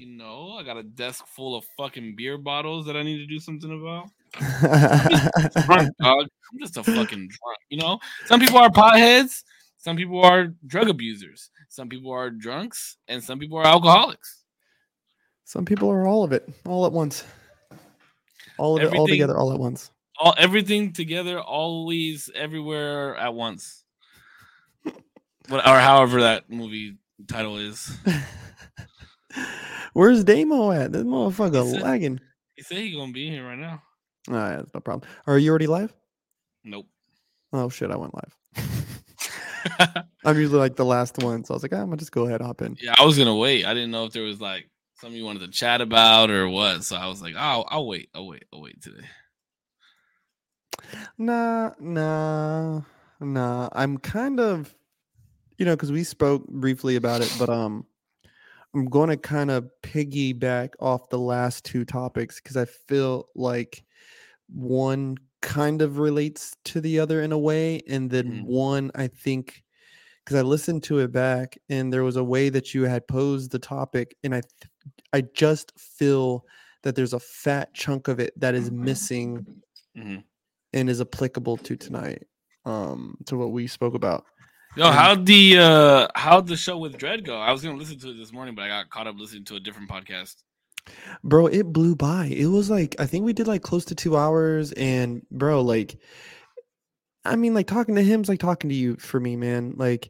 You know, I got a desk full of fucking beer bottles that I need to do something about. drunk, dog. I'm just a fucking drunk. You know, some people are potheads, some people are drug abusers, some people are drunks, and some people are alcoholics. Some people are all of it, all at once. All of it, all together, all at once. All everything together, always, everywhere at once. What, or however that movie title is. Where's Damo at? This motherfucker He said- lagging. He said he gonna be here right now. All right, that's no problem. Are you already live? Nope. Oh shit, I went live. I'm usually like the last one, so I was like, ah, I'm gonna just go ahead, hop in. Yeah, I was gonna wait. I didn't know if there was like something you wanted to chat about or what. So I was like, oh, I'll wait. I'll wait. I'll wait today. Nah, nah, nah. I'm kind of, you know, because we spoke briefly about it, but um, I'm going to kind of piggyback off the last two topics because I feel like one kind of relates to the other in a way, and then Mhm. one I think because I listened to it back and there was a way that you had posed the topic, and I, th- I just feel that there's a fat chunk of it that is missing Mhm. and is applicable to tonight um to what we spoke about Yo, how'd the uh how'd the show with Dread go? I was gonna listen to it this morning, but I got caught up listening to a different podcast. bro it blew by. It was like i think we did like close to two hours and bro like i mean like talking to him's like talking to you for me man. Like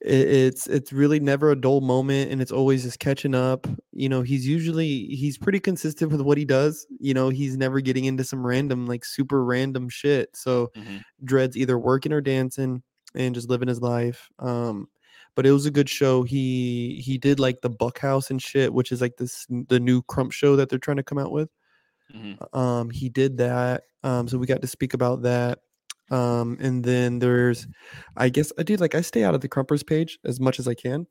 it, it's it's really never a dull moment and it's always just catching up. You know he's usually he's pretty consistent with what he does. You know he's never getting into some random like super random shit. So Mhm. dread's either working or dancing and just living his life um but it was a good show he he did like the buck house and shit which is like this the new crump show that they're trying to come out with Mhm. um he did that um so we got to speak about that um and then there's i guess i do like i stay out of the crumpers page as much as i can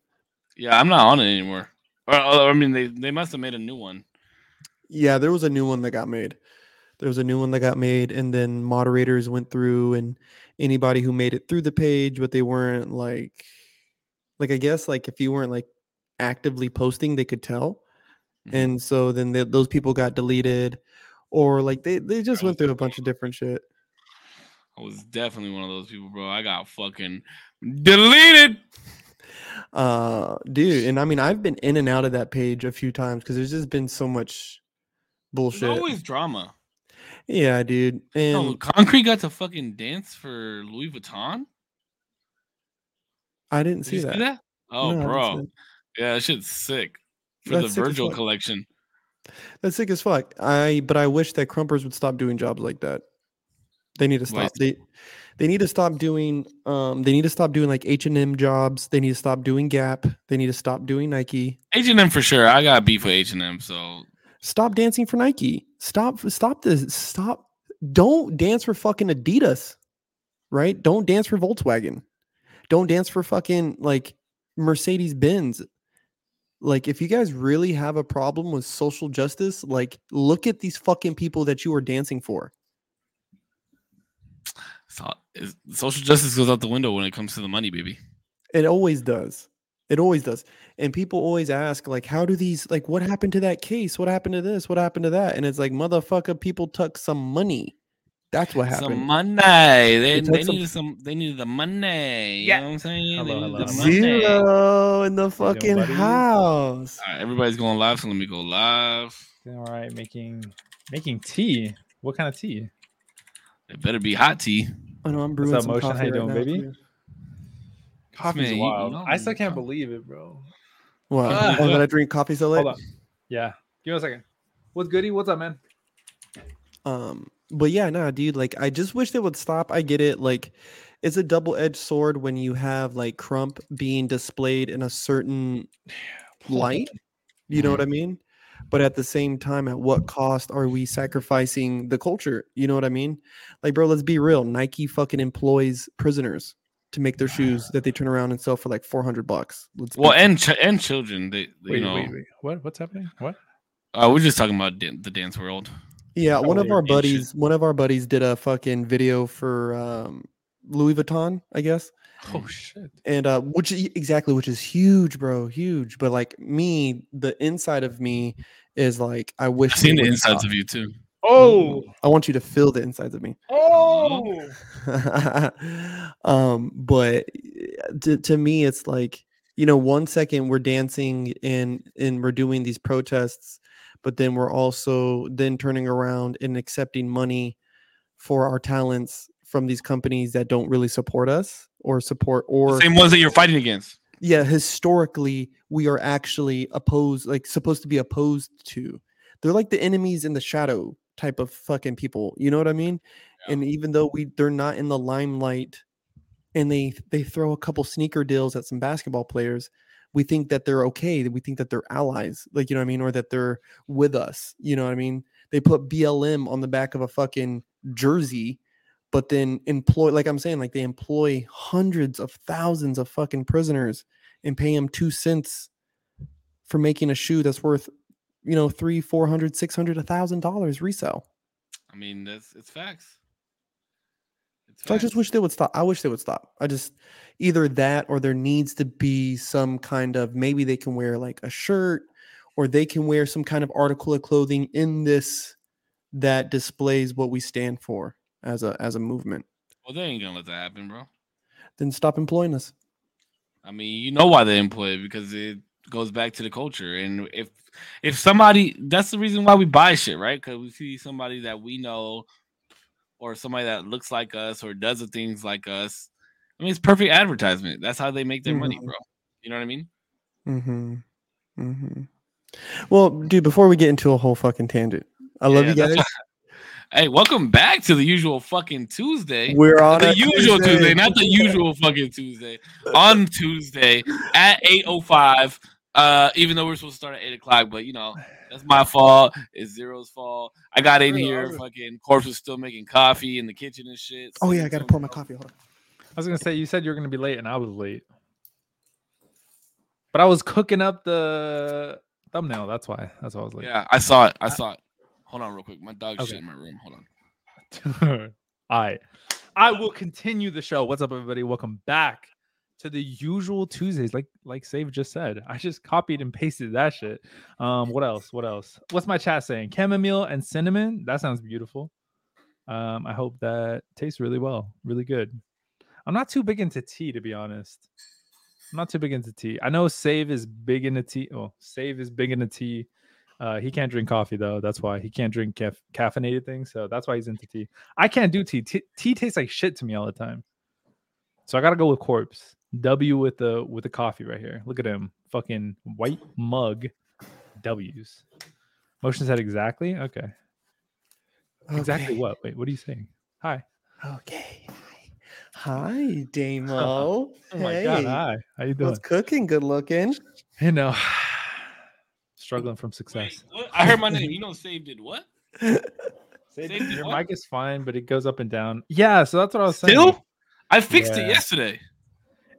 Yeah, I'm not on it anymore. Or, or, I mean, they they must have made a new one. yeah there was a new one that got made there was a new one that got made and then moderators went through and anybody who made it through the page but they weren't like like i guess like if you weren't like actively posting they could tell Mhm. and so then th- those people got deleted or like they, they just went through a bunch of different shit I was definitely one of those people, bro. I got fucking deleted. uh dude and i mean i've been in and out of that page a few times because there's just been so much There's bullshit always drama. Yeah dude and Oh, Concrete got to fucking dance for Louis Vuitton. i didn't Did see that, see that? Oh, No, I didn't see bro. Yeah, that shit's sick. For That's the Virgil collection. that's sick as fuck i but i wish that crumpers would stop doing jobs like that they need to stop they they need to stop doing um they need to stop doing like h&m jobs they need to stop doing gap they need to stop doing nike H and M for sure. I got beef with H and M, so Stop dancing for Nike. Stop stop this. Stop. Don't dance for fucking Adidas. Right? Don't dance for Volkswagen. Don't dance for fucking like Mercedes Benz. Like if you guys really have a problem with social justice, like look at these fucking people that you are dancing for. so social justice goes out the window when it comes to the money, baby. It always does. It always does. And people always ask, like, how do these, like, what happened to that case? What happened to this? What happened to that? And it's like, motherfucker, people took some money. That's what happened. Some money. They, It took they some- needed some. They needed the money. Yeah. You know what I'm saying? Hello, they needed hello, the hello. money. Zero in the fucking buddy? house. All right, everybody's going live, so let me go live. All right, making making tea. What kind of tea? It better be hot tea. I know I'm brewing up, some Motion? How coffee you right doing, now, baby? too. Coffee's Man, you wild. know I still can't believe it, bro. What? Ah. oh, that I drink coffee so late. Hold on. Yeah. Give me a second. What's goody? What's up, man? Um, but yeah, nah, dude. Like, I just wish they would stop. I get it. Like, it's a double-edged sword when you have like Crump being displayed in a certain light. You know what I mean? But at the same time, at what cost are we sacrificing the culture? You know what I mean? Like, bro, let's be real. Nike fucking employs prisoners to make their shoes that they turn around and sell for like 400 bucks. Let's Well, and ch- and children. They, they, Wait, you know, wait, wait. What? What's happening? What? Uh, we're just talking about dan- the dance world. Yeah, Oh, one of our ancient. buddies, one of our buddies did a fucking video for um, Louis Vuitton, I guess. Oh shit. and uh which exactly which is huge bro huge but like me the inside of me is like i wish I've seen the insides stop. of you too. Oh. i want you to feel the insides of me Oh. um but uh, to, to me it's like you know one second we're dancing and and we're doing these protests but then we're also then turning around and accepting money for our talents from these companies that don't really support us or support or The same ones that you're fighting against. yeah historically we are actually opposed like supposed to be opposed to they're like the enemies in the shadow type of fucking people you know what i mean? Yeah. and even though we they're not in the limelight and they they throw a couple sneaker deals at some basketball players we think that they're okay we think that they're allies like you know what i mean? Or that they're with us you know what i mean? They put blm on the back of a fucking jersey but then employ like i'm saying like they employ hundreds of thousands of fucking prisoners and pay them two cents for making a shoe that's worth you know three four hundred six hundred a thousand dollars resale. I mean, that's it's facts. It's so i just wish they would stop i wish they would stop. I just either that or there needs to be some kind of maybe they can wear like a shirt or they can wear some kind of article of clothing in this that displays what we stand for as a as a movement. Well, they ain't gonna let that happen, bro. then stop employing us. I mean, you know why they employ it because it goes back to the culture. And if if somebody, that's the reason why we buy shit, right? Because we see somebody that we know, or somebody that looks like us, or does the things like us. I mean, it's perfect advertisement. That's how they make their money, Mhm. bro. You know what I mean? Mm-hmm. Mm-hmm. Well, dude, before we get into a whole fucking tangent, I love Yeah, you guys. Hey, welcome back to the usual fucking Tuesday. We're on the usual Tuesday. not the usual fucking Tuesday. On Tuesday at eight oh five. Uh, even though we're supposed to start at eight o'clock, but you know that's my fault. It's Zero's fault. I got in here. Fucking corpse was still making coffee in the kitchen and shit. Oh yeah, I gotta pour my coffee. Hold on. I was gonna say you said you were gonna be late, and I was late. But I was cooking up the thumbnail. That's why. That's why I was late. Yeah, I saw it. I saw it. Hold on, real quick. My dog's Okay. shit in my room. Hold on. All right. I will continue the show. What's up, everybody? Welcome back to the usual Tuesdays. Like like Save just said. I just copied and pasted that shit. Um, what else? What else? What's my chat saying? Chamomile and cinnamon. That sounds beautiful. Um, I hope that tastes really well. Really good. I'm not too big into tea, to be honest. I'm not too big into tea. I know Save is big into tea. Oh, Save is big into tea. Uh, he can't drink coffee though. That's why he can't drink caf- caffeinated things. So that's why he's into tea. I can't do tea. Tea, tea tastes like shit to me all the time. So I gotta go with corpse. W with the with the coffee right here. Look at him, fucking white mug. W's. Motion said exactly. Okay. Exactly what? Wait, what are you saying? Hi. Okay. Hi, Damo. Oh my hey, god. Hi. How you doing? what's cooking? Good looking. You know, struggling from success. Wait. I heard my name. You know, Save did what? Say- Save did Your what? mic is fine, but it goes up and down. Yeah, so that's what I was saying. Still? I fixed it yesterday.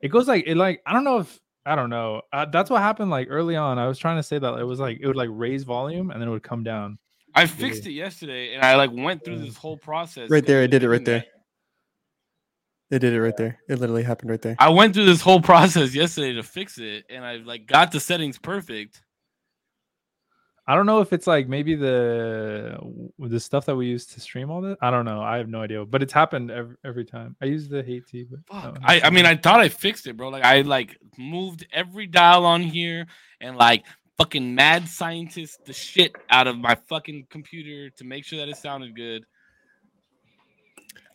It goes like it like I don't know if I don't know. Uh, that's what happened like early on. I was trying to say that it was like it would like raise volume and then it would come down. I fixed it yesterday, and I like went through this whole process. Right there, I did it right there. that. It did it right there. It literally happened right there. I went through this whole process yesterday to fix it, and I like got the settings perfect. I don't know if it's like maybe the the stuff that we use to stream all this. I don't know. I have no idea, but it's happened every, every time. I use the hate tea, but Fuck. no, I, I mean, I thought I fixed it, bro. Like I like moved every dial on here and like fucking mad scientist the shit out of my fucking computer to make sure that it sounded good.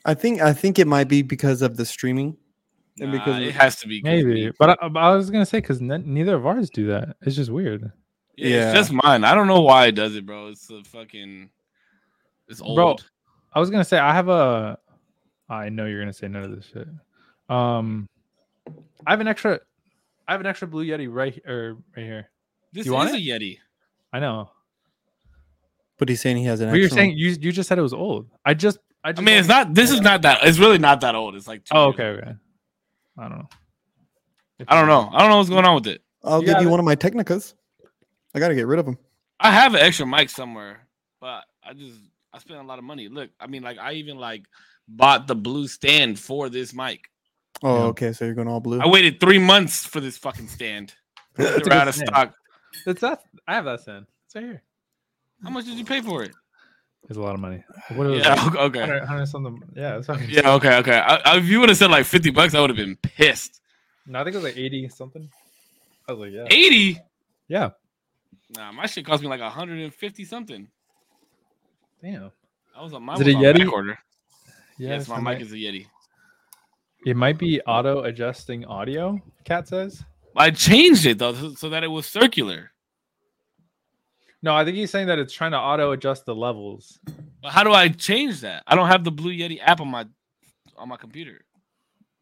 I think I think it might be because of the streaming. And Nah, because it has to be maybe. me. But I, but I was gonna say because neither of ours do that. It's just weird. Yeah, Yeah. it's just mine. I don't know why it does it, bro. It's a fucking it's old. Bro, I was gonna say I have a. I know you're gonna say none of this shit. Um, I have an extra. I have an extra blue yeti right or right here. this you want is a? Yeti. I know. But he's saying he has an. But you're saying one. you you just said it was old. I just I I mean, it's not. This is not that. It's really not that old. It's like. two Oh, years okay, old. okay. I don't know. If I don't know. I don't know what's going on with it. I'll You give you it. one of my Technicas. I gotta get rid of them. I have an extra mic somewhere, but I just I spent a lot of money. Look, I mean, like I even like bought the blue stand for this mic. Oh, Yeah. okay. So you're going all blue. I waited three months for this fucking stand. It's They're out of stand. stock. It's that. I have that stand. It's right here. How much did you pay for it? It's a lot of money. What was Yeah, it? okay. 100, 100 something. Yeah, it's. Yeah, okay, okay. I, I, if you would have said like 50 bucks, I would have been pissed. No, I think it was like 80 something. I was like, yeah. 80? Yeah. Nah, my shit cost me like 150 something. Damn. I was on my Is it a Yeti? order. Yes, it's my mic is a Yeti. It might be auto adjusting audio. Cat says. I changed it though so, that it was circular. No, I think he's saying that it's trying to auto adjust the levels. But how do I change that? I don't have the Blue Yeti app on my on my computer.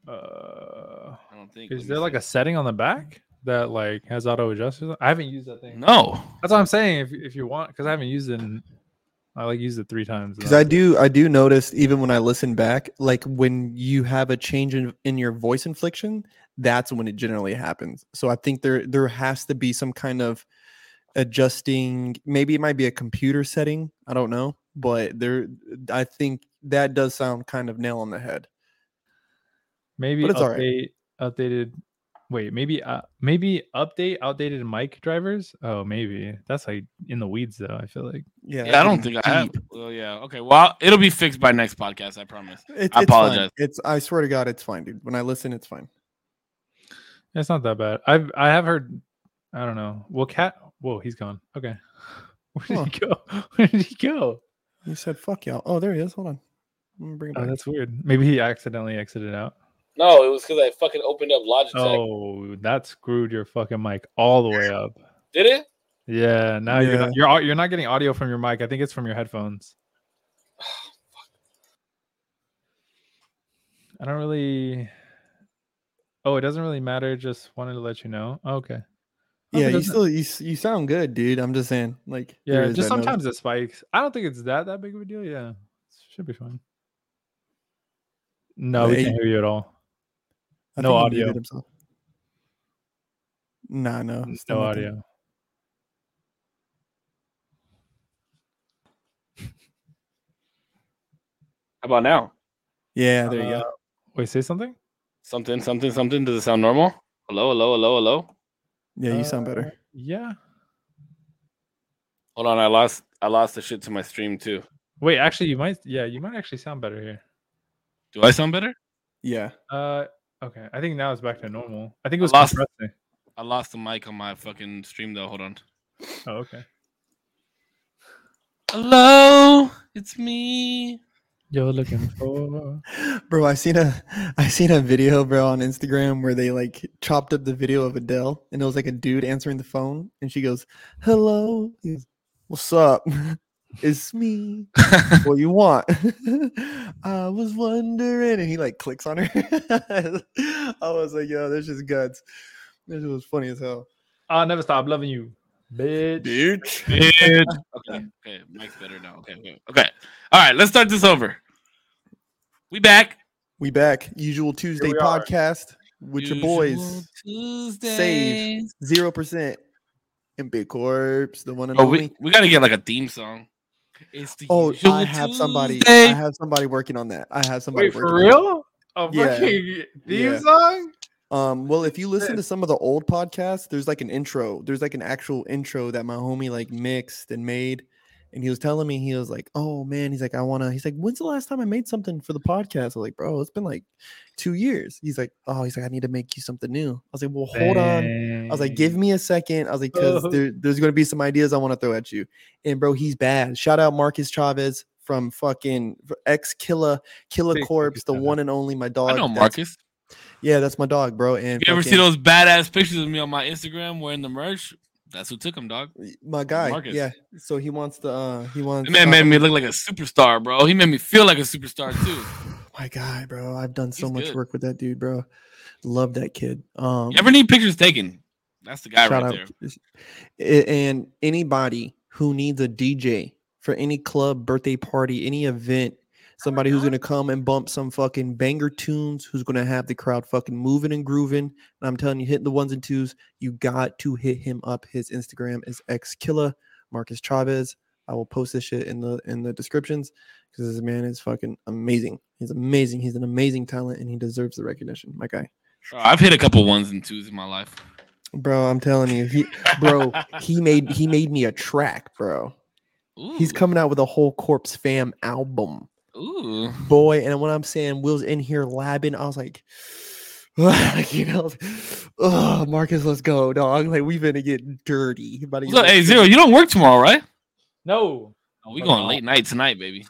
Uh, I don't think. is there like a setting on the back that like has auto adjusters? I haven't used that thing. no? That's what I'm saying. If if you want, because I haven't used it. In, I like used it three times. Because I do, I do notice even when I listen back, like when you have a change in, in your voice inflection, that's when it generally happens. So I think there there has to be some kind of adjusting. Maybe it might be a computer setting. I don't know, but there, I think that does sound kind of nail on the head. maybe but it's all right. update updated. Wait, maybe uh, maybe update outdated mic drivers. Oh, maybe that's like in the weeds though. I feel like Yeah, Yeah, I don't think I have. Well, yeah. Okay. Well, it'll be fixed by next podcast. I promise. It's, I it's fine. apologize. It's I swear to God, it's fine, dude. When I listen, it's fine. it's not that bad. I've I have heard. I don't know. Well, cat. Whoa, he's gone. Okay. Where did Huh. he go? Where did he go? You said fuck y'all. Oh, there he is. Hold on. I'm gonna bring it Oh, that's weird. Maybe he accidentally exited out. No, it was because I fucking opened up Logitech. Oh, that screwed your fucking mic all the way up. Did it? Yeah, now you're not, you're au- you're not getting audio from your mic. I think it's from your headphones. I don't really. Oh, it doesn't really matter. Just wanted to let you know. Oh, okay. Oh, yeah, you still you, you sound good, dude. I'm just saying, like, Yeah, just that notice. sometimes it spikes. I don't think it's that that big of a deal. Yeah, It should be fine. No, we can't hear you at all. I no audio. muted. Nah, no, still No nothing. audio. How about now? Yeah, there you Uh, go. Wait, say something. Something, something, something. Does it sound normal? Hello, hello, hello, hello. Yeah, you sound better. Uh, Yeah. Hold on, I lost, I lost the shit to my stream too. Wait, actually, you might. Yeah, you might actually sound better here. Do I sound better? Yeah, Uh, okay. I think now it's back to normal. I think it was lost- compressing. I lost the mic on my fucking stream though. Hold on. Oh, okay. Hello, it's me. You're looking for. bro. I seen a I seen a video, bro, on Instagram where they like chopped up the video of Adele, and it was like a dude answering the phone, and she goes, "Hello, He goes, what's up? it's me. what you want? I was wondering, and he like clicks on her. I was like, yo, this is guts. This was funny as hell. I'll never stop loving you, bitch. Bitch. Bitch. okay, okay, mic's better now. Okay, okay, okay. All right, let's start this over. We back. We back. Usual Tuesday we are. podcast with your Usual boys. Save Zero percent and Big Corpse, the one and Oh, only. we, we got to get like a theme song. It's the Oh, I have somebody. Tuesday. I have somebody working on that. I have somebody. Wait, for working on real? A Yeah. fucking theme Yeah. song? Um. Well, if you listen to some of the old podcasts, there's like an intro. There's like an actual intro that my homie like mixed and made. And he was telling me he was like, "Oh man," he's like, "I wanna." He's like, "When's the last time I made something for the podcast?" I was like, "Bro, it's been like two years." He's like, "Oh, he's like, I need to make you something new." I was like, "Well, hold on." I was like, give me a second. I was like, because Oh. there, there's going to be some ideas I want to throw at you. And bro, he's bad. Shout out Marcus Chavez from fucking ex killer killer Corpse, the one and only my dog. I know Marcus. Yeah, that's my dog, bro. And You ever see those badass pictures of me on my Instagram wearing the merch? That's who took him, dog. my guy? Marcus. Yeah. So he wants to. uh He wants. Man made um, me look like a superstar, bro. He made me feel like a superstar too. My guy, bro. I've done so He's much good. work with that dude, bro. Love that kid. Um, You ever need pictures taken? That's the guy right out. there. And anybody who needs a DJ for any club, birthday party, any event, somebody who's gonna come and bump some fucking banger tunes, who's gonna have the crowd fucking moving and grooving. And I'm telling you, hitting the ones and twos, you got to hit him up. His Instagram is xkilla Marcus Chavez. I will post this shit in the in the descriptions because this man is fucking amazing. He's amazing. He's an amazing talent and he deserves the recognition. My guy. I've hit a couple ones and twos in my life. Bro, I'm telling you, he bro, he made he made me a track, bro. He's coming out with a whole Corpse Fam album. Ooh. Boy, and when I'm saying Will's in here labbing, I was like, like, you know, oh Marcus, let's go, dog. Like we finna get dirty. About to hey, Zero, you don't work tomorrow, right? No. Oh, we going late night tonight, baby.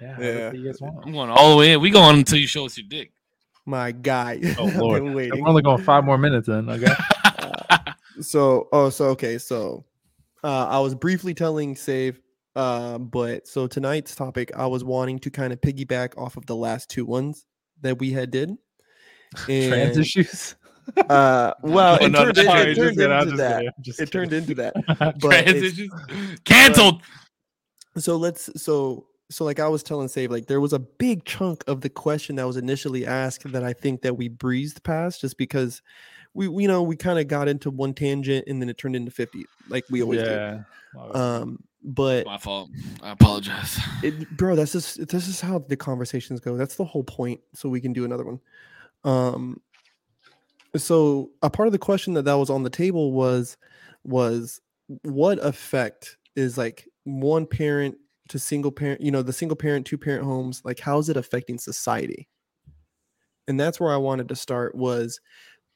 Yeah. Yeah. whatever You guys want. I'm going all the way in. We going until you show us your dick. my guy. Oh, Lord. been waiting. We're only going five more minutes then. Okay. so oh so okay so uh i was briefly telling save uh but so tonight's topic i was wanting to kind of piggyback off of the last two ones that we had did Trans issues. uh well it turned, sorry, it turned kidding, into just that just it turned into that but Trans issues. Canceled. so let's so so like i was telling save like there was a big chunk of the question that was initially asked that i think that we breezed past just because we, we you know we kind of got into one tangent and then it turned into 50 like we always do yeah. Bad. um but My fault. I apologize. it, bro that's just this is how the conversations go that's the whole point so we can do another one um so a part of the question that that was on the table was was what effect is like one parent to single parent you know the single parent two parent homes like how is it affecting society and that's where i wanted to start was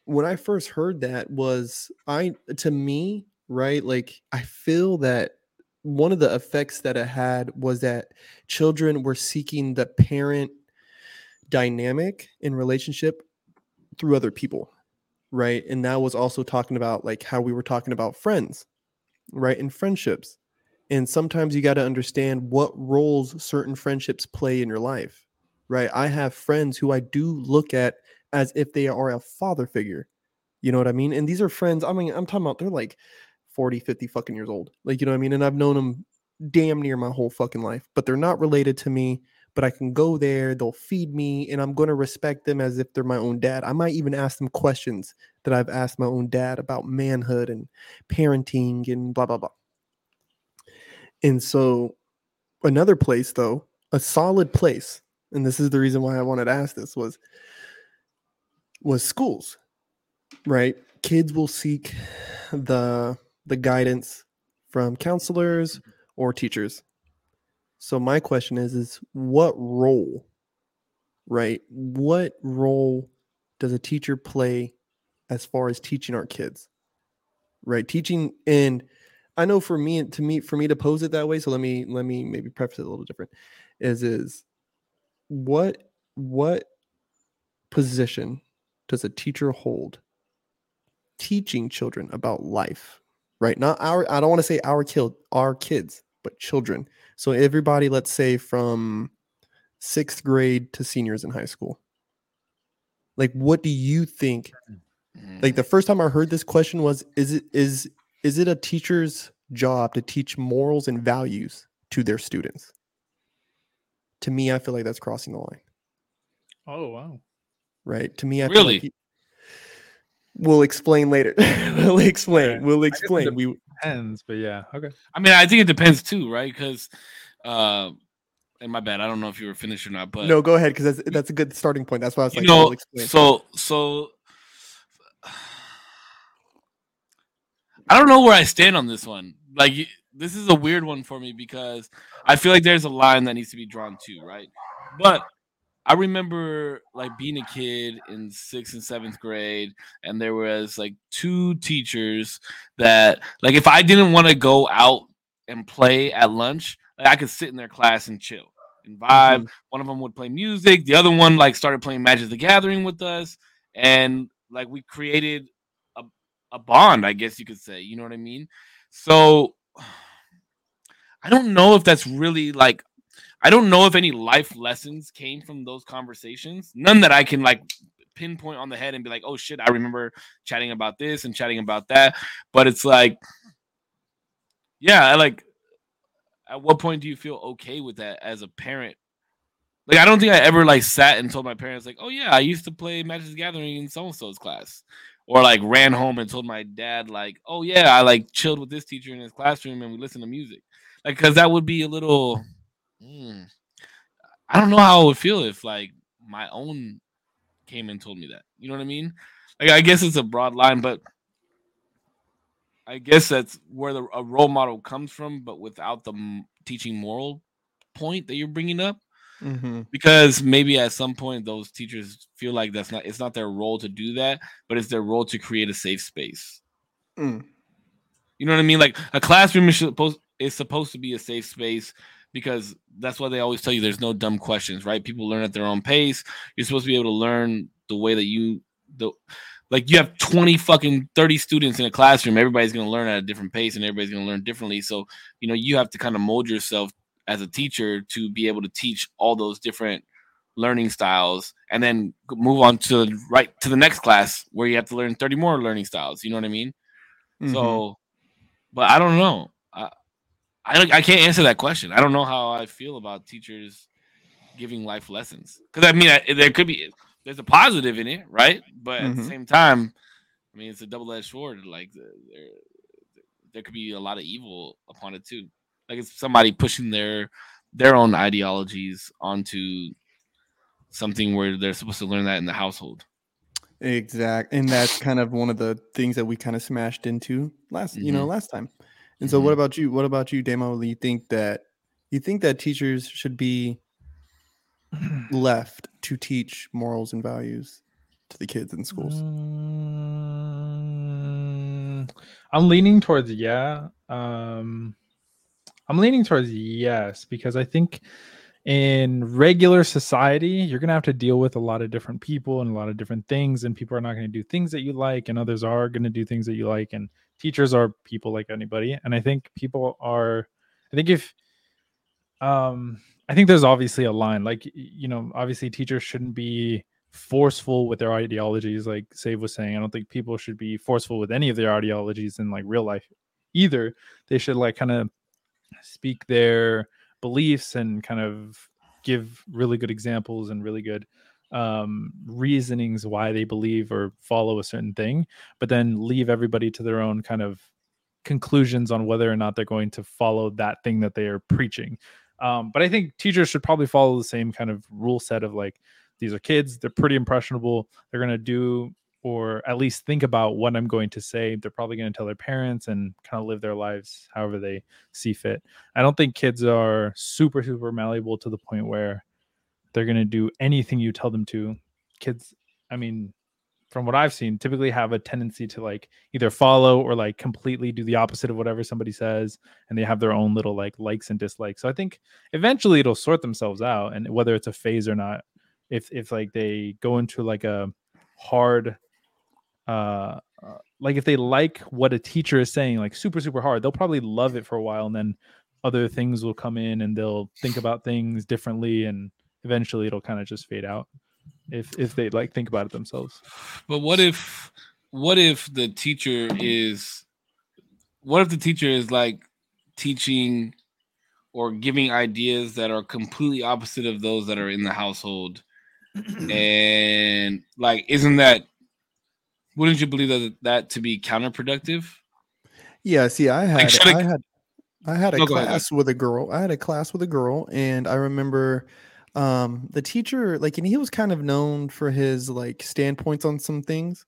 when i first heard that was i to me right like i feel that one of the effects that it had was that children were seeking the parent dynamic in relationship through other people right? And that was also talking about like how we were talking about friends right? And friendships. And sometimes you got to understand what roles certain friendships play in your life right? I have friends who i do look at as if they are a father figure. You know what i mean? And these are friends i mean i'm talking about they're like 40 50 fucking years old. Like you know what i mean? And i've known them damn near my whole fucking life but they're not related to me but i can go there they'll feed me and i'm going to respect them as if they're my own dad. I might even ask them questions that i've asked my own dad about manhood and parenting and blah blah blah. And so another place though a solid place and this is the reason why i wanted to ask this was was schools right? Kids will seek the the guidance from counselors mm-hmm. or teachers. So my question is is what role right what role does a teacher play as far as teaching our kids? Right teaching and i know for me to me for me to pose it that way so let me let me maybe preface it a little different is is what what position does a teacher hold teaching children about life right? Not our i don't want to say our kid our kids but children. So everybody let's say from sixth grade to seniors in high school. Like what do you think mm-hmm. like the first time i heard this question was is it is is it a teacher's job to teach morals and values to their students? To me i feel like that's crossing the line. Oh wow. right? To me i feel Really? like y- we'll explain later we'll explain Okay. we'll explain we Depends, but yeah. Okay. I mean, I think it depends too, right? Because, uh, and my bad, I don't know if you were finished or not, but no go ahead because that's that's a good starting point that's why i was you like know, we'll explain. so so I don't know where I stand on this one. Like this is a weird one for me because I feel like there's a line that needs to be drawn too, right? But I remember like being a kid in sixth and seventh grade, and there was like two teachers that like if I didn't want to go out and play at lunch, like, I could sit in their class and chill and vibe. Mm-hmm. One of them would play music. The other one like started playing Magic the Gathering with us, and like we created a a bond, I guess you could say. You know what I mean? So I don't know if that's really like I don't know if any life lessons came from those conversations. None that I can like pinpoint on the head and be like, "Oh shit, I remember chatting about this and chatting about that." But it's like yeah, I like at what point do you feel okay with that as a parent? Like I don't think I ever like sat and told my parents like, "Oh yeah, I used to play Magic the Gathering in so and so's class." or like ran home and told my dad like, "Oh yeah, I like chilled with this teacher in his classroom and we listened to music." Like cuz that would be a little mm, I don't know how I would feel if like my own came and told me that. You know what I mean? Like I guess it's a broad line, but I guess that's where the a role model comes from, but without the m- teaching moral point that you're bringing up Mm-hmm. because maybe at some point those teachers feel like that's not it's not their role to do that but it's their role to create a safe space Mm. you know what i mean like a classroom is supposed is supposed to be a safe space because that's why they always tell you there's no dumb questions right? People learn at their own pace. You're supposed to be able to learn the way that you the like you have 20 fucking 30 students in a classroom. Everybody's going to learn at a different pace and everybody's going to learn differently. So you know you have to kind of mold yourself as a teacher to be able to teach all those different learning styles and then move on to right to the next class where you have to learn 30 more learning styles. You know what i mean? Mhm. so but i don't know I, I can't answer that question i don't know how i feel about teachers giving life lessons because i mean I, there could be there's a positive in it right but at the Mhm. same time i mean it's a double-edged sword like there there could be a lot of evil upon it too like it's somebody pushing their their own ideologies onto something where they're supposed to learn that in the household Exact, and that's kind of one of the things that we kind of smashed into last, you know, Mhm. last time. And so, what Mhm. about you? What about you, Damo? Do you think that you think that teachers should be left to teach morals and values to the kids in schools? Mm, I'm leaning towards yeah. Um, I'm leaning towards yes because I think in regular society you're gonna have to deal with a lot of different people and a lot of different things, and people are not gonna do things that you like, and others are gonna do things that you like, and teachers are people like anybody, and I think people are. I think if um I think there's obviously a line. Like you know, obviously teachers shouldn't be forceful with their ideologies, like Save was saying. I don't think people should be forceful with any of their ideologies in like real life either. They should like kind of speak their beliefs and kind of give really good examples and really good um reasonings why they believe or follow a certain thing but then leave everybody to their own kind of conclusions on whether or not they're going to follow that thing that they are preaching um, but I think teachers should probably follow the same kind of rule set of like these are kids, they're pretty impressionable, they're gonna do or at least think about what I'm going to say. They're probably gonna tell their parents and kind of live their lives however they see fit. I don't think kids are super, super malleable to the point where they're gonna do anything you tell them to. Kids, I mean, from what I've seen, typically have a tendency to like either follow or like completely do the opposite of whatever somebody says, and they have their own little like likes and dislikes. So I think eventually it'll sort themselves out, and whether it's a phase or not, if if like they go into like a hard, uh, uh, like if they like what a teacher is saying, like super super hard, they'll probably love it for a while, and then other things will come in, and they'll think about things differently, and eventually it'll kind of just fade out if if they like think about it themselves. But what if what if the teacher is what if the teacher is like teaching or giving ideas that are completely opposite of those that are in the household? and like isn't that wouldn't you believe that that to be counterproductive? Yeah, see, I had should I- I had I had a No, go ahead, class with a girl. I had a class with a girl, and I remember um the teacher like and he was kind of known for his like standpoints on some things.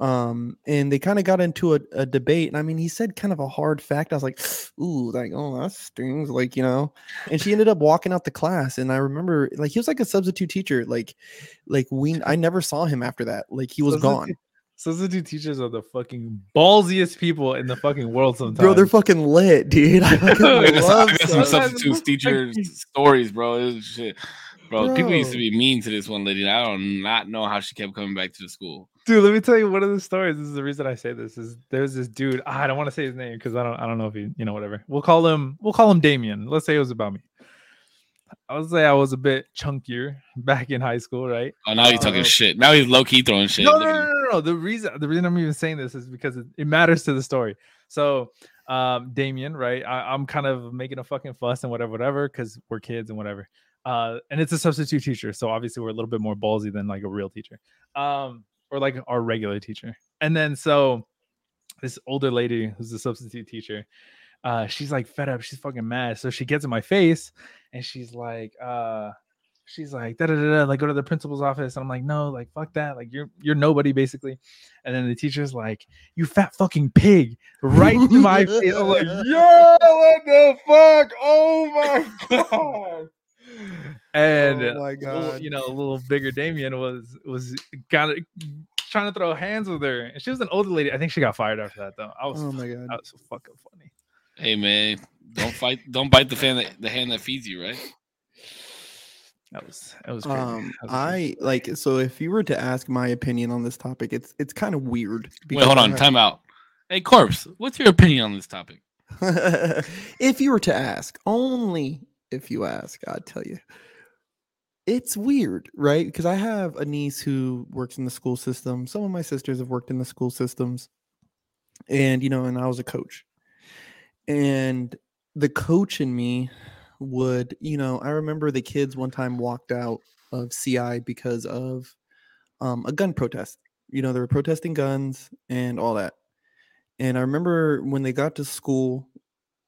Um, and they kind of got into a, a debate, and I mean, he said kind of a hard fact. I was like, "Ooh, like, oh, that stings," like, you know. And she ended up walking out the class, and I remember, like, he was like a substitute teacher. Like, like we, I never saw him after that. Like, he was gone. Substitute- Substitute teachers are the fucking ballsiest people in the fucking world. Sometimes, Bro, they're fucking lit, dude. I fucking I some, love I got some sub- substitute teacher stories, bro. It was shit. Bro, people used to be mean to this one lady. and I do not not know how she kept coming back to the school. dude. Let me tell you one of the stories. This is the reason I say this. Is there's this dude. ah, I don't want to say his name because I don't. I don't know if he. You know, whatever. We'll call him. We'll call him Damien. Let's say it was about me. I would say I was a bit chunkier back in high school, right? Oh, now he's talking Uh, shit. Now he's low key throwing shit. No, no, no, no, no. The reason the reason I'm even saying this is because it, it matters to the story. So, um, Damien, right? I, I'm kind of making a fucking fuss and whatever, whatever, because we're kids and whatever. Uh, and it's a substitute teacher, so obviously we're a little bit more ballsy than like a real teacher. Um, or like our regular teacher. And then so this older lady who's a substitute teacher, uh, she's like fed up. She's fucking mad. So she gets in my face and she's like, uh, she's like, da da da, like go to the principal's office. And I'm like, no, like fuck that. Like you're you're nobody basically. And then the teacher's like, you fat fucking pig, right to my face. I'm like, yo, what the fuck? Oh my god. And Oh my little- God. you know, a little bigger Damien was was kind of trying to throw hands with her, and she was an older lady. I think she got fired after that, though. I was, Oh my god. that was so fucking funny. Hey man, don't fight. Don't bite the fan that the hand that feeds you, right? That was that was crazy. Um, That was. I like so if you were to ask my opinion on this topic, it's it's kind of weird. Wait, hold on. I- Time out. Hey, corpse. What's your opinion on this topic? if you were to ask, only if you ask, I'd tell you. It's weird, right? Because I have a niece who works in the school system. Some of my sisters have worked in the school systems. And, you know, and I was a coach. And the coach in me would, you know, I remember the kids one time walked out of CI because of um, a gun protest. You know, they were protesting guns and all that. And I remember when they got to school,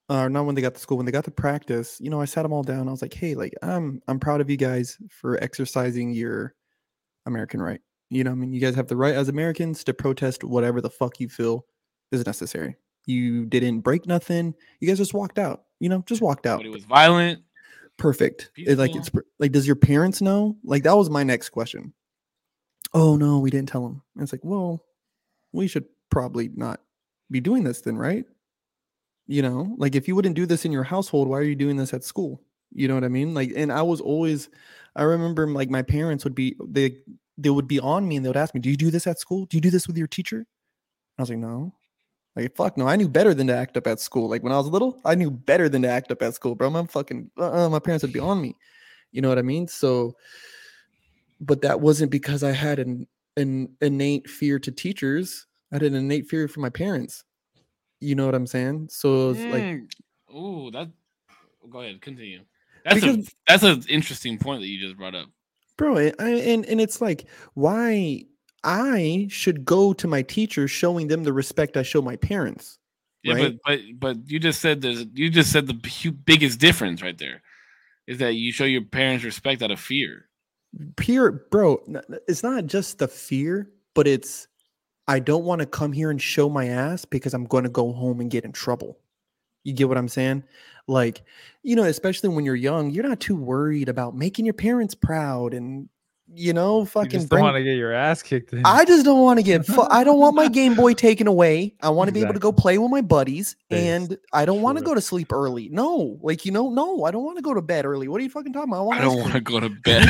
or not when they got to school, when they got to practice, you know, I sat them all down. I was like, hey, like, I'm I'm proud of you guys for exercising your American right. You know, I mean, you guys have the right as Americans to protest whatever the fuck you feel is necessary. You didn't break nothing. You guys just walked out. You know, just walked out. But it was violent. Perfect. It, like it's like, does your parents know? Like that was my next question. Oh no, we didn't tell them. And it's like, well, we should probably not be doing this then, right? You know, like if you wouldn't do this in your household, why are you doing this at school? You know what I mean? Like, and I was always, I remember like my parents would be they they would be on me and they would ask me, "Do you do this at school? Do you do this with your teacher?" I was like, "No." Like fuck no, I knew better than to act up at school. Like when I was little, I knew better than to act up at school, bro. I'm fucking, uh, my parents would be on me. You know what I mean? So, but that wasn't because I had an an innate fear to teachers. I had an innate fear for my parents. You know what I'm saying? So it's like, Mm. Ooh, that. Go ahead. Continue. That's a that's an interesting point that you just brought up. bro, I- and and it's like why I should go to my teachers showing them the respect I show my parents. Yeah, Right. but but but you just said there's you just said the biggest difference right there is that you show your parents respect out of fear. pure bro it's not just the fear but it's i don't want to come here and show my ass because i'm going to go home and get in trouble you get what i'm saying like you know especially when you're young you're not too worried about making your parents proud and you know you fucking just don't want to get your ass kicked in. I just don't want to get. Fu- I don't want my Game Boy taken away. I want to be able to go play with my buddies, Based. and I don't want to go to sleep early. No, like you know, no, I don't want to go to bed early. What are you fucking talking about? want I don't want to go to bed.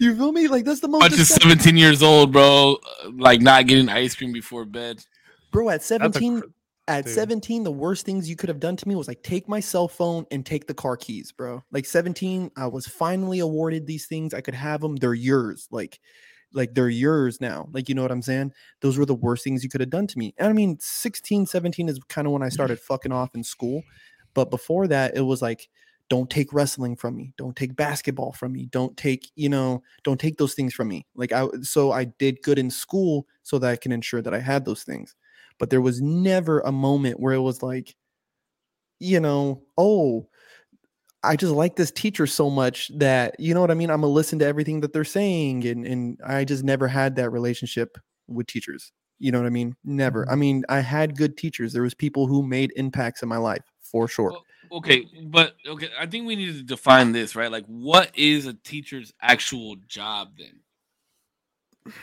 you feel me? Like that's the most I'm just 17 years old, bro, like not getting ice cream before bed. bro. At That's a seventeen, cr- at dude. seventeen, the worst things you could have done to me was like take my cell phone and take the car keys, bro. Like seventeen, I was finally awarded these things. I could have them. They're yours. Like, like they're yours now. Like you know what I'm saying? Those were the worst things you could have done to me. And I mean, 16, 17 is kind of when I mm-hmm. started fucking off in school. But before that, it was like, don't take wrestling from me. Don't take basketball from me. Don't take, you know, don't take those things from me. Like I so I did good in school so that I can ensure that I had those things. But there was never a moment where it was like, you know, oh, I just like this teacher so much that you know what I mean. I'm gonna listen to everything that they're saying, and and I just never had that relationship with teachers. You know what I mean? Never. Mm-hmm. I mean, I had good teachers. There was people who made impacts in my life for sure. Okay, but okay, I think we need to define this, right? Like, what is a teacher's actual job then?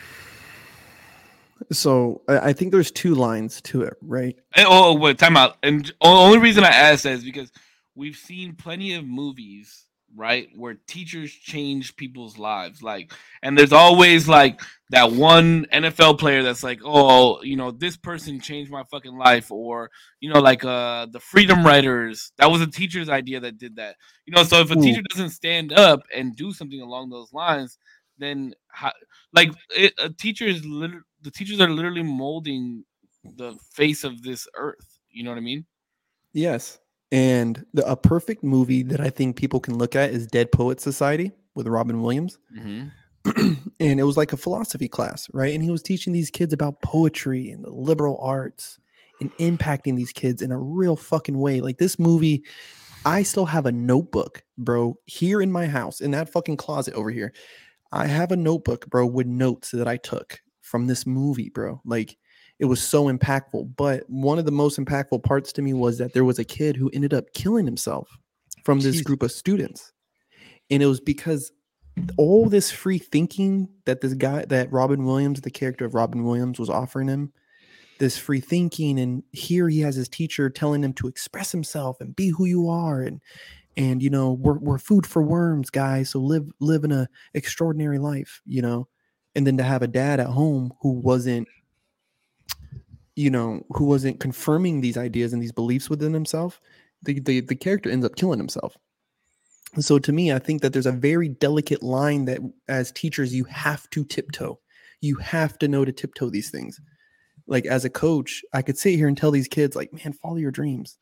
So I I think there's two lines to it, right? Eh, Oh, oh, wait, time out. And the only reason I ask that is because we've seen plenty of movies, right, where teachers change people's lives. Like, and there's always like that one NFL player that's like, oh, you know, this person changed my fucking life, or you know, like uh the Freedom Writers. That was a teacher's idea that did that. You know, so if a Ooh. teacher doesn't stand up and do something along those lines, then how, like it, a teacher is literally the teachers are literally molding the face of this earth. You know what I mean? Yes. And the, a perfect movie that I think people can look at is Dead Poet Society with Robin Williams. Mm-hmm. and it was like a philosophy class, right? And he was teaching these kids about poetry and the liberal arts and impacting these kids in a real fucking way. Like this movie, I still have a notebook, bro, here in my house, in that fucking closet over here. I have a notebook, bro, with notes that I took from this movie, bro. Like it was so impactful. But one of the most impactful parts to me was that there was a kid who ended up killing himself from this Jesus. group of students. And it was because all this free thinking that this guy, that Robin Williams, the character of Robin Williams, was offering him, this free thinking. And here he has his teacher telling him to express himself and be who you are. And, and you know, we're, we're food for worms, guys. So live, live in a extraordinary life, you know. And then to have a dad at home who wasn't you know, who wasn't confirming these ideas and these beliefs within himself, the, the, the character ends up killing himself. So to me, I think that there's a very delicate line that as teachers, you have to tiptoe. You have to know to tiptoe these things. Like as a coach, I could sit here and tell these kids, like, man, follow your dreams.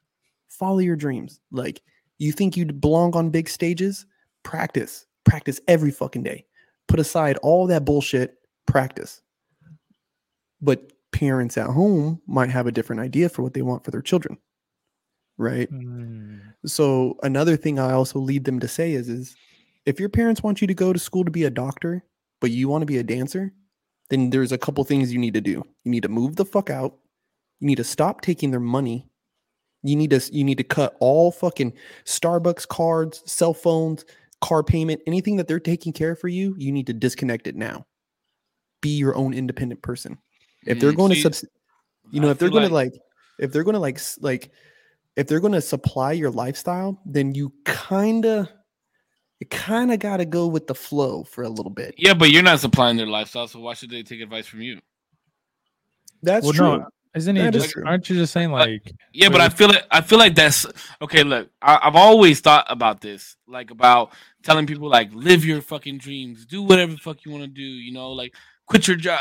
Follow your dreams. Like, you think you'd belong on big stages? Practice. Practice every fucking day. Put aside all that bullshit, practice. But parents at home might have a different idea for what they want for their children. Right. Mm. So another thing I also lead them to say is is if your parents want you to go to school to be a doctor, but you want to be a dancer, then there's a couple things you need to do. You need to move the fuck out. You need to stop taking their money. You need to you need to cut all fucking Starbucks cards, cell phones, car payment, anything that they're taking care of for you, you need to disconnect it now. Be your own independent person. If they're going see, to subs- you know, I if they're feel going to like if they're going to like like if they're going to supply your lifestyle, then you kind of you kind of got to go with the flow for a little bit. Yeah, but you're not supplying their lifestyle, so why should they take advice from you? That's Well, true. no, isn't he just? true. Aren't you just saying But- like? Yeah, but I feel it. I feel like that's okay. Look, I, I've always thought about this, like about telling people, like, live your fucking dreams, do whatever the fuck you want to do. You know, like, quit your job.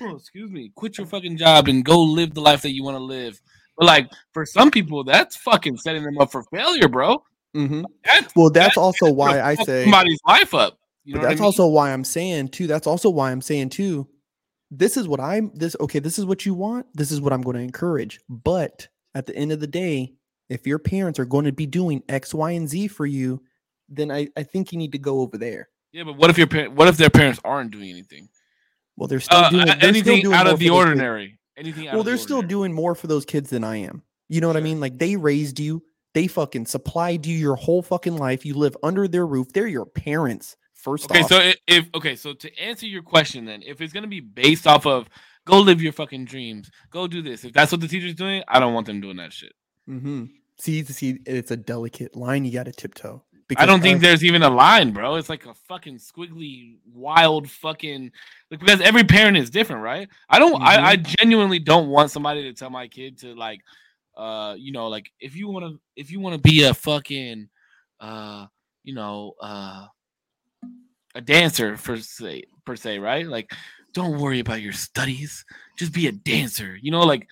Oh, Excuse me, quit your fucking job and go live the life that you want to live. But like, for some people, that's fucking setting them up for failure, bro. Mm-hmm. That's Well, that's That- also why I say somebody's life up. You know but what I that's mean? also why I'm saying too. That's also why I'm saying too. This is what I'm this okay, this is what you want. This is what I'm going to encourage. But at the end of the day, if your parents are going to be doing X, Y, and Z for you, then I, I think you need to go over there. yeah, but what if your par- what if their parents aren't doing anything? Well, they're still Uh, doing they're still anything doing out of the ordinary. Anything Well, they're still ordinary. doing more for those kids than I am. You know what I mean? Like they raised you, they fucking supplied you your whole fucking life. You live under their roof. They're your parents. First Okay, off. so if okay, so to answer your question, then if it's gonna be based off of go live your fucking dreams, go do this. If that's what the teacher's doing, I don't want them doing that shit. hmm See, see, it's a delicate line you got to tiptoe. I don't think there's even a line, bro. It's like a fucking squiggly, wild fucking like because every parent is different, right? I don't. I, I genuinely don't want somebody to tell my kid to like, uh, you know, like if you want to, if you want to be a fucking, uh, you know, uh, a dancer for say per se, right? Like, don't worry about your studies. Just be a dancer. You know, like,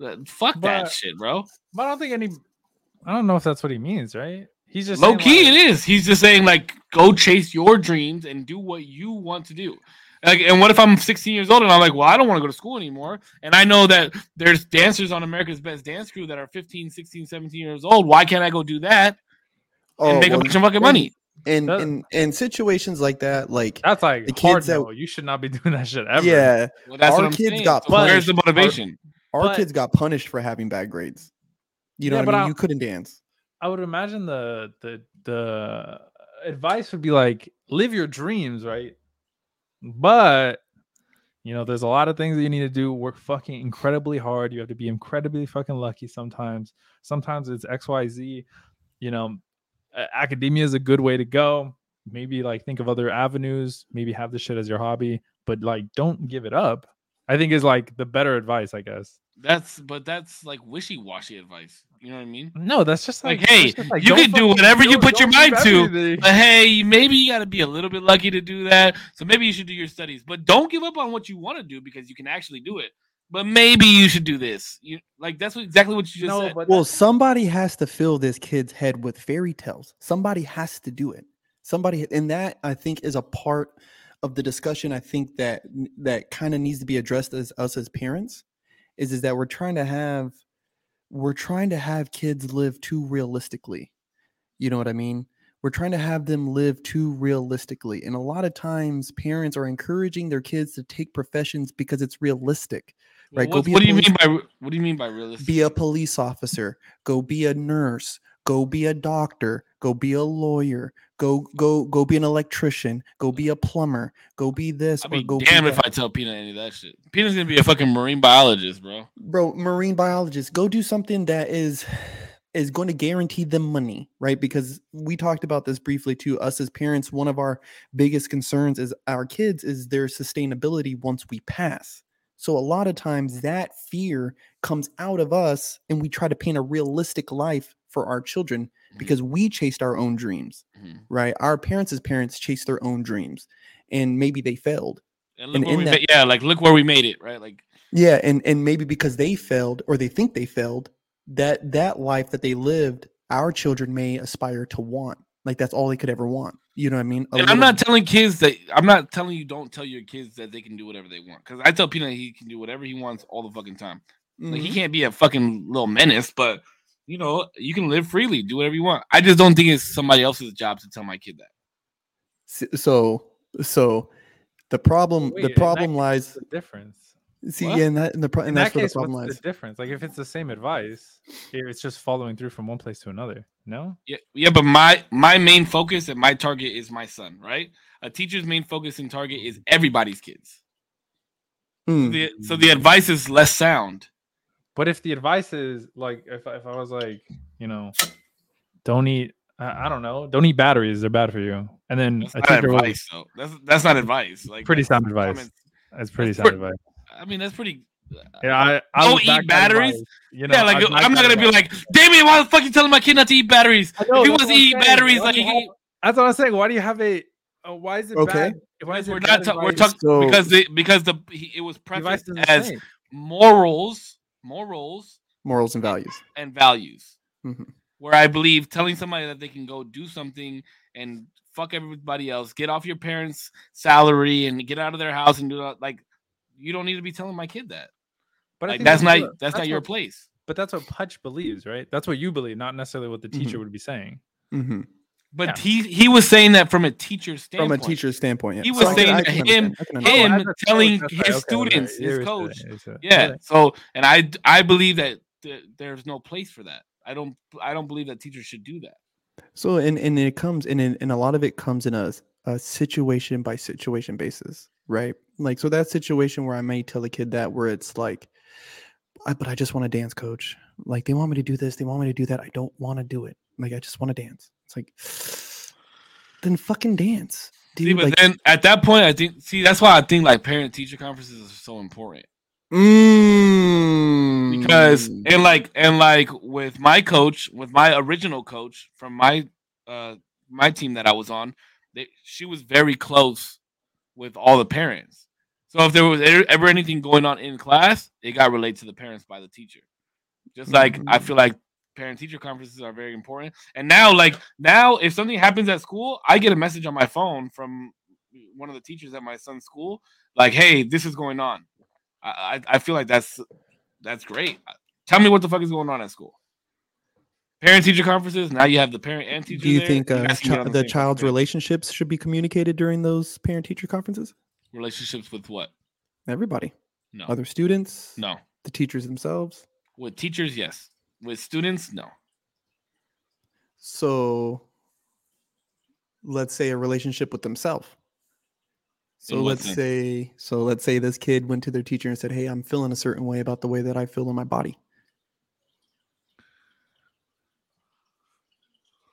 uh, fuck that shit, bro. But I don't think any. I don't know if that's what he means, right? He's just low key. like- it is. He's just saying like, go chase your dreams and do what you want to do. Like, and what if I'm 16 years old and I'm like, well, I don't want to go to school anymore, and I know that there's dancers on America's Best Dance Crew that are 15, 16, 17 years old. Why can't I go do that oh, and Oh, make a bunch of fucking money? And That- in in situations like that, like That's like The hard. kids that- no. You should not be doing that shit ever. yeah, Well, that's Our what I'm kids saying. got So where's the punished. Our- motivation? our But- kids got punished for having bad grades. You know Yeah, what but I mean? I- You couldn't dance. I would imagine the the the advice would be like live your dreams, right? But you know, there's a lot of things that you need to do. Work fucking incredibly hard. You have to be incredibly fucking lucky sometimes. Sometimes it's X, Y, Z. You know, academia is a good way to go. Maybe like think of other avenues. Maybe have this shit as your hobby, but like don't give it up. I think is like the better advice, I guess. That's but that's like wishy washy advice. You know what I mean? No, that's just Like, like, hey, just, like, you can do whatever you put your mind to. But hey, maybe you got to be a little bit lucky to do that. So maybe you should do your studies, but don't give up on what you want to do because you can actually do it. But maybe you should do this. You like that's what, exactly what you just no, said. but Well, somebody has to fill this kid's head with fairy tales. Somebody has to do it. somebody and that i think is a part of the discussion i think that that kind of needs to be addressed as us as parents is is that we're trying to have we're trying to have kids live too realistically you know what i mean we're trying to have them live too realistically and a lot of times parents are encouraging their kids to take professions because it's realistic Right, go What, be what do you mean by what do you mean by realistic? be a police officer go be a nurse go be a doctor go be a lawyer go go go be an electrician go be a plumber go be this be go damn if that. I tell Peanut any of that shit. Peanut's gonna be a fucking marine biologist, bro. bro marine biologist go do something that is is going to guarantee them money right because we talked about this briefly too us as parents one of our biggest concerns is our kids is their sustainability once we pass so a lot of times that fear comes out of us and we try to paint a realistic life for our children Mhm. because we chased our own dreams Mhm. right our parents' parents chased their own dreams and maybe they failed And look And where we that- ma- yeah, like look where we made it, right? Like Yeah, and and maybe because they failed or they think they failed, that that life that they lived, our children may aspire to want. Like that's all they could ever want. You know what I mean? A and I'm little- not telling kids that I'm not telling you don't tell your kids that they can do whatever they want. Because I tell Peanut he can do whatever he wants all the fucking time. Like he Mhm. can't be a fucking little menace, but you know, you can live freely, do whatever you want. I just don't think it's somebody else's job to tell my kid that. So so the problem Wait, the problem lies What's the difference? See What? yeah, and that and the pro- In and that that's where the case, problem what's lies. the difference? Like if it's the same advice, here it's just following through from one place to another. No, Yeah, yeah, but my my main focus and my target is my son, right? A teacher's main focus and target is everybody's kids. Mm. The, so the advice is less sound. but if the advice is like, if I- if I was like, you know, don't eat, I, I don't know, don't eat batteries; they're bad for you. And then That's a not teacher was advice, though. That's that's not advice. Like pretty sound advice. comments- That's pretty That's sound pre- advice. I mean, that's pretty. Yeah, I, I Don't eat batteries? advice, You know, yeah, like I'd back I'm not gonna be like, Damien, why the fuck you telling my kid not to eat batteries? I know, if he wants to eat saying. batteries, Why like do he you can, have- that's what I'm saying. Why do you have a? Uh, why is it Okay. bad? Why is it we're bad not. Ta- we're talking So- because the because the he, it was The prefaced as same. morals, morals, Morals and values. and values. Mhm. Where I believe telling somebody that they can go do something and fuck everybody else, get off your parents' salary and get out of their house and do that, like you don't need to be telling my kid that. But Like think that's not what- that's, not your what- place. But that's what Pudge believes, right? That's what you believe, not necessarily what the Mm-hmm. teacher would be saying. hmm But he he was saying that from a teacher's From standpoint. a teacher's standpoint. Yeah. He was I can- saying I can him- understand, I can understand. him Oh, telling that's his right, okay, okay, students, you're his coach. you're right. Yeah. So, and I I believe that th- there's no place for that. I don't I don't believe that teachers should do that. So and and it comes and in and a lot of it comes in a, a situation by situation basis, right? Like so that situation where I may tell a kid that where it's like, I, but I just want to dance, coach. Like they want me to do this, they want me to do that. I don't want to do it. Like I just want to dance. It's like, then fucking dance, See, dude. but like, then at that point, I think see that's why I think like parent teacher conferences are so important mm, because and like and like with my coach, with my original coach from my uh my team that I was on, they, she was very close with all the parents. So if there was ever anything going on in class, it got relayed to the parents by the teacher. Just like mm-hmm. I feel like parent teacher conferences are very important. And now, like now, if something happens at school, I get a message on my phone from one of the teachers at my son's school, like, "Hey, this is going on." I I, I feel like that's that's great. Tell me what the fuck is going on at school. Parent teacher conferences. Now you have the parent and teacher. do you there, think uh, guys can chi- get on the child's relationships should be communicated during those parent teacher conferences? relationships with what? Everybody, No, other students, no. the teachers themselves. With teachers, yes. With students, no. So let's say a relationship with themselves. So let's sense? say so let's say this kid went to their teacher and said, "Hey, I'm feeling a certain way about the way that I feel in my body."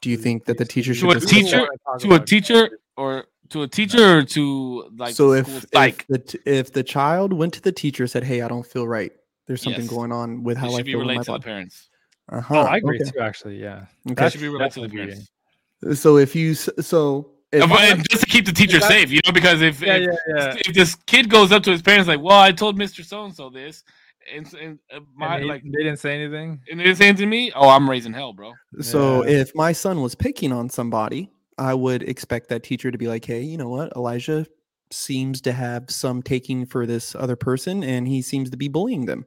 Do you think that the teacher should To a just teacher- To a teacher or to a teacher or to like so if like if the, t- if the child went to the teacher said, "Hey, I don't feel right. There's something Yes. going on with it how I should be feel in my related to the parents. Uh-huh. Oh, I agree okay. too. Actually, yeah. That should be related to the definitely parents. So if you so if Uh, but- I- just to keep the teacher safe, you know, because if Yeah, if, yeah, yeah. if this kid goes up to his parents like, "Well, I told Mister So and So this," and, and uh, my And he- like, they didn't say anything. and they're saying to me, "Oh, I'm raising hell, bro." So Yeah. if my son was picking on somebody I would expect that teacher to be like, "Hey, you know what? Elijah seems to have some taking for this other person, and he seems to be bullying them."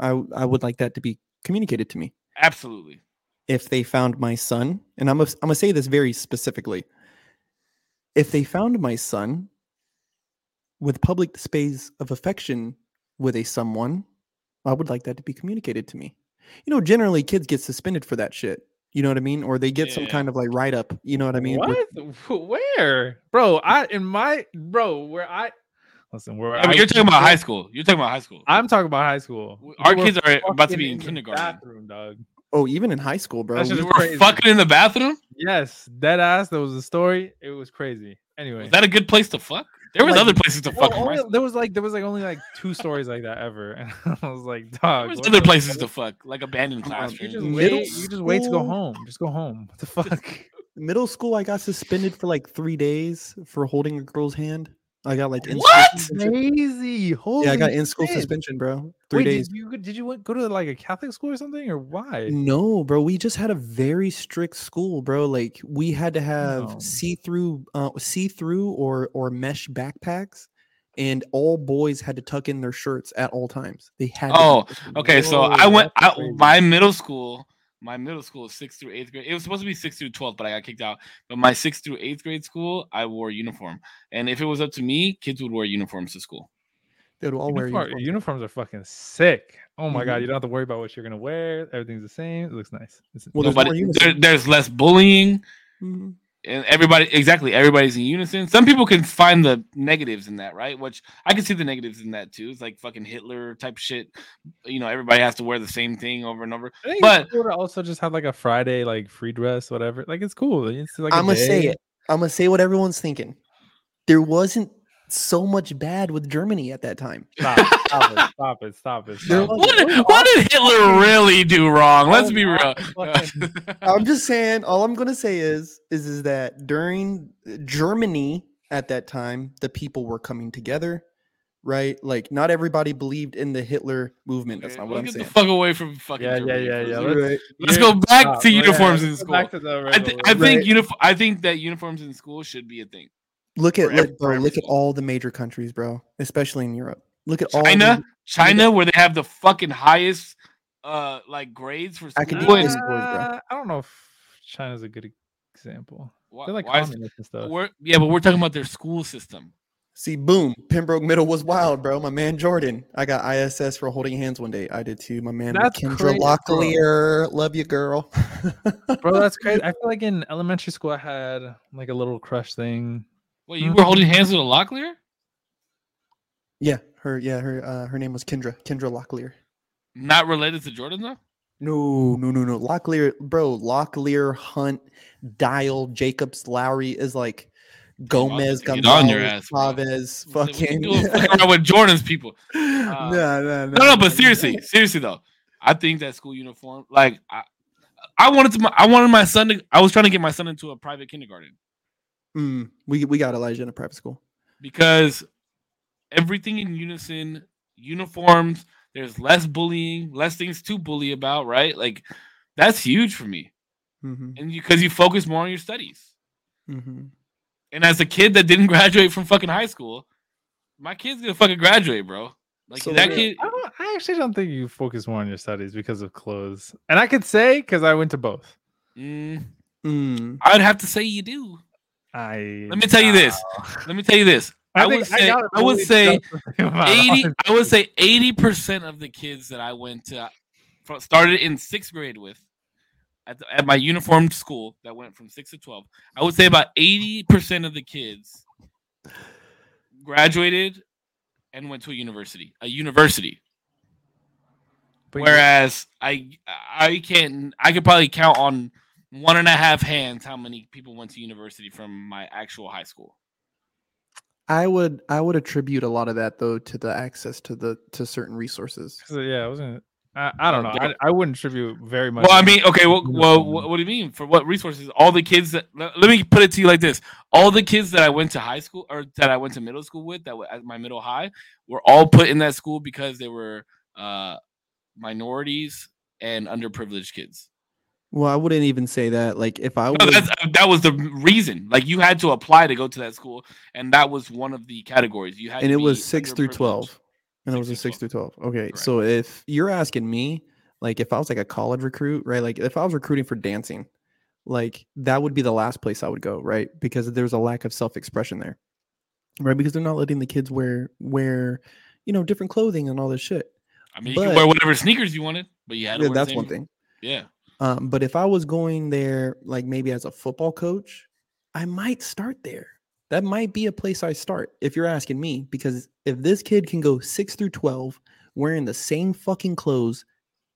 I I would like that to be communicated to me. Absolutely. If they found my son, and I'm gonna- I'm gonna say this very specifically, if they found my son with public displays of affection with a someone, I would like that to be communicated to me. You know, generally kids get suspended for that shit. You know what I mean? Or they get some kind of like write up. You know what I mean? Where- What? Wh- Where, bro? I in my bro where I listen where Yeah, but I you're talking about high school. You're talking about high school. I'm talking about high school. Our We were kids are about to be in the kindergarten. Bathroom, dog. Oh, even in high school, bro. That shit we- We were crazy. fucking in the bathroom. Yes, dead ass. There was a story. It was crazy. Anyway, is that a good place to fuck? There was Like, other places to Well, fuck. in only- there was like there was like only like two stories like that ever, and I was like, dog. There was other places to fuck, like abandoned Come on, You classrooms. just Middle wait. You just wait to go home. Just go home. What the fuck? middle school, I got suspended for like three days for holding a girl's hand. I got like in What? Crazy. Holy Yeah, I got in school suspension, bro. Three Wait, days. Did you did you go to like a Catholic school or something, or why? No, bro. We just had a very strict school, bro. Like we had to have No. see-through, uh, see-through or or mesh backpacks, and all boys had to tuck in their shirts at all times. They had. to Oh, this. Okay, so I went. that's I, my middle school, my middle school is sixth through eighth grade. It was supposed to be sixth through twelfth, but I got kicked out. But my sixth through eighth grade school, I wore a uniform, and if it was up to me, kids would wear uniforms to school. They would all wear uniforms. uniforms are fucking sick. Oh my god, Mhm. you don't have to worry about what you're gonna wear. Everything's the same. It looks nice. It's- Well, there's more Nobody, there, there's less bullying, Mhm. And everybody exactly everybody's in unison. Some people can find the negatives in that, right? Which I can see the negatives in that too. It's like fucking Hitler type shit. You know, everybody has to wear the same thing over and over. I think But- it's cool to also just have like a Friday like free dress, whatever. Like it's cool. It's like a I'm gonna say it. I'm gonna say what everyone's thinking. There wasn't so much bad with Germany at that time. Stop, stop it, stop it, stop it. There stop it. What did, what did Hitler really do wrong? Oh, let's Oh be real. I'm just saying. All I'm gonna say is, is, is that during uh, Germany at that time, the people were coming together, right? Like, not everybody believed in the Hitler movement. That's Okay, not what I'm get saying. the fuck away from fucking Yeah, yeah, Germany yeah, for a yeah, let's- Right. Let's go back stop. to Oh, yeah, uniforms in school. back to the I, th- I think Right. uniform. I think that uniforms in school should be a thing. Look at for look, bro, look at all the major countries, bro, especially in Europe. Look at all China, the- China, where they have the fucking highest, uh, like grades for school. Academic and- scores, bro. Uh, I don't know if China's a good example. why- They're like why is- and stuff. we're- yeah, but we're talking about their school system. See, boom, Pembroke Middle was wild, bro. My man Jordan. I got ISS for holding hands one day. I did too. My man That's Kendra crazy, bro. Locklear. Love you, girl. Bro, that's crazy. I feel like in elementary school I had like a little crush thing. Wait, you were holding hands with a Locklear? yeah, her. Yeah, her. Uh, her name was Kendra. Kendra Locklear. Not related to Jordan though. No, no, no, no. Locklear, bro. Locklear, Hunt, Dial, Jacobs, Lowry is like Gomez, get on your Gonzalez, ass. Chavez, fucking. doing fucking around with Jordan's people. no, no, no, No, no, but seriously, seriously though, I think that school uniform, like, I, I wanted to, my, I wanted my son to, I was trying to get my son into a private kindergarten Mm, we we got Elijah in a private school. because everything in unison, uniforms, there's less bullying, less things to bully about, right? Like, that's huge for me, hmm and because you, focus more on your studies. hmm And as a kid that didn't graduate from fucking high school, my kid's gonna fucking graduate, bro. Like So that kid. I, don't, I actually don't think you focus more on your studies because of clothes. And I could say because I went to both. Mm, Mm. I'd have to say you do. I Let me tell you this. Let me tell you this. I, would say got I would say eighty. I would say eighty percent of the kids that I went to started in sixth grade with at, the, at my uniformed school that went from six to twelve. I would say about eighty percent of the kids graduated and went to a university. A university. But Whereas I I can't I could probably count on one and a half hands how many people went to university from my actual high school. I would I would attribute a lot of that though to the access to the to certain resources. 'cause, yeah, I wasn't. I, I don't know. I, I wouldn't attribute very much. Well, I mean, okay, well, well what, what do you mean? For what resources? All the kids that let, let me put it to you like this: all the kids that I went to high school or that I went to middle school with, that were at my middle high, were all put in that school because they were uh, minorities and underprivileged kids. Well, I wouldn't even say that. Like if I No, was uh, that was the reason. Like you had to apply to go to that school, and that was one of the categories. You had, and it was six through twelve. And it was a Six through twelve. Okay. Correct. So if you're asking me, like if I was like a college recruit, right? Like if I was recruiting for dancing, like that would be the last place I would go, right? Because there's a lack of self-expression there. Right? Because they're not letting the kids wear wear, you know, different clothing and all this shit. I mean, you But- could wear whatever sneakers you wanted, but you had to Yeah, wear the that's same- one thing. Yeah, Um, but if I was going there, like maybe as a football coach, I might start there. That might be a place I start if you're asking me, because if this kid can go six through 12 wearing the same fucking clothes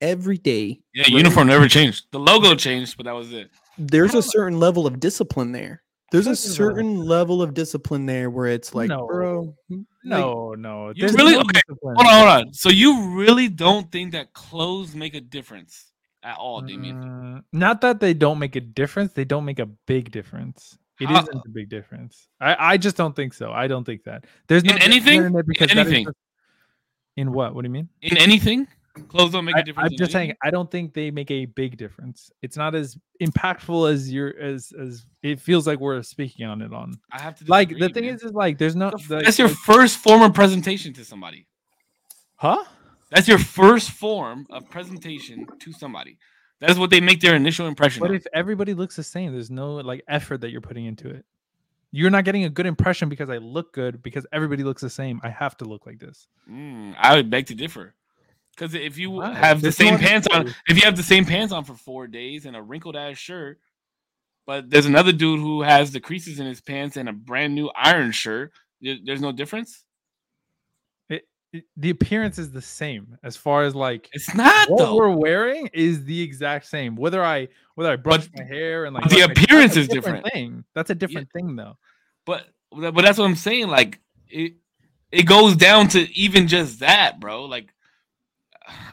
every day, yeah. right, Uniform never changed. The logo changed, but that was it. there's a certain level of discipline there. There's a First of all- certain level of discipline there where it's like, No. bro, hmm, like, No, no. You really- no okay. Hold on, hold on. So you really don't think that clothes make a difference at all, Damien? Mm, not that they don't make a difference, they don't make a big difference. It not a big difference. I, I just don't think so. I don't think that. There's no In anything? in, In because that is anything? just- in what? What do you mean? In anything, clothes don't make a difference. I, am just saying? I don't think they make a big difference. It's not as impactful as you're as as it feels like we're speaking on it on. I have to Like the thing man. is, is like there's no The that's your first formal presentation to somebody. huh? That's your first form of presentation to somebody. That is what they make their initial impression. But of. if everybody looks the same, there's no like effort that you're putting into it. You're not getting a good impression because I look good because everybody looks the same. I have to look like this. Mm, I would beg to differ. Because if you have the There's same pants on, if you have the same pants on for four days and a wrinkled ass shirt, but there's another dude who has the creases in his pants and a brand new iron shirt, there's no difference. It, it- the appearance is the same as far as like It's not what though. we're wearing is the exact same. Whether I whether I brush my hair and like the brush my teeth, appearance that's is different. Thing that's a different thing though. But but that's what I'm saying. Like it, it goes down to even just that, bro. Like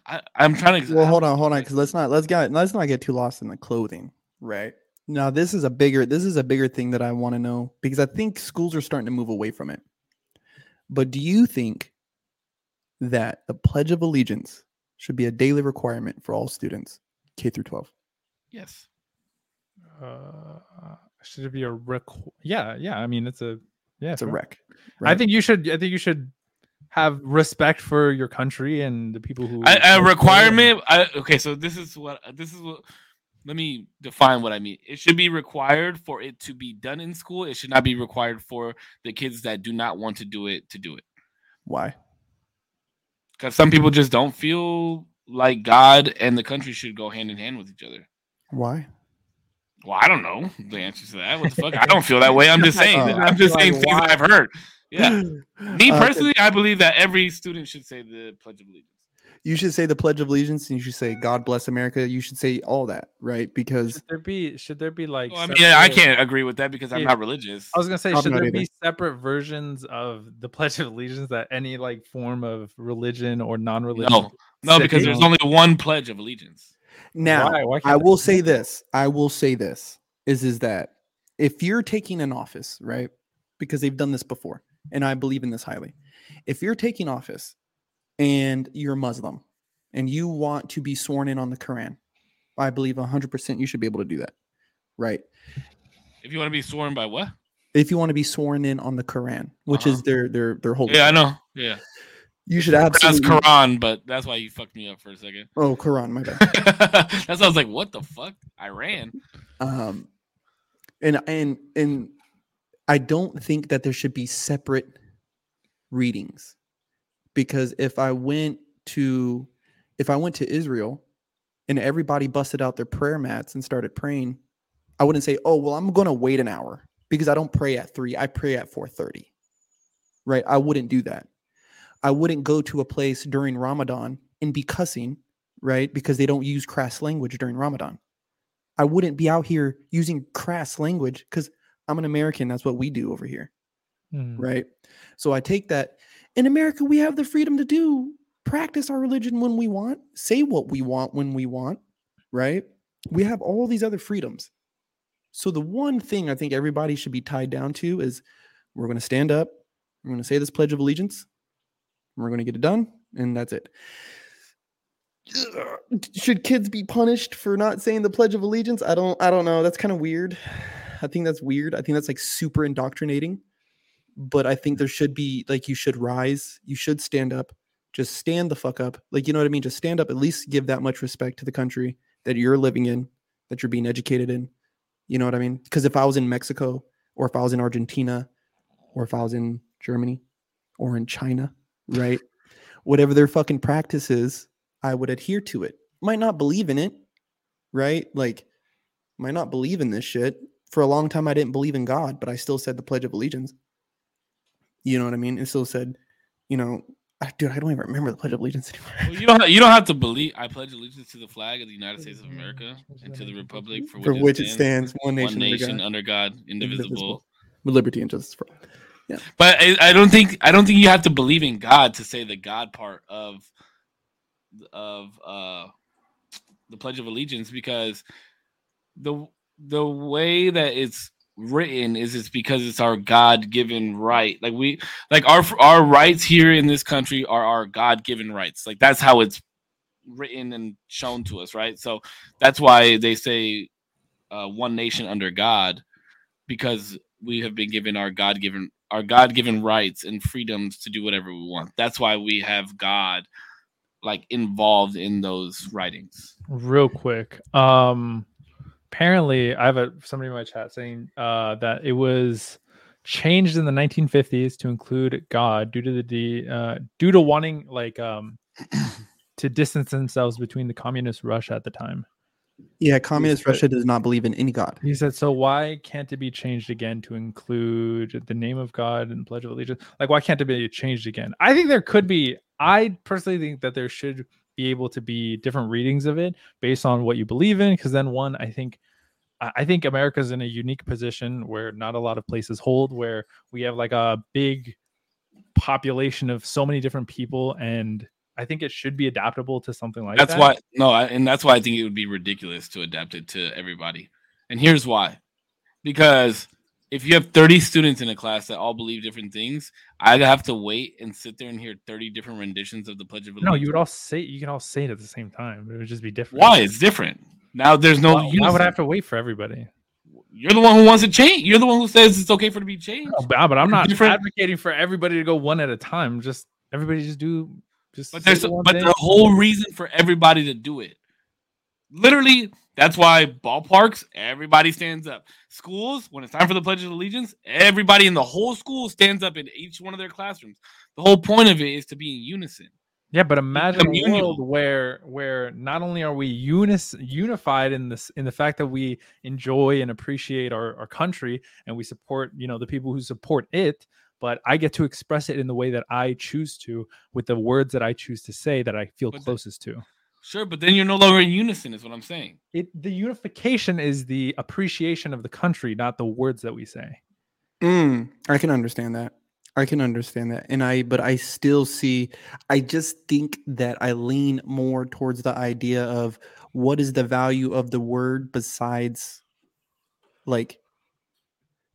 I, I'm trying to. Well, hold on, hold on, because let's not let's get let's not get too lost in the clothing, right? Now, this is a bigger this is a bigger thing that I want to know because I think schools are starting to move away from it. But do you think that the Pledge of Allegiance should be a daily requirement for all students, K through 12? Yes. Uh, should it be a requ- Yeah, yeah. I mean, it's a yeah. It's a sure. wreck. I think you should. I think you should have respect for your country and the people who. I, a work requirement. I, okay, so this is what this is what. Let me define what I mean. It should be required for it to be done in school. It should not be required for the kids that do not want to do it to do it. Why? Because some people just don't feel like God and the country should go hand in hand with each other. Why? Well, I don't know the answer to that. What the fuck? I don't feel that way. I'm just saying. Uh, I'm just like, saying things why? I've heard. Yeah. Me Uh, personally, I believe that every student should say the Pledge of Allegiance. You should say the Pledge of Allegiance and you should say God bless America. You should say all that, right? Because Should there be? Should there be like? Well, I mean, yeah, I can't agree with that because I'm Yeah. not religious. I was gonna say, I'm should there either. be separate versions of the Pledge of Allegiance that any like form of religion or non-religion? No, no, because there's on? only one Pledge of Allegiance. now Why? Why I will there be say this. I will say this is is that if you're taking an office, right? Because they've done this before, and I believe in this highly. If you're taking office and you're Muslim and you want to be sworn in on the Quran, I believe 100% you should be able to do that, right? If you want to be sworn by what? If you want to be sworn in on the Quran, which is Uh-huh. their their their holy, Yeah, I know. Yeah, you should that's absolutely. Quran, but that's why you fucked me up for a second. Oh, Quran, my bad. that's why I was like, what the fuck? Iran. um and and and i don't think that there should be separate readings because if i went to if i went to israel and everybody busted out their prayer mats and started praying i wouldn't say oh well i'm going to wait an hour because i don't pray at 3 i pray at 4:30 right i wouldn't do that i wouldn't go to a place during ramadan and be cussing right because they don't use crass language during ramadan I wouldn't be out here using crass language because I'm an American. That's what we do over here. Hmm. Right. So I take that in America, we have the freedom to do practice our religion when we want, say what we want when we want. Right. We have all these other freedoms. So the one thing I think everybody should be tied down to is we're going to stand up, we're going to say this Pledge of Allegiance, we're going to get it done, and that's it. should kids be punished for not saying the Pledge of Allegiance? I don't. I don't know. That's kind of weird. I think that's weird. I think that's like super indoctrinating. But I think there should be like you should rise. You should stand up. Just stand the fuck up. Like you know what I mean. Just stand up. At least give that much respect to the country that you're living in, that you're being educated in. You know what I mean? Because if I was in Mexico, or if I was in Argentina, or if I was in Germany, or in China, right? Whatever their fucking practice is, I would adhere to it. Might not believe in it, right? Like, might not believe in this shit. For a long time, I didn't believe in God, but I still said the Pledge of Allegiance. You know what I mean? And still said, you know, I, dude, I don't even remember the Pledge of Allegiance anymore. Well, you don't. You don't have to believe. I pledge allegiance to the flag of the United States of America and to the republic for which, For which it stands, stands, one nation, one under God, under God, indivisible. indivisible, with liberty and justice for all. Yeah. But I, I don't think I don't think you have to believe in God to say the God part of of uh the Pledge of Allegiance because the the way that it's written is it's because it's our God-given right. Like we like our our rights here in this country are our God-given rights. Like that's how it's written and shown to us, right? So that's why they say uh, one nation under God because we have been given our God-given our God-given rights and freedoms to do whatever we want. That's why we have God like involved in those writings. real quick um apparently i have a somebody in my chat saying uh that it was changed in the 1950s to include god due to the de- uh due to wanting like um to distance themselves between the communist russia at the time. Yeah, communist but- Russia does not believe in any God. he said so why can't it be changed again to include the name of god and pledge of allegiance? Like why can't it be changed again? I think there could be i personally think that there should be able to be different readings of it based on what you believe in because then one i think I think America's in a unique position where not a lot of places hold, where we have like a big population of so many different people, and I think it should be adaptable to something like that. that's that. why no, I, and that's why I think it would be ridiculous to adapt it to everybody. And here's why: because if you have 30 students in a class that all believe different things, I'd have to wait and sit there and hear 30 different renditions of the Pledge of Allegiance. No, you would all say you can all say it at the same time. It would just be different. Why? It's different. Now there's no. Why, why would. I have to wait for everybody? You're the one who wants to change. You're the one who says it's okay for it to be changed. No, but, I'm not different- advocating for everybody to go one at a time. Just everybody just do just. But there's the but thing. the whole reason for everybody to do it. Literally, that's why ballparks, everybody stands up. Schools, when it's time for the Pledge of Allegiance, everybody in the whole school stands up in each one of their classrooms. The whole point of it is to be in unison. Yeah, but imagine a world where where not only are we unis, unified in this in the fact that we enjoy and appreciate our, our country and we support you know the people who support it, but I get to express it in the way that I choose to with the words that I choose to say that I feel But closest to. Sure, but then you're no longer in unison, is what I'm saying. It the unification is the appreciation of the country, not the words that we say. Mm, I can understand that. I can understand that. And I, but I still see, I just think that I lean more towards the idea of what is the value of the word besides like,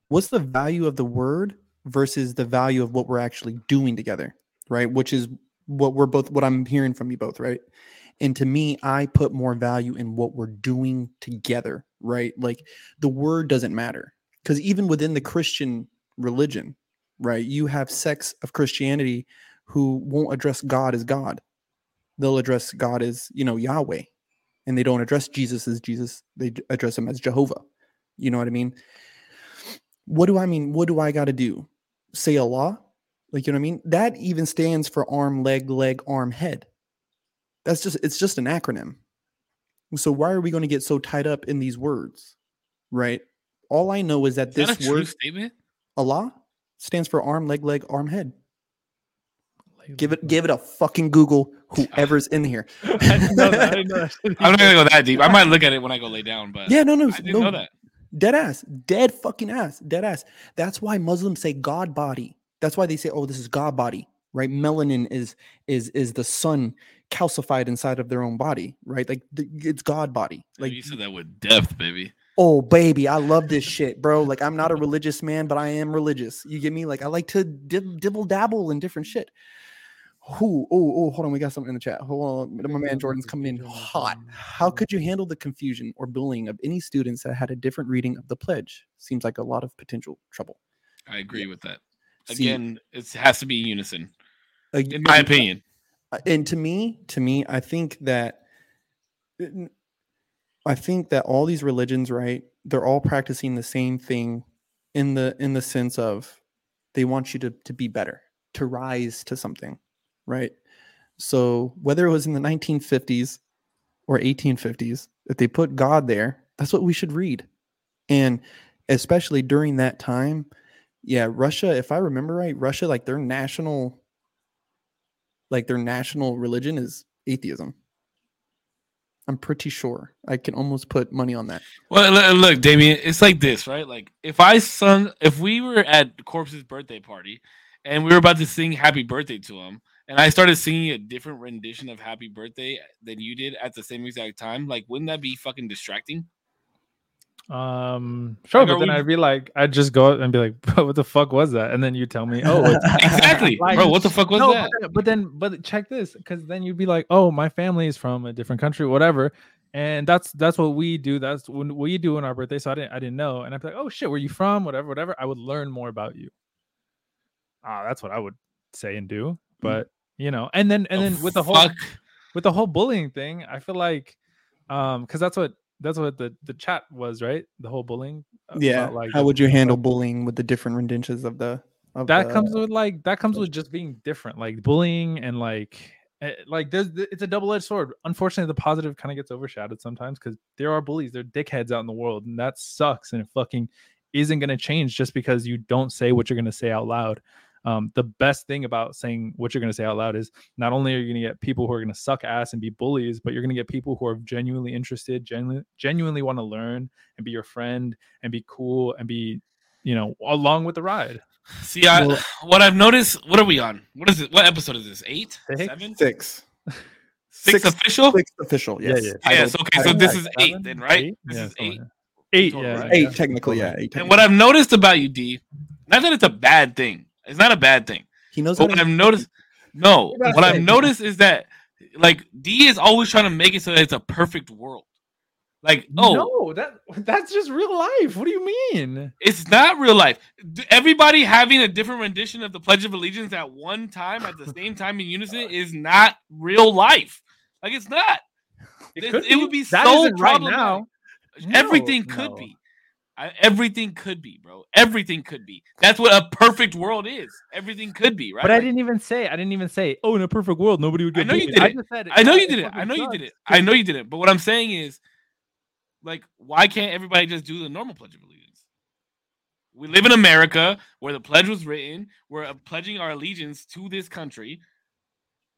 what's the value of the word versus the value of what we're actually doing together, right? Which is what we're both, what I'm hearing from you both, right? And to me, I put more value in what we're doing together, right? Like the word doesn't matter because even within the Christian religion, right, you have sects of Christianity who won't address God as God. They'll address God as, you know, Yahweh. And they don't address Jesus as Jesus. They address him as Jehovah. You know what I mean? What do I mean? What do I got to do? Say Allah? Like, you know what I mean? That even stands for arm, leg, leg, arm, head. That's just, it's just an acronym. So why are we going to get so tied up in these words? Right? All I know is that Is that this true word statement? Allah stands for arm, leg, leg, arm, head. Give it, give it a fucking Google. Whoever's in here. I didn't know that. I didn't know that. I'm not gonna go that deep. I might look at it when I go lay down, but Yeah, no, no, I didn't no. know that. Dead ass, dead fucking ass, dead ass. That's why Muslims say God body. That's why they say, "Oh, this is God body." Right? Melanin is is is the sun calcified inside of their own body. Right? Like the, it's God body. Like Like you said that with depth, baby. Oh baby, I love this shit, bro. Like I'm not a religious man, but I am religious. You get me? Like I like to dib- dibble dabble in different shit. Who? Oh, oh, hold on. We got something in the chat. Hold on. My man Jordan's coming in hot. How could you handle the confusion or bullying of any students that had a different reading of the pledge? Seems like a lot of potential trouble. I agree with that. See, Again, it has to be unison, ag- in my opinion. and to me to me i think that I think that all these religions right they're all practicing the same thing in the in the sense of they want you to to be better to rise to something right so whether it was in the 1950s or 1850s if they put god there that's what we should read and especially during that time yeah russia if i remember right russia like their national like their national religion is atheism. I'm pretty sure. I can almost put money on that. Well, look, Damien, it's like this, right? Like if I sung, if we were at Corpse's birthday party and we were about to sing "Happy Birthday" to him, and I started singing a different rendition of "Happy Birthday" than you did at the same exact time, like wouldn't that be fucking distracting? Um, sure, Like, but then we- I'd be like, I'd just go out and be like, bro, what the fuck was that? And then you tell me, oh, Exactly, Like- bro. What the fuck was no, that? But then, but then, but check this, because then you'd be like, oh, my family is from a different country, whatever, and that's that's what we do. That's when we do on our birthday. So I didn't I didn't know, and I'd be like, oh shit, where you from? Whatever, whatever. I would learn more about you. Ah, that's what I would say and do. But you know, and then and The then with the whole fuck? with the whole bullying thing, I feel like, um, because that's what that's what the the chat was, right? The whole bullying. uh, Yeah. like How would you handle bullying with the different renditions of the of that the- comes with like that comes with just being different like bullying and like eh, like there's it's a double-edged sword unfortunately the positive kind of gets overshadowed sometimes because there are bullies there are dickheads out in the world and that sucks and it fucking isn't going to change just because you don't say what you're going to say out loud um, the best thing about saying what you're going to say out loud is not only are you going to get people who are going to suck ass and be bullies, but you're going to get people who are genuinely interested, genuinely, genuinely want to learn and be your friend and be cool and be, you know, along with the ride. See, I, Well- what I've noticed. What are we on? What is it? What episode is this? Eight, Six? seven, six. six Six- official. Sixth official. Yeah, Yes. yeah. Yes. Okay. So this is eight then, right? Eight? This Yeah, is something eight. like. Eight, yeah. right? Eight yeah. technically, yeah. Eight And what I've noticed about you, D, not that it's a bad thing. It's not a bad thing. he knows But what I've noticed, no, what I've noticed is that like D is always trying to make it so that it's a perfect world. Like, oh, no, that that's just real life. What do you mean? it's not real life. Everybody having a different rendition of the Pledge of Allegiance at one time, at the same time in unison, is not real life. Like, it's not. It, could it would be That so isn't right problematic. now. everything No, could no. be. I, everything could be, bro. Everything could be. That's what a perfect world is. Everything could be, right? But I didn't even say. I didn't even say. Oh, in a perfect world, nobody would get. I know you bullied." did I it. just said. I know you did it. I know you did it. I know you did it. But what I'm saying is, like, why can't everybody just do the normal Pledge of Allegiance? We live in America where the pledge was written. We're pledging our allegiance to this country.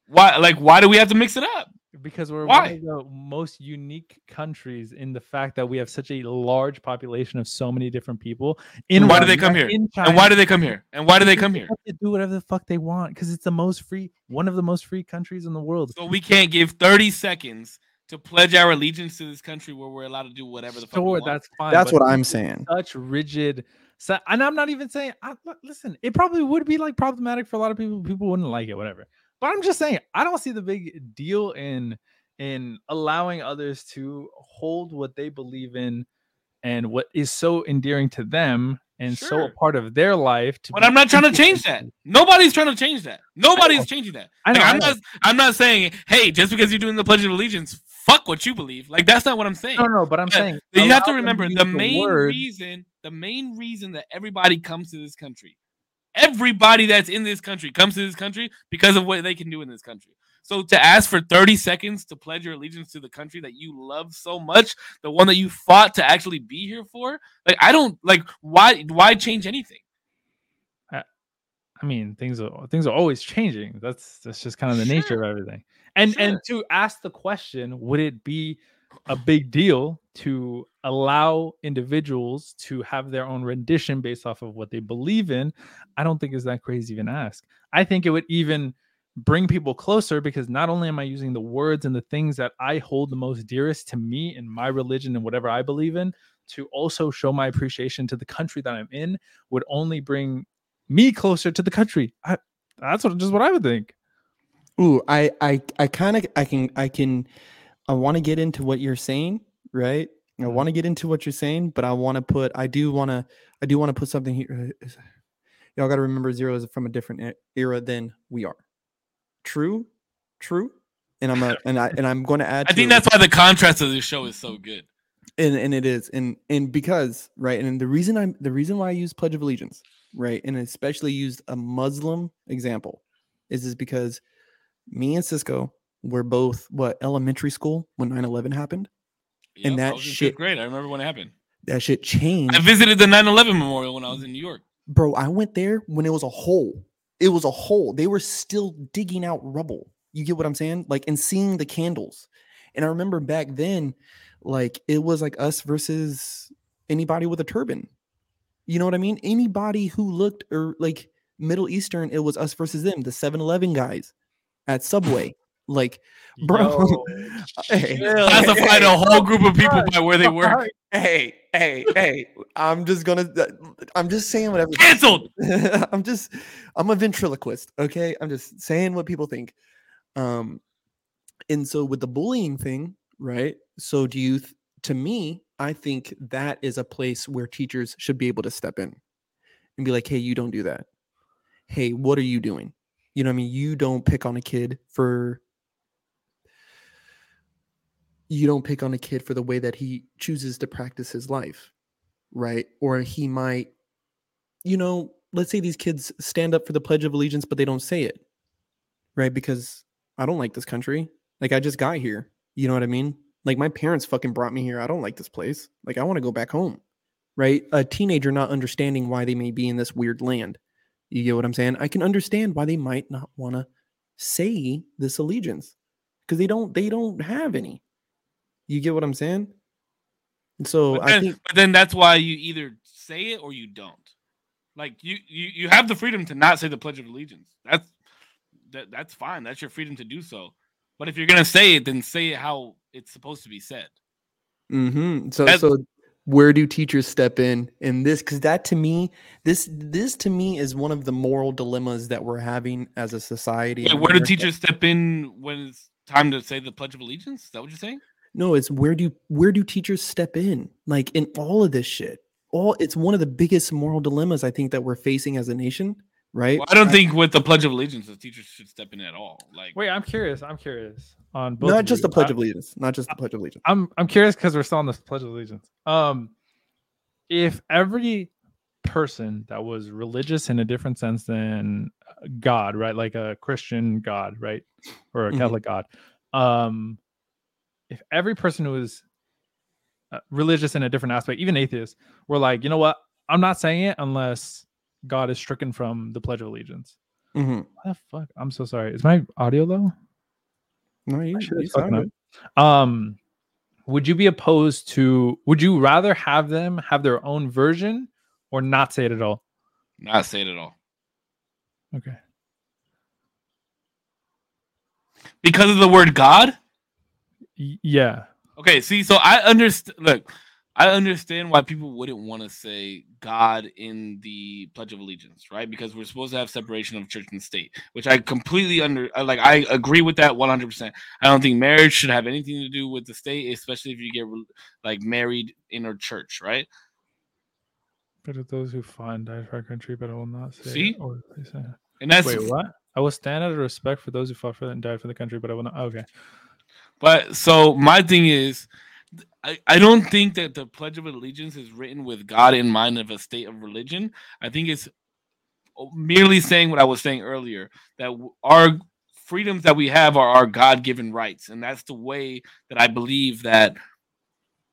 Why, like, why do we have to mix it up? Because we're Why? one of the most unique countries in the fact that we have such a large population of so many different people. In why do they come here? And why do they come here? And why do they come here? have to do whatever the fuck they want because it's the most free, one of the most free countries in the world. So we can't give 30 seconds to pledge our allegiance to this country where we're allowed to do whatever the fuck Sure, that's fine. That's what I'm saying. Such rigid. So, and I'm not even saying. I, listen, it probably would be like problematic for a lot of people. People wouldn't like it, whatever. But I'm just saying, I don't see the big deal in in allowing others to hold what they believe in and what is so endearing to them and so a part of their life. But I'm not trying to change that. Nobody's trying to change that. Nobody's changing that. I know, Like, I I'm know. not. I'm not saying, hey, just because you're doing the Pledge of Allegiance, fuck what you believe. Like that's not what I'm saying. No, no, but I'm But saying you have to remember the main word- reason. The main reason that everybody comes to this country, everybody that's in this country comes to this country because of what they can do in this country. So to ask for 30 seconds to pledge your allegiance to the country that you love so much, the one that you fought to actually be here for, like I don't like why why change anything? I mean, things are things are always changing. That's that's just kind of the nature of everything. And and to ask the question, would it be a big deal to allow individuals to have their own rendition based off of what they believe in? I don't think is that crazy even ask. I think it would even bring people closer because not only am I using the words and the things that I hold the most dearest to me and my religion and whatever I believe in, to also show my appreciation to the country that I'm in would only bring me closer to the country. I, that's what just what I would think. Ooh, I I I kind of I can I can I want to get into what you're saying, right? I Mhm. want to get into what you're saying, but I want to put I do want to I do want to put something here. uh, Y'all got to remember zero is from a different era than we are. True, true. And I'm a, and I and I'm going to add. I think that's why the contrast of this show is so good. and and it is and and because right and the reason i'm the reason why i use pledge of allegiance right and especially used a muslim example is is because me and cisco were both what elementary school when 9-11 happened And Yep, that shit- great I remember when it happened. that shit changed. I visited the 9/11 memorial when I was in New York. bro i went there when it was a hole. It was a hole. They were still digging out rubble. You get what i'm saying? Like and seeing the candles. And i remember back then like it was like us versus anybody with a turban. You know what i mean? Anybody who looked or like middle eastern it was us versus them the 7-eleven guys at subway like bro Yo, hey, chill. Classified a whole group of people by where they work. hey hey hey i'm just gonna uh, i'm just saying whatever Canceled. I'm just I'm a ventriloquist, okay? I'm just saying what people think. Um and so with the bullying thing, right? So do you th- to me, I think that is a place where teachers should be able to step in and be like, "Hey, you don't do that. Hey, what are you doing?" You know what I mean? You don't pick on a kid for you don't pick on a kid for the way that he chooses to practice his life, right? Or he might you know, let's say these kids stand up for the Pledge of Allegiance, but they don't say it, right? Because I don't like this country. Like, I just got here. You know what I mean? Like, my parents fucking brought me here. I don't like this place. Like, I want to go back home, right? A teenager not understanding why they may be in this weird land. You get what I'm saying? I can understand why they might not want to say this allegiance because they don't, they don't have any. You get what I'm saying? So But I then, think, but then that's why you either say it or you don't. Like you, you, you have the freedom to not say the Pledge of Allegiance. That's that, that's fine. That's your freedom to do so. But if you're gonna say it, then say it how it's supposed to be said. Mm-hmm. So That's- so where do teachers step in in this? Because that to me, this this to me is one of the moral dilemmas that we're having as a society. In where do teachers step in when it's time to say the Pledge of Allegiance? Is that what you're saying? No, it's where do where do teachers step in? Like in all of this shit. All it's one of the biggest moral dilemmas I think that we're facing as a nation, right? Well, I don't think with the Pledge of Allegiance, the teachers should step in at all. Like, Wait, I'm curious. I'm curious on both. not just the Pledge I- of Allegiance, not just the Pledge of Allegiance. I'm I'm curious because we're still on this Pledge of Allegiance. Um, if every person that was religious in a different sense than God, right, like a Christian God, right, or a Mhm. Catholic God, um, if every person who is uh, religious in a different aspect, even atheists, were like, you know what, I'm not saying it unless God is stricken from the Pledge of Allegiance. Mhm. What the fuck? I'm so sorry. Is my audio low? No, you, shit you sound up. Um, would you be opposed to? Would you rather have them have their own version or not say it at all? not say it at all Okay. because of the word God. Yeah. Okay, see, so I understand. Look, I understand why people wouldn't want to say God in the Pledge of Allegiance, right? Because we're supposed to have separation of church and state, which I completely under. Uh, like, I agree with that one hundred percent. I don't think marriage should have anything to do with the state, especially if you get like married in a church, right? But of those who fought and died for our country, but I will not say. See? Or say. And that's Wait, what? I will stand out of respect for those who fought for that and died for the country, but I will not. Okay. But so my thing is, I, I don't think that the Pledge of Allegiance is written with God in mind of a state of religion. I think it's oh, merely saying what I was saying earlier that our freedoms that we have are our God given rights. And that's the way that I believe that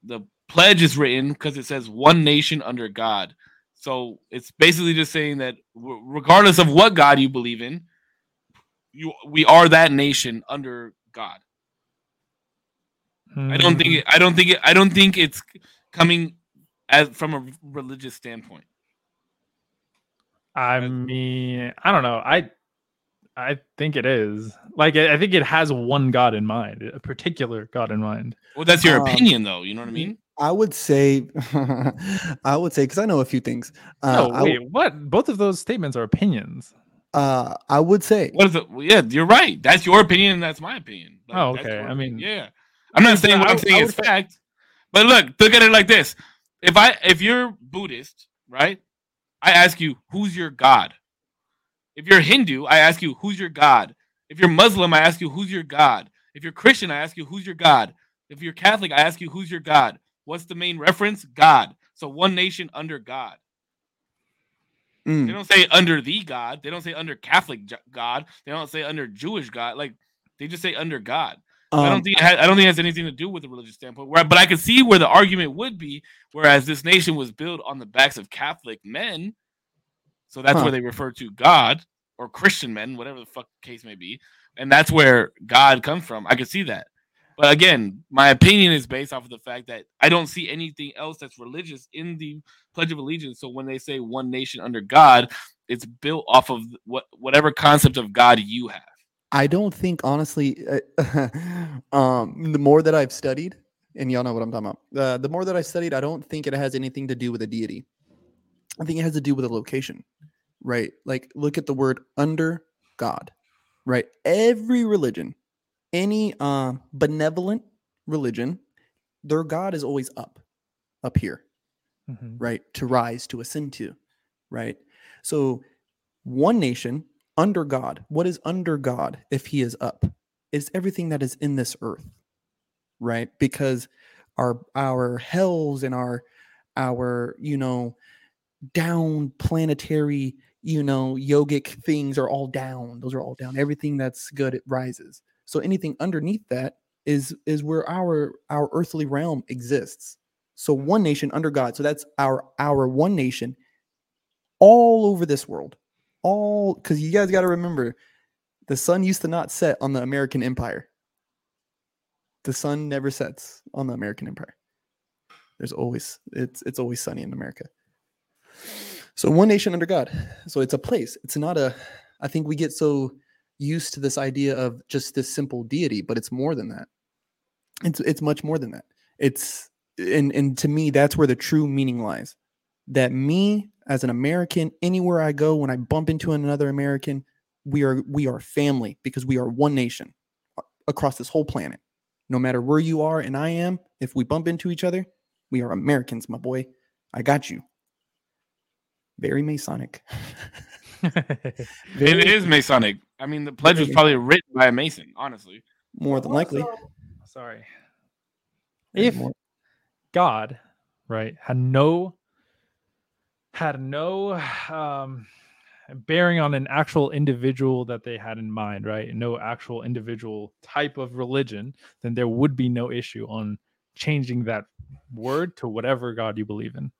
the pledge is written because it says one nation under God. So it's basically just saying that regardless of what God you believe in, you we are that nation under God. I don't think it, I don't think it, I don't think it's coming as from a religious standpoint. I mean, I don't know. I I think it is. Like I I think it has one God in mind, a particular God in mind. Well, that's your Um, opinion, though. You know what I mean? I would say, I would say, because I know a few things. Uh, no, I w- wait, what? Both of those statements are opinions. Uh, I would say What is it? Well, yeah, you're right. That's your opinion, and that's my opinion. Like, Oh, okay. your I mean- yeah. I'm not saying what I'm saying is fact, but look, look at it like this: if I, if you're Buddhist, right, I ask you, who's your god? If you're Hindu, I ask you, who's your god? If you're Muslim, I ask you, who's your god? If you're Christian, I ask you, who's your god? If you're Catholic, I ask you, who's your god? What's the main reference? God. So one nation under God. Mm. They don't say under the God. They don't say under Catholic God. They don't say under Jewish God. Like they just say under God. I don't Um, think it ha- I don't think it has anything to do with the religious standpoint. Where, but I can see where the argument would be. Whereas this nation was built on the backs of Catholic men, so that's Huh. where they refer to God or Christian men, whatever the fuck the case may be, and that's where God comes from. I can see that. But again, my opinion is based off of the fact that I don't see anything else that's religious in the Pledge of Allegiance. So when they say one nation under God, it's built off of what whatever concept of God you have. I don't think honestly. Uh, um, the more that I've studied, and y'all know what I'm talking about. Uh, the more that I studied, I don't think it has anything to do with a deity. I think it has to do with a location, right? Like, look at the word under God, right? Every religion, any uh, benevolent religion, their God is always up, up here, Mhm. right? To rise, to ascend to, right? So, one nation under God, what is under God if he is up? Is everything that is in this earth, right? Because our our hells and our our you know down planetary you know yogic things are all down. Those are all down. Everything that's good it rises. So anything underneath that is is where our our earthly realm exists. So one nation under god so that's our our one nation all over this world all because you guys got to remember the sun used to not set on the american empire. The sun never sets on the american empire. There's always it's it's always sunny in america. So one nation under god. So it's a place. It's not a i think we get so used to this idea of just this simple deity but it's more than that. It's it's much more than that. It's and and to me that's where the true meaning lies. That me as an american anywhere i go when i bump into another american we are we are family because we are one nation uh, across this whole planet. No matter where you are and i am if we bump into each other we are americans my boy. I got you. Very masonic. It is Masonic. I mean, the pledge was probably written by a Mason, honestly. more than likely. Sorry. If God, right, had no had no um bearing on an actual individual that they had in mind, right? No actual individual type of religion, then there would be no issue on changing that word to whatever God you believe in.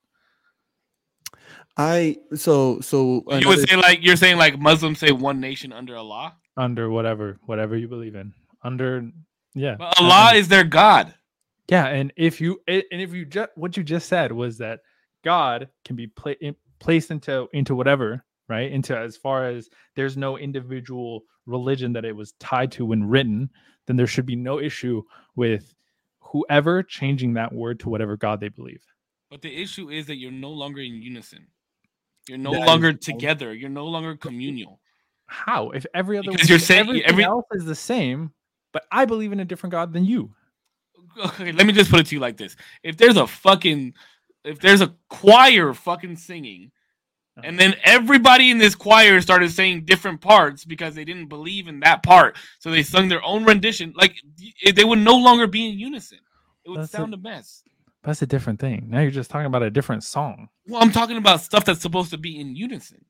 i so so you would say like you're saying like Muslims say one nation under Allah, Under whatever, whatever you believe in. Under yeah. but Allah is their God. Yeah, and if you and if you just what you just said was that God can be pla- in, placed into into whatever, right? Into as far as there's no individual religion that it was tied to when written, then there should be no issue with whoever changing that word to whatever God they believe. But the issue is that you're no longer in unison. You're no That is longer valid. together. You're no longer communal. How? If every other Because you're saying- everything every- else is the same, but I believe in a different God than you. Okay, let me just put it to you like this: If there's a fucking, if there's a choir fucking singing, uh-huh. and then everybody in this choir started saying different parts because they didn't believe in that part, so they sung their own rendition. Like they would no longer be in unison. It would That's a- sound a mess. That's a different thing. Now you're just talking about a different song. Well, I'm talking about stuff that's supposed to be in unison.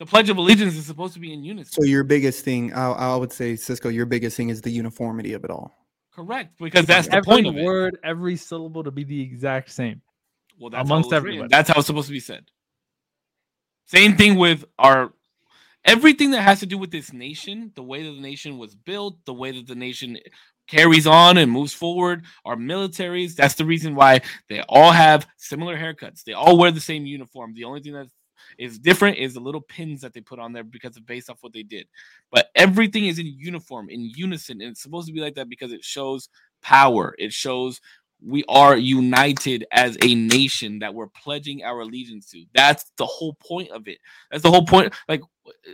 The Pledge of Allegiance is supposed to be in unison. so your biggest thing I, I would say cisco your biggest thing is the uniformity of it all Correct, because that's the every point of it. word, every syllable to be the exact same. Well, that's amongst how it was written. everybody. That's how it's supposed to be said. Same thing with our everything that has to do with this nation, the way that the nation was built, the way that the nation carries on and moves forward, our militaries. That's the reason why they all have similar haircuts. They all wear the same uniform. The only thing that is different is the little pins that they put on there because of based off what they did. But everything is in uniform, in unison, and it's supposed to be like that because it shows power. It shows we are united as a nation that we're pledging our allegiance to. That's the whole point of it. That's the whole point. Like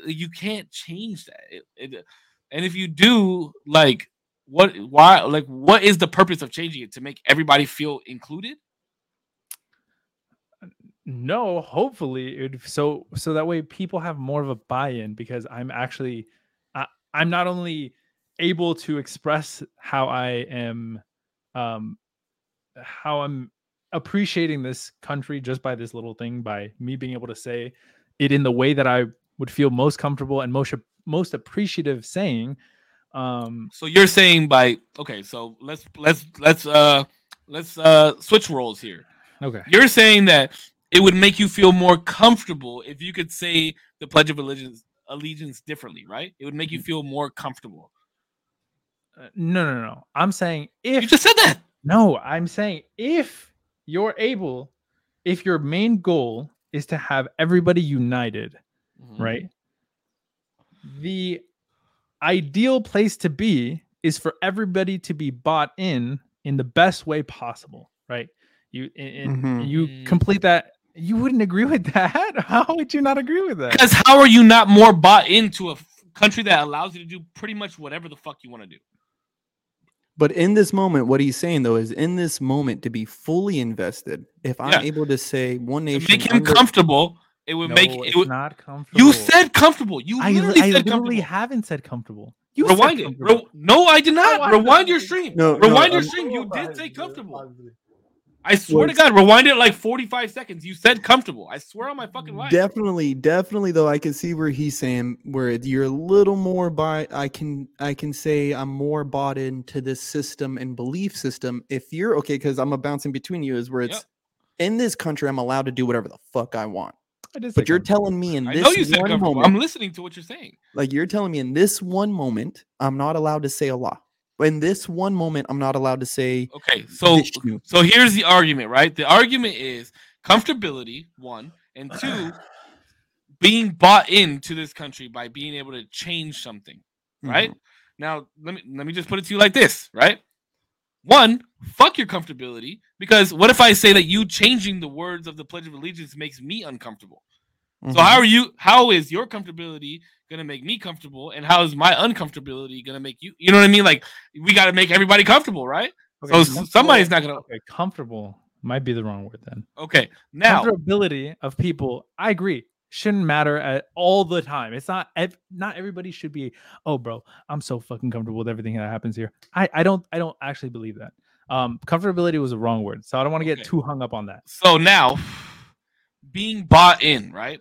you can't change that. It- it- and if you do, like, what? Why? Like, what is the purpose of changing it to make everybody feel included? No, hopefully it would so so that way people have more of a buy-in because I'm actually I, I'm not only able to express how I am um how I'm appreciating this country just by this little thing by me being able to say it in the way that I would feel most comfortable and most most appreciative saying um So you're saying by okay, so let's let's let's uh let's uh switch roles here. okay You're saying that it would make you feel more comfortable if you could say the Pledge of Allegiance allegiance differently, right? It would make you feel more comfortable. Uh, no no no I'm saying if You just said that. No, I'm saying if you're able, if your main goal is to have everybody united, Mm-hmm. right? The ideal place to be is for everybody to be bought in in the best way possible, right? You and and Mhm. you Mm. complete that. You wouldn't agree with that? How would you not agree with that? Because how are you not more bought into a f- country that allows you to do pretty much whatever the fuck you want to do? But in this moment, what he's saying though is in this moment to be fully invested. If I'm able to say one To nation, make him under- comfortable, it would no, make it would, not comfortable. You said comfortable. You I, literally I said literally comfortable. haven't said comfortable. You said Rewind it. comfortable. Re- no, I did not. I Rewind your stream. No, no, Rewind your um, stream. You did say comfortable. I swear to God, rewind it like 45 seconds. You said comfortable. I swear on my fucking life. Definitely, definitely though I can see where he's saying where you're a little more by I can I can say I'm more bought into this system and belief system. If you're okay, because I'm a bouncing between you is where it's Yep. in this country, I'm allowed to do whatever the fuck I want. I But you're telling me in this one moment, I'm listening to what you're saying. like you're telling me in this one moment, I'm not allowed to say Allah. In this one moment, I'm not allowed to say Okay, so so here's the argument, right? The argument is comfortability, one, and two, being bought into this country by being able to change something, right? Mhm. Now, let me let me just put it to you like this, right? One, fuck your comfortability, because what if I say that you changing the words of the Pledge of Allegiance makes me uncomfortable? So Mhm. how are you? How is your comfortability gonna make me comfortable, and how is my uncomfortability gonna make you? You know what I mean? Like we got to make everybody comfortable, right? Okay, so somebody's not gonna. Okay, comfortable might be the wrong word then. Okay, now Comfortability of people, I agree, shouldn't matter at all the time. It's not ev- not everybody should be. Oh, bro, I'm so fucking comfortable with everything that happens here. I I don't I don't actually believe that. Um, comfortability was a wrong word, so I don't want to get too hung up on that. So now, being bought in, right?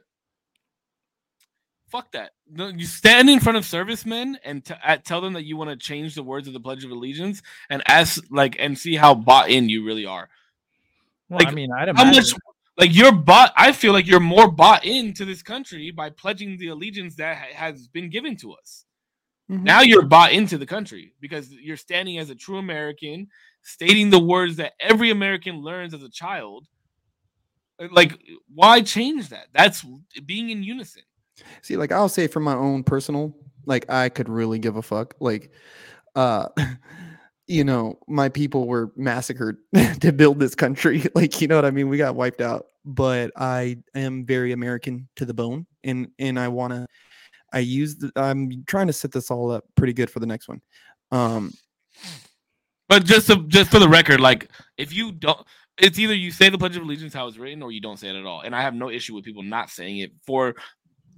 Fuck that. No, you stand in front of servicemen and t- at, tell them that you want to change the words of the Pledge of Allegiance and ask, like, and see how bought in you really are. Well, I Like, mean, I'd How imagine. much, like, you're bought. I feel like you're more bought into this country by pledging the allegiance that ha- has been given to us. Mhm. Now you're bought into the country because you're standing as a true American, stating the words that every American learns as a child. Uh, Like, why change that? That's being in unison. See, like I'll say for my own personal, like I could really give a fuck. Like, uh, you know, my people were massacred to build this country. Like, you know what I mean? We got wiped out. But I am very American to the bone, and and I want to. I use. The, I'm trying to set this all up pretty good for the next one. Um, But just to, just for the record, like if you don't, it's either you say the Pledge of Allegiance how it's written, or you don't say it at all. And I have no issue with people not saying it for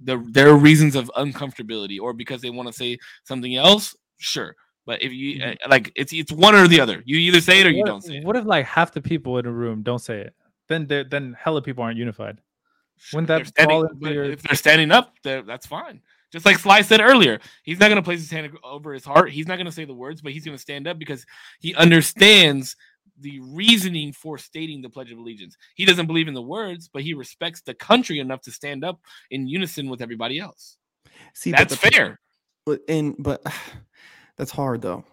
the their reasons of uncomfortability or because they want to say something else. Sure, but if you Mhm. uh, like, it's it's one or the other. You either say it or you don't say it. What if like half the people in a room don't say it? Then then hella people aren't unified. If that standing, your- if they're standing up, they're- that's fine. Just like Sly said earlier, he's not going to place his hand over his heart. He's not going to say the words, but he's going to stand up because he understands the reasoning for stating the Pledge of Allegiance. He doesn't believe in the words, but he respects the country enough to stand up in unison with everybody else. see, but That's the fair. but and but that's hard though.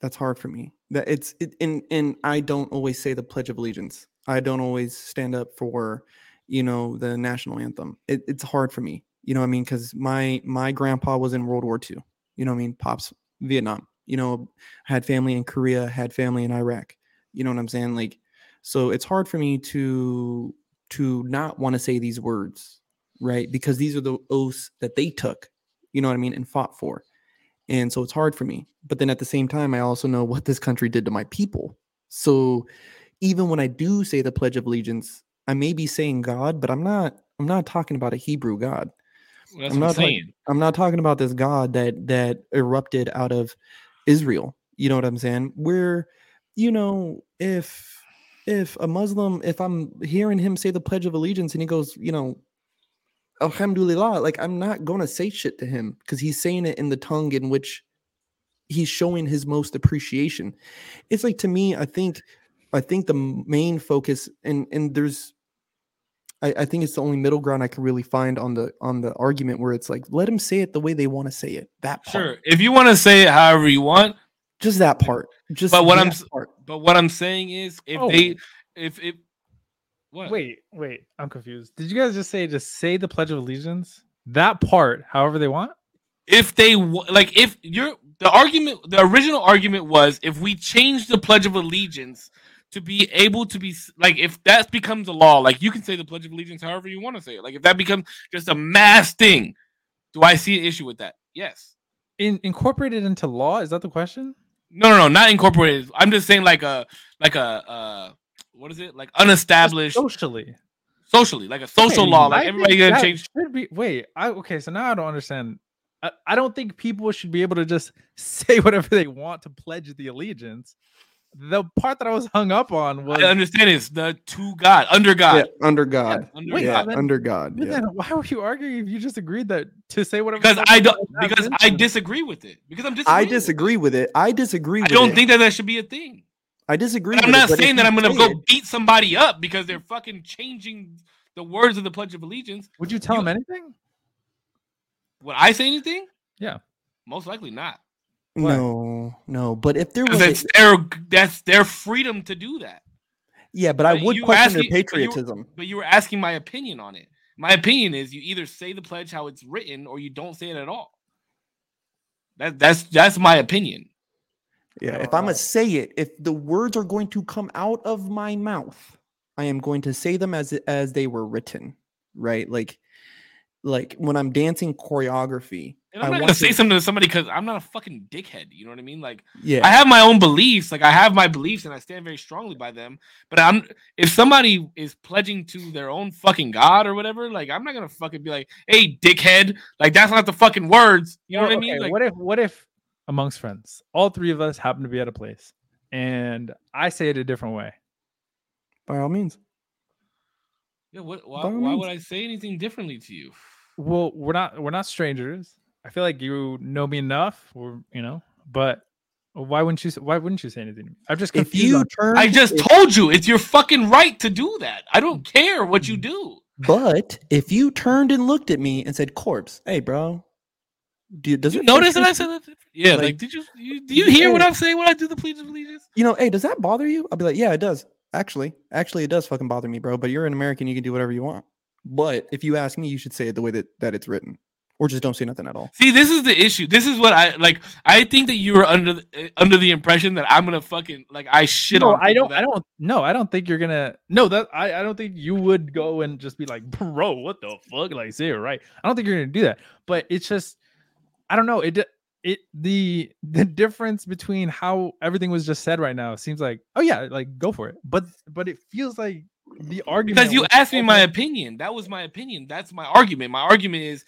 That's hard for me. That it's it, and and i don't always say the pledge of allegiance. I don't always stand up for you know the national anthem. It, it's hard for me. You know what i mean? Because my my grandpa was in world war ii you know what i mean? Pops vietnam. You know had family in korea had family in iraq you know what i'm saying like so it's hard for me to to not want to say these words right? Because these are the oaths that they took, you know what I mean, and fought for. And so it's hard for me. But then at the same time, I also know what this country did to my people. So even when I do say the Pledge of Allegiance, I may be saying God, but I'm not. I'm not talking about a Hebrew God. That's I'm what I'm not saying. I'm not talking about this God that that erupted out of Israel. You know what I'm saying? Where, you know, if if a Muslim, if I'm hearing him say the Pledge of Allegiance and he goes, you know, Alhamdulillah, like I'm not gonna say shit to him because he's saying it in the tongue in which he's showing his most appreciation. It's like to me, I think I think the main focus and and there's I, I think it's the only middle ground I can really find on the on the argument where it's like let them say it the way they want to say it. That part. Sure. If you want to say it however you want, Just that part. Just But what I'm that part. but what I'm saying is if Oh. they if if what Wait, wait, I'm confused. Did you guys just say to say the Pledge of Allegiance? That part, however they want? if they like if you're the argument the original argument was if we change the pledge of allegiance to be able to be like if that becomes a law like you can say the pledge of allegiance however you want to say it like if that becomes just a mass thing do i see an issue with that yes In incorporated into law? Is that the question? No no no not incorporated i'm just saying like a like a uh what is it like unestablished Socially. socially like a social Okay, law like everybody gonna change Should be wait. I okay. So now I don't understand. I, I don't think people should be able to just say whatever they want to pledge the allegiance. The part that I was hung up on was i understand is the to god under god Yeah, under God. under Wait, yeah, then- under God. Yeah. then why were you arguing if you just agreed that to say whatever? because I fuck don't because I disagree with it because I'm disagreeing I with it. disagree with it. I disagree I with don't it. think that that should be a thing. I disagree And I'm with not it, saying that I'm gonna go it- beat somebody up because they're fucking changing the words of the Pledge of Allegiance. Would you tell you- him anything? Would I say anything? Yeah. most likely not. Why? No, no. But if there was, a- their that's their freedom to do that. yeah, but I would question asking- their but you- patriotism. But you were asking my opinion on it. My opinion is you either say the pledge how it's written or you don't say it at all. That that's that's my opinion. Yeah, if I'm gonna say it, if the words are going to come out of my mouth, I am going to say them as as they were written, right? Like, like when I'm dancing choreography. And I'm I not gonna want say to- something to somebody because I'm not a fucking dickhead. You know what I mean? Like Yeah, I have my own beliefs. Like I have my beliefs and I stand very strongly by them. But I'm if somebody is pledging to their own fucking god or whatever, like I'm not gonna fucking be like, hey, dickhead. Like that's not the fucking words. You know Well, what I mean? Like what if what if amongst friends, all three of us happen to be at a place and I say it a different way? by all means. yeah, what, why, by all why would I say anything differently to you? Well, we're not we're not strangers. I feel like you know me enough, or you know, but why wouldn't you why wouldn't you say anything? to me? I'm just confused. If confused. you turn, I just if- told you it's your fucking right to do that. I don't mm. care what you mm. do. but if you turned and looked at me and said, "Corpse, hey, bro, do you, does You it notice that I said that? Yeah, like, Like- did you, you do you hear what I'm saying when I do the Pledge of Allegiance? you know, hey, does that bother you? I'll be like, yeah, it does. Actually, actually, it does fucking bother me, bro. But you're an American, you can do whatever you want. But if you ask me, you should say it the way that, that it's written, or just don't say nothing at all. See, this is the issue. This is what I like. I think that you were under the, under the impression that I'm gonna fucking like I shit no, on. I don't. I don't. No, I don't think you're gonna. No, that I. I don't think you would go and just be like, bro, what the fuck? Like, say it right. I don't think you're gonna do that. But it's just, I don't know. It. It the the difference between how everything was just said right now seems like, oh yeah, like go for it. But but it feels like the argument because you asked me my opinion. That was my opinion. That's my argument. My argument is,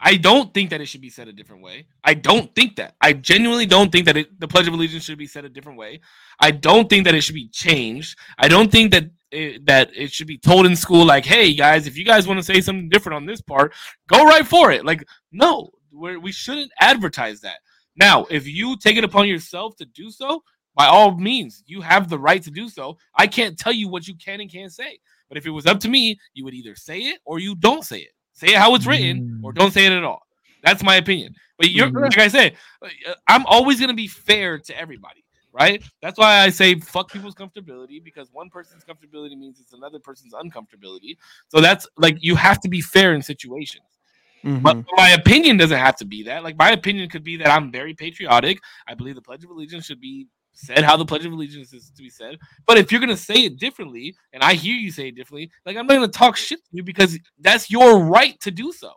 I don't think that it should be said a different way. I don't think that. I genuinely don't think that it, the Pledge of Allegiance should be said a different way. I don't think that it should be changed. I don't think that it, that it should be told in school like, "Hey guys, if you guys want to say something different on this part, go right for it." Like, no, we're, we shouldn't advertise that. Now, if you take it upon yourself to do so, by all means, you have the right to do so. I can't tell you what you can and can't say. But if it was up to me, you would either say it or you don't say it. Say it how it's written or don't say it at all. That's my opinion. But you're Mm. like I said, uh, I'm always gonna be fair to everybody, right? That's why I say fuck people's comfortability because one person's comfortability means it's another person's uncomfortability. So that's like you have to be fair in situations. But Mhm. my opinion doesn't have to be that. Like my opinion could be that I'm very patriotic. I believe the Pledge of Allegiance should be said how the Pledge of Allegiance is to be said. But if you're gonna say it differently, and I hear you say it differently, like I'm not gonna talk shit to you because that's your right to do so.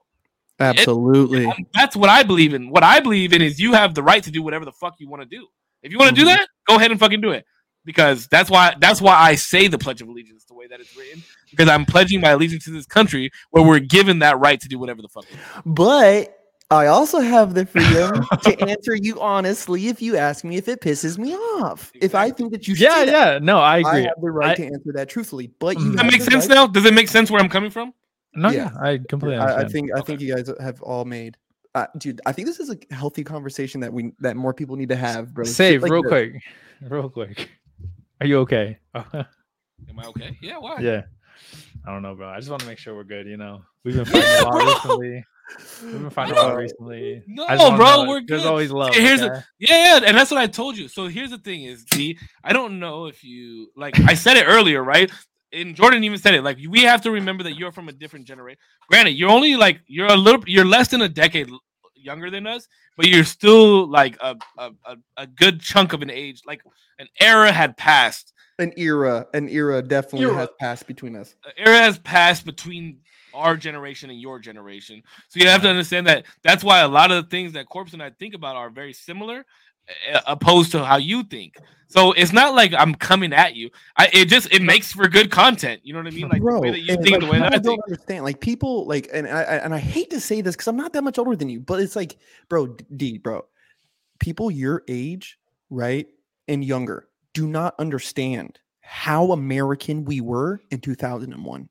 Absolutely. And that's what I believe in. What I believe in is you have the right to do whatever the fuck you want to do. If you want to do Mhm. that, go ahead and fucking do it. Because that's why that's why I say the Pledge of Allegiance the way that it's written. Because I'm pledging my allegiance to this country where we're given that right to do whatever the fuck. we want. But I also have the freedom to answer you honestly if you ask me if it pisses me off. If I think that you should, Yeah, that, yeah. No, I agree. I agree. have the right I- to answer that truthfully. But you that have make sense right- now? Does it make sense where I'm coming from? No, Yeah. yeah, I completely I, I understand. think I think you guys have all made. Uh, dude, I think this is a healthy conversation that we that more people need to have, bro. Save like real this. quick, real quick. Are you okay? Am I okay? Yeah, why? yeah. I don't know, bro. I just want to make sure we're good. You know, we've been fighting a lot bro. recently. We've been fighting a lot No. recently. No, I just wanna bro, know- we're There's good. always love. here's the- okay? Yeah, yeah, and that's what I told you. So here's the thing: is the I don't know if you like I said it earlier, right? And Jordan even said it. Like we have to remember that you're from a different generation. Granted, you're only like you're a little, you're less than a decade younger than us, but you're still like a a, a, a good chunk of an age. Like an era had passed. An era, an era definitely Era. has passed between us. An era has passed between our generation and your generation. So you have to understand that that's why a lot of the things that Corpse and I think about are very similar, uh, opposed to how you think. So it's not like I'm coming at you. I it just it makes for good content. You know what I mean? Like bro, the way that you think, like, the way that I think. don't understand. Like people, like, and I, I and I hate to say this because I'm not that much older than you, but it's like, bro, D, bro, people your age, right, and younger, do not understand how American we were in 2001.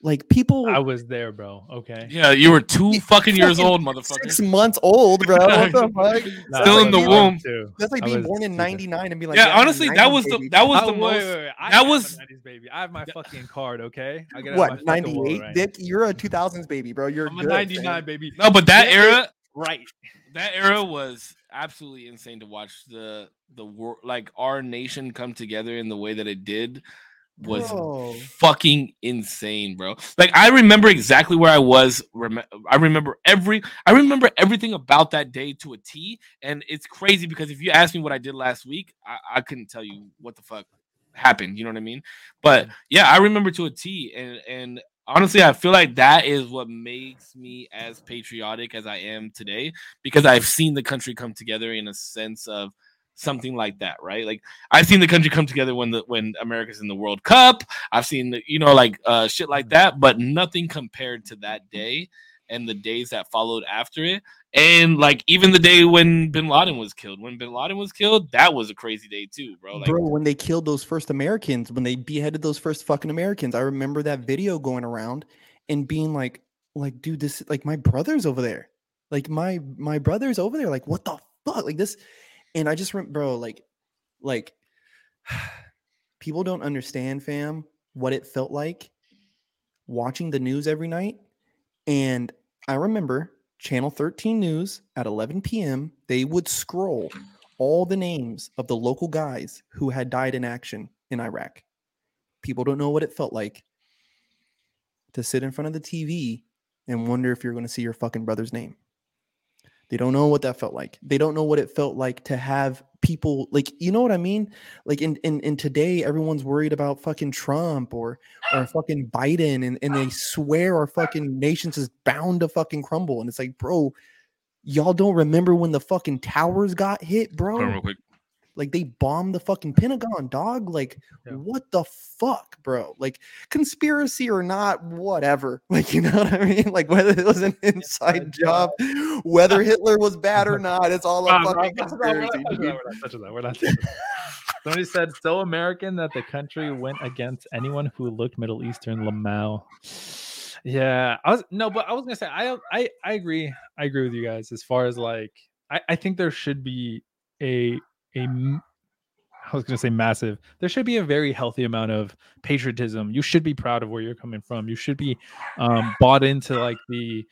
Like people, I was there, bro. Okay. Yeah, you were two You fucking years old, motherfucker. six months old, bro. What the fuck? Nah, Still in the was womb. too. That's like being born in '99 and be like, yeah, I'm honestly, that 90s was the that was Oh, the wait, most. wait, wait. I that was- 90s baby. I have my fucking card. Okay. I gotta have my what 98, right. Dick. You're a 2000s baby, bro. You're I'm a 99 fam. baby. No, but that Yeah, era, Right. that era was absolutely insane to watch the the world like our nation come together in the way that it did was Bro. fucking insane, bro. Like I remember exactly where I was. Rem- I remember every I remember everything about that day to a T. And it's crazy because if you ask me what I did last week, I, I couldn't tell you what the fuck happened. You know what I mean? But yeah, I remember to a T. And and honestly, I feel like that is what makes me as patriotic as I am today because I've seen the country come together in a sense of something like that, right? Like I've seen the country come together when the when America's in the World Cup. I've seen the, you know like uh shit like that, but nothing compared to that day and the days that followed after it. And like even the day when Bin Laden was killed, when Bin Laden was killed, that was a crazy day too, bro. Like bro, when they killed those first Americans, when they beheaded those first fucking Americans, I remember that video going around and being like, like, dude, this like my brother's over there. Like my my brother's over there. Like, what the fuck? Like this. And I just remember, bro, like, like people don't understand, fam, what it felt like watching the news every night. And I remember Channel 13 News at 11 p.m., they would scroll all the names of the local guys who had died in action in Iraq. People don't know what it felt like to sit in front of the TV and wonder if you're going to see your fucking brother's name. They don't know what that felt like. They don't know what it felt like to have people like you know what I mean? Like in in, in today, everyone's worried about fucking Trump or or fucking Biden and, and they swear our fucking nations is bound to fucking crumble. And it's like, bro, y'all don't remember when the fucking towers got hit, bro? real quick. Like they bombed the fucking Pentagon, dog. Like, Yeah. what the fuck, bro? Like, conspiracy or not, whatever. Like, you know what I mean? Like, whether it was an inside job, whether Hitler was bad or not, it's all a fucking conspiracy. not touching dude. that, We're not touching that. We're not touching that. Somebody said so American that the country went against anyone who looked Middle Eastern. Lamau. Yeah, I was no, but I was gonna say I I I agree. I agree with you guys as far as like I I think there should be a a I was gonna say massive. There should be a very healthy amount of patriotism. You should be proud of where you're coming from. You should be um, bought into like the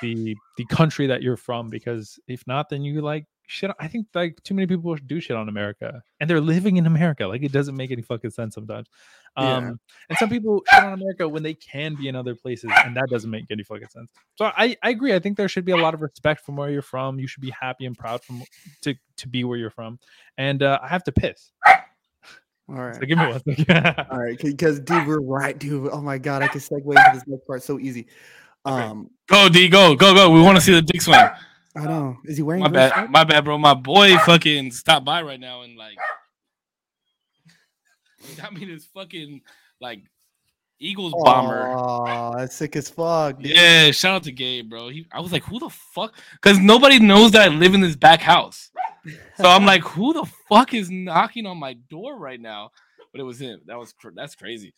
the the country that you're from because if not, then you like shit. I think like too many people do shit on America, and they're living in America. Like it doesn't make any fucking sense sometimes. Yeah. Um, and some people shit on America when they can be in other places, and that doesn't make any fucking sense. So I, I agree. I think there should be a lot of respect from where you're from. You should be happy and proud from to to be where you're from. And uh, I have to piss. All right. So give me one second. All right, because dude, we're right, dude. Oh my god, I can segue into this next part so easy. Um, Go D, go, go, go. We want to see the dick swing. I don't know. Is he wearing? My bad, stripes? my bad, bro. My boy fucking stopped by right now and like got me this fucking like Eagles bomber. Oh, that's sick as fuck. dude. Yeah, shout out to Gabe, bro. He, I was like, who the fuck? Because nobody knows that I live in this back house. So I'm like, who the fuck is knocking on my door right now? But it was him. That was that's crazy.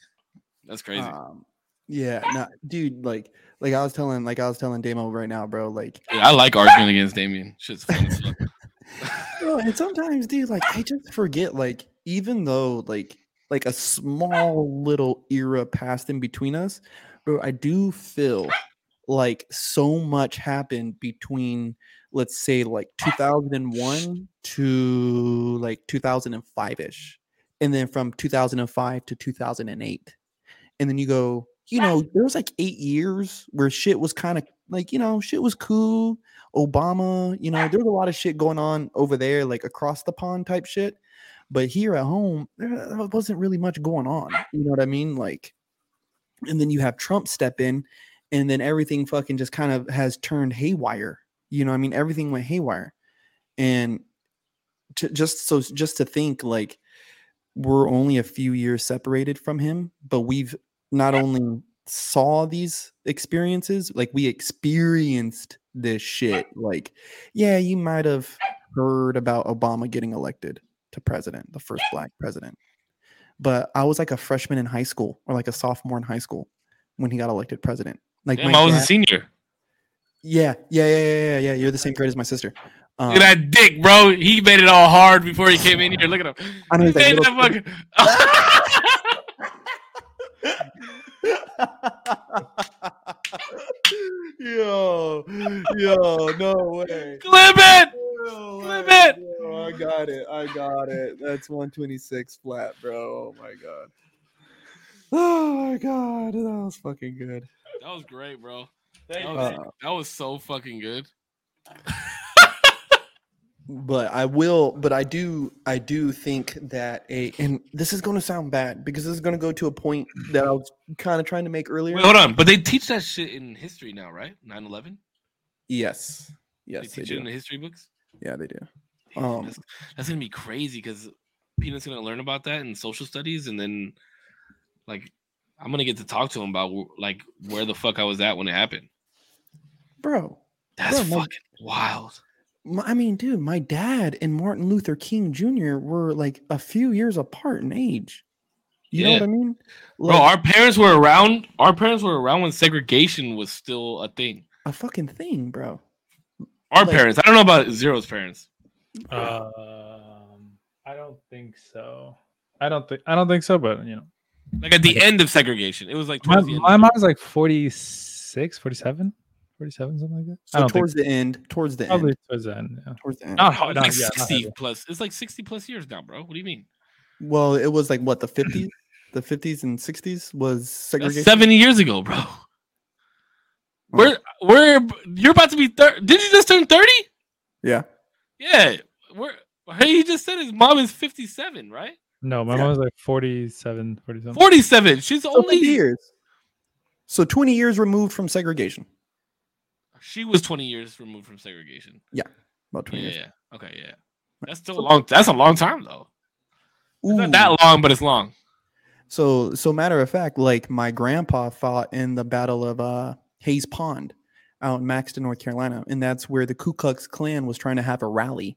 That's crazy. Um, yeah, no, dude. Like, like I was telling, like I was telling Damo right now, bro. Like, I like arguing against Damien. Shit's fun bro, and sometimes, dude, like I just forget, like even though like like a small little era passed in between us, bro, I do feel like so much happened between let's say like 2001 to like 2005 ish, and then from 2005 to 2008, and then you go, you know, there was like eight years where shit was kind of like you know shit was cool. Obama, you know, there was a lot of shit going on over there, like across the pond type shit. But here at home, there wasn't really much going on. You know what I mean? Like, and then you have Trump step in, and then everything fucking just kind of has turned haywire. You know, what I mean, everything went haywire, and to, just so just to think like we're only a few years separated from him, but we've not only saw these experiences, like we experienced this shit. Like, yeah, you might have heard about Obama getting elected to president, the first black president. But I was like a freshman in high school or like a sophomore in high school when he got elected president. Like, Damn, I was a senior. yeah, yeah, yeah, yeah, yeah, yeah. You're the same grade as my sister. Um, Look at that dick, bro. He made it all hard before he came in here. Look at him. I know He he's like little that yo, yo, no way. Clip it. No Flip way, it! bro, I got it. I got it. That's 126 flat, bro. Oh my god. Oh my god, that was fucking good. That was great, bro. Thank That was, Uh, that was so fucking good. but I will, but I do, I do think that a, and this is going to sound bad because this is going to go to a point that I was kind of trying to make earlier. Wait, hold on. But they teach that shit in history now, right? 9 11? Yes, yes, they teach it in the history books? Yeah, they do. Damn, Um, that's, that's gonna be crazy because Peanut's gonna learn about that in social studies, and then like I'm gonna get to talk to him about like where the fuck I was at when it happened. Bro, That's Bro, fucking wild. My, I mean, dude, my dad and Martin Luther King Jr. were like a few years apart in age. You know what I mean? Bro, our parents were around. Our parents were around when segregation was still a thing. a fucking thing, bro. Our Like- parents. I don't know about Zero's parents. Um, I don't think so. I don't think I don't think so, but you know, Like at the end of segregation, it was like my, towards the end. my mom's like 46, 47, 47, something like that. So towards the end, towards the probably end, towards the end. Yeah. towards the end. Not It's hard. like yeah, 60 heavy. plus. It's like 60 plus years now, bro. What do you mean? Well, it was like what the 50s, the 50s and 60s was That's segregation. 70 years ago, bro. Oh. We're we're you're about to be 30. Did you just turn 30? Yeah, Yeah. We're he just said his mom is 57, right? No, my Yeah. mom's like 47, 47. 47. She's so only 50 years. So 20 years removed from segregation. She was 20 years removed from segregation. Yeah, about 20 Yeah, years. yeah. Okay, yeah. That's still a long that's a long time though. Not that long, but it's long. So, so matter of fact, like my grandpa fought in the Battle of uh, Hayes Pond out in Maxton, North Carolina, and that's where the Ku Klux Klan was trying to have a rally,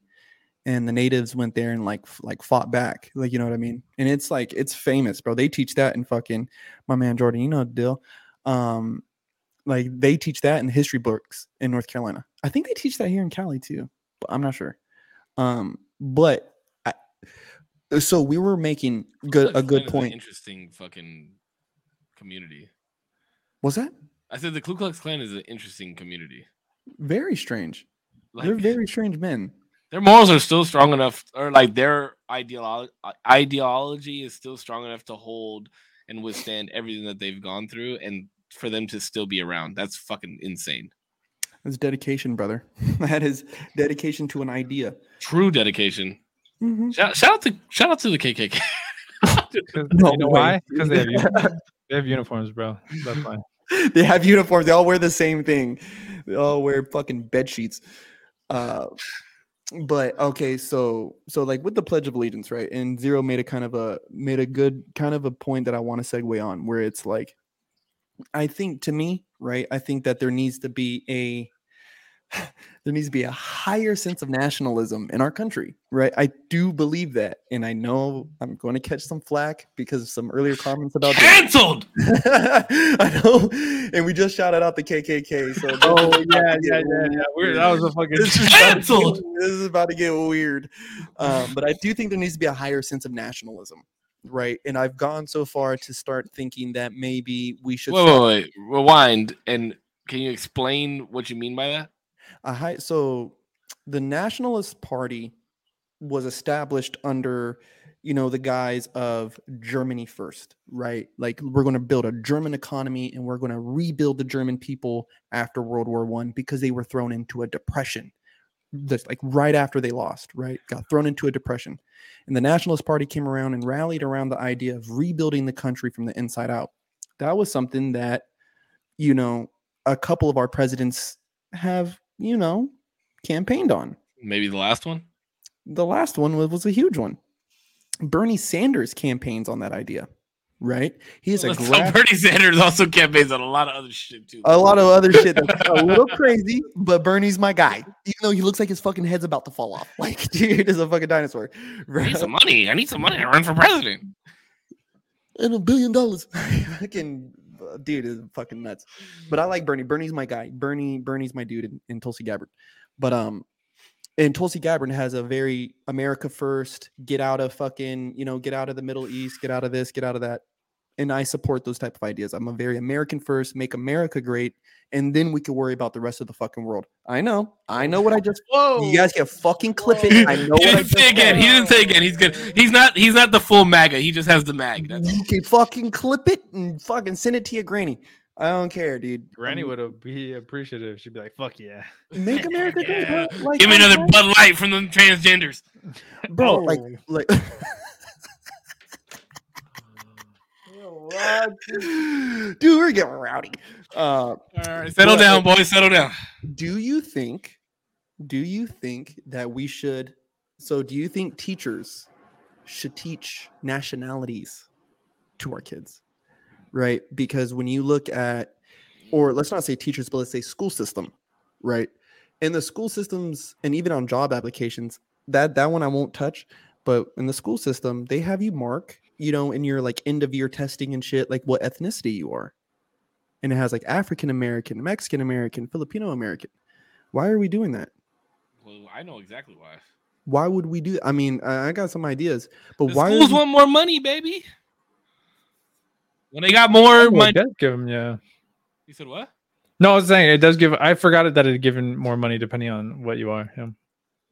and the natives went there and like like fought back, like you know what I mean. And it's like it's famous, bro. They teach that in fucking my man Jordan, you know the deal. Um, like they teach that in history books in North Carolina. I think they teach that here in Cali too, but I'm not sure. Um, but I, so we were making good a good point. interesting fucking community. Was that? I said the Ku Klux Klan is an interesting community. Very strange. Like They're very strange men. Their morals are still strong enough, or like their ideology ideology is still strong enough to hold and withstand everything that they've gone through, and for them to still be around. That's fucking insane. It's dedication, brother. That is dedication to an idea. True dedication. Mhm. Shout, shout out to shout out to the KKK. No you know way. why? Because they have uniforms. they have uniforms, bro. That's fine. they have uniforms. They all wear the same thing. They all wear fucking bed sheets. Uh, but okay, so so like with the Pledge of Allegiance, right? And Zero made a kind of a made a good kind of a point that I want to segue on, where it's like, I think to me, right? I think that there needs to be a there needs to be a higher sense of nationalism in our country, right? I do believe that, and I know I'm going to catch some flack because of some earlier comments about. Cancelled. I know, and we just shouted out the KKK. So Oh yeah, yeah, yeah, yeah. Weird. That was a fucking. This is, get- this is about to get weird. Um, but I do think there needs to be a higher sense of nationalism, right? And I've gone so far to start thinking that maybe we should Wait, start wait, wait. Rewind. And can you explain what you mean by that? Uh, a high. So the Nationalist Party was established under you know the guise of germany first right like we're going to build a german economy and we're going to rebuild the german people after world war one because they were thrown into a depression that's like right after they lost right? Got thrown into a depression. And the nationalist party came around and rallied around the idea of rebuilding the country from the inside out. That was something that you know a couple of our presidents have you know campaigned on. Maybe the last one? the last one was, was a huge one. Bernie Sanders campaigns on that idea, right? He is a Well, Bernie Sanders also campaigns on a lot of other shit too. a lot of other shit that's a little crazy, but Bernie's my guy. Even though he looks like his fucking head's about to fall off. Like, dude is a fucking dinosaur. I need some money. I need some money to run for president. and a billion dollars. fucking uh, dude is fucking nuts. But I like Bernie. Bernie's my guy. Bernie, Bernie's my dude in, in Tulsi Gabbard. But um, and Tulsi Gabbard has a very America first, get out of fucking, you know, get out of the Middle East, get out of this, get out of that. And I support those type of ideas. I'm a very American first, make America great, and then we can worry about the rest of the fucking world. I know, I know what I just. Whoa. You guys can fucking clip it. I know he what didn't just say again. He didn't say again. He's good. He's not. He's not the full MAGA. He just has the mag. That's You can fucking clip it and fucking send it to your granny. I don't care, dude. Granny Um, would be appreciative. She'd be like, "Fuck yeah." make America great, Like, Give me another fine. Bud Light from the transgenders. bro. Like, Oh. like. Dude, we're getting rowdy. Uh, All right, settle But- down, boys. Settle down. do you think? Do you think that we should? So, do you think teachers should teach nationalities to our kids? Right, because when you look at, or let's not say teachers, but let's say school system, right? In the school systems, and even on job applications, that that one I won't touch. But in the school system, they have you mark, you know, in your like end of year testing and shit, like what ethnicity you are. And it has like African American, Mexican American, Filipino American. Why are we doing that? Well, I know exactly why. Why would we do? I mean, I I got some ideas, but The why? are schools we- want more money, baby. When they got more Oh, money, does give them yeah. you said what? No, I was saying it does give. I forgot it that it given more money depending on what you are. Yeah.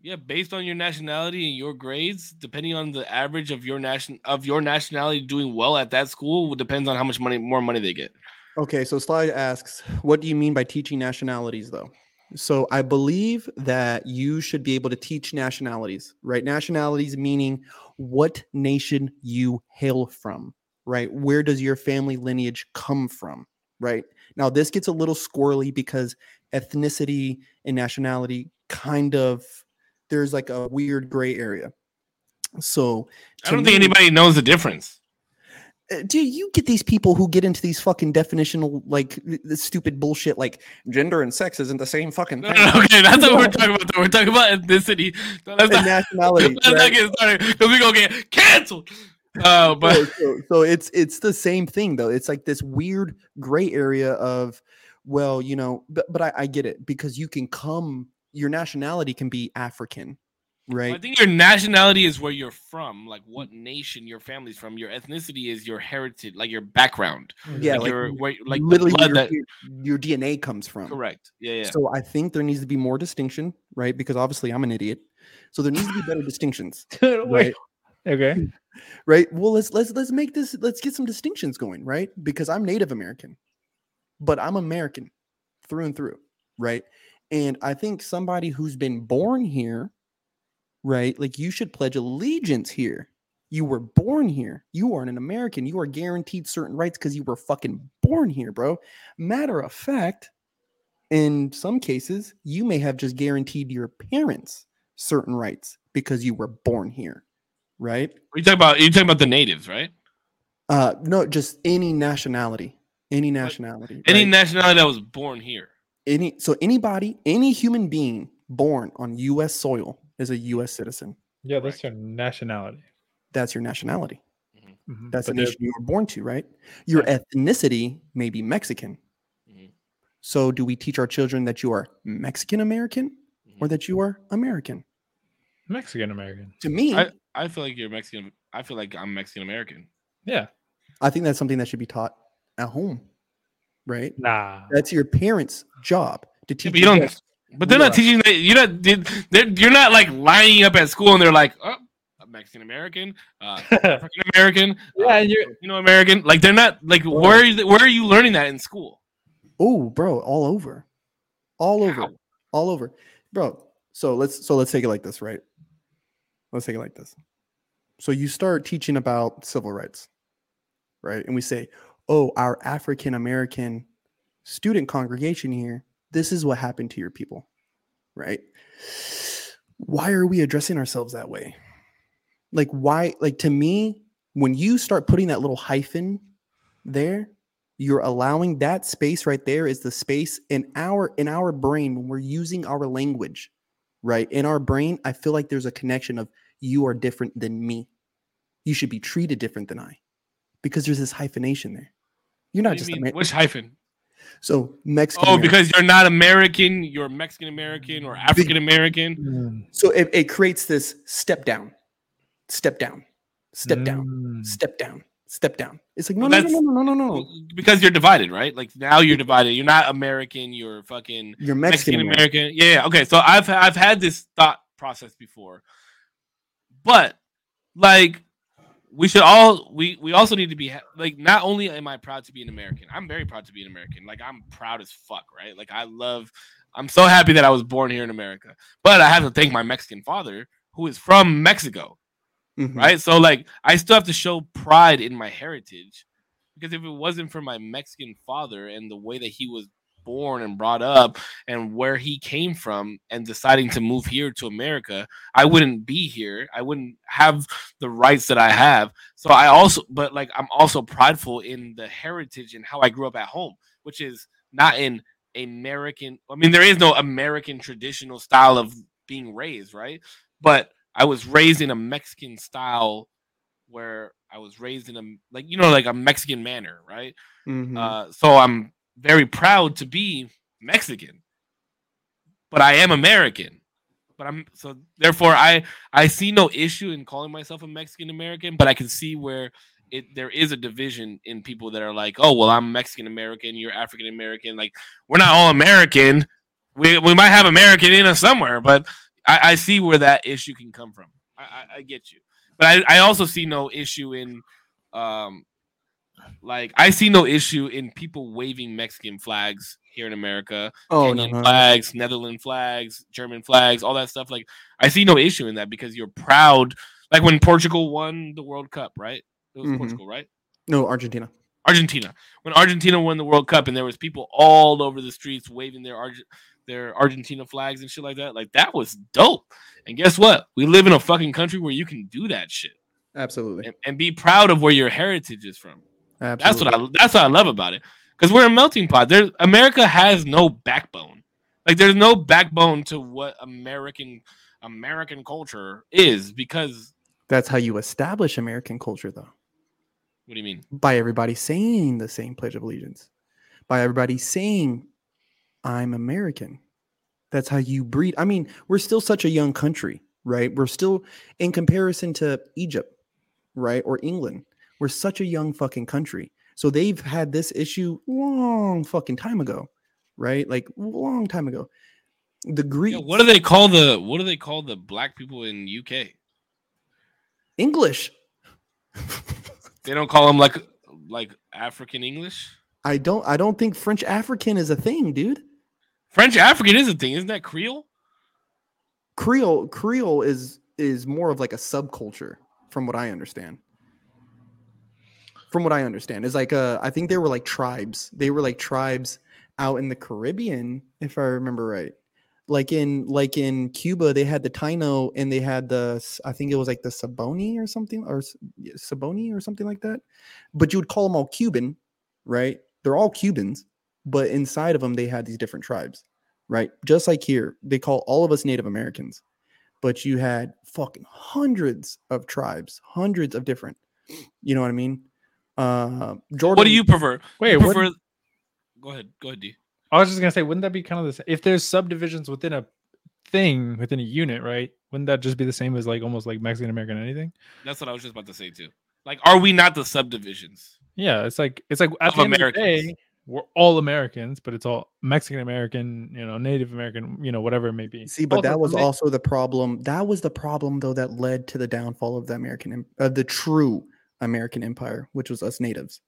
Yeah, based on your nationality and your grades, depending on the average of your nation of your nationality doing well at that school, depends on how much money more money they get. Okay, so Slide asks, what do you mean by teaching nationalities, though? So I believe that you should be able to teach nationalities, right? Nationalities meaning what nation you hail from, right? Where does your family lineage come from, right? Now, this gets a little squirrely because ethnicity and nationality kind of, there's like a weird gray area. So I don't think anybody knows the difference. uh, do you get these people who get into these fucking definitional like this stupid bullshit like gender and sex isn't the same fucking thing no, no, okay, that's what we're talking about. though. We're talking about ethnicity. No, that's not, nationality let's not right? get started because we're gonna get canceled. Uh, so, but so, so it's it's the same thing though it's like this weird gray area of well you know but, but I, I get it because you can come your nationality can be african right? I think your nationality is where you're from, like what nation your family's from. Your ethnicity is your heritage, like your background. Mm-hmm. yeah, like, like, your where, like literally your, that. your, your DNA comes from. Correct. Yeah, yeah. So I think there needs to be more distinction, right? Because obviously I'm an idiot. So there needs to be better distinctions, Wait, right? Okay. Right. Well, let's let's let's make this let's get some distinctions going, right? Because I'm Native American, but I'm American through and through, right? And I think somebody who's been born here, right? Like you should pledge allegiance here. You were born here. You are an American. You are guaranteed certain rights because you were fucking born here, bro. Matter of fact, in some cases, you may have just guaranteed your parents certain rights because you were born here, right? you talking about you talking about the natives, right? Uh, no, just any nationality, any nationality, Any right? nationality that was born here. Any. So anybody, any human being born on U.S. soil is a U.S. citizen. Yeah, that's your nationality. That's your nationality. Mhm. That's But the nation you were born to, right? Your ethnicity may be Mexican. Mhm. So, do we teach our children that you are Mexican American or Mhm. that you are American? Mexican American. To me, I, I feel like you're Mexican. I feel like I'm Mexican American. Yeah. I think that's something that should be taught at home, right? Nah. That's your parents' job to teach. but you don't- But they're not teaching that. You're not. They're, you're not like lining up at school and they're like, oh, Mexican American, uh, African American, Yeah, and you're- you know American. Like they're not like Bro. where are you, where are you learning that in school? Oh, bro, all over, all over, all over, bro. So let's so let's take it like this, right? Let's take it like this. So you start teaching about civil rights, right? And we say, oh, our African American student congregation here, this is what happened to your people, right? Why are we addressing ourselves that way? Like, why? Like, to me, when you start putting that little hyphen there, you're allowing that space right there is the space in our in our brain when we're using our language right in our brain i feel like there's a connection of you are different than me you should be treated different than i because there's this hyphenation there you're not What just you mean? Amer- Which hyphen? so mexican Oh, because you're not American. You're Mexican American or African American. Mm. so it, it creates this step down step down step down Mm. step down step down it's like no Well, no no no no no no no Because you're divided, right? Like now you're divided. You're not American. You're fucking you're Mexican mexican American. American. Yeah, yeah. Okay. So I've I've had this thought process before, but like we should all we we also need to be like not only am I proud to be an American, I'm very proud to be an American. Like I'm proud as fuck, right? Like I love. I'm so happy that I was born here in America, but I have to thank my Mexican father who is from Mexico Mhm. right? So like I still have to show pride in my heritage because if it wasn't for my Mexican father and the way that he was born and brought up and where he came from and deciding to move here to America, I wouldn't be here. I wouldn't have the rights that I have. So I also but like I'm also prideful in the heritage and how I grew up at home, which is not in American I mean there is no American traditional style of being raised, right? But I was raised in a Mexican style where I was raised in a like you know like a Mexican manner, right? Mhm. Uh, so I'm very proud to be Mexican, but I am American. But I'm so therefore I I see no issue in calling myself a Mexican American, but I can see where it there is a division in people that are like, oh well, I'm Mexican American, you're African American, like we're not all American. We we might have American in us somewhere, but I, I see where that issue can come from. I, I, I get you, but I, I also see no issue in um like I see no issue in people waving Mexican flags here in America, oh no, no, no. flags, Netherlands flags, German flags, all that stuff. Like I see no issue in that because you're proud. Like when Portugal won the World Cup, right? It was Mhm. Portugal, right? no argentina Argentina. When Argentina won the World Cup and there was people all over the streets waving their Arge- their Argentina flags and shit like that, like that was dope. And guess what? We live in a fucking country where you can do that shit absolutely and, and be proud of where your heritage is from. Absolutely That's what I that's what I love about it. Because we're a melting pot. There America has no backbone. Like there's no backbone to what American American culture is because That's how you establish American culture, though, what do you mean? by everybody saying the same Pledge of Allegiance, by everybody saying, I'm American. That's how you breed. I mean, we're still such a young country, right? We're still in comparison to Egypt, right? Or England. We're such a young fucking country. So they've had this issue long fucking time ago, right? Like long time ago. The Greeks, Yeah, what do they call the what do they call the black people in UK? English. They don't call them like like African English. I don't I don't think French African is a thing, dude. French African is a thing, isn't that Creole? Creole Creole is is more of like a subculture from what I understand. From what I understand, is like uh I think they were like tribes. They were like tribes out in the Caribbean, if I remember right. Like in like in Cuba, they had the Taino and they had the I think it was like the Saboni or something or Saboni or something like that. But you would call them all Cuban, right? They're all Cubans, but inside of them they had these different tribes, right? Just like here, they call all of us Native Americans but you had fucking hundreds of tribes, hundreds of different. You know what I mean? Uh, Jordan. What do you prefer? Wait, You prefer? Go ahead. Go ahead, D. I was just gonna say, wouldn't that be kind of the same? If there's subdivisions within a thing within a unit, right? Wouldn't that just be the same as like almost like Mexican American anything? That's what I was just about to say too. Like, are we not the subdivisions? Yeah, it's like it's like at Of the end of the day, we're all Americans, but it's all Mexican American, you know, Native American, you know, whatever it may be. See, but Also, that was also the problem. That was the problem, though, that led to the downfall of the American, em- of the true American Empire, which was us natives,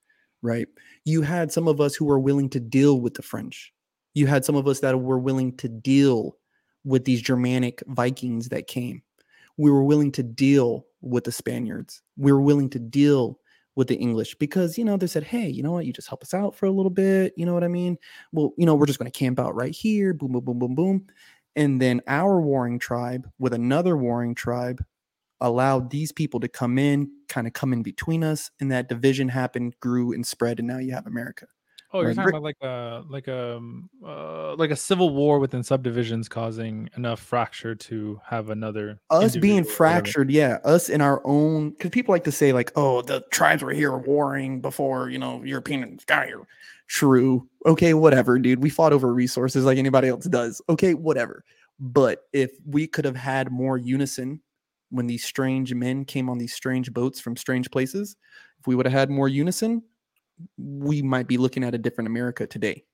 right? You had some of us who were willing to deal with the French. You had some of us that were willing to deal with these Germanic Vikings that came. We were willing to deal with the Spaniards. We were willing to deal with the English because, you know, they said, hey, you know what? You just help us out for a little bit. You know what I mean? Well, you know, we're just going to camp out right here. Boom, boom, boom, boom, boom. And then our warring tribe with another warring tribe allowed these people to come in, kind of come in between us, and that division happened, grew, and spread, and now you have America. Oh, you're talking about like a like a um, uh, like a civil war within subdivisions causing enough fracture to have another Us being fractured, yeah, us in our own, because people like to say like, oh, the tribes were here warring before, you know, Europeans got here. True. Okay, whatever, dude. We fought over resources like anybody else does. Okay, whatever. But if we could have had more unison when these strange men came on these strange boats from strange places, if we would have had more unison, we might be looking at a different America today.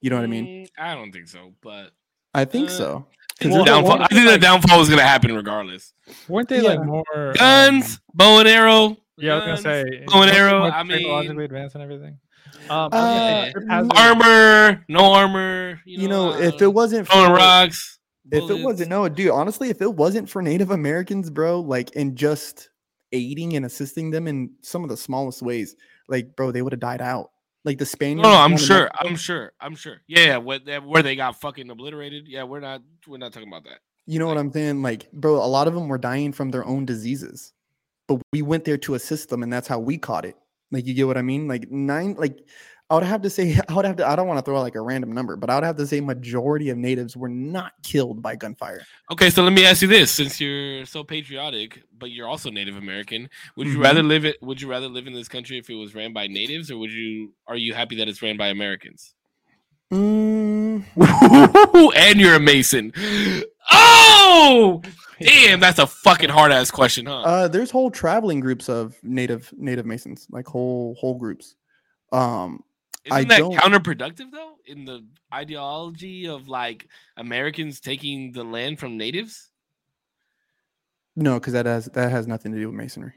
You know what I mean? Mm, I don't think so, but I think uh, so. Well, downfall. I think the downfall was gonna happen regardless. Weren't they Yeah. like more um, Guns, bow and arrow. Yeah, I was guns, gonna say bow and arrow. I mean, technologically advanced and everything. Um, I was gonna Uh, say trip hazard- armor, no armor. You know, You know, if it wasn't throwing for- rocks. If it wasn't no dude honestly if it wasn't for native americans bro like and just aiding and assisting them in some of the smallest ways like bro they would have died out like the spaniards no, I'm sure. I'm sure. I'm sure. Yeah, yeah. Where they, where they got fucking obliterated. Yeah, we're not. We're not talking about that. you know what i'm saying like bro a lot of them were dying from their own diseases but we went there to assist them and that's how we caught it like you get what i mean like nine like i would have to say i would have to i don't want to throw out like a random number but i would have to say majority of natives were not killed by gunfire Okay, so let me ask you this: since you're so patriotic, but you're also Native American, would you Mhm. rather live it? Would you rather live in this country if it was ran by natives, or would you? Are you happy that it's ran by Americans? Mm, and you're a Mason. Oh, damn! That's a fucking hard ass question, huh? Uh, there's whole traveling groups of native native masons, like whole whole groups. Um, I Isn't that don't- counterproductive though? In the ideology of like Americans taking the land from natives? no, because that has that has nothing to do with masonry.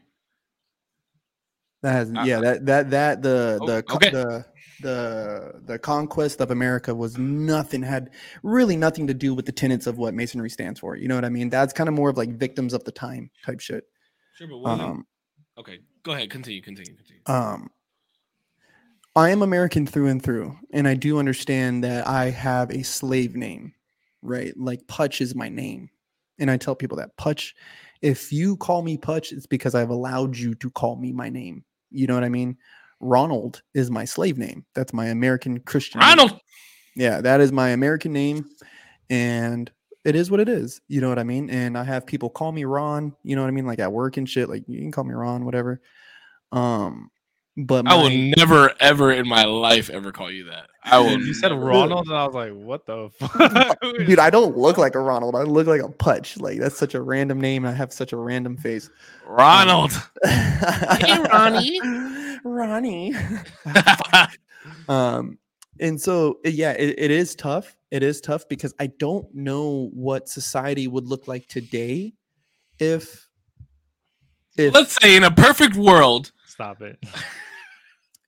That has Uh, yeah that that that the Oh, the okay. the the the conquest of America was nothing had really nothing to do with the tenets of what masonry stands for. You know what I mean? That's kind of more of like victims of the time type shit. Sure, but Um, okay. Go ahead. Continue. Continue. Continue. um I am American through and through, and I do understand that I have a slave name, right? Like Putch is my name. And I tell people that Putch, if you call me Putch, it's because I've allowed you to call me my name. You know what I mean? Ronald is my slave name. That's my American Christian. name. Ronald. Yeah, that is my American name. And it is what it is. You know what I mean? And I have people call me Ron, you know what I mean? Like at work and shit. Like you can call me Ron, whatever. Um, But I will never, ever in my life ever call you that. I will. You said. Ronald, and I was like, "What the fuck?" Dude, I don't look like a Ronald. I look like a Putch. Like that's such a random name. and I have such a random face. Ronald. hey, Ronnie. Ronnie. Um, and so yeah, it, it is tough. It is tough because I don't know what society would look like today if if Let's say in a perfect world, Stop it.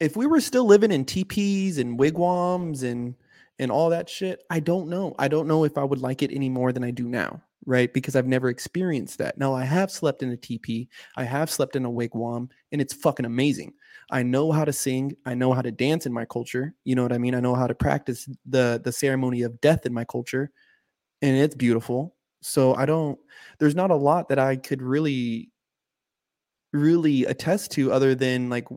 if we were still living in teepees and wigwams and and all that shit, I don't know. I don't know if I would like it any more than I do now, right? Because I've never experienced that. Now I have slept in a teepee, I have slept in a wigwam, and it's fucking amazing. I know how to sing, I know how to dance in my culture. You know what I mean? I know how to practice the the ceremony of death in my culture, and it's beautiful. So I don't. There's not a lot that I could really, really attest to other than like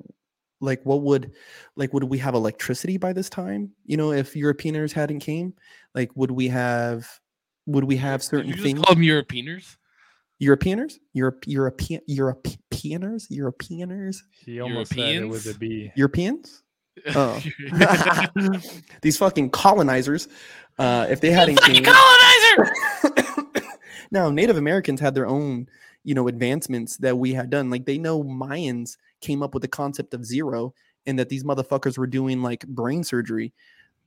like what would like would we have electricity by this time? You know if europeaners hadn't came like would we have would we have Did certain you just things? call them Europeaners. europeaners? Europe european europeaners europeaners? He almost said it was a Europeans? Oh. these fucking colonizers. Uh if they hadn't Fucking came colonizer. now native americans had their own you know advancements that we had done. Like they know mayans came up with the concept of zero and that these motherfuckers were doing like brain surgery.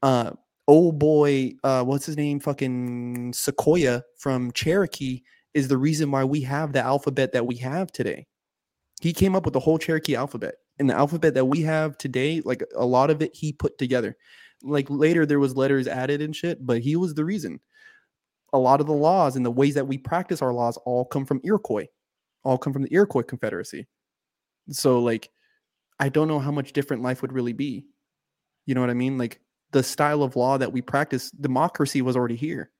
Uh oh boy uh what's his name? Fucking Sequoyah from cherokee is the reason why we have the alphabet that we have today. He came up with the whole cherokee alphabet and the alphabet that we have today like a lot of it he put together. Like later there was letters added and shit but he was the reason. A lot of the laws and the ways that we practice our laws all come from Iroquois, all come from the Iroquois Confederacy. So, like, I don't know how much different life would really be. You know what I mean? Like, the style of law that we practice, democracy was already here.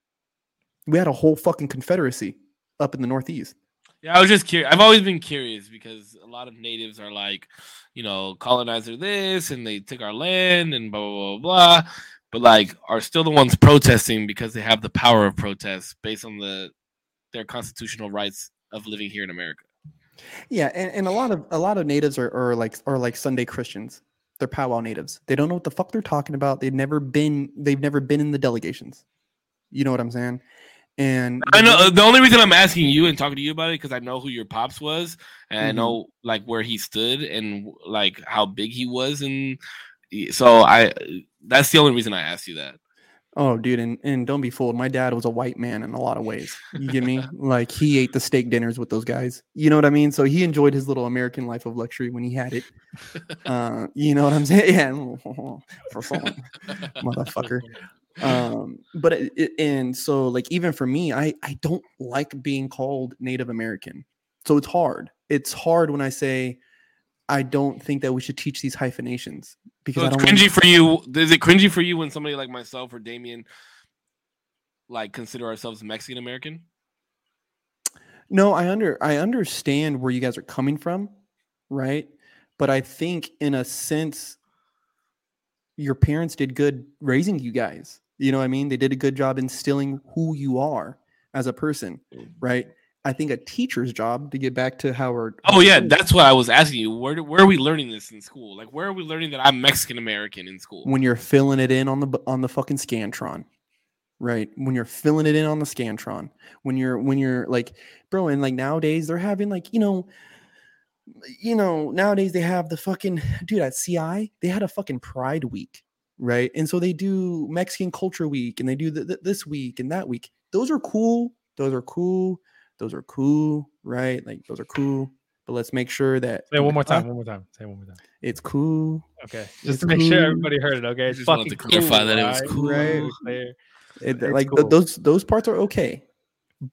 We had a whole fucking Confederacy up in the Northeast. Yeah, I was just curious. I've always been curious because a lot of natives are like, you know, colonizer this and they took our land and blah blah blah blah. But like, are still the ones protesting because they have the power of protest based on the their constitutional rights of living here in America. Yeah, and, and a lot of a lot of natives are, are like are like Sunday Christians. They're powwow natives. They don't know what the fuck they're talking about. They've never been they've never been in the delegations. You know what I'm saying? And I the know the only reason I'm asking you and talking to you about it because I know who your pops was and I Mhm. know like where he stood and like how big he was and so I that's the only reason I asked you that. Oh, dude, and, and don't be fooled. My dad was a white man in a lot of ways. You get me? like he ate the steak dinners with those guys. You know what I mean? So he enjoyed his little American life of luxury when he had it. Uh, you know what I'm saying? Yeah, for fun, motherfucker. Um, but it, it, and so like even for me, I I don't like being called Native American. So it's hard. It's hard when I say I don't think that we should teach these hyphenations because So it's cringy for you. Is it cringy for you when somebody like myself or Damien like consider ourselves Mexican American? No, I under I understand where you guys are coming from, right? But I think in a sense your parents did good raising you guys. You know what I mean? They did a good job instilling who you are as a person, mm. right? I think a teacher's job to get back to Howard. Oh yeah, that's what I was asking you. Where where are we learning this in school? Like where are we learning that I'm Mexican American in school? when you're filling it in on the on the fucking scantron right when you're filling it in on the scantron when you're when you're like bro and like nowadays they're having like you know you know nowadays they have the fucking dude at ci they had a fucking pride week right and so they do mexican culture week and they do th- th- this week and that week those are cool those are cool those are cool right like those are cool but let's make sure that Say it one more uh, time. One more time. Say it one more time. it's cool Okay. It's Just to make sure everybody heard it. Okay. It's Just wanted to clarify cool, that it was cool. Right? Clear. It, It's like th- those those parts are okay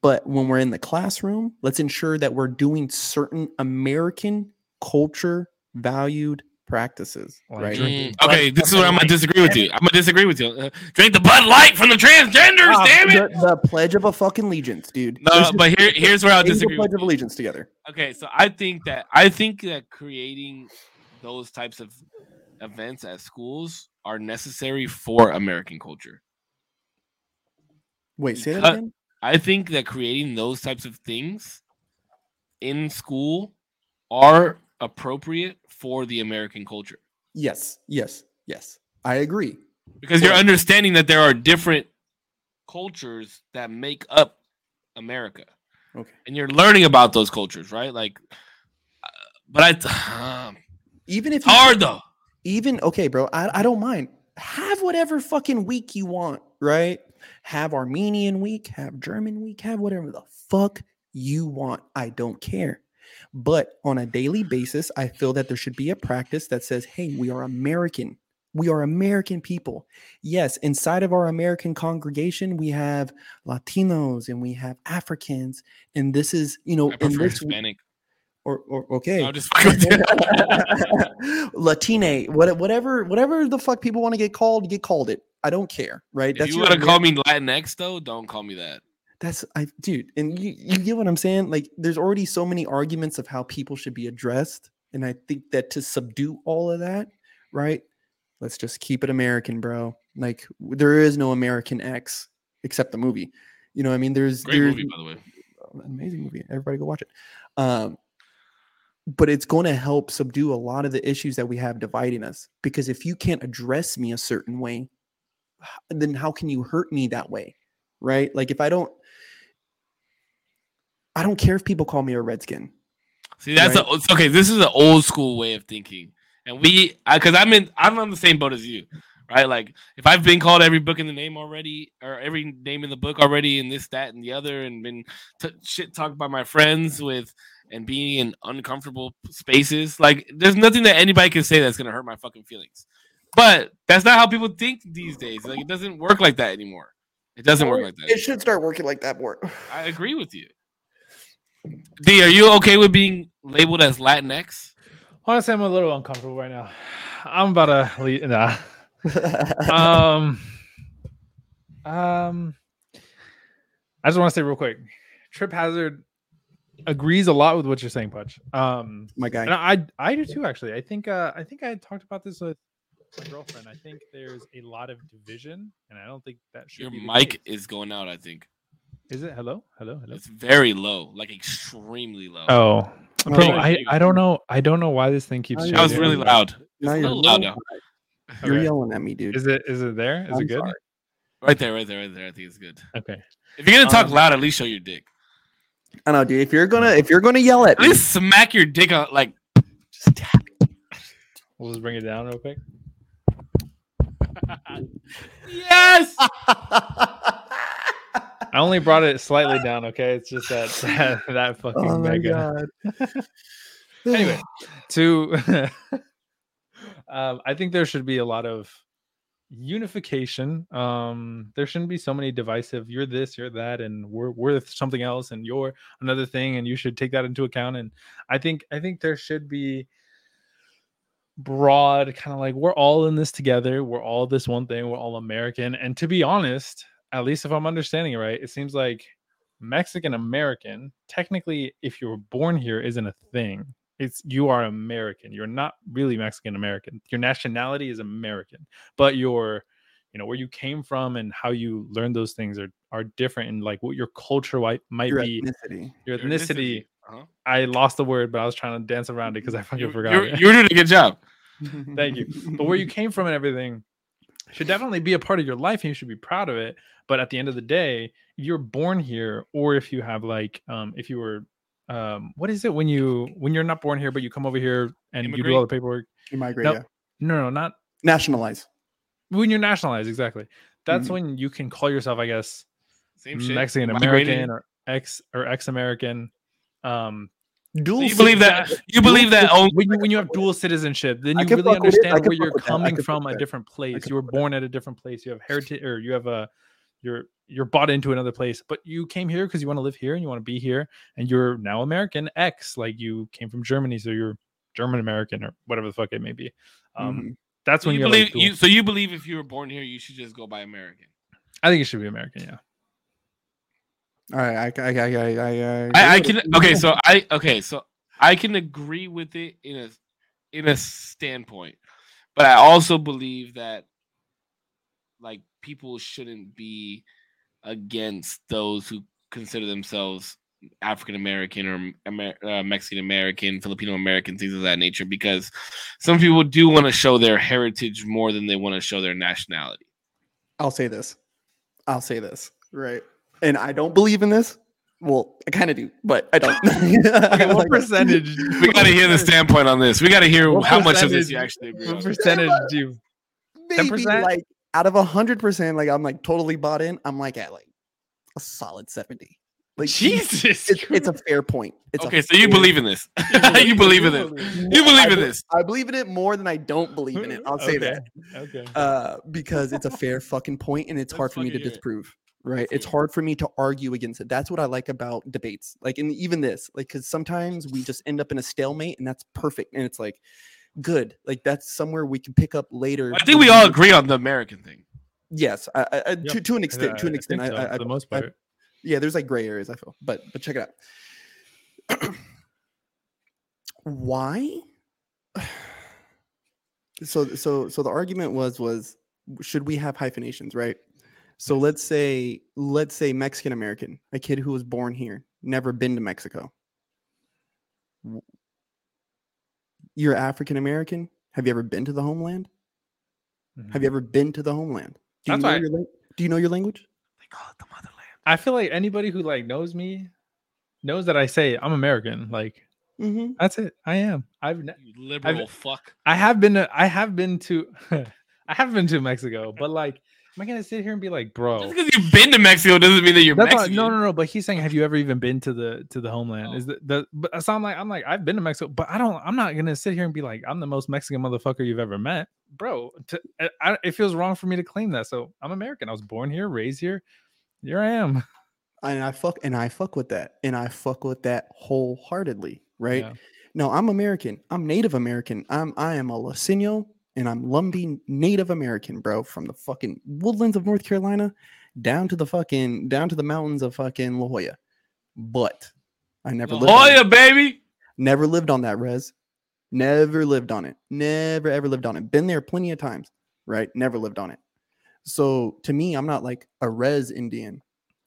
but when we're in the classroom let's ensure that we're doing certain american culture valued practices right Mm, okay, this is where I'm gonna disagree with you. I'm gonna disagree with you. Uh, drink the Bud Light from the transgenders, Ah, damn it! the, the pledge of a fucking allegiance dude No, Let's just but here, here's where I'll say the disagree. pledge With of allegiance together Okay, so I think that I think that creating those types of events at schools are necessary for American culture. wait say that again I think that creating those types of things in school are appropriate for the American culture Yes, yes, yes. I agree. because you're understanding that there are different cultures that make up America. Okay. And you're learning about those cultures, right? Like, uh, but I, um, Even if hard though. even okay, bro, I, I don't mind. Have whatever fucking week you want, right? Have Armenian week, have German week, have whatever the fuck you want. I don't care. But on a daily basis, I feel that there should be a practice that says, hey, we are American. We are American people. Yes, inside of our American congregation, we have Latinos and we have Africans. And this is, you know, in this Hispanic. or, or okay. No, just fucking with you. Latine, what, whatever, whatever the fuck people want to get called, get called it. I don't care, right? if you want to call me Latinx though, don't call me that. That's I, dude, and you, you get what I'm saying. Like, there's already so many arguments of how people should be addressed, and I think that to subdue all of that, right? Let's just keep it American, bro. Like, there is no American X except the movie. You know, I mean, there's Great there's movie, by the way. amazing movie. Everybody go watch it. Um, but it's going to help subdue a lot of the issues that we have dividing us. Because if you can't address me a certain way, then how can you hurt me that way? Right? Like if I don't, I don't care if people call me a redskin. See, that's Right. a, okay. This is an old school way of thinking, and we, because I'm in, I'm on the same boat as you, right? Like, if I've been called every book in the name already, or every name in the book already, and this, that, and the other, and been t- shit talked by my friends with, and being in uncomfortable spaces, like, there's nothing that anybody can say that's gonna hurt my fucking feelings. But that's not how people think these days. Like, it doesn't work like that anymore. It doesn't work like that. It should start working like that more. I agree with you. D, are you okay with being labeled as Latinx? Honestly, I'm a little uncomfortable right now. I'm about to leave. Nah. um, um, I just want to say real quick, Trip Hazard agrees a lot with what you're saying, Pudge. Um, My guy. and I I do too. Actually, I think uh, I think I talked about this with my girlfriend. I think there's a lot of division, and I don't think that should Your be the mic case. is going out, I think. Is it hello, hello, hello? It's very low, like extremely low. Oh, bro. I I don't know. I don't know why this thing keeps. That was really loud. Now It's a you're, loud now. you're Okay. yelling at me, dude. Is it is it there? Is I'm it good? sorry. Right there, right there, right there. I think it's good. Okay. If you're gonna talk Um, loud, at least show your dick. I know, dude. If you're gonna if you're gonna yell at At me, least smack your dick on like just tap We'll just bring it down real quick. Yes. I only brought it slightly down. Okay, it's just that that, that fucking Oh my mega. god. Anyway, to um, I think there should be a lot of unification. Um, there shouldn't be so many divisive. You're this, you're that, and we're we're something else, and you're another thing, and you should take that into account. And I think I think there should be broad kind of like we're all in this together we're all this one thing we're all american and to be honest at least if i'm understanding it right it seems like mexican american technically if you were born here isn't a thing it's you are american you're not really mexican american your nationality is american but your you know where you came from and how you learned those things are are different and like what your culture might might Your be ethnicity. your Your ethnicity Uh-huh. i lost the word but i was trying to dance around it because i fucking You, forgot you're, you're doing a good job. Thank you. But where you came from and everything should definitely be a part of your life and you should be proud of it. But at the end of the day, if you're born here or if you have like um if you were um what is it when you when you're not born here but you come over here and you do all the paperwork? You migrate, No. yeah. No, no, not Nationalize. when you're nationalized, exactly. That's Mhm. when you can call yourself, I guess, Same shit. Mexican American or ex or ex American. Um Dual So you believe that you believe that only when you when you have dual citizenship, then you really fuck with it. I understand where you're with that. I coming from a different place. You were born at a different place. You have heritage, or you have a you're you're bought into another place, but you came here because you want to live here and you want to be here, and you're now American X, like you came from Germany, so you're German American or whatever the fuck it may be. Um, Mhm. That's So when you believe like, dual- you. So you believe if you were born here, you should just go by American. I think it should be American. Yeah. All right, I, I, I, I, I, I, I can okay, so I okay, so I can agree with it in a in a standpoint, but I also believe that like people shouldn't be against those who consider themselves African American or Amer- uh, Mexican American, Filipino American, things of that nature, because some people do want to show their heritage more than they want to show their nationality. I'll say this. I'll say this. Right. And I don't believe in this. Well, I kind of do, but I don't. Okay, what percentage? We got to hear the standpoint on this. We got to hear What how much of this percentage- you actually agree What on. percentage do you? Maybe 10%? like out of a hundred percent, like I'm like totally bought in. I'm like at like a solid 70. Like Jesus. it's, it's a fair point. It's Okay, so you fair- believe in this. you believe in this. You believe in this. I believe in it more than I don't believe in it. I'll say Okay, that. Okay. Uh, because it's a fair fucking point and it's Let's hard for me to fucking hear it. disprove. Right. It's hard for me to argue against it. That's what I like about debates. Like in even this, like because sometimes we just end up in a stalemate and that's perfect. And it's like good. Like that's somewhere we can pick up later. I think we all agree on the American thing. Yes, I, I, I- to, to an extent. Yeah, to an I extent, I, so, I, for the I- most I- part. yeah, there's like gray areas. I feel, but but check it out. Why? So so so the argument was was should we have hyphenations, right? So let's say let's say Mexican American, a kid who was born here, never been to Mexico. W- You're African American. Have you ever been to the homeland? Have you ever been to the homeland? Do you That's know why- your lang- Do you know your language? They call it the motherland. I feel like anybody who like knows me knows that I say I'm American. Like Mm-hmm. that's it. I am. I've ne- You liberal fuck. I have been to, I have been to I have been to Mexico, but like am I gonna sit here and be like, bro? Just because you've been to Mexico doesn't mean that you're That's not, Mexican. no, no, no. But he's saying, have you ever even been to the to the homeland? Oh. Is the, the but so I'm like, I'm like, I've been to Mexico, but I don't. I'm not gonna sit here and be like, I'm the most Mexican motherfucker you've ever met, bro. To, I, I- it feels wrong for me to claim that. So I'm American. I was born here, raised here. Here I am. and I fuck and I fuck with that, and I fuck with that wholeheartedly, right? Yeah. No, I'm American. I'm Native American. I'm I am a Latino, and I'm Lumbee Native American, bro, from the fucking woodlands of North Carolina down to the fucking down to the mountains of fucking La Jolla. But I never lived. on it. Baby. Never lived on that res. Never lived on it. Never ever lived on it. Been there plenty of times, right? Never lived on it. So to me, I'm not like a res Indian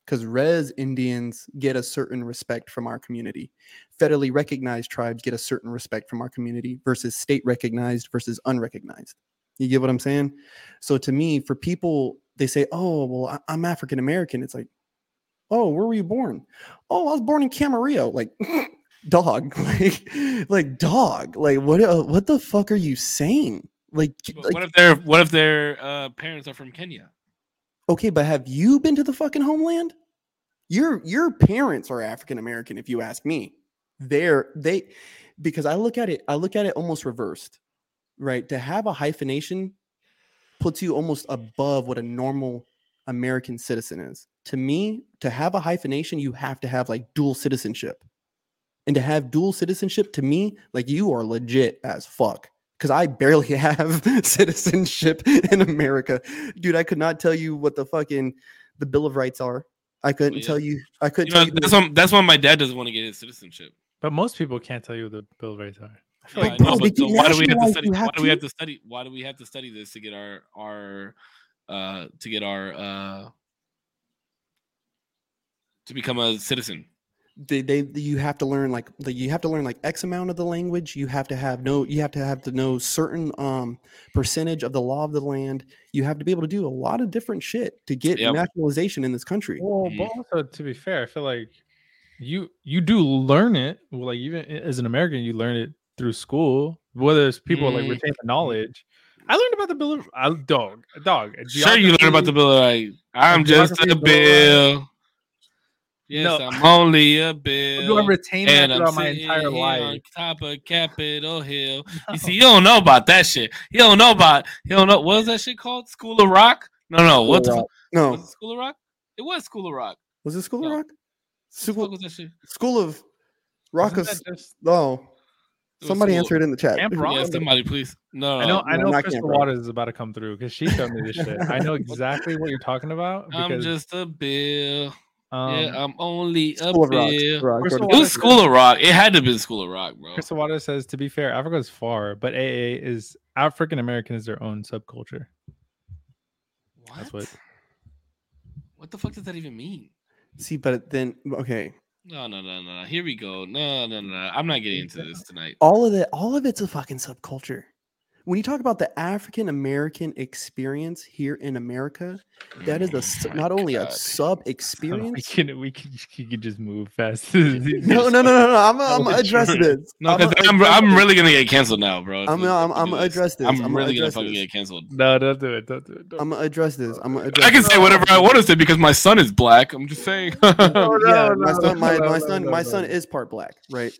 because res Indians get a certain respect from our community. Federally recognized tribes get a certain respect from our community versus state recognized versus unrecognized. You get what I'm saying? So to me, for people, they say, "Oh, well, I- I'm African American." It's like, "Oh, where were you born?" "Oh, I was born in Camarillo." Like, dog, like, like dog, like what? uh, What the fuck are you saying? Like, like what if their what if their uh, parents are from Kenya? Okay, but have you been to the fucking homeland? Your your parents are African American, if you ask me. They're they because I look at it, I look at it almost reversed, right? To have a hyphenation puts you almost above what a normal American citizen is. To me, to have a hyphenation, you have to have like dual citizenship. And to have dual citizenship, to me, like you are legit as fuck. Because I barely have citizenship in America. Dude, I could not tell you what the fucking the Bill of Rights are. I couldn't yeah. tell you. I couldn't You tell know, you. that's why that's why my dad doesn't want to get his citizenship. But most people can't tell you what the Bill of Rights are. Yeah, like I know, but so why do we have to study? Why do we have to. to study? Why do we have to study this to get our our uh to get our uh to become a citizen? They, they you have to learn like the, you have to learn like x amount of the language you have to have no you have to have to know certain um percentage of the law of the land you have to be able to do a lot of different shit to get Yep. nationalization in this country Well, Mm. but also to be fair, I feel like you you do learn it. Well, like even as an American, you learn it through school. Whether it's people like Mm. retain the knowledge. I learned about the bill of I, dog dog. Sure, you learn about the geography- bill. Like I'm just a of the bill. Yes, No. I'm only a bill. retain that And I'm throughout my sitting entire here on life. top of Capitol Hill. You see, you don't know about that shit. You don't know about. You don't know what was that shit called? School of Rock? No, no. What the? School of fuck? Rock. no Was it School of Rock? It was School of Rock. was it school of No. rock What the fuck school, was that shit? school of rock of just- oh somebody School- answer it in the chat Camp Rock? Yeah, somebody, please. No, I know, I know. not Crystal Camp Rock. Waters is about to come through because she showed me this shit. I know exactly what you're talking about. I'm Because, just a bill. Um, yeah, I'm only a school of rock, bill. rock. It was School of Rock. It had to be School of Rock, bro. Crystal Waters says, to be fair, Africa is far, but AA is African American is their own subculture. What? That's what. What the fuck does that even mean? see but then okay No, no, no, no. Here we go. No, no, no. no. I'm not getting into this tonight. all of it all of it's a fucking subculture when you talk about the african american experience here in america that is a s- Oh not only a God. sub We experience can we can you can just move fast. no no no no no i'm gonna address this No, I'ma I'm, I'm really gonna get canceled now, bro. I'm gonna- I'm- I'm address this. I'm, I'm really gonna fucking this. get canceled. No, don't do it. Don't do it. Don't i'm gonna address this i'm gonna address I can this. say whatever I want to say because my son is black. I'm just saying. yeah, no, my no, son, my, no, my son, my son is part black, right?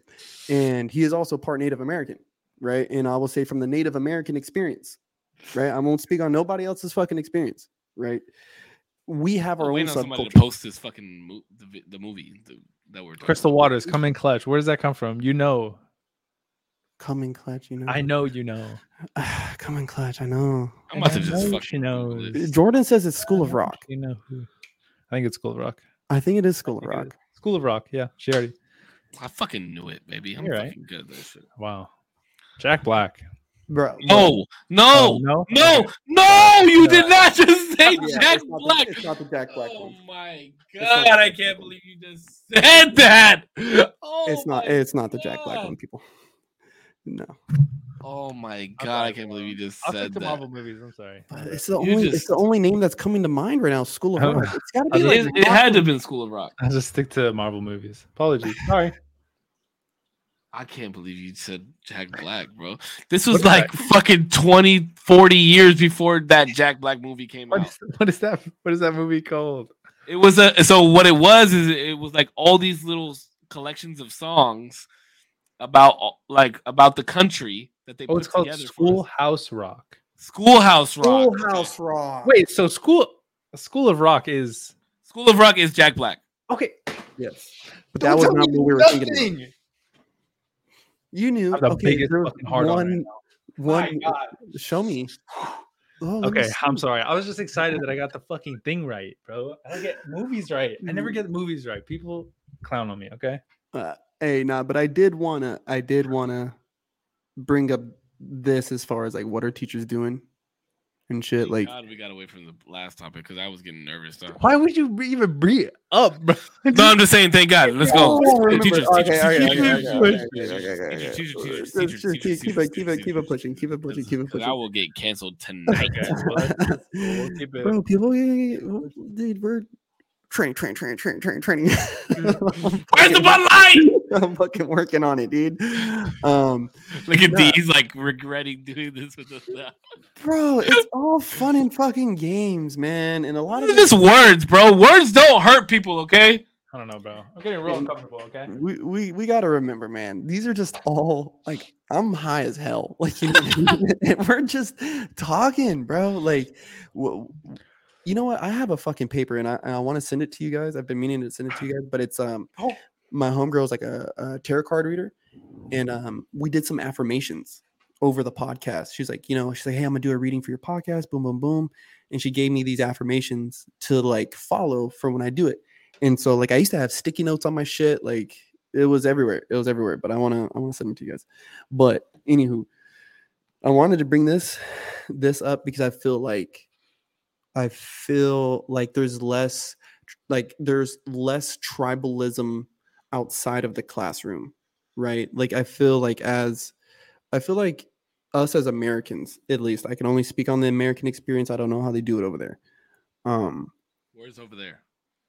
And he is also part Native American, right? And I will say from the Native American experience, right? I won't speak on nobody else's fucking experience, right? We have our I'm own waiting on somebody to post this fucking mo- the, the movie the, that we're talking Crystal about. Waters, come in clutch. Where does that come from? You know. come in clutch, you know. I know you know. come in clutch, I know. I'm about to I just know fucking she knows. Google this. Jordan says it's School of Rock. You know who? I think it's School of Rock. I think it is School of I think it Rock. School of Rock. Yeah, she already. I fucking knew it, baby. I'm You're right. fucking good at that shit. Wow. Jack Black. Bro, No, no, Oh, no? no, no! You did not just say Yeah, Jack it's not the- Black. it's not the Jack Black Oh one. my god! I can't Black believe you just said that. Oh It's not it's not the Jack Black one, people. No. Oh my god! I can't believe you just I'll said stick to that. Marvel movies. I'm sorry. But it's the You only it's the only name that's coming to mind right now, School of. Rock. It's gotta be like is- it had to have been School of Rock. I'll just stick to Marvel movies. Apologies. Sorry. I can't believe you said Jack Black, bro. This was What is like fucking 20, 40 years before that Jack Black movie came What out. is, what is that? What is that movie called? It was a so what it was is it was like all these little collections of songs about uh, like about the country that they Oh, put it's called together. for. Schoolhouse Rock. Schoolhouse Rock. Schoolhouse Rock. Wait, so school School of Rock is School of Rock is Jack Black. okay. Yes. But that was Don't not tell me what we were thinking about. Nothing. You knew. I'm the okay, biggest fucking hard on right one, now. One. Show me. Oh, let me Okay, I'm sorry. I was just excited that I got the fucking thing right, bro. I don't get movies right. I never get movies right. People clown on me. Okay. Uh, hey, nah, but I did wanna. I did wanna bring up this as far as like what are teachers doing and shit. Thank Like, God we got away from the last topic because I was getting nervous. Though. Why would you even bring it up, bro? No, I'm just saying. Thank God. Let's go. Oh, teachers, keep keep it keep it keep it pushing, keep it pushing, keep it Because I will get canceled tonight. Okay, well, that's- we'll keep it. Bro, people, dude, we're training, training, training, training, training, training. Where's the Bud Light? I'm fucking working on it, dude. Um, Look at Yeah. these, like regretting doing this with us now. bro, it's all fun and fucking games, man. And a lot of Look at this words, bro. Words don't hurt people, okay? I don't know, bro. I'm getting real uncomfortable. Okay. we we we got to remember, man. These are just all like I'm high as hell. Like you know, what I mean? and we're just talking, bro. Like, wh- you know what? I have a fucking paper, and I and I want to send it to you guys. I've been meaning to send it to you guys, but it's um, Oh. My homegirl's like a, a tarot card reader, and um, we did some affirmations over the podcast. She's like, you know, she's like, hey, I'm gonna do a reading for your podcast. Boom, boom, boom, and she gave me these affirmations to like follow for when I do it. And so like I used to have sticky notes on my shit, like it was everywhere. It was everywhere. But I wanna I wanna send them to you guys. But anywho, I wanted to bring this this up because I feel like I feel like there's less like there's less tribalism outside of the classroom, right? Like I feel like as I feel like us as Americans, at least, I can only speak on the American experience. I don't know how they do it over there. Um, Where's over there?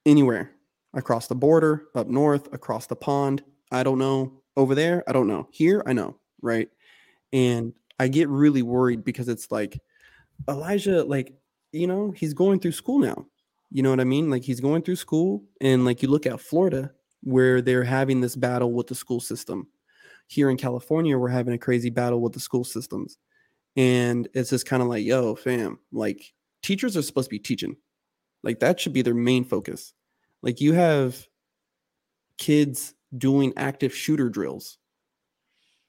anywhere across the border, up north, across the pond. I don't know. Over there, I don't know. Here, I know, right? And I get really worried because it's like Elijah, like, you know, he's going through school now. You know what I mean? Like, he's going through school, and like, you look at Florida where they're having this battle with the school system. Here in California, we're having a crazy battle with the school systems. And it's just kind of like, yo, fam, like, teachers are supposed to be teaching. Like, that should be their main focus. Like you have kids doing active shooter drills,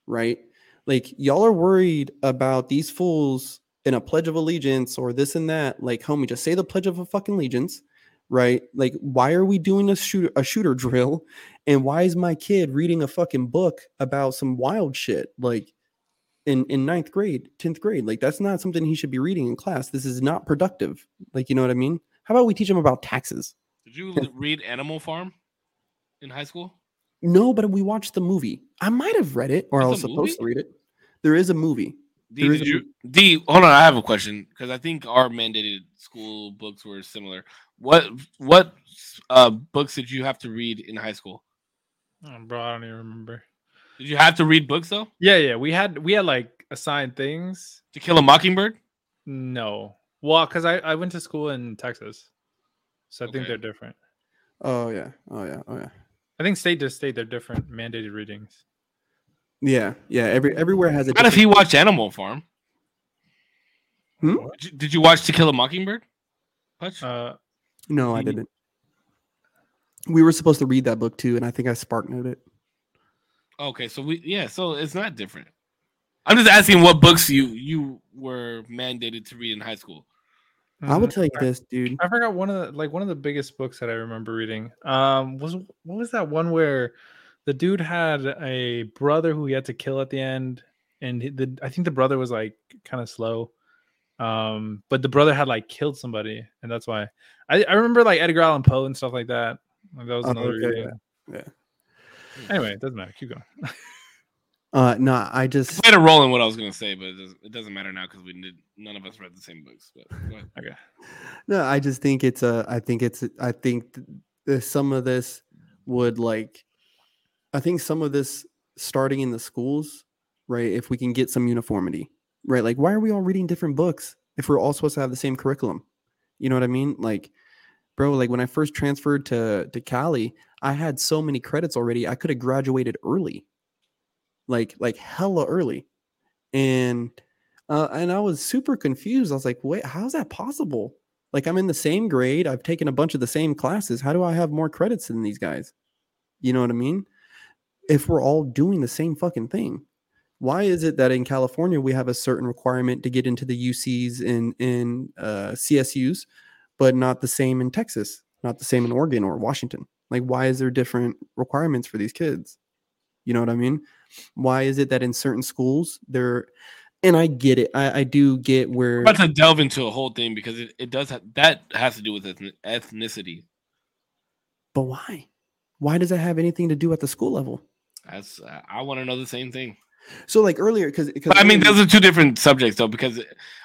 right? Like y'all are worried about these fools in a pledge of allegiance or this and that. Like, homie, just say the pledge of a fucking allegiance, right? Like, why are we doing a shooter a shooter drill? And why is my kid reading a fucking book about some wild shit? Like in in ninth grade, tenth grade, like that's not something he should be reading in class. This is not productive. Like, you know what I mean? How about we teach him about taxes? Did you read Animal Farm in high school? No, but we watched the movie. I might have read it, or I was supposed to read it. There is a movie. D, did you, D, hold on. I have a question because I think our mandated school books were similar. What what uh, books did you have to read in high school? Oh, bro, I don't even remember. Did you have to read books though? Yeah, yeah, we had we had like assigned things. To Kill a Mockingbird? No, well, because I I went to school in Texas, so I think they're different. Oh yeah. Oh yeah. Oh yeah. I think state to state they're different mandated readings. Yeah. Yeah. Every everywhere has a. What if he watched Animal Farm? Hmm? Did you, did you watch To Kill a Mockingbird? Hutch? Uh, No, I didn't. We were supposed to read that book too, and I think I spark noted it. okay, so we yeah, so it's not different. I'm just asking what books you you were mandated to read in high school. I will mhm. tell you this, dude. I forgot one of the like one of the biggest books that I remember reading. Um, was what was that one where the dude had a brother who he had to kill at the end, and the I think the brother was like kind of slow, um, but the brother had like killed somebody, and that's why I, I remember like Edgar Allan Poe and stuff like that. Like, that was Oh, another okay, reading. yeah. Anyway, it doesn't matter. Keep going. Uh, no, I just I had a role in what I was gonna say, but it doesn't, it doesn't matter now because we did none of us read the same books. But go ahead. no, I just think it's a. I think it's. a- I think th- th- some of this would like. I think some of this starting in the schools, right? If we can get some uniformity, right? Like, why are we all reading different books if we're all supposed to have the same curriculum? You know what I mean? Like, bro, like when I first transferred to to Cali, I had so many credits already. I could have graduated early, like like hella early, and uh, and I was super confused. I was like, wait, how's that possible? Like I'm in the same grade. I've taken a bunch of the same classes. How do I have more credits than these guys? You know what I mean? If we're all doing the same fucking thing, why is it that in California we have a certain requirement to get into the UCs and in uh, CSUs, but not the same in Texas, not the same in Oregon or Washington? Like, why is there different requirements for these kids? You know what I mean? Why is it that in certain schools they're and I get it. I, I do get where I'm about to delve into a whole thing because it, it does have that has to do with ethni- ethnicity. But why? Why does that have anything to do at the school level? That's I want to know the same thing. So like earlier, because I mean, those are two different subjects though. Because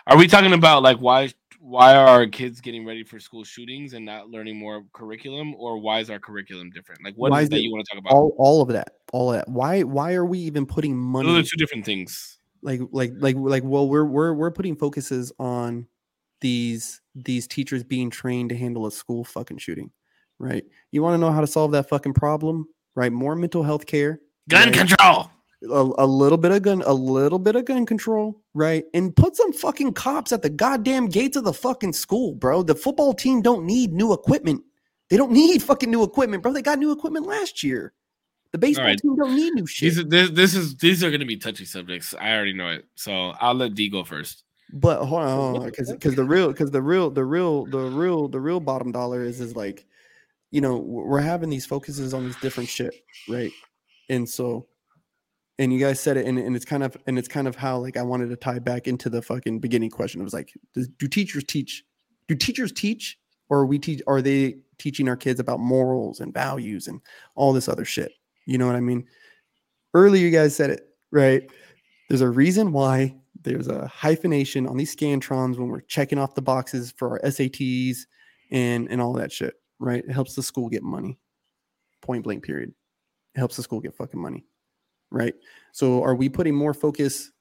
are we talking about like why why are our kids getting ready for school shootings and not learning more curriculum, or why is our curriculum different? Like what is is that it you want to talk about? all all of that, all of that. Why why are we even putting money? Those are two different things. like like like like well, we're we're we're putting focuses on these these teachers being trained to handle a school fucking shooting, right? You want to know how to solve that fucking problem, right? More mental health care, Gun right? control. A, a little bit of gun, a little bit of gun control, right? And put some fucking cops at the goddamn gates of the fucking school, bro. The football team don't need new equipment. They don't need fucking new equipment, bro. They got new equipment last year. The baseball right. team don't need new shit. These are, this, this is these are going to be touchy subjects. I already know it, so I'll let D go first. But hold on, because because the real because the real the real the real the real bottom dollar is is like, you know, we're having these focuses on this different shit, right? And so, and you guys said it, and, and it's kind of and it's kind of how like I wanted to tie back into the fucking beginning question. It was like, does, do teachers teach? Do teachers teach, or we teach? Are they teaching our kids about morals and values and all this other shit? You know what I mean? Earlier, you guys said it right. There's a reason why there's a hyphenation on these scantrons when we're checking off the boxes for our SATs and and all that shit, right? It helps the school get money. Point blank period. It helps the school get fucking money. Right? So are we putting more focus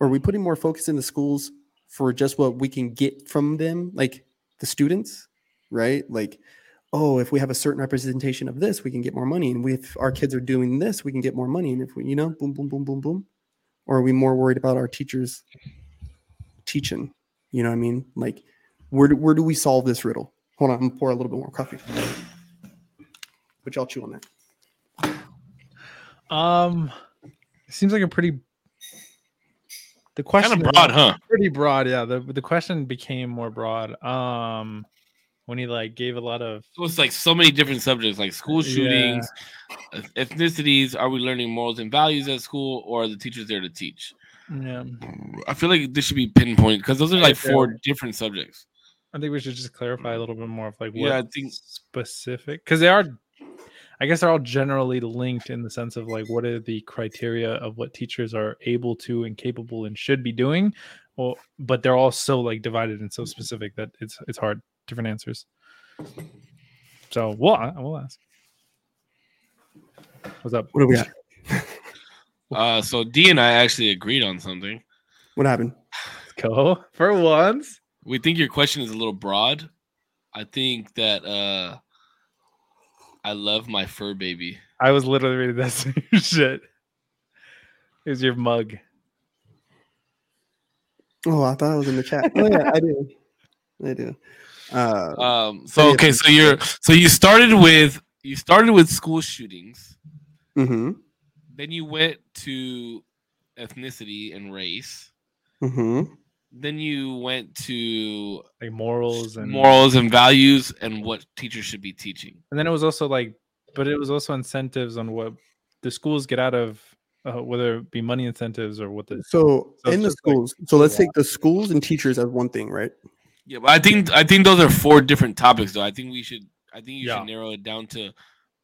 are we putting more focus in the schools for just what we can get from them like the students, right? Like oh, if we have a certain representation of this, we can get more money and we, if our kids are doing this, we can get more money and if we, you know, boom boom boom boom boom or are we more worried about our teachers teaching? You know what I mean? Like, where do, where do we solve this riddle? Hold on, I'm pour a little bit more coffee. But y'all chew on that. Um, it seems like a pretty. The question Kind of broad, huh? Pretty broad, yeah. The the question became more broad. Um, when he like gave a lot of it was like so many different subjects, like school shootings, eth- ethnicities. Are we learning morals and values at school, or are the teachers there to teach? yeah. I feel like this should be pinpointed because those are like Yeah. four different subjects. I think we should just clarify a little bit more of like what Yeah, I think- specific because they are. I guess they're all generally linked in the sense of like what are the criteria of what teachers are able to and capable and should be doing, well, but they're all so like divided and so specific that it's it's hard. Different answers. So we'll I will ask. What's up? What do we got? Uh, so D and I actually agreed on something. What happened? Go for once. We think your question is a little broad. I think that uh, I love my fur baby. I was literally reading that same shit. Here's your mug. Oh, I thought it was in the chat. Oh yeah, I do. I do. Uh, Um, so okay, so you're so you started with you started with school shootings, mm-hmm. then you went to ethnicity and race, Mm-hmm. Then you went to Like morals and morals and values and what teachers should be teaching. And then it was also like, but it was also incentives on what the schools get out of uh, whether it be money incentives or what the So, So in the it's just like schools, so let's yeah. take the schools and teachers as one thing, right? Yeah, but I think I think those are four different topics though. I think we should I think you Yeah. should narrow it down to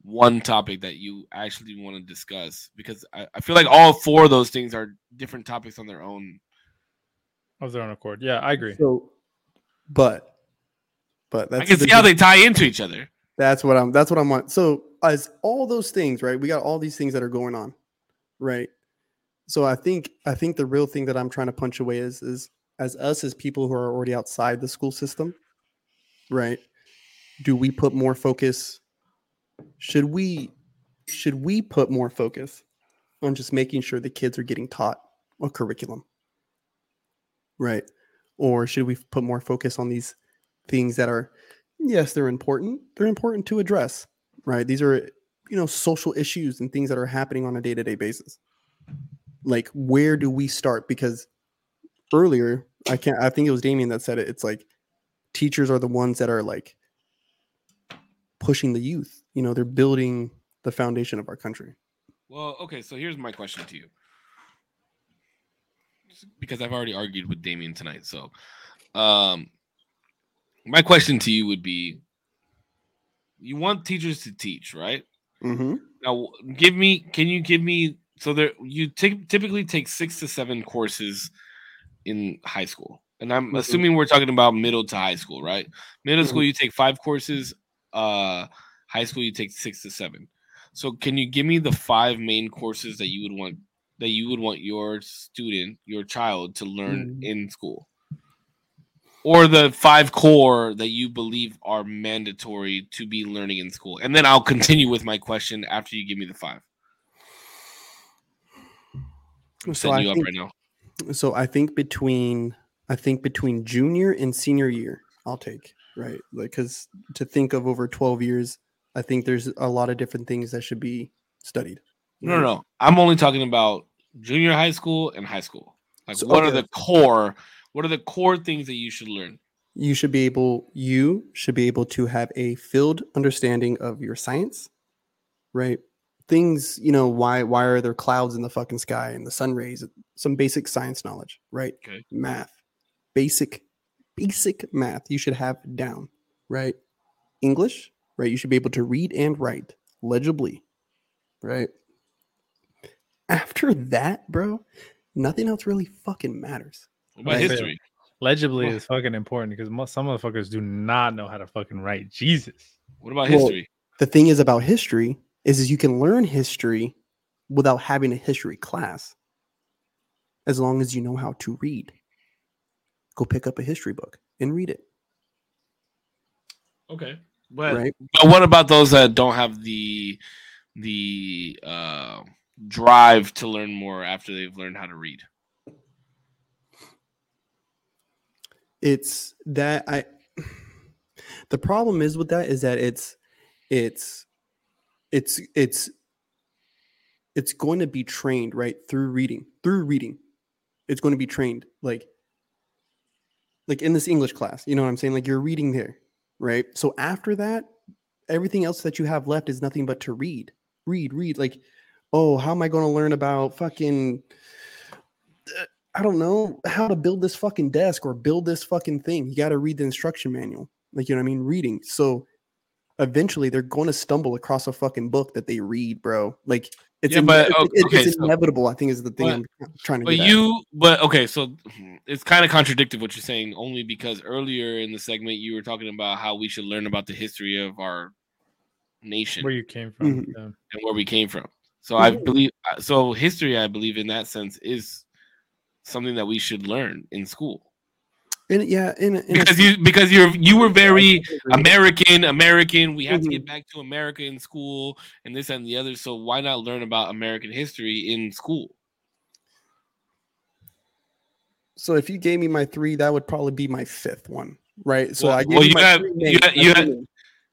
one topic that you actually want to discuss because I, I feel like all four of those things are different topics on their own. Of their own accord. Yeah, I agree. So, but, but that's I can the see how they tie into each other. That's what I'm. That's what I'm on. So as all those things, right? We got all these things that are going on, right? So I think I think the real thing that I'm trying to punch away is is as us as people who are already outside the school system, right? Do we put more focus? Should we should we put more focus on just making sure the kids are getting taught a curriculum, right? Or should we put more focus on these things that are yes they're important they're important to address right these are you know social issues and things that are happening on a day-to-day basis like where do we start because earlier i can't i think it was damien that said it it's like teachers are the ones that are like pushing the youth you know they're building the foundation of our country Well, okay, so here's my question to you. Because I've already argued with Damien tonight. So um my question to you would be you want teachers to teach, right? mm-hmm. Now give me can you give me so there you take typically take 6 to 7 courses in high school. And I'm Mhm. assuming we're talking about middle to high school, right? Middle school you take 5 courses, uh high school you take 6 to 7. So can you give me the five main courses that you would want that you would want your student, your child to learn Mm. in school? Or the five core that you believe are mandatory to be learning in school. And then I'll continue with my question after you give me the five. I'm So I think- right so i think between i think between junior and senior year i'll take right like because to think of over 12 years i think there's a lot of different things that should be studied No, no, no. I'm only talking about junior high school and high school. Like So- what are the core what are the core things that you should learn? you should be able you should be able to have a filled understanding of your science right? Things you know why why are there clouds in the fucking sky and the sun rays? Some basic science knowledge right? Okay. math. Basic basic math you should have down right? English right? You should be able to read and write legibly right after that bro nothing else really fucking matters What about Right. history? Legibly Well- is fucking important because most some motherfuckers do not know how to fucking write. Jesus. What about Well, history? the thing is about history is, is you can learn history without having a history class as long as you know how to read go pick up a history book and read it Okay. But right But what about those that don't have the the uh, drive to learn more after they've learned how to read? it's that i the problem is with that is that it's it's it's it's it's going to be trained right through reading through reading. It's going to be trained like like in this english class you know what i'm saying? Like you're reading there right? So after that everything else that you have left is nothing but to read. Read read like oh how am i going to learn about fucking uh, i don't know how to build this fucking desk or build this fucking thing you got to read the instruction manual like you know what i mean reading so eventually they're going to stumble across a fucking book that they read, bro. Like it's Yeah, ine- but, it- o- it- okay, it's so- inevitable. I think is the thing But- I'm trying to But get at. you, but okay, so it's kind of contradictive what you're saying, only because earlier in the segment you were talking about how we should learn about the history of our nation Where you came from. Mhm. yeah. and where we came from. So I Mhm. believe, uh, so history, I believe in that sense is something that we should learn in school And yeah, in, a- in a because you because you're you were very sense, I agree. American, American. We have to Mhm. get back to America in school and this and the other. So why not learn about American history in school? So if you gave me my three, that would probably be my fifth one, right? So Well- I gave well, you you three you had- you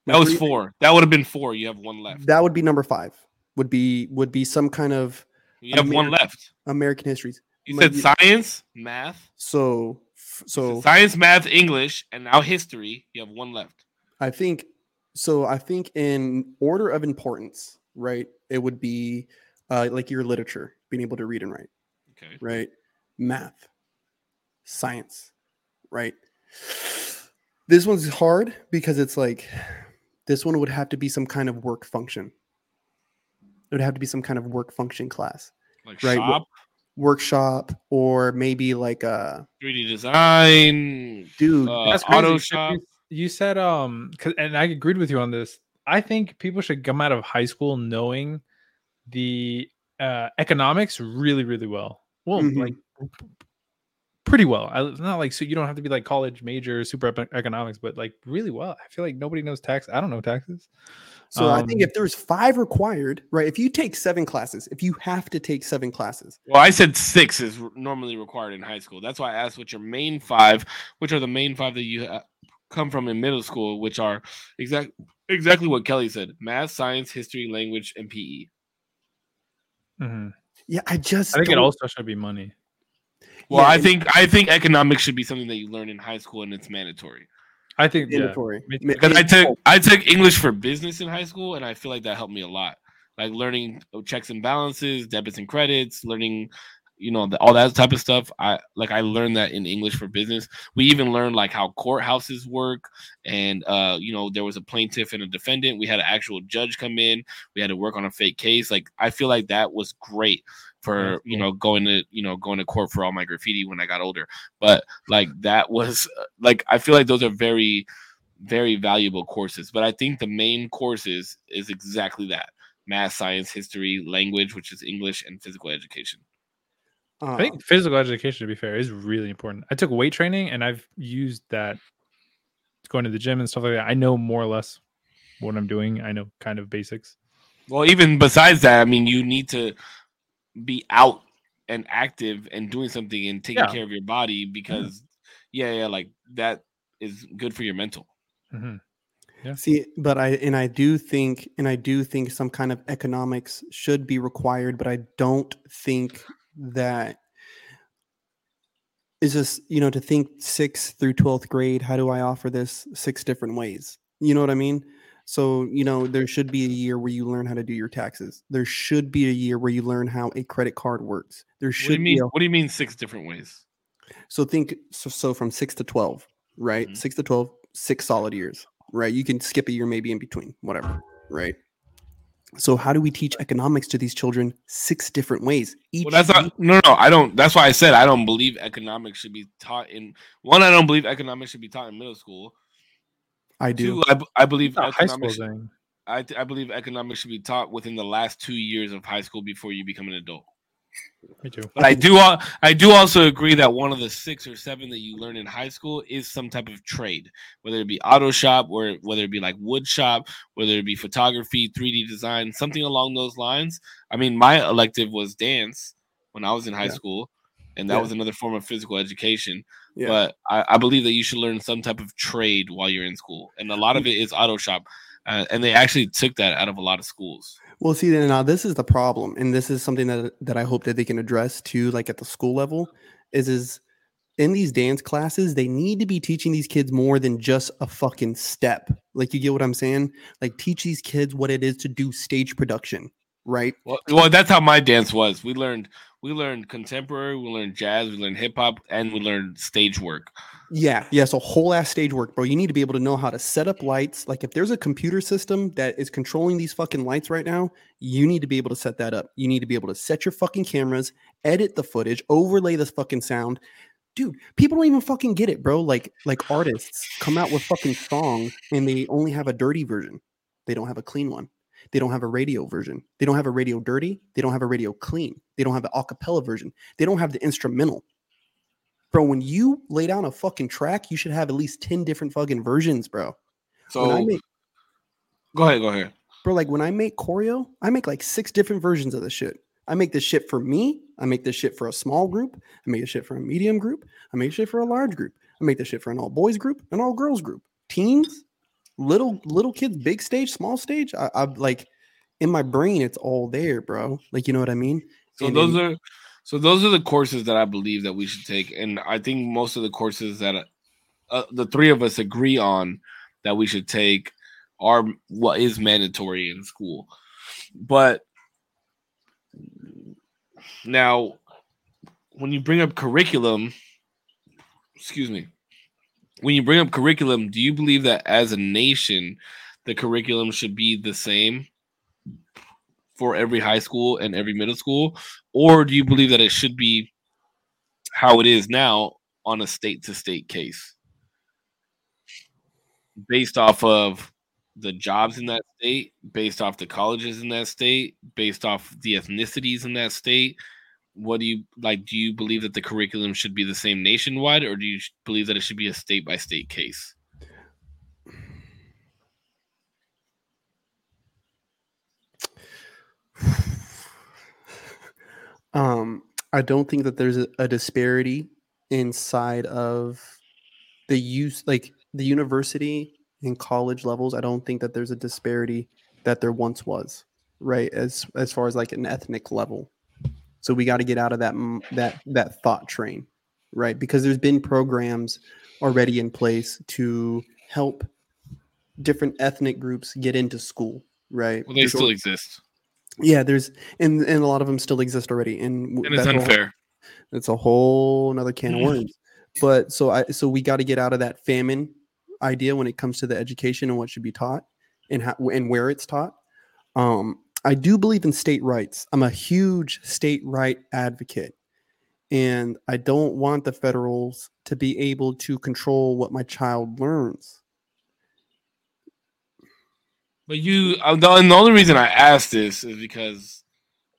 That was four. That would have been four. You have one left. That would be number five. Would be would be some kind of You have one American- left. American histories. You said science, math, So so so science, math, English, and now history. You have one left. I think so. I think in order of importance, right? It would be uh, like your literature, being able to read and write, Okay. right? Math, science, right? This one's hard because it's like this one would have to be some kind of work function. It would have to be some kind of work function class, Like Right, shop, workshop, or maybe like a 3D design, dude. uh, That's crazy, auto 'cause shop. You, you said um, 'cause- and I agreed with you on this. I think people should come out of high school knowing the uh, economics really, really well. Well, Mhm. like pretty well. I, not like so you don't have to be like college major super economics, but like really well. I feel like nobody knows tax. I don't know taxes. So I think Um, if there's five required, right? If you take seven classes, if you have to take seven classes, Well, I said six is r- normally required in high school. That's why I asked what your main five, which are the main five that you ha- come from in middle school, which are exact exactly what Kelly said: math, science, history, language, and PE. mhm. yeah, I just I think it don't- also should be money. Well, Yeah, I think I think economics should be something that you learn in high school and it's mandatory. I think mandatory. me too. Ma- Because I took I took English for business in high school, and I feel like that helped me a lot. Like learning checks and balances, debits and credits, learning, you know, the, all that type of stuff. I like I learned that in English for business. We even learned like how courthouses work, and uh, you know, there was a plaintiff and a defendant. We had an actual judge come in. We had to work on a fake case. Like I feel like that was great for That's you cool. know going to you know going to court for all my graffiti when I got older. But like that was uh, like I feel like those are very very valuable courses. But I think the main courses is exactly that: math, science, history, language, which is English, and physical education. uh, I think physical education, to be fair, is really important. I took weight training and I've used that going to the gym and stuff like that. I know more or less what I'm doing. I know kind of basics. Well, even besides that, I mean, you need to be out and active and doing something and taking Yeah. care of your body because, yeah, yeah, like that is good for your mental. Mhm. see, but I and I do think and I do think some kind of economics should be required, but I don't think that is just you know to think sixth through twelfth grade. How do I offer this six different ways? You know what I mean? So you know there should be a year where you learn how to do your taxes. There should be a year where you learn how a credit card works. There What do you should mean? be a What do you mean six different ways? So think so, so from six to twelve, right? Mhm. Six to 12, six solid years, right? You can skip a year maybe in between, whatever, right? So how do we teach economics to these children six different ways? Each Well, that's not no, no. I don't. That's why I said I don't believe economics should be taught in one. I don't believe economics should be taught in middle school. I do. Two, I, b- I believe It's high school economics. thing. I, I believe economics should be taught within the last two years of high school before you become an adult. Me too. But I do I do also agree that one of the six or seven that you learn in high school is some type of trade, whether it be auto shop or whether it be like wood shop, whether it be photography, 3D design, something along those lines. I mean, my elective was dance when I was in high Yeah. school, and that Yeah. was another form of physical education. Yeah. But I, I believe that you should learn some type of trade while you're in school, and a lot of it is auto shop, uh, and they actually took that out of a lot of schools. Well, see, then now this is the problem, and this is something that that I hope that they can address too, like at the school level, is is in these dance classes, they need to be teaching these kids more than just a fucking step. Like you get what I'm saying? Like teach these kids what it is to do stage production, right? Well, well, that's how my dance was. We learned we learned contemporary, we learned jazz, we learned hip hop, and we learned stage work. Yeah, yeah. So whole ass stage work, bro. You need to be able to know how to set up lights. Like if there's a computer system that is controlling these fucking lights right now, you need to be able to set that up. You need to be able to set your fucking cameras, edit the footage, overlay this fucking sound. Dude, people don't even fucking get it, bro. Like like artists come out with fucking song and they only have a dirty version. They don't have a clean one. They don't have a radio version. They don't have a radio dirty. They don't have a radio clean. They don't have the acapella version. They don't have the instrumental. Bro, when you lay down a fucking track, you should have at least 10 different fucking versions, bro. So I make, go ahead, go ahead. bro, like when I make choreo, I make like six different versions of the shit. I make this shit for me. I make this shit for a small group. I make this shit for a medium group. I make shit for a large group. I make this shit for an all boys group, an all girls group, teens, little little kids, big stage, small stage. I, I like in my brain, it's all there, bro. Like you know what I mean? So And those then- are so those are the courses that I believe that we should take, and I think most of the courses that uh, the three of us agree on that we should take are what is mandatory in school. But now, when you bring up curriculum, excuse me, when you bring up curriculum, do you believe that as a nation, the curriculum should be the same for every high school and every middle school? Or do you believe that it should be how it is now on a state to state case based off of the jobs in that state, based off the colleges in that state, based off the ethnicities in that state? What do you like? Do you believe that the curriculum should be the same nationwide, or do you believe that it should be a state by state case? Um, I don't think that there's a, a disparity inside of the use, like the university and college levels. I don't think that there's a disparity that there once was, right? As as far as like an ethnic level. So we got to get out of that that that thought train, right? Because there's been programs already in place to help different ethnic groups get into school, right? Well, they There's still al- exist, yeah, there's and and a lot of them still exist already, and and it's that's a whole- unfair. it's a whole another can of Mhm. worms. But so I so we got to get out of that famine idea when it comes to the education and what should be taught and how and where it's taught. Um, I do believe in state rights. I'm a huge state right advocate, and I don't want the federals to be able to control what my child learns. But you, uh, the, and the only reason I asked this is because,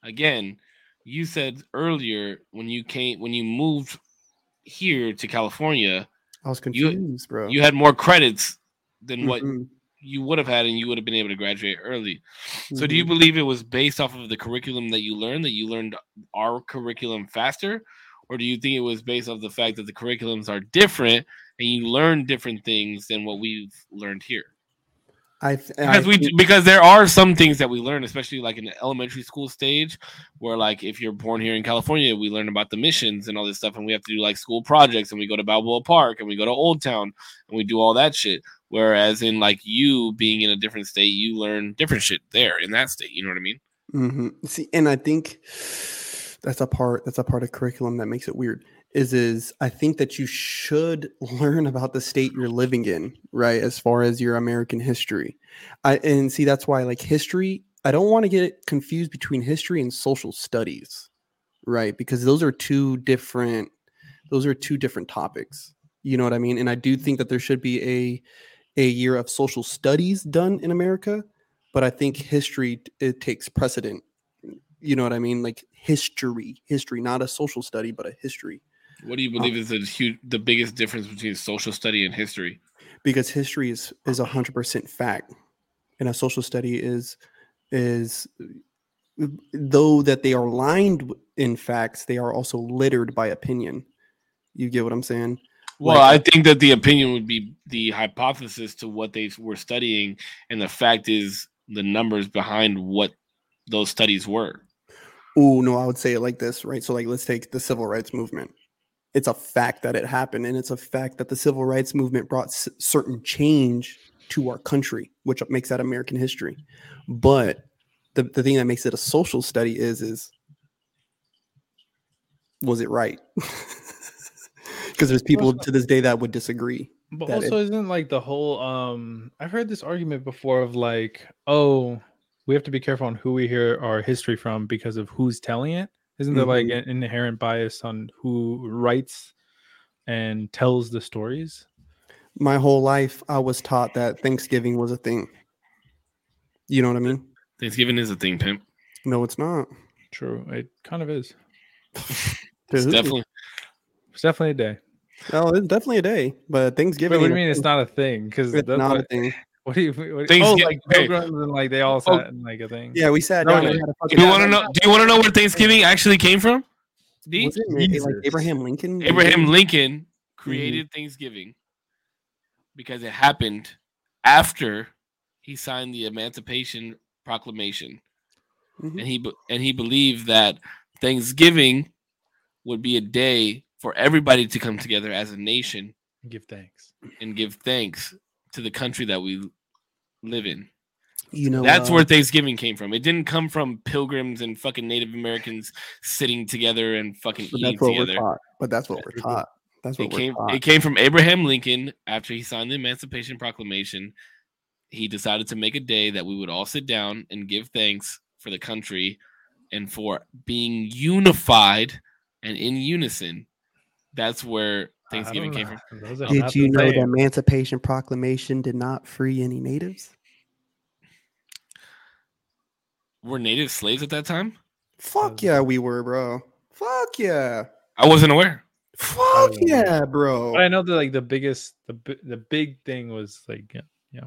again, you said earlier when you came when you moved here to California, I was You- confused, bro. you had more credits than what Mhm, you would have had, and you would have been able to graduate early. So, do you mhm. believe it was based off of the curriculum that you learned that you learned our curriculum faster, or do you think it was based off the fact that the curriculums are different and you learn different things than what we've learned here? I, th- I because we think- because there are some things that we learn, especially like in the elementary school stage, where like if you're born here in California, we learn about the missions and all this stuff, and we have to do like school projects, and we go to Balboa Park, and we go to Old Town, and we do all that shit. Whereas in like you being in a different state, you learn different shit there in that state. You know what I mean? hmm See, and I think that's a part that's a part of curriculum that makes it weird. Is is I think that you should learn about the state you're living in, right? As far as your American history, I and see that's why like history. I don't want to get confused between history and social studies, right? Because those are two different. Those are two different topics. You know what I mean? And I do think that there should be a a year of social studies done in America, but I think history it takes precedent. You know what I mean? Like history, history, not a social study, but a history. What do you um, believe is the huge, the biggest difference between social study and history? Because history is is a hundred percent fact, and a social study is is though that they are lined in facts, they are also littered by opinion. You get what I'm saying? Well, Like, I uh, think that the opinion would be the hypothesis to what they were studying, and the fact is the numbers behind what those studies were. Oh no, I would say it like this, right? So like let's take the civil rights movement. It's a fact that it happened and it's a fact that the civil rights movement brought s- certain change to our country, which makes that American history. But the, the thing that makes it a social study is is was it right? because there's people to this day that would disagree. But also, isn't like the whole um I've heard this argument before of like, oh, we have to be careful on who we hear our history from because of who's telling it. Isn't there like Mhm. an inherent bias on who writes and tells the stories? My whole life, I was taught that Thanksgiving was a thing. You know what I mean? Thanksgiving is a thing, pimp. No, it's not. True, it kind of is. It's definitely It's definitely a day. No, it's definitely a day, but Wait, Thanksgiving. what do you mean it's not a thing? Because It's that's not what, a thing. what do you? What, oh, like hey. pilgrims and like they all Oh. sat in like a thing. Yeah, we sat No, down. no, and had a fucking- Do you want to know? Do you want to know where Thanksgiving actually came from? Was it like Abraham Lincoln? Abraham Lincoln created Thanksgiving because it happened after he signed the Emancipation Proclamation, Mhm. and he and he believed that Thanksgiving would be a day for everybody to come together as a nation and Give thanks. and give thanks to the country that we live in. You know, That's uh, where Thanksgiving came from. It didn't come from pilgrims and fucking Native Americans sitting together and fucking But eating that's what together. we're taught. But that's what we're taught. That's what It we're came taught. it came from Abraham Lincoln after he signed the Emancipation Proclamation. He decided to make a day that we would all sit down and give thanks for the country and for being unified and in unison. That's where Thanksgiving came from. Did you know the Emancipation Proclamation did not free any natives? Were native slaves at that time? Fuck yeah, we were, bro. Fuck yeah. I wasn't aware. Fuck yeah, bro. But I know that like the biggest, the the big thing was like, yeah, yeah,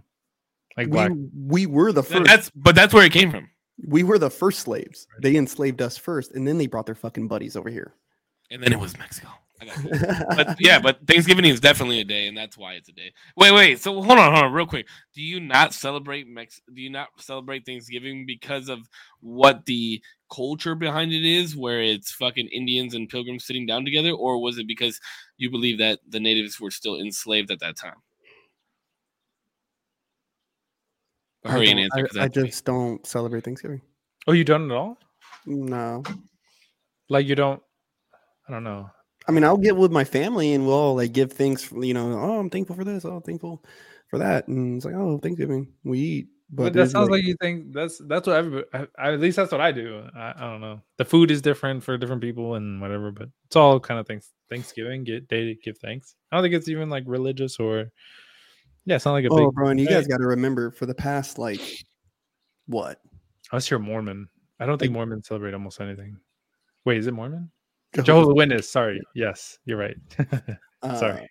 like We, black. we were the first. That's but that's where it came from. we were the first slaves. They enslaved us first, and then they brought their fucking buddies over here. And then it was Mexico. I got but yeah, but Thanksgiving is definitely a day, and that's why it's a day. Wait, wait. So hold on, hold on, real quick. Do you not celebrate Mex? Do you not celebrate Thanksgiving because of what the culture behind it is, where it's fucking Indians and pilgrims sitting down together, or was it because you believe that the natives were still enslaved at that time? I Hurry and don't- answer. 'cause I, I that's me. just don't celebrate Thanksgiving. Oh, you don't at all? No. Like you don't? I don't know. I mean, I'll get with my family and we'll all like give thanks. For, you know, oh, I'm thankful for this. Oh, I'm thankful for that. And it's like, oh, Thanksgiving, we eat. But, that sounds like, you think that's that's what everybody. I, I, at least that's what I do. I, I don't know. The food is different for different people and whatever, but it's all kind of things. Thanksgiving, get day to give thanks. I don't think it's even like religious or. Yeah, it's not like a oh, big. bro, and you Hey. guys got to remember for the past like what? Unless you're Mormon, I don't think Like- Mormons celebrate almost anything. Wait, is it Mormon? Jehovah's- Jehovah's Witness. Sorry. Yes, you're right. uh, sorry.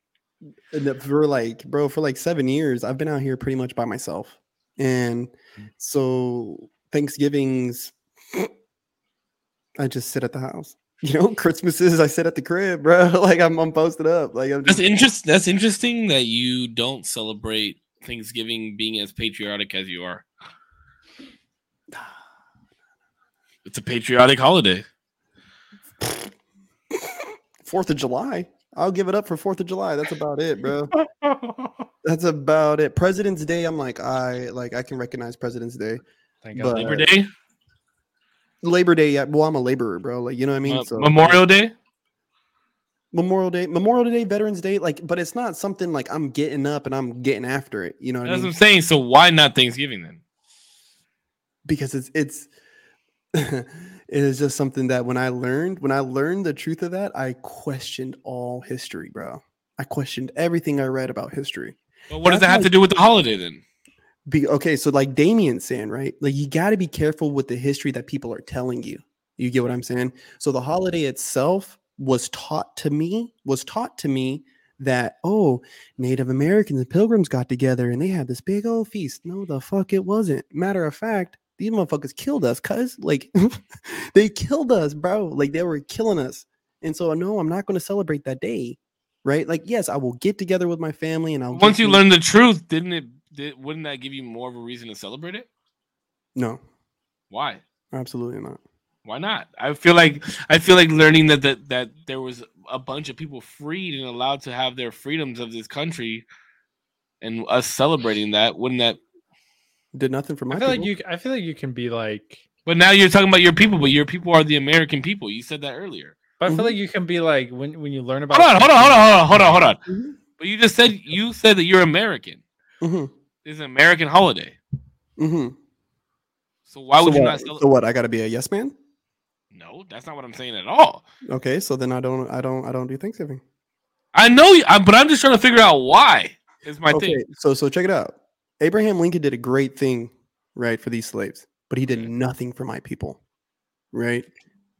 and that for like, bro, for like seven years, I've been out here pretty much by myself, and Mm. so Thanksgivings, I just sit at the house. You know, Christmases I sit at the crib, bro. Like I'm, I'm posted up. Like I'm That's just interest. That's interesting that you don't celebrate Thanksgiving being as patriotic as you are. It's a patriotic holiday. Fourth of July. I'll give it up for Fourth of July. That's about it, bro. That's about it. President's Day. I'm like, I like I can recognize President's Day. Thank But- God. Labor Day, Labor Day. Yeah, well, I'm a laborer, bro. Like you know what I mean. uh, so Memorial Day. Memorial Day, Memorial Day, Veterans Day. Like, but it's not something like I'm getting up and I'm getting after it. You know what I That's what? I'm saying. So why not Thanksgiving then? Because it's it's it is just something that when I learned when I learned the truth of that, I questioned all history, bro. I questioned everything I read about history. But what does that have like- to do with the holiday then? Be, okay, so like Damien's saying, right? Like you got to be careful with the history that people are telling you. You get what I'm saying? So the holiday itself was taught to me, was taught to me that oh, Native Americans and Pilgrims got together and they had this big old feast. No, the fuck it wasn't. Matter of fact, these motherfuckers killed us, cuz like they killed us, bro. Like they were killing us. And so no, I'm not going to celebrate that day. Right? Like, yes, I will get together with my family and I'll Once you learn the truth, didn't it? Did, wouldn't that give you more of a reason to celebrate it? No, Why? absolutely not. Why not? I feel like I feel like learning that that that there was a bunch of people freed and allowed to have their freedoms of this country, and us celebrating that. Wouldn't that? Did nothing for my I feel like you. I feel like you can be like. But now you're talking about your people, but your people are the American people. You said that earlier. But I feel Mhm. like you can be like when when you learn about. Hold on, hold on, hold on, hold on, hold on, hold on. Mhm. But you just said you said that you're American. hmm It's an American holiday. hmm So why would so you what, not celebrate? So what? I got to be a yes man. No, that's not what I'm saying at all. Okay, so then I don't, I don't, I don't do Thanksgiving. I know you, I, but I'm just trying to figure out why. Is my okay, thing. so so check it out. Abraham Lincoln did a great thing, right, for these slaves, but he did Okay. nothing for my people, right?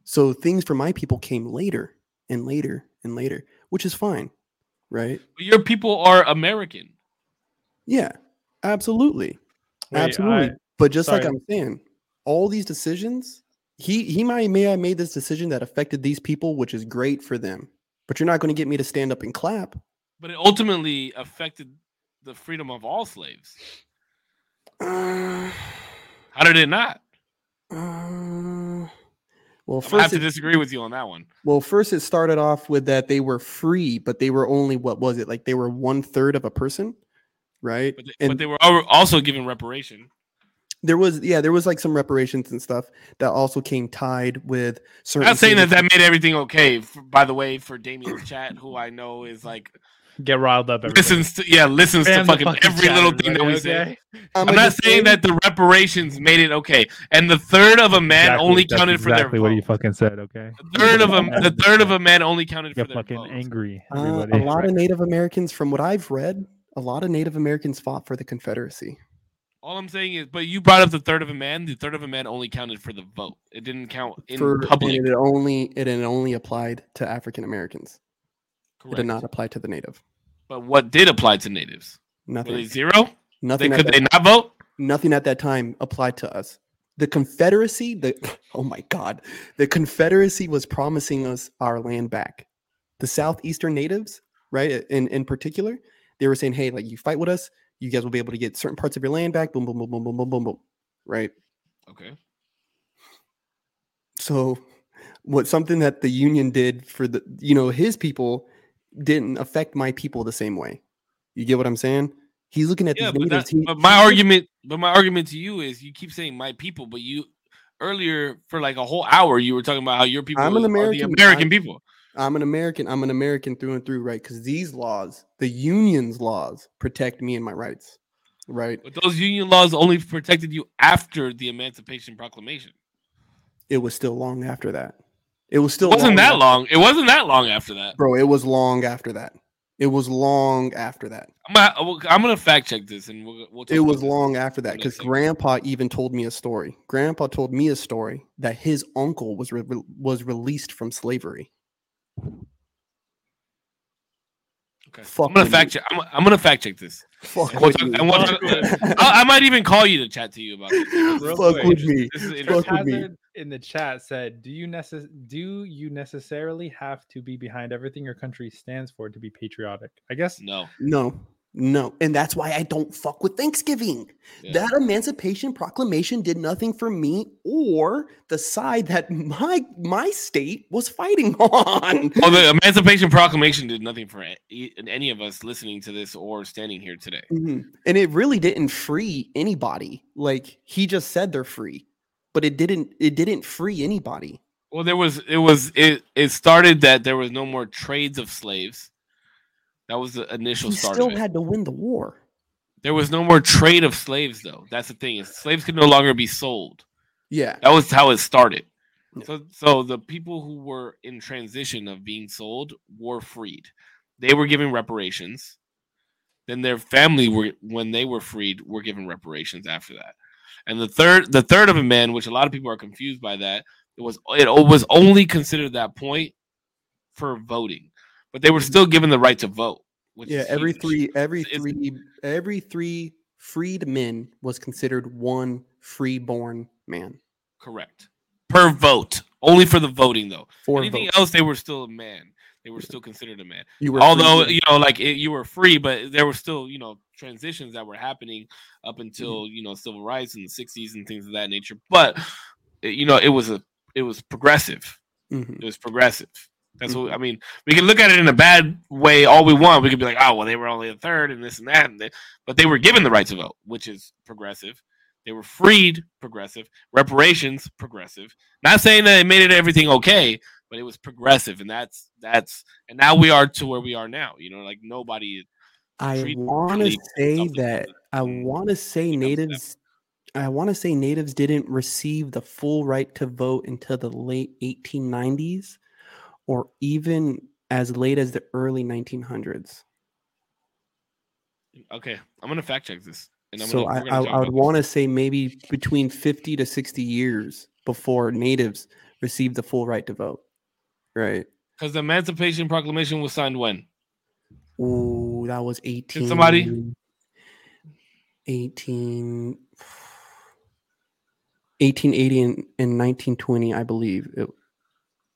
So things for my people came later and later and later, which is fine, right? But your people are American. Yeah, absolutely, Wait, absolutely. I- but just like. I'm saying, all these decisions, he he might may have made this decision that affected these people, which is great for them. But you're not going to get me to stand up and clap. But it ultimately affected the freedom of all slaves. Uh, How did it not? uh, well, I'm have first, to it, disagree with you on that one. well, first it started off with that they were free, but they were only what was it like? They were one third of a person, right? But they, and but they were also given reparation. there was yeah, there was like some reparations and stuff that also came tied with certain. I'm not saying that that made everything okay. f by the way, for Damien's chat, who I know is like get riled up. everybody. listens to yeah listens Spam to fucking, fucking every chat, little thing that we everybody, say. I'm, gonna not just saying that the reparations made it okay, and the third of a man Exactly- only that's counted for their exactly what you vote. fucking said. Okay, The third of a the third of a man only counted Get for their fucking vote. angry. Uh, Everybody. a lot of Native Americans, from what I've read, a lot of Native Americans fought for the Confederacy. All I'm saying is, but you brought up the third of a man. The third of a man only counted for the vote. It didn't count in for public. and it only it had only applied to African Americans. It did not apply to the native. But what did apply to natives? Nothing. they zero? They, nothing. could they not vote? nothing at that time applied to us. The Confederacy, the oh my God, the Confederacy was promising us our land back. The southeastern natives, right, in in particular, they were saying, "Hey, like you fight with us, you guys will be able to get certain parts of your land back." Boom, boom, boom, boom, boom, boom, boom, boom. Right. Okay. So, what something that the union did for the you know his people didn't affect my people the same way. You get what I'm saying? He's looking at Yeah, these but, that, he- but my argument, but my argument to you is, you keep saying my people, but you earlier for like a whole hour you were talking about how your people I'm an are American- the American I'm- people. I'm an American. I'm an American through and through, right? Because these laws, the union's laws, protect me and my rights, right? But those union laws only protected you after the Emancipation Proclamation. It was still long after that. It was still It wasn't that after- long. It wasn't that long after that. bro. It was long after that. It was long after that. I'm gonna, I'm gonna fact check this, and we'll. we'll It was long after that because. Grandpa even told me a story. Grandpa told me a story that his uncle was re- was released from slavery. Okay. Fuck I'm gonna fact check. I'm, I'm gonna fact check this. Fuck And we'll with talk- me. and we'll talk- I, I might even call you to chat to you about this. Real Fuck quick, with just- me. This Fuck with me. In the chat said, "Do you necess- Do you necessarily have to be behind everything your country stands for to be patriotic?" I guess No. No, no, and that's why I don't fuck with Thanksgiving. Yeah. That Emancipation Proclamation did nothing for me or the side that my my state was fighting on. Well, the Emancipation Proclamation did nothing for any of us listening to this or standing here today. Mhm. And it really didn't free anybody. Like he just said they're free, but it didn't. It didn't free anybody. Well, there was it was it it started that there was no more trades of slaves. That was the initial He start. still of it. had to win the war. There was no more trade of slaves, though. That's the thing is slaves could no longer be sold. Yeah. That was how it started. Yeah. So, so the people who were in transition of being sold were freed. They were given reparations. Then their family were, when they were freed, were given reparations after that. And the third, the third of a man, which a lot of people are confused by that, it was it was only considered that point for voting, but they were still given the right to vote. Which Yeah. Every huge. three. Every three. Every three freed men was considered one freeborn man. correct per vote, only for the voting though. For Anything votes. else, they were still a man. They were still considered a man. You were Although yeah. you know, like it, you were free, but there were still you know transitions that were happening up until Mm-hmm. you know civil rights in the '60s and things of that nature. But eh, you know, it was a it was progressive. Mhm. It was progressive. That's Mm-hmm. what I mean. We can look at it in a bad way all we want. We could be like, oh well, they were only a third and this and that, and they, but they were given the right to vote, which is progressive. They were freed, progressive. Reparations, progressive. Not saying that it made it everything okay, but it was progressive, and that's that's and now we are to where we are now. You know, like nobody. I want to say that I mm, want to say natives. I want to say natives didn't receive the full right to vote until the late 1890s, or even as late as the early 1900s. Okay, I'm gonna fact check this. And I'm so gonna, I, I, I would want to say maybe between 50 to 60 years before natives received the full right to vote. Right. because the Emancipation Proclamation was signed when? Ooh, that was 18. somebody- 18. 1880 and, and 1920, I believe. It,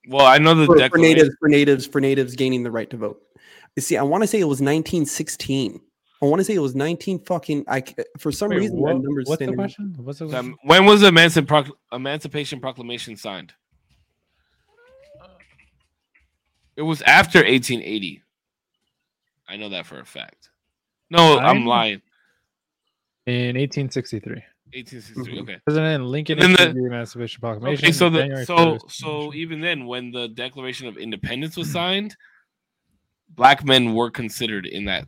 Well, I know the for, for natives, for natives, for natives gaining the right to vote. You see, I want to say it was 1916. I want to say it was 19 fucking. I for some Wait, reason what- that number's what's the question? What's the question? Um, when was the Emanci- Proc- Emancipation Proclamation signed? It was after 1880. I know that for a fact. No, I'm Signed? lying. In 1863. 1863. Mhm. Okay. President Lincoln And then issued the- the Emancipation Proclamation. Okay, so the so 1st. so even then, when the Declaration of Independence was signed, black men were considered in that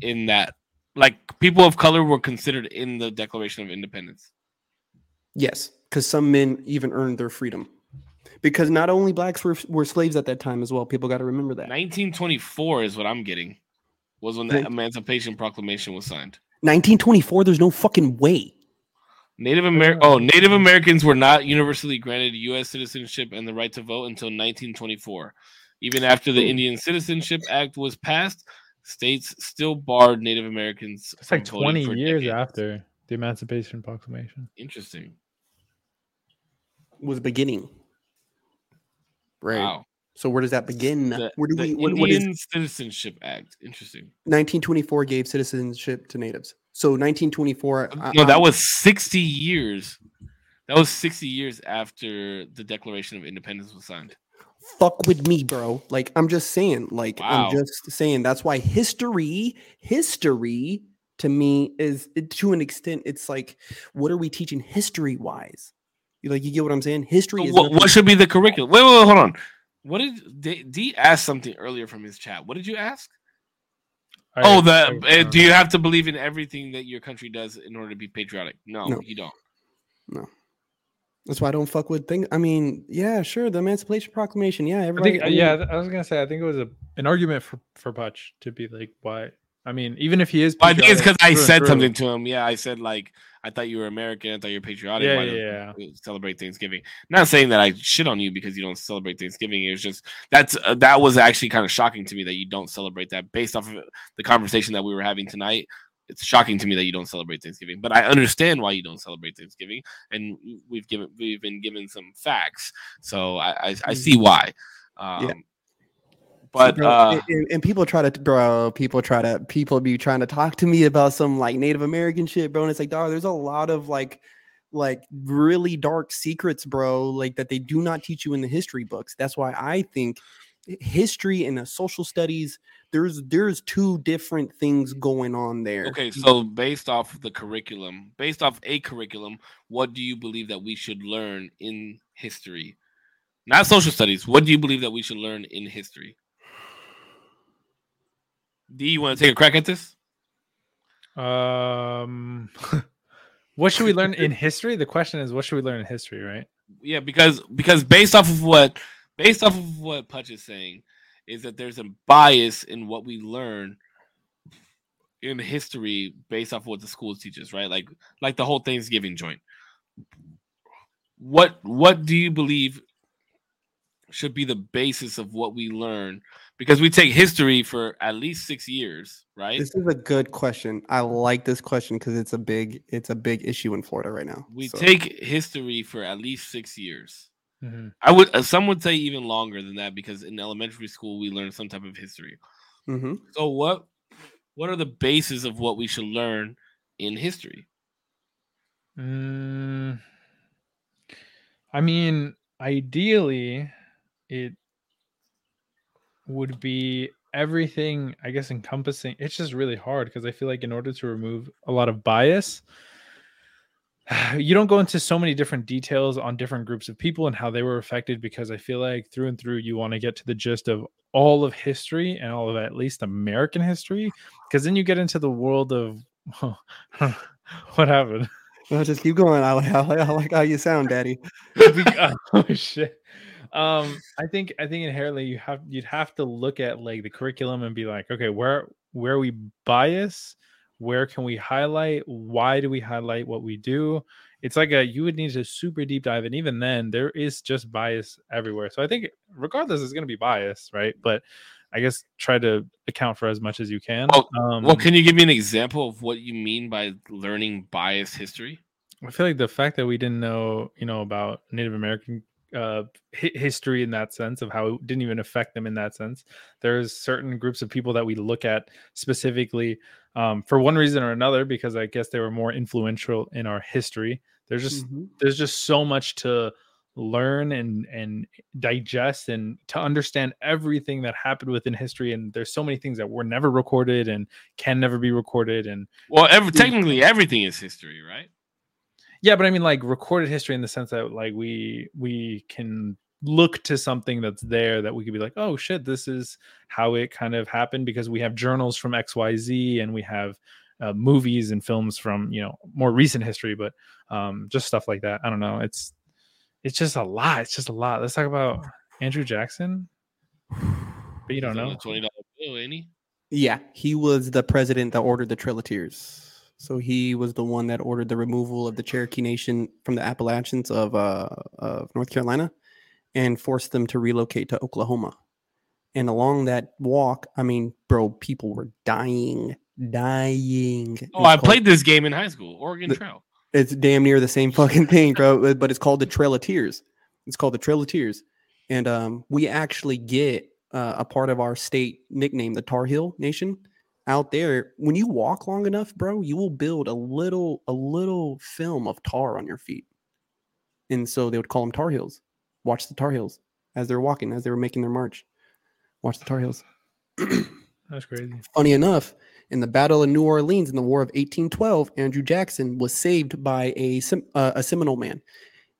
in that like people of color were considered in the Declaration of Independence. Yes, because some men even earned their freedom. Because not only blacks were, were slaves at that time as well. People got to remember that. 1924 is what I'm getting. Was when the Nin- Emancipation Proclamation was signed. 1924. There's no fucking way. Native Amer- oh, Native Americans were not universally granted U.S. citizenship and the right to vote until 1924. Even after the Indian Citizenship Act was passed, states still barred Native Americans. It's like 20 for years decades. after the Emancipation Proclamation. Interesting. Was beginning. Right. Wow. So where does that begin? The, where do the we? What, what is Indian Citizenship Act. Interesting. 1924 gave citizenship to natives. So 1924. No, that I'm- was 60 years. That was 60 years after the Declaration of Independence was signed. fuck with me, bro. Like I'm just saying. Like Wow. I'm just saying. That's why history, history to me is to an extent. It's like, what are we teaching history wise? You like you get what I'm saying? History So is what, what should be the curriculum? Wait, wait, wait, hold on. What did D, D ask something earlier from his chat? What did you ask? Oh, the I- uh, do you have to believe in everything that your country does in order to be patriotic? No, No. you don't. No. That's why I don't fuck with things. I mean, yeah, sure, the Emancipation Proclamation. Yeah, I think, I mean, yeah, I was gonna say I think it was a an argument for for Butch to be like, why? I mean, even if he is, I think it's because I said through- something to him. Yeah, I said like I thought you were American. I thought you were patriotic. Yeah, Why yeah, don't Celebrate Thanksgiving. Not saying that I shit on you because you don't celebrate Thanksgiving. It was just that's uh, that was actually kind of shocking to me that you don't celebrate that based off of the conversation that we were having tonight. It's shocking to me that you don't celebrate Thanksgiving, but I understand why you don't celebrate Thanksgiving, and we've given we've been given some facts, so I I, I see why. Um, But bro, uh, and, and- people try to, bro. People try to, people be trying to talk to me about some like Native American shit, bro. And it's like, dog, there's a lot of like, like really dark secrets, bro. Like that they do not teach you in the history books. That's why I think history and the social studies, there's there's two different things going on there. Okay, so based off the curriculum, based off a curriculum, what do you believe that we should learn in history? Not social studies. What do you believe that we should learn in history? D, you want to take a crack at this? Um, what should we learn in history? The question is, what should we learn in history, right? Yeah, because because based off of what based off of what Putch is saying, is that there's a bias in what we learn in history based off of what the schools teach us, right? Like like the whole Thanksgiving joint. What what do you believe should be the basis of what we learn? Because we take history for at least six years, right? This is a good question. I like this question because it's a big, it's a big issue in Florida right now. we So, take history for at least six years. Mhm. I would uh, some would say even longer than that because in elementary school we learn some type of history. mhm. So what what are the bases of what we should learn in history? Mm, I mean, ideally, it would be everything, I guess, encompassing. It's just really hard because I feel like in order to remove a lot of bias, you don't go into so many different details on different groups of people and how they were affected because I feel like through and through you want to get to the gist of all of history and all of at least American history because then you get into the world of what happened. No, just keep going. I like, I like, I like how you sound, Daddy. Oh shit. Um, I think I think inherently you have you'd have to look at like the curriculum and be like, okay, where where we bias, where can we highlight, why do we highlight what we do? It's like a you would need a super deep dive, and even then, there is just bias everywhere. So I think regardless, it's going to be bias, right? But I guess try to account for as much as you can. Oh, um, Well, can you give me an example of what you mean by learning bias history? I feel like the fact that we didn't know, you know, about Native American uh, hi- history in that sense of how it didn't even affect them in that sense. There's certain groups of people that we look at specifically um, for one reason or another because I guess they were more influential in our history. There's just Mhm. there's just so much to learn and and digest and to understand everything that happened within history and there's so many things that were never recorded and can never be recorded and Well, ev- technically, everything is history, right? Yeah, but I mean like recorded history in the sense that like we we can look to something that's there that we could be like, oh shit, this is how it kind of happened because we have journals from XYZ and we have uh, movies and films from you know more recent history, but um just stuff like that. I don't know. It's it's just a lot. It's just a lot. Let's talk about Andrew Jackson. But you don't know. Twenty dollar bill, ain't he? Yeah, he was the president that ordered the Trail of Tears. So he was the one that ordered the removal of the Cherokee Nation from the Appalachians of uh, of North Carolina and forced them to relocate to Oklahoma. And along that walk, I mean, bro, people were dying, dying. Oh, I called- played this game in high school, Oregon The- Trail. It's damn near the same fucking thing, bro. but- But it's called the Trail of Tears. It's called the Trail of Tears, and um, we actually get uh, a part of our state nickname, the Tar Heel Nation, out there. When you walk long enough, bro, you will build a little a little film of tar on your feet, and so they would call them Tar Heels. Watch the Tar Heels as they're walking, as they were making their march. Watch the Tar Heels. That's crazy. Funny enough, in the Battle of New Orleans in the War of 1812, Andrew Jackson was saved by a uh, a Seminole man.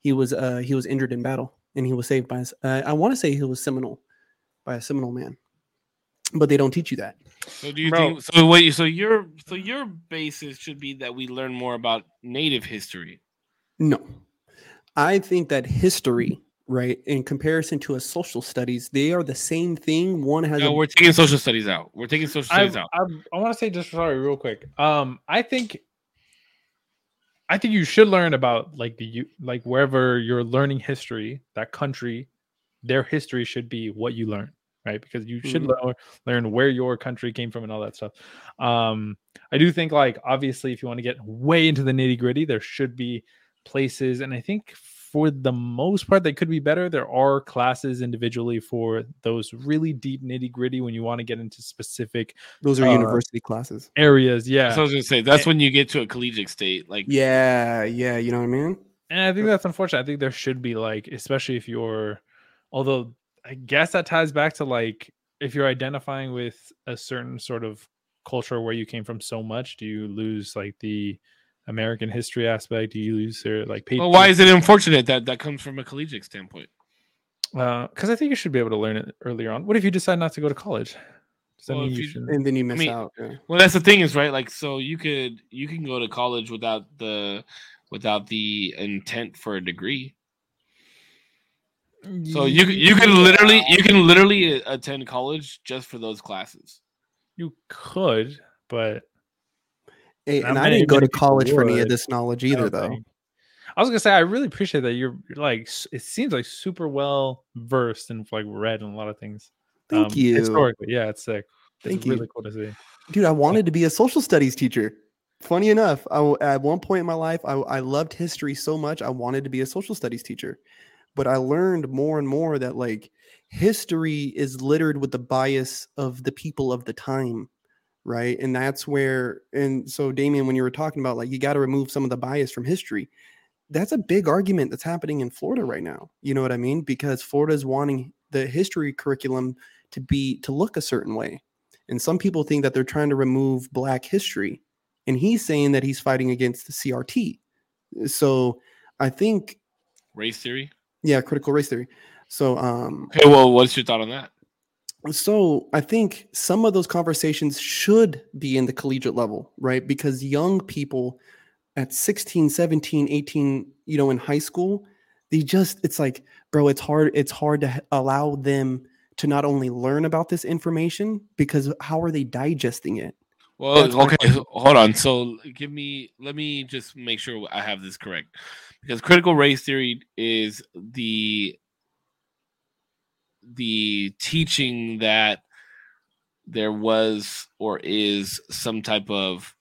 He was uh, he was injured in battle, and he was saved by. Uh, I want to say he was Seminole, by a Seminole man, but they don't teach you that. So do you Bro. think? So wait. So your so your basis should be that we learn more about Native history. No, I think that history, right, in comparison to a social studies, they are the same thing. One has No, a we're taking social studies out. We're taking social I, studies out. I, I want to say just sorry real quick. Um, I think I think you should learn about like the you like wherever you're learning history, that country, their history should be what you learn, right? Because you should Mhm. learn, learn where your country came from and all that stuff. Um, I do think like obviously if you want to get way into the nitty gritty, there should be places, and I think for the most part they could be better. There are classes individually for those really deep nitty gritty when you want to get into specific those are uh, university classes. areas. Yeah. So I was gonna say that's when you get to a collegiate state. Like Yeah, yeah, you know what I mean. And I think that's unfortunate. I think there should be like, especially if you're, although I guess that ties back to like if you're identifying with a certain sort of culture where you came from so much, do you lose like the American history aspect? Do you lose your like? well, why is it unfortunate that that comes from a collegiate standpoint? Uh, because I think you should be able to learn it earlier on. What if you decide not to go to college? Does that Well, mean you you- should? And then you miss mean, out. yeah. Well, that's the thing is right. Like, so you could you can go to college without the without the intent for a degree. So you you can literally you can literally attend college just for those classes. You could, but Hey, and I didn't go to people college for any of this knowledge either, though. think- I was gonna say I really appreciate that you're, you're like it seems like super well versed and like read in a lot of things. Thank um, you. Historically, yeah, it's sick. It's Thank you. really cool to see. Dude, I wanted to be a social studies teacher. Funny enough, I, w- at one point in my life, I, I loved history so much, I wanted to be a social studies teacher. But I learned more and more that like history is littered with the bias of the people of the time, right? And that's where, and so Damien, when you were talking about like you got to remove some of the bias from history, that's a big argument that's happening in Florida right now. You know what I mean? Because Florida is wanting the history curriculum to be to look a certain way. And some people think that they're trying to remove black history. And he's saying that he's fighting against the CRT. So I think Race theory. Yeah, critical race theory. So um Okay, well, what's your thought on that? so I think some of those conversations should be in the collegiate level, right? Because young people at 16, 17, 18, you know, in high school, they just it's like, bro, it's hard it's hard to allow them to not only learn about this information because how are they digesting it? Well, That's okay, question. h- hold on. So give me, let me just make sure I have this correct, because critical race theory is the the teaching that there was or is some type of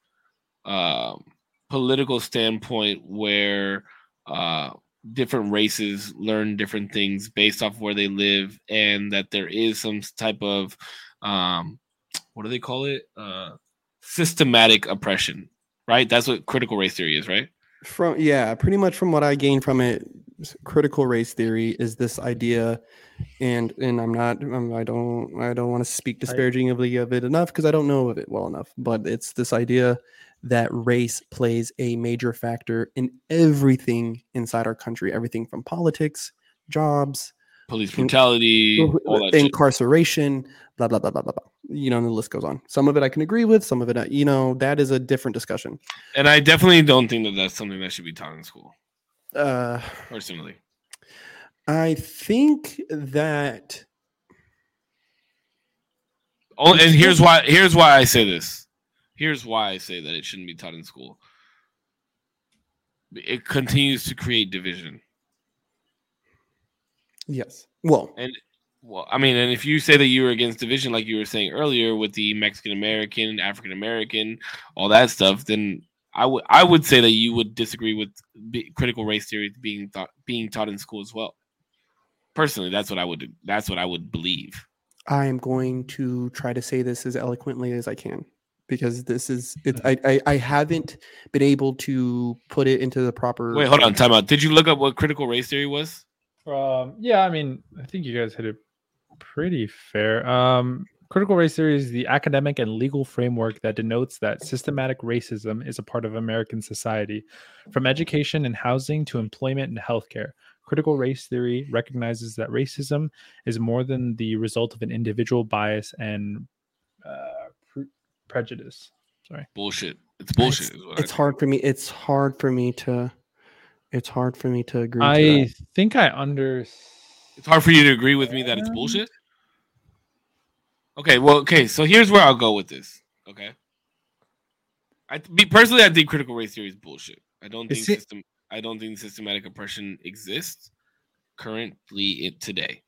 um, political standpoint where uh, different races learn different things based off where they live, and that there is some type of um, what do they call it? Uh, systematic oppression, right? That's what critical race theory is, right? From yeah, pretty much from what I gained from it, critical race theory is this idea, and and I'm not um, I don't I don't want to speak disparagingly of it enough because I don't know of it well enough, but it's this idea that race plays a major factor in everything inside our country, everything from politics, jobs, Police In- brutality, all that shit. incarceration, blah blah blah blah blah blah. You know, and the list goes on. Some of it I can agree with, some of it, I, you know, that is a different discussion. And I definitely don't think that that's something that should be taught in school, Uh, personally. I think that Oh, and here's why. Here's why I say this. Here's why I say that it shouldn't be taught in school. It continues to create division. yes. Well, Well, I mean, and if you say that you were against division, like you were saying earlier, with the Mexican American, African American, all that stuff, then I would I would say that you would disagree with b- critical race theory being thought being taught in school as well. Personally, that's what I would that's what I would believe. I am going to try to say this as eloquently as I can because this is it. I, I I haven't been able to put it into the proper. Wait, hold on, time out. Did you look up what critical race theory was? Um, yeah, I mean, I think you guys hit it pretty fair. Um, critical race theory is the academic and legal framework that denotes that systematic racism is a part of American society, from education and housing to employment and healthcare. Critical race theory recognizes that racism is more than the result of an individual bias and uh, pre- prejudice. Sorry. Bullshit. It's bullshit. It's, is what I it's hard for me. It's hard for me to. It's hard for me to agree. to I that. think I under. It's hard for you to agree with me that it's bullshit. Okay, well, okay, so here's where I'll go with this. Okay, I me personally, I think critical race theory is bullshit. I don't think it- system. I don't think systematic oppression exists currently it today.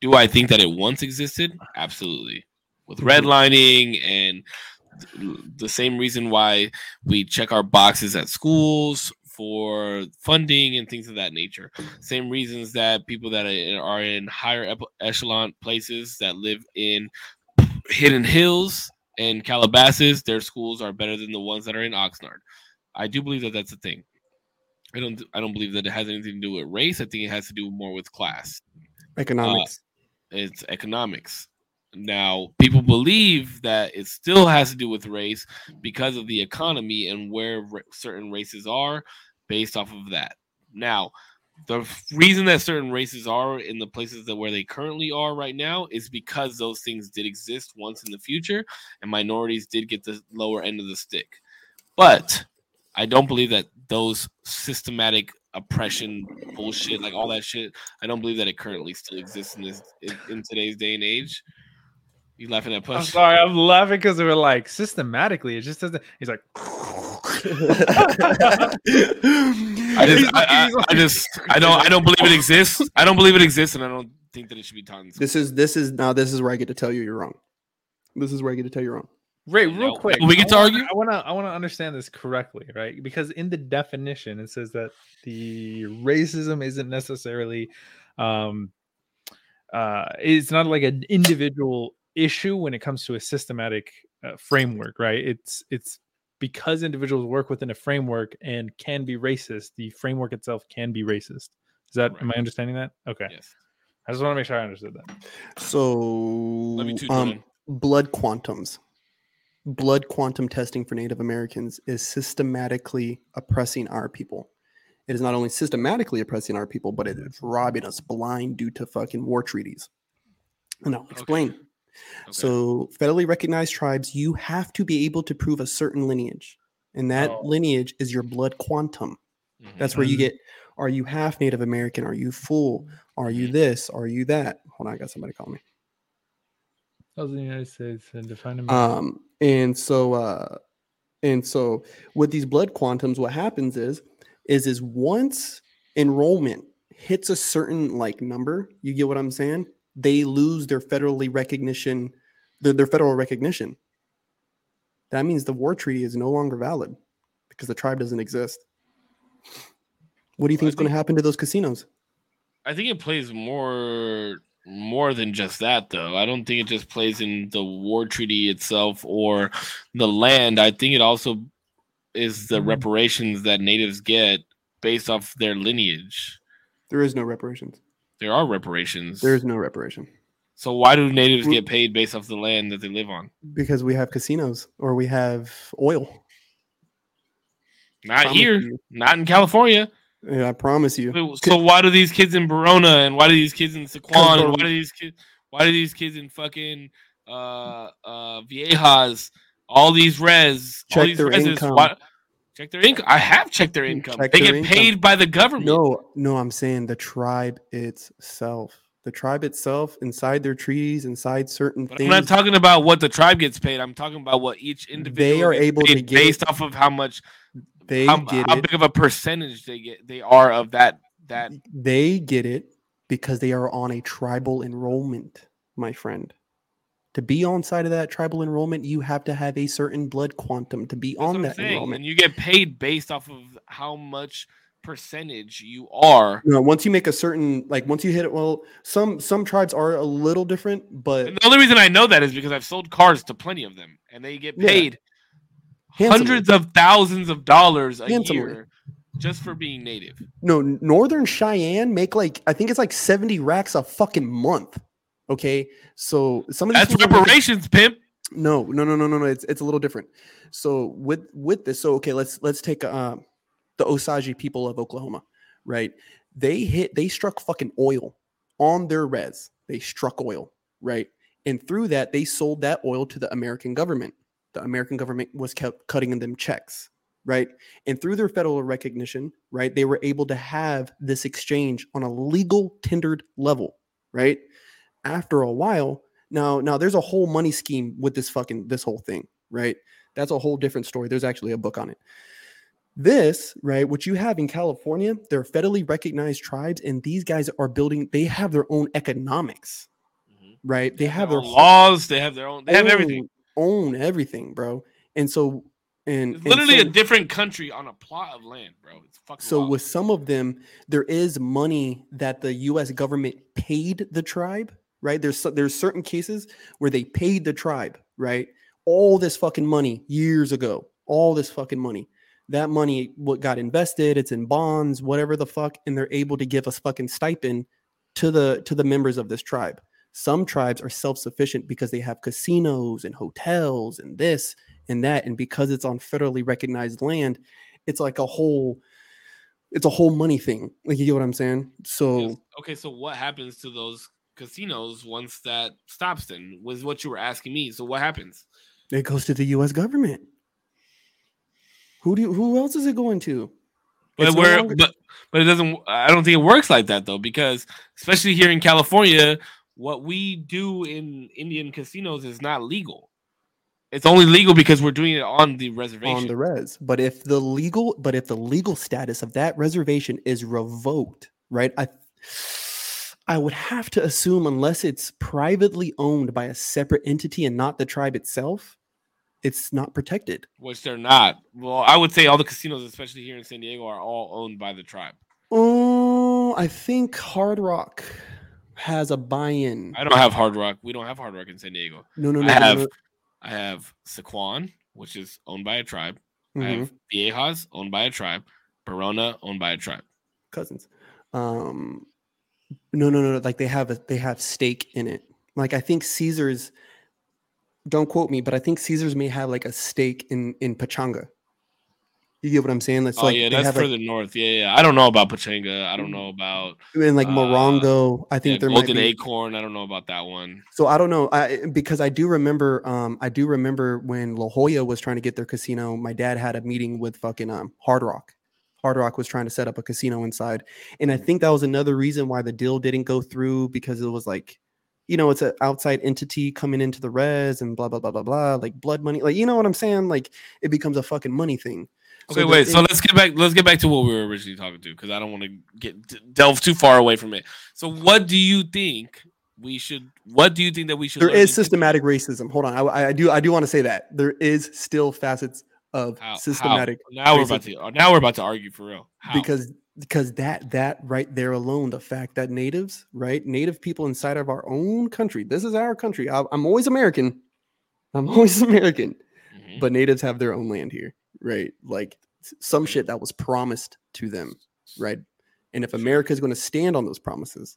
Do I think that it once existed? Absolutely. With redlining and the same reason why we check our boxes at schools for funding and things of that nature. Same reasons that people that are in higher echelon places that live in hidden hills and Calabasas, their schools are better than the ones that are in Oxnard. I do believe that that's a thing. I don't. I don't believe that it has anything to do with race. I think it has to do more with class economics. Uh, it's economics. Now, people believe that it still has to do with race because of the economy and where certain races are based off of that. Now, the reason that certain races are in the places that where they currently are right now is because those things did exist once in the future and minorities did get the lower end of the stick. But I don't believe that those systematic oppression bullshit, like all that shit, I don't believe that it currently still exists in this in, in today's day and age. You laughing at push? I'm sorry, I'm laughing because they were like systematically. It just doesn't. He's like, I just, I, I, I just, I don't, I don't believe it exists. I don't believe it exists, and I don't think that it should be taught in school. this is this is now this is where I get to tell you you're wrong. This is where I get to tell you wrong. Ray, No, real quick. we get to I wanna- argue? I want to. I want to understand this correctly, right? Because in the definition, it says that the racism isn't necessarily, um, uh, it's not like an individual issue when it comes to a systematic uh, framework, right? It's it's because individuals work within a framework and can be racist. The framework itself can be racist. Is that? Am I understanding that? Okay. Yes. I just want to make sure I understood that. So Let me too, um, blood quantums. Blood quantum testing for Native Americans is systematically oppressing our people. It is not only systematically oppressing our people, but it is robbing us blind due to fucking war treaties. And I'll explain. Okay. So, federally recognized tribes, you have to be able to prove a certain lineage. And that Oh. lineage is your blood quantum. Mhm. That's where you Mhm. get are you half Native American? Are you full? Are you this? Are you that? Hold on, I got somebody calling me. Of the United States and define them. Um, and so uh and so with these blood quantums, what happens is is is once enrollment hits a certain like number, you get what I'm saying? They lose their federally recognition, their, their federal recognition. That means the war treaty is no longer valid because the tribe doesn't exist. What do you think I is going to happen to those casinos? I think it plays more more than just that though. I don't think it just plays in the war treaty itself or the land. I think it also is the Mhm. reparations that natives get based off their lineage. There is no reparations. There are reparations. There is no reparation so why do natives get paid based off the land that they live on? because we have casinos or we have oil. Not Promise here, you. not in California. Yeah, I promise you. So- So why do these kids in Barona and why do these kids in Sycuan and why do these kids why do these kids in fucking uh uh Viejas all these res all these their reses, income. why- check their income. I have checked their income. Check they their get income. paid by the government. No, no, I'm saying the tribe itself. The tribe itself, inside their treaties, inside certain But things. I'm not talking about what the tribe gets paid. I'm talking about what each individual they are gets able to get- based off of how much they how, get how it. big of a percentage they get they are of that that They get it because they are on a tribal enrollment, my friend. To be on side of that tribal enrollment, you have to have a certain blood quantum to be That's on that saying. enrollment. And you get paid based off of how much percentage you are. No, once you make a certain like once you hit it, well, some some tribes are a little different, but And the only reason I know that is because I've sold cars to plenty of them, and they get paid Handsomely. hundreds of thousands of dollars a Handsomely. year just for being native. no northern cheyenne make like i think it's like 70 racks a fucking month okay? So some of these That's are reparations, pimp. no no no no no no it's, it's a little different. So with with this so okay let's let's take um the osage people of oklahoma right? They hit they struck fucking oil on their res. They struck oil right? And through that they sold that oil to the american government. The american government was kept cutting them checks right? And through their federal recognition right they were able to have this exchange on a legal tendered level right after a while now now there's a whole money scheme with this fucking this whole thing right that's a whole different story there's actually a book on it this right what you have in california they're federally recognized tribes and these guys are building they have their own economics mm-hmm. right they have their own laws. They have their own. They have everything. own everything bro and so and It's and literally so- a different country on a plot of land, bro. It's fucking. so wild. with some of them there is money that the US government paid the tribe right? There's there's certain cases where they paid the tribe right? All this fucking money years ago all this fucking money. That money what got invested it's in bonds whatever the fuck and they're able to give us fucking stipend to the to the members of this tribe. Some tribes are self-sufficient because they have casinos and hotels and this and that and because it's on federally recognized land it's like a whole it's a whole money thing. Like you get what i'm saying? So Okay, so what happens to those casinos once that stops? Then was what you were asking me. So what happens? it goes to the us government who do you, who else is it going to But It's no where, longer- but but it doesn't. I don't think it works like that though, because especially here in California, what we do in Indian casinos is not legal. It's only legal because we're doing it on the reservation. on the res but if the legal but if the legal status of that reservation is revoked right i i would have to assume unless it's privately owned by a separate entity and not the tribe itself it's not protected which they're not. Well, I would say all the casinos, especially here in San Diego, are all owned by the tribe. oh i think hard rock has a buy-in I don't have Hard Rock. We don't have Hard Rock in San Diego. no no I no, no, have no. I have Sycuan, which is owned by a tribe. I Mhm. have Viejas, owned by a tribe. Barona, owned by a tribe. cousins. Um, no, no, no, no. Like they have a they have stake in it. Like I think Caesars. Don't quote me, but I think Caesars may have like a stake in in Pechanga. You get what I'm saying? That's oh like yeah, that's have, like- further north. Yeah, yeah. I don't know about Pechanga. I don't know about and like uh, Morongo. I yeah, think there might Golden be. Acorn. I don't know about that one. So I don't know. I because I do remember. Um, I do remember when La Jolla was trying to get their casino. My dad had a meeting with fucking um Hard Rock. Hard Rock was trying to set up a casino inside, and I think that was another reason why the deal didn't go through because it was like, you know, it's an outside entity coming into the res and blah blah blah blah blah, like blood money, like you know what I'm saying? Like it becomes a fucking money thing. Okay, the wait. So let's get back. Let's get back to what we were originally talking to because I don't want to get delve too far away from it. So, what do you think we should? What do you think that we should? there is systematic racism. Hold on, I, I do I do want to say that there is still facets of How- how? systematic Now we're about to. Now we're about to argue for real. How? because because that that right there alone the fact that natives right native people inside of our own country this is our country I, i'm always american i'm always american Mhm. but natives have their own land here right like some shit that was promised to them right and if america is going to stand on those promises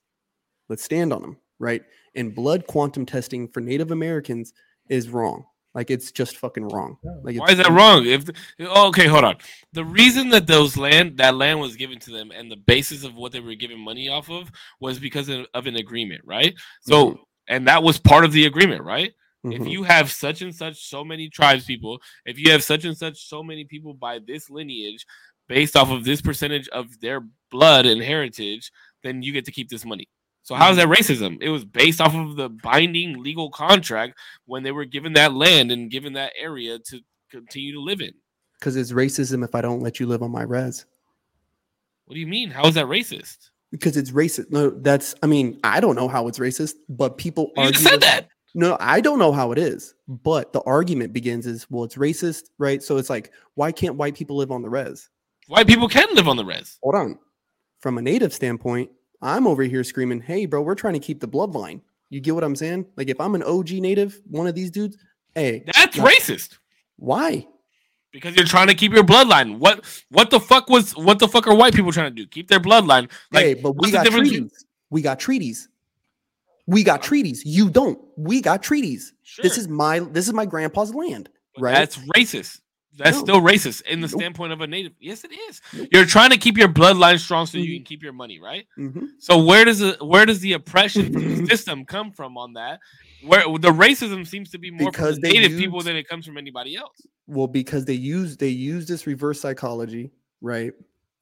let's stand on them right and blood quantum testing for native americans is wrong like it's just fucking wrong like Why is that wrong? If oh, okay, hold on. The reason that those land that land was given to them and the basis of what they were giving money off of was because of, of an agreement, right? So Mhm. and that was part of the agreement, right? If Mhm. you have such and such so many tribes people, if you have such and such so many people by this lineage based off of this percentage of their blood and heritage, then you get to keep this money. So how's that mm-hmm. racism? It was based off of the binding legal contract when they were given that land and given that area to continue to live in. because it's racism if i don't let you live on my res What do you mean? How is that racist? because it's racist. No, that's I mean, I don't know how it's racist, but people You argue said that. No, I don't know how it is, but the argument begins is well, it's racist, right? So it's like, why can't white people live on the res? White people can live on the res. Hold on. From a native standpoint, I'm over here screaming, hey, bro, we're trying to keep the bloodline. You get what I'm saying? Like if I'm an OG native, one of these dudes, hey, That's Like- racist. why? Because you're trying to keep your bloodline. What what the fuck was what the fuck are white people trying to do? Keep their bloodline. Like hey, but we got treaties. We got treaties. We got treaties. You don't. We got treaties. This is my this is my grandpa's land, right? That's racist. That's No. still racist in the Nope. standpoint of a native. Yes, it is. Nope. You're trying to keep your bloodline strong so you Mhm. can keep your money, right? Mhm. So where does the where does the oppression from the system come from on that? Where the racism seems to be more Because from native people than it comes from anybody else. Well, because they use they use this reverse psychology, right?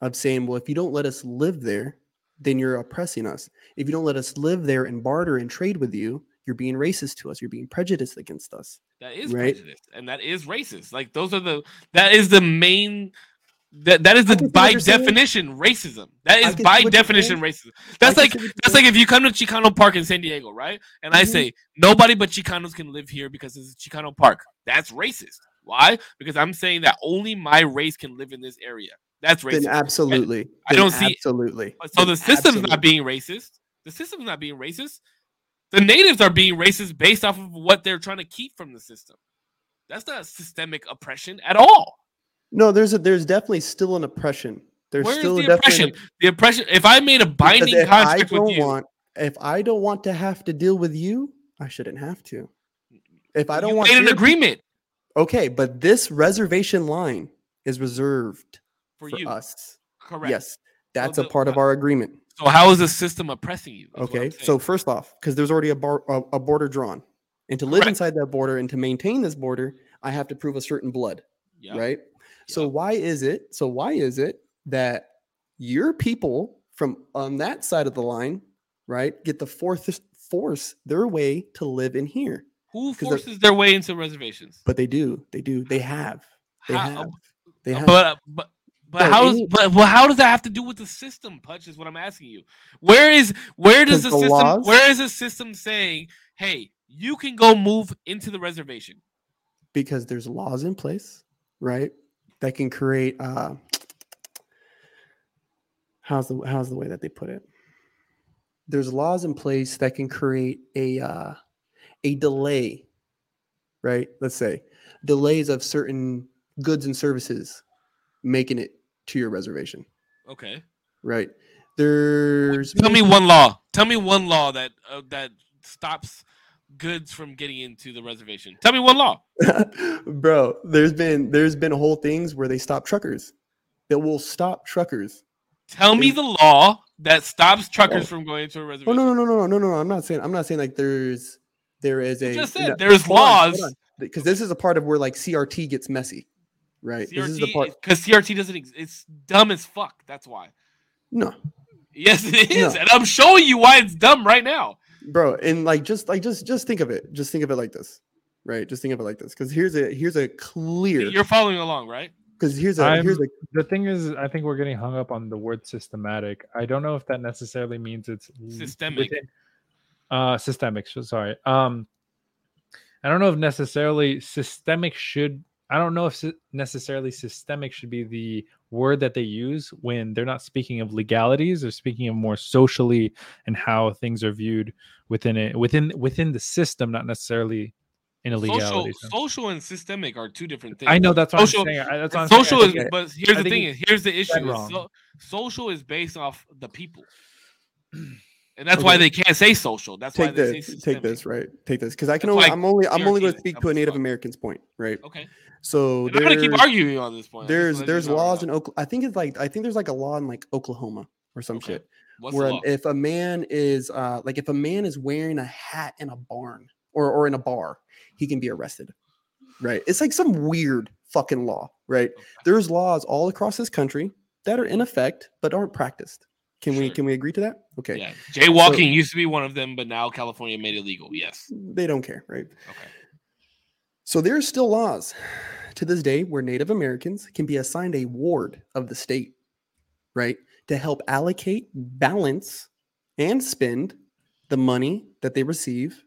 Of saying, well, if you don't let us live there, then you're oppressing us. If you don't let us live there and barter and trade with you, you're being racist to us. You're being prejudiced against us. That is Right. prejudice, and that is racist. Like those are the that is the main that that is the can see what by definition racism. That I is by definition racism. That's like can see what you're that's like if you come to Chicano Park in San Diego, right? And I Mhm. say nobody but Chicanos can live here because it's Chicano Park. That's racist. Why? Because I'm saying that only my race can live in this area. That's Then racist. absolutely. I Then don't see- absolutely. So the system's absolutely. not being racist. The system's not being racist. The natives are being racist based off of what they're trying to keep from the system. That's not systemic oppression at all. No, there's a there's definitely still an oppression. There's Where's still the an oppression? The oppression. If I made a binding if I contract don't with you, want if I don't want to have to deal with you, I shouldn't have to. If I don't want made an your- agreement Okay, but this reservation line is reserved for, for, you. us. Correct. Yes, that's a the- part of uh, our agreement. So how is the system oppressing you? Okay, so first off, because there's already a, bar, a, a border drawn, and to live Correct. inside that border and to maintain this border, I have to prove a certain blood, Yeah. right? So Yep. why is it? So why is it that your people from on that side of the line, right, get the fourth force their way to live in here? Who forces their way into reservations? But they do, they do, they have, they How- have, they have. But uh, but but how any- but well, how does that have to do with the system? Putch is what I'm asking you. Where is where does the, the system laws- where is the system saying, hey, you can go move into the reservation? because there's laws in place, right? That can create uh how's the how's the way that they put it? There's laws in place that can create a uh a delay, right? Let's say delays of certain goods and services making it to your reservation, Okay. right? There's Tell me one law. Tell me one law that uh, that stops goods from getting into the reservation? Tell me one law. Bro, there's been there's been whole things where they stop truckers. That will stop truckers. Tell me the law that stops truckers Oh. from going into a Oh reservation. no no no no no no no! I'm not saying I'm not saying like there's there is a You just no, said there's hold on, hold laws. because this is a part of where like CRT gets messy, right? this is the part. Because CRT doesn't. Ex- it's dumb as fuck. That's why. No, Yes, it is, No. and I'm showing you why it's dumb right now. bro, and like just like just just think of it. Just think of it like this, right? Just think of it like this, because here's a here's a clear You're following along, right? because here's a I'm- here's a The thing is, I think we're getting hung up on the word systematic. I don't know if that necessarily means it's l- Systemic. within- uh, systemic. so- Sorry. Um, I don't know if necessarily systemic should. I don't know if necessarily systemic should be the word that they use when they're not speaking of legalities. They're speaking of more socially and how things are viewed within it, within within the system, not necessarily in a Social, legality. sense. social and systemic are two different things. I know that's what social- I'm saying. That's what I'm saying. Social is, think but here's I the thing: is here's the issue. So, social is based off the people, and that's why they can't say social. That's why take they say this take this right take this because I can only why I'm only I'm only going to speak to a Native. American's point, right? Okay, So And I'm gonna keep arguing on this point. There's there's laws in Oklahoma. I think it's like I think there's like a law in like Oklahoma or some Okay. shit What's where the an- law? if a man is uh like if a man is wearing a hat in a barn or or in a bar, he can be arrested. Right? It's like some weird fucking law, right? Okay. There's laws all across this country that are in effect but aren't practiced. Can we can we agree to that? Okay. Yeah, jaywalking used to be one of them, but now California made it legal. Yes. They don't care, right? Okay. So there's still laws to this day where Native Americans can be assigned a ward of the state, right? To help allocate, balance, and spend the money that they receive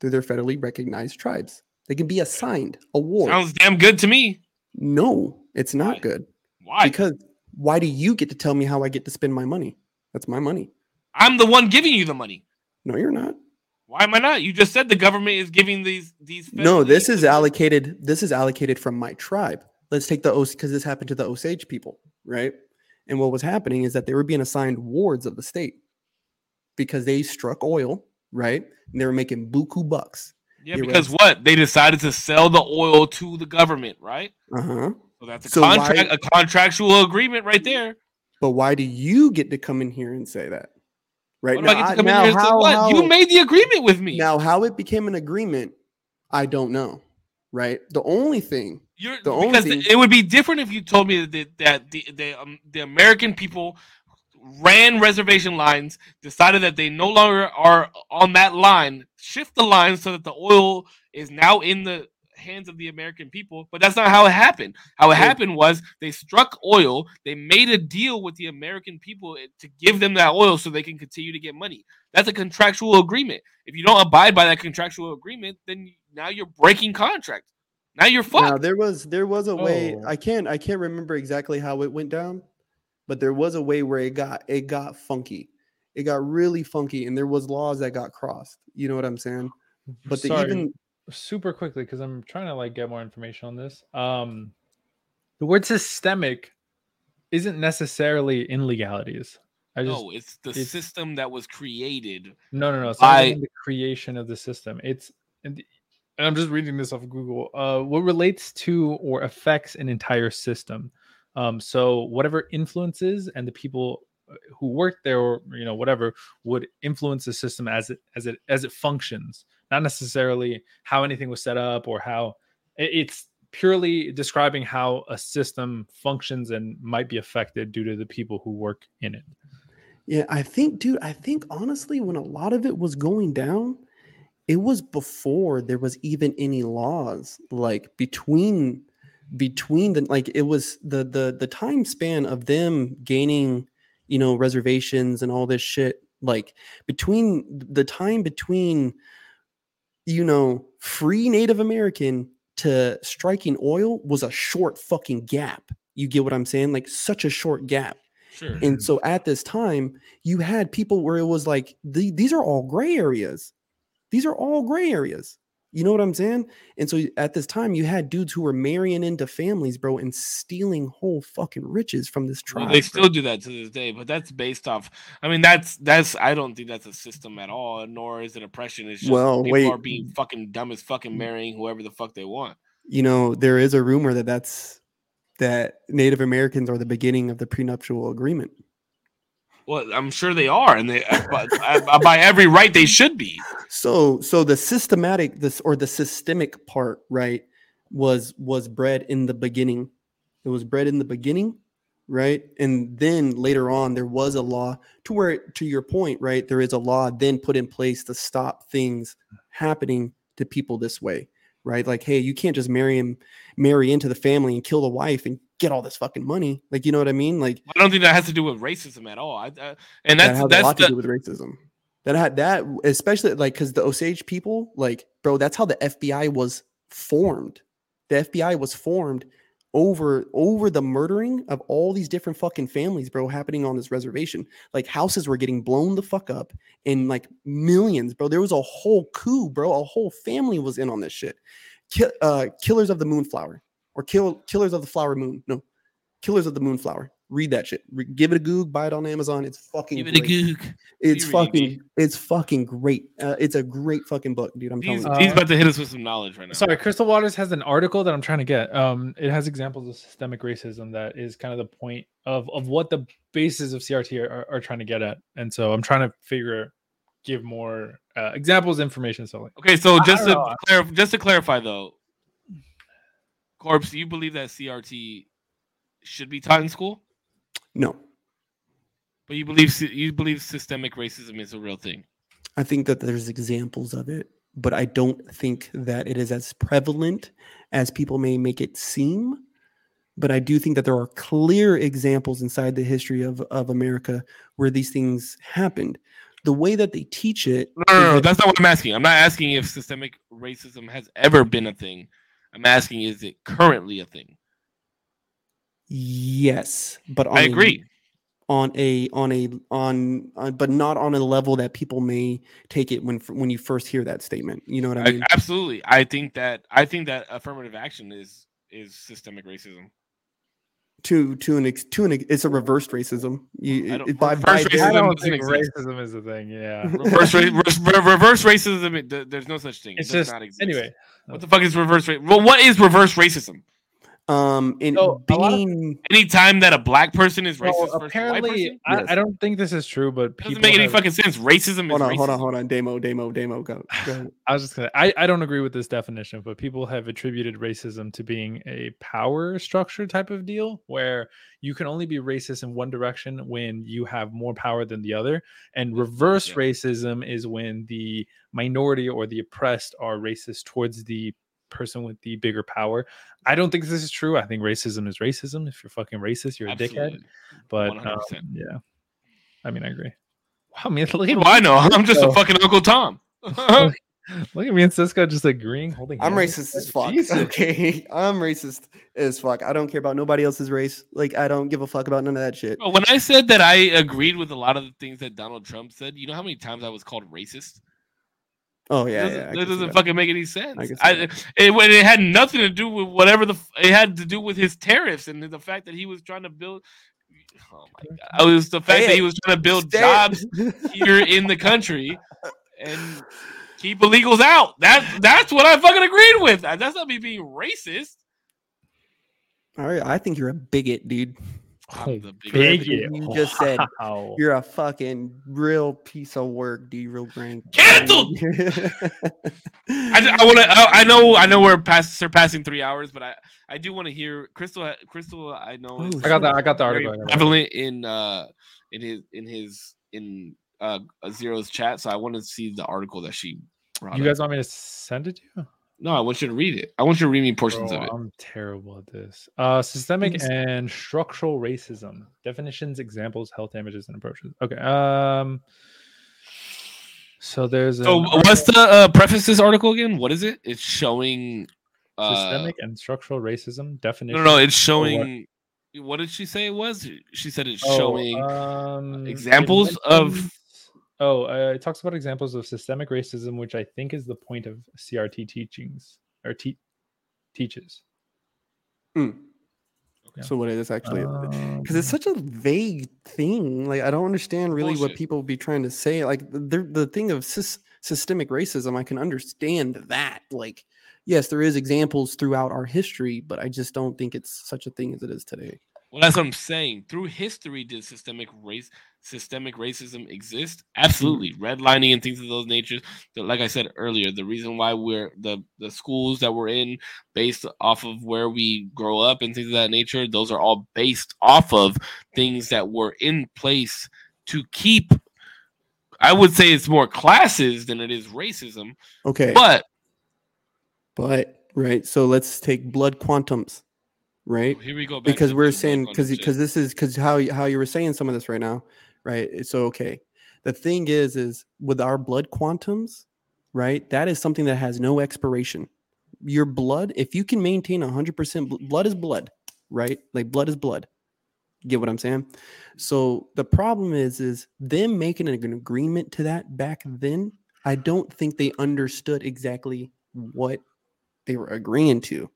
through their federally recognized tribes. They can be assigned a ward. Sounds damn good to me. no, it's not Why? good. Why? Because why do you get to tell me how I get to spend my money? That's my money. I'm the one giving you the money. No, you're not. Why am I not? You just said the government is giving these these. No, this is allocated. This is allocated from my tribe. Let's take the Os because this happened to the Osage people, right? And what was happening is that they were being assigned wards of the state because they struck oil, right? And they were making buku bucks. Yeah, You're because right. what they decided to sell the oil to the government, right? Uh huh. So that's a So why- contract, a contractual agreement right there. But why do you get to come in here and say that? Right do I I- now, here and say how- how- You made the agreement with me. now how it became an agreement, I don't know. Right. The only thing You're, the only because thing- it would be different if you told me that that the the, um, the American people ran reservation lines, decided that they no longer are on that line, shift the line so that the oil is now in the hands of the American people. But that's not how it happened. How it Yeah. happened was they struck oil, they made a deal with the American people eh, to give them that oil so they can continue to get money. That's a contractual agreement. If you don't abide by that contractual agreement, then now you're breaking contract. Now you're fucked. Now there was there was a way Oh. I can't I can't remember exactly how it went down, but there was a way where it got it got funky. It got really funky and there was laws that got crossed. You know what I'm saying? But the even super quickly because I'm trying to like get more information on this. Um, the word systemic isn't necessarily in legalities. I just no, it's the it's- system that was created. no no no. It's not I- the creation of the system. It's and, I'm just reading this off of Google. Uh, what relates to or affects an entire system. Um, so whatever influences and the people uh, who work there or you know whatever would influence the system as it as it as it functions not necessarily how anything was set up or how it's purely describing how a system functions and might be affected due to the people who work in it. Yeah, I think dude, I think honestly when a lot of it was going down, it was before there was even any laws like between between the like it was the the the time span of them gaining you know reservations and all this shit like between the time between you know free native american to striking oil was a short fucking gap you get what i'm saying like such a short gap Sure. and mm. so at this time, you had people where it was like the, these are all gray areas. These are all gray areas. You know what I'm saying? And so at this time, you had dudes who were marrying into families, bro, and stealing whole fucking riches from this Well, tribe. they bro. still do that to this day, but that's based off. I mean, that's that's. I don't think that's a system at all, nor is it oppression. It's just Well, people wait. are being fucking dumb as fucking mm. marrying whoever the fuck they want. you know, there is a rumor that that's that Native Americans are the beginning of the prenuptial agreement. Well, I'm sure they are, and they uh, by every right they should be. So, so the systematic, this or the systemic part, right, was was bred in the beginning. It was bred in the beginning, right, and then later on there was a law to where, to your point, right, there is a law then put in place to stop things happening to people this way, right? Like, hey, you can't just marry him, marry into the family and kill the wife and get all this fucking money. Like, you know what I mean? Like, I don't think that has to do with racism at all. I, uh, and that that's has a that's lot to do with racism. That had that, especially like because the Osage people, like, bro, that's how the FBI was formed. The FBI was formed over over the murdering of all these different fucking families, bro, happening on this reservation. Like houses were getting blown the fuck up, and like millions, bro. There was a whole coup, bro. A whole family was in on this shit. Ki- uh, killers of the moonflower, or kill killers of the flower moon. No, killers of the moonflower. Read that shit. Re- give it a goog. Buy it on Amazon. It's fucking. give it a great. goog. It's Be reading fucking. It's fucking great. Uh, it's a great fucking book, dude. I'm telling you. He's about to hit us with some knowledge right now. Sorry, Crystal Waters has an article that I'm trying to get. Um, it has examples of systemic racism that is kind of the point of of what the bases of CRT are, are, are trying to get at, and so I'm trying to figure, give more uh, examples, information. So like, Okay, so just to clarify, just to clarify though, Corpse, you believe that CRT should be taught in school, no, but you believe you believe systemic racism is a real thing. I think that there's examples of it, but I don't think that it is as prevalent as people may make it seem. But I do think that there are clear examples inside the history of, of America where these things happened. The way that they teach it, No, no, is no, that's not what I'm asking. I'm not asking if systemic racism has ever been a thing. I'm asking is it currently a thing? Yes, but on I a- agree. on a on a on, on but not on a level that people may take it when when you first hear that statement. You know what I I- mean? absolutely. I think that I think that affirmative action is is systemic racism. to to an ex, to an ex, it's a reversed racism. You, I don't- it- by, reverse by racism their- don't think racism is a thing. Yeah, Reverse, re- reverse racism. it- There's no such thing. It it's does just not exist. anyway. What the fuck is reverse racism? Well, what is reverse racism? Um in So, a lot of- being Anytime that a black person is racist Well, versus white apparently, person, I, Yes. I don't think this is true, but people doesn't make any have- fucking sense. Racism hold is on, racism. hold on, hold on. Damo, Damo, Damo. Go. go. I was just gonna. I, I don't agree with this definition, but people have attributed racism to being a power structure type of deal, where you can only be racist in one direction when you have more power than the other, and reverse Yeah. racism is when the minority or the oppressed are racist towards the person with the bigger power. I don't think this is true. I think racism is racism. If you're fucking racist, you're a dickhead. But um, yeah, I mean, I agree. Wow, man, look at do I know? I'm just a fucking Uncle Tom. Look at me and Cisco just agreeing, holding. I'm hands. racist as fuck. Jesus. Okay, I'm racist as fuck. I don't care about nobody else's race. Like I don't give a fuck about none of that shit. When I said that I agreed with a lot of the things that Donald Trump said, you know how many times I was called racist? Oh It yeah, doesn't, yeah. It doesn't that. fucking make any sense. I I, it, it had nothing to do with whatever the it had to do with his tariffs and the fact that he was trying to build. Oh my god! Oh, it was the fact Say that he was trying to build it. jobs here in the country and keep illegals out. That that's what I fucking agreed with. That's not me being racist. All right, I think you're a bigot, dude. I'm the biggest- Big you just said. Wow. You're a fucking real piece of work, D. Real grand. Canceled! I, I want to. I, I know. I know we're past surpassing three hours, but I I do want to hear Crystal. Crystal, I know. is Oh, I got that. I got the article. I got that. prevalent in uh in his in his in uh Zero's chat. So I want to see the article that she. Brought You up. guys want me to send it to you? No, I want you to read it. I want you to read me portions Bro, of it. I'm terrible at this. Uh, systemic Please. and structural racism definitions, examples, health damages, and approaches. Okay. Um. So there's So an what's the uh, preface to this article again? What is it? It's showing. Uh, systemic and structural racism definition. no, no, it's or what? showing. What did she say it was? She said it's Oh, showing um, it examples of- mentions- Oh, uh, it talks about examples of systemic racism, which I think is the point of CRT teachings or te- teaches. Mm. Yeah. So what is actually? Because it's Um, such a vague thing. Like I don't understand really what Bullshit. people be trying to say. Like the the thing of sys- systemic racism, I can understand that. Like yes, there is examples throughout our history, but I just don't think it's such a thing as it is today. Well, that's what I'm saying. Through history, did systemic race, systemic racism exist? Absolutely. Mm-hmm. Redlining and things of those natures. Like I said earlier, the reason why we're the the schools that we're in, based off of where we grow up and things of that nature, those are all based off of things that were in place to keep. I would say it's more classes than it is racism, Okay, but but right. So let's take blood quantums, right? here we go. because we're saying because because this is because how how you were saying some of this right now right? It's so okay. The thing is is with our blood quantums right that is something that has no expiration. Your blood if you can maintain 100% blood is blood right? Like blood is blood. You get what i'm saying? So the problem is is them making an agreement to that back then i don't think they understood exactly what they were agreeing to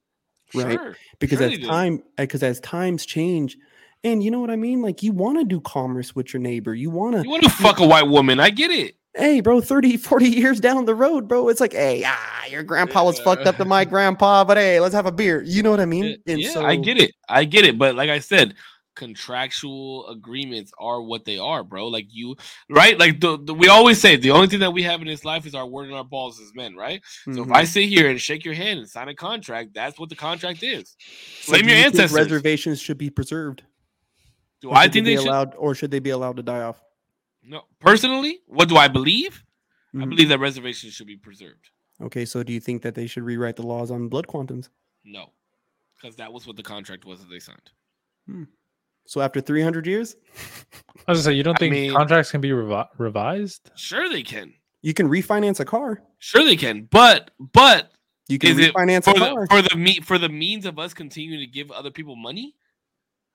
right? Sure. because Sure as time eh, because as times change and you know what i mean like you want to do commerce with your neighbor you want to You want to fuck a white woman? I get it. hey bro 30 40 years down the road bro it's like hey ah your grandpa was fucked up to my grandpa but hey let's have a beer you know what i mean Yeah, and yeah, so I get it. I get it. But like I said, contractual agreements are what they are, bro. Like you, right? Like the, the we always say, the only thing that we have in this life is our word and our balls as men, right? So if. I sit here and shake your hand and sign a contract, that's what the contract is. Blame your you ancestors. reservations should be preserved Do Or I think be they should? Be allowed or should they be allowed to die off No, personally, what do I believe? I Mhm. believe that reservations should be preserved. okay so do you think that they should rewrite the laws on blood quantums No, because that was what the contract was that they signed. so after 300 years I was gonna say, you don't I think mean- contracts can be revi- revised? Sure, they can. you can refinance a car Sure, they can. But but you can Is it refinance for a the car for the me for the means of us continuing to give other people money.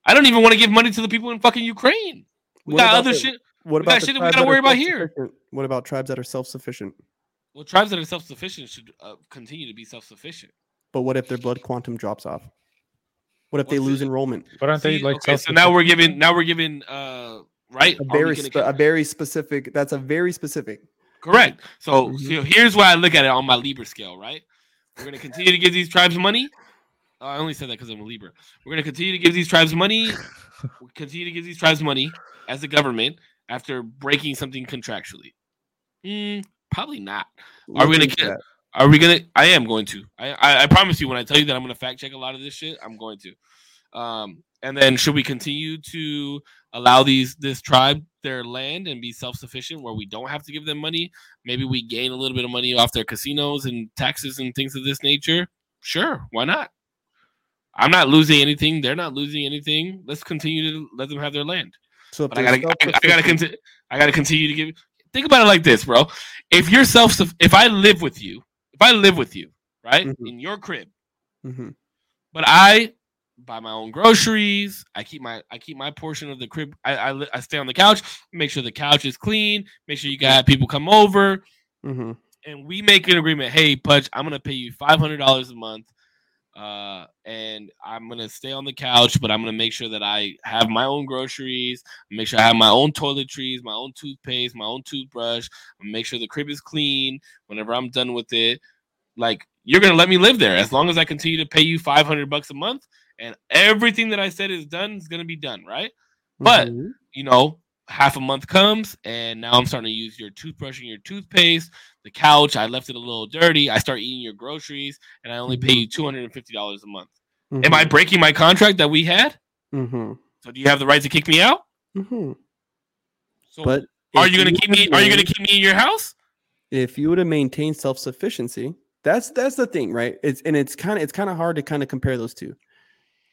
I don't even want to give money to the people in fucking Ukraine. We What got about other the- shit. What We got about the shit that we tribes gotta worry about here. What about tribes that are self-sufficient? Well, tribes that are self sufficient should uh, continue to be self sufficient. But what if their blood quantum drops off? What if they lose it? enrollment? But aren't they like okay, so now we're giving now we're giving uh right A very spe- a very specific. That's a very specific. correct. So, Mhm. so here's why I look at it on my Libra scale. Right, we're gonna continue to give these tribes money. Uh, I only said that because I'm a Libra. We're gonna continue to give these tribes money. we continue to give these tribes money as a government after breaking something contractually. Mm, probably not. Are we gonna get- Are we gonna? I am going to. I, I I promise you when I tell you that I'm gonna fact check a lot of this shit, I'm going to. Um, and then should we continue to allow these this tribe their land and be self sufficient where we don't have to give them money? Maybe we gain a little bit of money off their casinos and taxes and things of this nature. Sure, why not? I'm not losing anything. They're not losing anything. Let's continue to let them have their land. So I gotta, I, I gotta continue. I gotta continue to give. Think about it like this, bro. If you're self, if I live with you, if I live with you, right, Mhm. in your crib, Mhm. but I buy my own groceries. I keep my I keep my portion of the crib. I I, I stay on the couch, make sure the couch is clean, make sure you got people come over, Mhm. and we make an agreement. Hey, Pudge, I'm gonna pay you five hundred dollars a month, uh, and I'm gonna stay on the couch, but I'm gonna make sure that I have my own groceries, make sure I have my own toiletries, my own toothpaste, my own toothbrush, make sure the crib is clean. Whenever I'm done with it, like you're gonna let me live there as long as I continue to pay you five hundred bucks a month, and everything that I said is done is gonna be done, right? But- Mhm. you know, half a month comes and now I'm starting to use your toothbrush and your toothpaste. The couch, I left it a little dirty. I start eating your groceries and I only pay Mhm. you $250 a month. Am I Mhm. breaking my contract that we had? Mhm. So do you have the right to kick me out? Mhm. So But are you going to keep me are you going to keep me in your house? if you would have maintained self-sufficiency that's that's the thing right it's and it's kind of it's kind of hard to kind of compare those two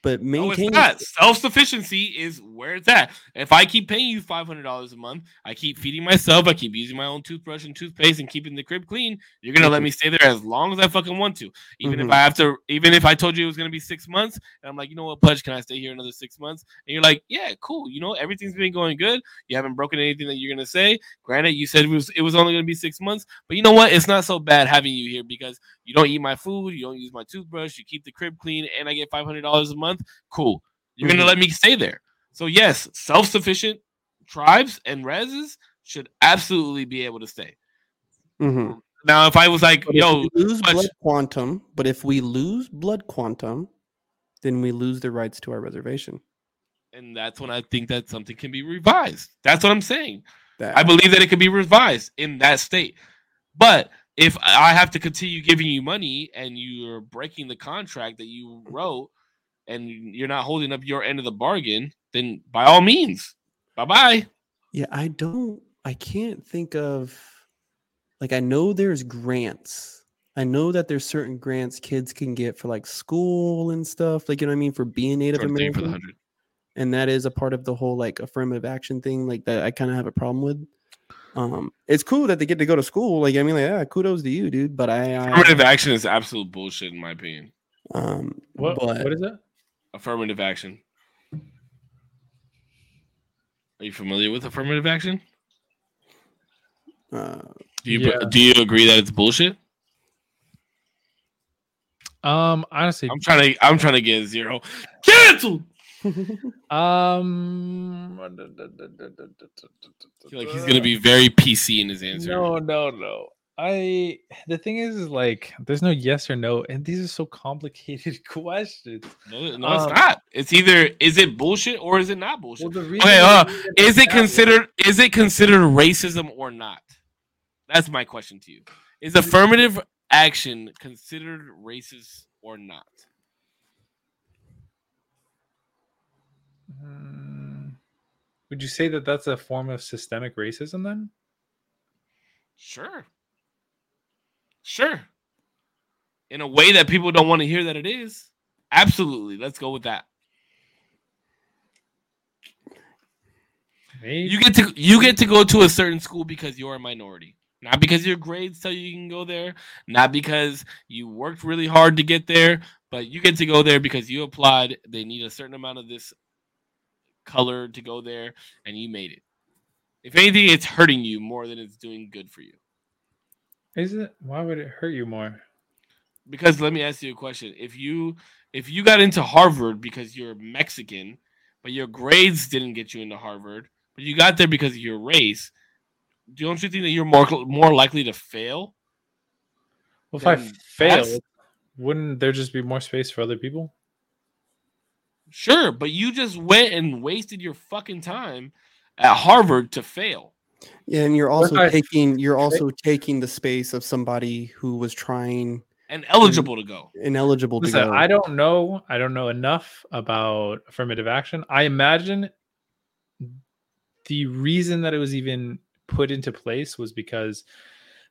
but No, maintaining. Self sufficiency is where it's at. If I keep paying you five hundred dollars a month, I keep feeding myself, I keep using my own toothbrush and toothpaste, and keeping the crib clean. You're gonna let me stay there as long as I fucking want to, even if Mhm. I have to. Even if I told you it was gonna be six months, and I'm like, you know what, Pudge, can I stay here another six months? And you're like, yeah, cool. You know, everything's been going good. You haven't broken anything that you're gonna say. Granted, you said it was it was only gonna be six months, but you know what? It's not so bad having you here because you don't eat my food, you don't use my toothbrush, you keep the crib clean, and I get five hundred dollars a month. Cool. You're gonna let me stay there. So yes, self-sufficient tribes and reses should absolutely be able to stay. Mhm. Now, if I was like, But yo, we lose blood quantum, but if we lose blood quantum, then we lose the rights to our reservation. and that's when I think that something can be revised. That's what I'm saying. That I believe that it could be revised in that state. But if I have to continue giving you money and you're breaking the contract that you wrote and you're not holding up your end of the bargain, then by all means, bye bye. Yeah, I don't. I can't think of. Like, I know there's grants. I know that there's certain grants kids can get for like school and stuff. Like, you know what I mean, for being Native American, and that is a part of the whole like affirmative action thing. Like that, I kind of have a problem with. Um, it's cool that they get to go to school. Like, I mean, like, yeah, kudos to you, dude. But I, I Affirmative action is absolute bullshit, in my opinion. um, What, but what is that? Affirmative action. Are you familiar with affirmative action? uh, Do you Yeah. do you agree that it's bullshit? Um, honestly, I'm trying to I'm trying to get zero canceled. um, I feel like he's gonna be very PC in his answer. No, no, no. I the thing is, is like there's no yes or no, and these are so complicated questions. No, no, it's Um, not. It's either is it bullshit or is it not bullshit? the reason Okay, uh, is it considered is it considered racism or not? That's my question to you. Is affirmative action considered racist or not? Mm, Would you say that that's a form of systemic racism then? Sure. Sure. In a way that people don't want to hear that it is. Absolutely. Let's go with that. Maybe. You get to you get to go to a certain school because you're a minority. Not because your grades tell you you can go there, not because you worked really hard to get there, but you get to go there because you applied. They need a certain amount of this color to go there, and you made it. If anything, it's hurting you more than it's doing good for you. Is it? Why would it hurt you more? Because let me ask you a question: If you if you got into Harvard because you're Mexican, but your grades didn't get you into Harvard, but you got there because of your race, don't you think that you're more more likely to fail? Well, if I fail, wouldn't there just be more space for other people? Sure, but you just went and wasted your fucking time at Harvard to fail. Yeah, and you're also I- taking you're also taking the space of somebody who was trying and eligible to go. ineligible to Listen, go. I don't know. I don't know enough about affirmative action. I imagine the reason that it was even put into place was because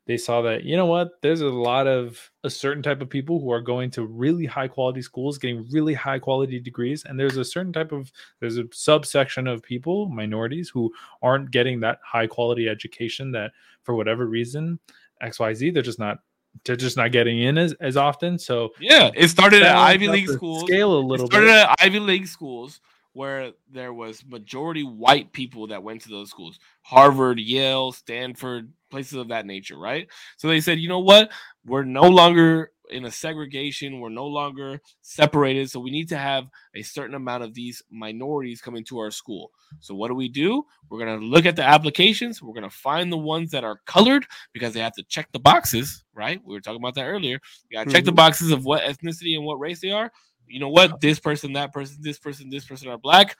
they saw that you know what there's a lot of a certain type of people who are going to really high quality schools getting really high quality degrees and there's a certain type of there's a subsection of people minorities who aren't getting that high quality education that for whatever reason xyz they're just not they're just not getting in as, as often so Yeah, it started at Ivy League schools. scale a It little started bit at Ivy League schools where there was majority white people that went to those schools. Harvard, Yale, Stanford, places of that nature, right? So they said, you know what? We're no longer in a segregation. We're no longer separated. So we need to have a certain amount of these minorities coming to our school. So what do we do? We're going to look at the applications. We're going to find the ones that are colored because they have to check the boxes, right? We were talking about that earlier. You got to check the mm-hmm. boxes of what ethnicity and what race they are. You know what? This person, that person, this person, this person are black.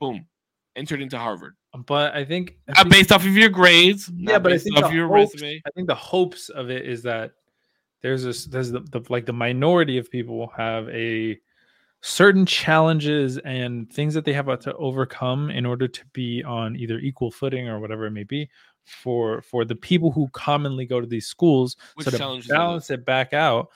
Boom. Entered into Harvard. but i think I think- based off of your grades. Yeah, but I think off the your hopes- resume. I think the hopes of it is that there's this there's the, the like the minority of people have a certain challenges and things that they have to overcome in order to be on either equal footing or whatever it may be for for the people who commonly go to these schools Which so to challenges balance it back out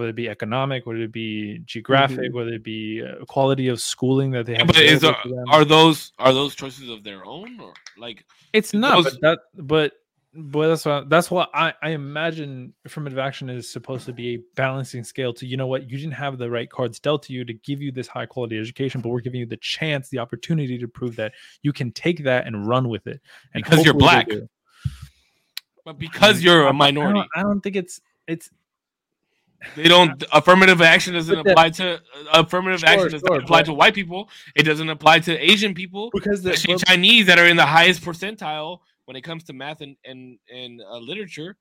whether it be economic, whether it be geographic, whether it be uh, quality of schooling that they Mm-hmm. Yeah, have. but is available are, to them. are those are those choices of their own or like It's not, those- but that, but, but that's what that's what I, I imagine affirmative action is supposed to be a balancing scale to you know what you didn't have the right cards dealt to you to give you this high quality education, but we're giving you the chance, the opportunity to prove that you can take that and run with it. And Because you're black. but because you're a minority, don't, I don't think it's it's they don't affirmative action doesn't apply to uh, affirmative Sure, action doesn't sure, apply but- to white people. It doesn't apply to Asian people, because the, but- Chinese that are in the highest percentile when it comes to math and and, and uh, literature.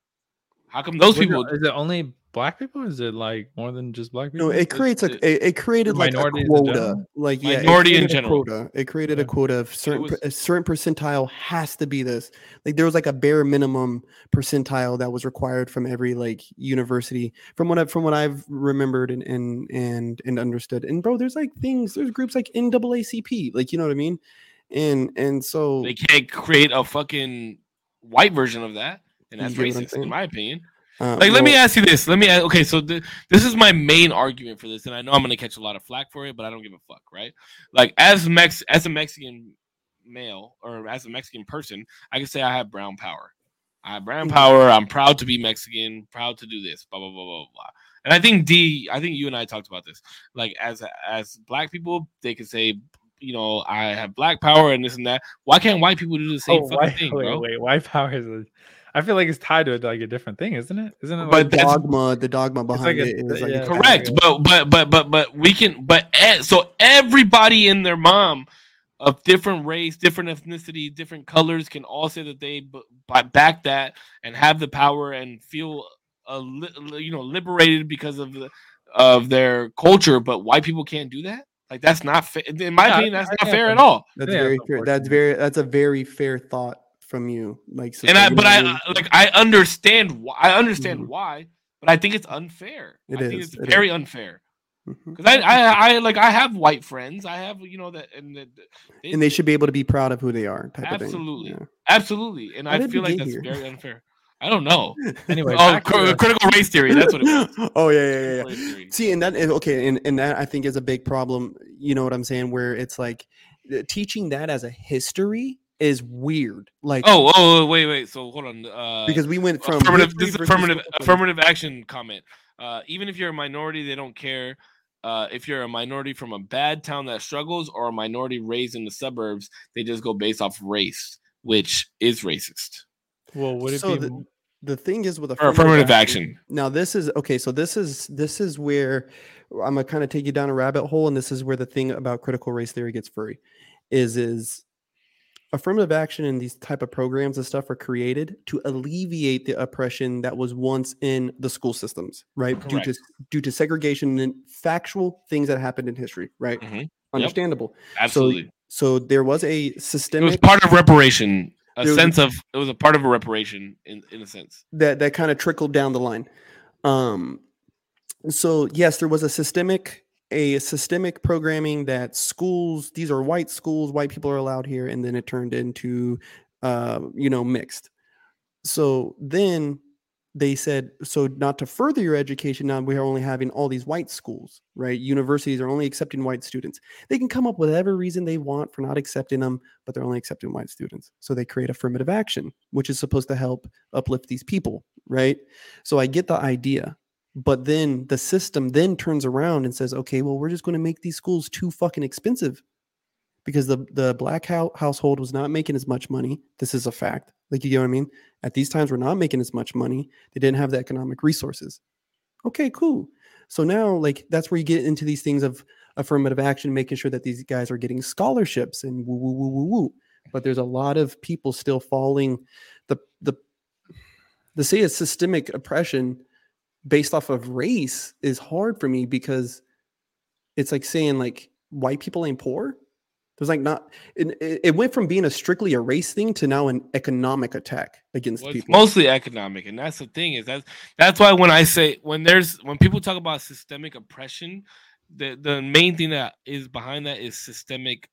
How come those people? is it only black people? Is it like more than just black people? No, it creates a it- it, it created like a quota. Like yeah, it Minority in created a general. Quota. It created Yeah. a quota of certain was- a certain percentile has to be this. Like there was like a bare minimum percentile that was required from every like university from what I from what I've remembered and and and and understood. And bro, there's like things, there's groups like NAACP, like you know what I mean? And and so They can't create a fucking white version of that, and that's get what racist, in my opinion. Uh, Like, let me ask you this. Let me ask, okay. So th- this is my main argument for this, and I know I'm gonna catch a lot of flack for it, but I don't give a fuck, right? Like, as Mex, as a Mexican male or as a Mexican person, I can say I have brown power. I have brown Mhm. power. I'm proud to be Mexican. Proud to do this. Blah blah blah blah blah. And I think D, I think you and I talked about this. Like, as as black people, they can say. You know, I have black power and this and that. Why can't white people do the same Oh, fucking why, thing, wait, bro? wait, white power is. A, I feel like it's tied to like a different thing, isn't it? Isn't it? But Like, that's- dogma, the dogma behind like a- it is like yeah, correct Yeah. but but but but but we can but so everybody in their mom of different race different ethnicity different colors can all say that they b- b- back that and have the power and feel a li- li- you know liberated because of the of their culture but white people can't do that like that's not fair in my Yeah, opinion that's I not think fair at all That's Yeah, very that's fair. That's very that's a very fair thought from you. Like, so and i but i like i understand why i understand Mhm. why but i think it's unfair It i think it's it is. very unfair Mhm. Because I, I, I like I have white friends. I have you know that and that they, and they should be able to be proud of who they are. Type Absolutely. Of thing. absolutely, and How I feel like that's here? very unfair. I don't know. Anyway, oh, cr- critical race theory. That's what it was. oh yeah, yeah, yeah. yeah. Critical race theory. See, and that okay, and, and that I think is a big problem. You know what I'm saying? Where it's like teaching that as a history is weird. Like, Oh, oh, wait, wait. So hold on. Uh, because we went from affirmative. This is affirmative. Affirmative action comment. Uh, even if you're a minority, they don't care. Uh, if you're a minority from a bad town that struggles, or a minority raised in the suburbs, they just go based off race, which is racist. well, would it So be? the- The thing is with Or affirmative action. Now this is okay. So this is this is where I'm gonna kind of take you down a rabbit hole, and this is where the thing about critical race theory gets furry. Is is affirmative action and these type of programs and stuff are created to alleviate the oppression that was once in the school systems, right? Due to due to segregation and factual things that happened in history, right? Mhm. Understandable. Absolutely. So there was a systemic it was part of reparation. A There was a- sense of it was a part of a reparation in in a sense. that that kind of trickled down the line. Um, so yes, there was a systemic a systemic programming that schools these are white schools, white people are allowed here, and then it turned into uh, you know mixed. So then they said so not to further your education now we are only having all these white schools right? Universities are only accepting white students. They can come up with whatever reason they want for not accepting them but they're only accepting white students. So they create affirmative action which is supposed to help uplift these people right? So i get the idea but then the system then turns around and says okay well we're just going to make these schools too fucking expensive because the the black hou- household was not making as much money. This is a fact. Like you know what i mean? At these times we're not making as much money. They didn't have the economic resources. Okay cool. So now like that's where you get into these things of affirmative action making sure that these guys are getting scholarships and woo woo woo woo woo. But there's a lot of people still falling the the the say it's systemic oppression based off of race is hard for me because it's like saying like white people ain't poor. There's like not it, it went from being a strictly a race thing to now an economic attack against Well, people. mostly economic, and that's the thing is that's that's why when I say when there's when people talk about systemic oppression, the the main thing that is behind that is systemic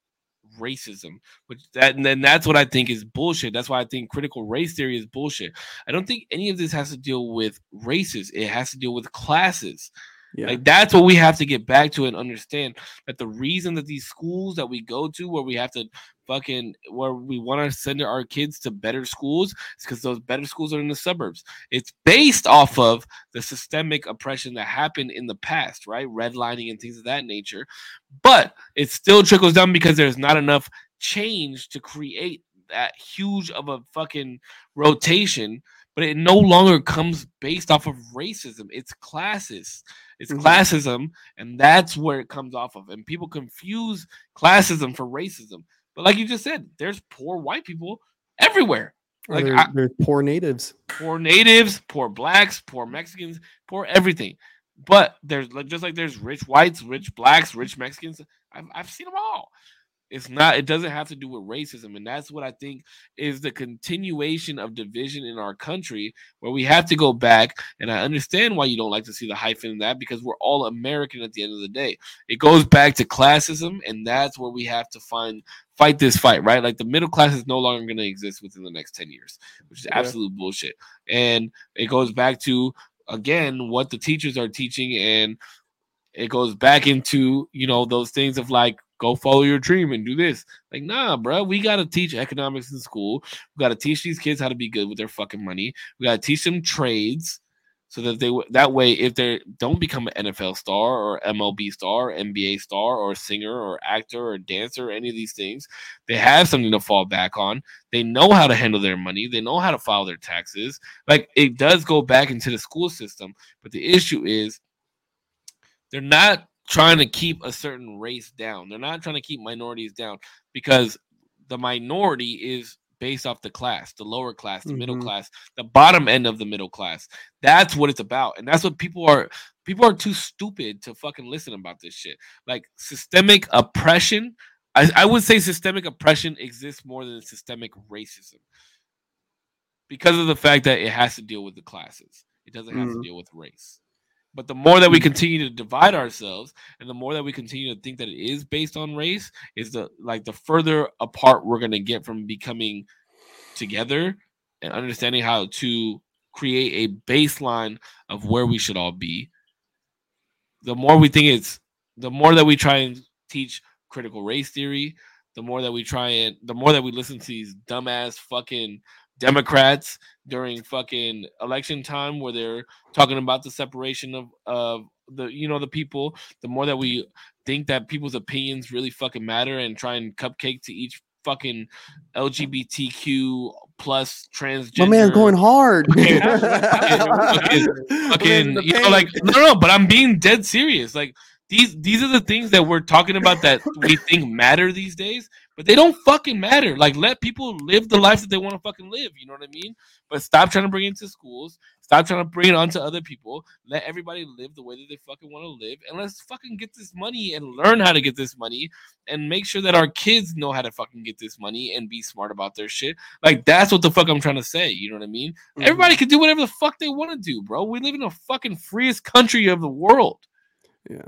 racism, which that and then that's what I think is bullshit. That's why I think critical race theory is bullshit. I don't think any of this has to deal with races. It has to deal with classes. Yeah. Like that's what we have to get back to and understand that the reason that these schools that we go to where we have to fucking where we want to send our kids to better schools is because those better schools are in the suburbs. It's based off of the systemic oppression that happened in the past, right? Redlining and things of that nature. But it still trickles down because there's not enough change to create that huge of a fucking rotation but it no longer comes based off of racism. It's classes. It's Mhm. classism, and that's where it comes off of. And people confuse classism for racism. But like you just said, there's poor white people everywhere. Like I- they're poor natives. poor natives, poor blacks, poor Mexicans, poor everything. But there's like just like there's rich whites, rich blacks, rich Mexicans. I've, I've seen them all. It's not, it doesn't have to do with racism. And that's what I think is the continuation of division in our country, where we have to go back. And I understand why you don't like to see the hyphen in that because we're all American at the end of the day. It goes back to classism, and that's where we have to find fight this fight, right? Like the middle class is no longer going to exist within the next 10 years, which is Yeah. absolute bullshit. And it goes back to again what the teachers are teaching and it goes back into you know those things of like go follow your dream and do this like nah bro we got to teach economics in school we got to teach these kids how to be good with their fucking money we got to teach them trades so that they that way if they don't become an NFL star or MLB star, NBA star or singer or actor or dancer or any of these things, they have something to fall back on. They know how to handle their money. They know how to file their taxes. Like it does go back into the school system, but the issue is they're not trying to keep a certain race down. They're not trying to keep minorities down because the minority is based off the class, the lower class, the middle Mhm. class, the bottom end of the middle class. That's what it's about. And that's what people are people are too stupid to fucking listen about this shit. Like systemic oppression. I, I would say systemic oppression exists more than systemic racism because of the fact that it has to deal with the classes. It doesn't have to Mhm. deal with race. But the more that we continue to divide ourselves, and the more that we continue to think that it is based on race, is the like the further apart we're gonna get from becoming together and understanding how to create a baseline of where we should all be. The more we think it's, the more that we try and teach critical race theory, the more that we try and the more that we listen to these dumbass fucking Democrats during fucking election time where they're talking about the separation of of the you know the people, the more that we think that people's opinions really fucking matter and try and cupcake to each fucking LGBTQ plus transgender My man's going hard. Fucking- fucking you know like no no but i'm being dead serious. Like these these are the things that we're talking about that we think matter these days but they don't fucking matter like let people live the life that they want to fucking live you know what i mean but stop trying to bring it into schools stop trying to bring it onto other people let everybody live the way that they fucking want to live and let's fucking get this money and learn how to get this money and make sure that our kids know how to fucking get this money and be smart about their shit like that's what the fuck i'm trying to say you know what i mean Mm-hmm. Everybody can do whatever the fuck they want to do, bro. We live in the fucking freest country of the world. Yeah.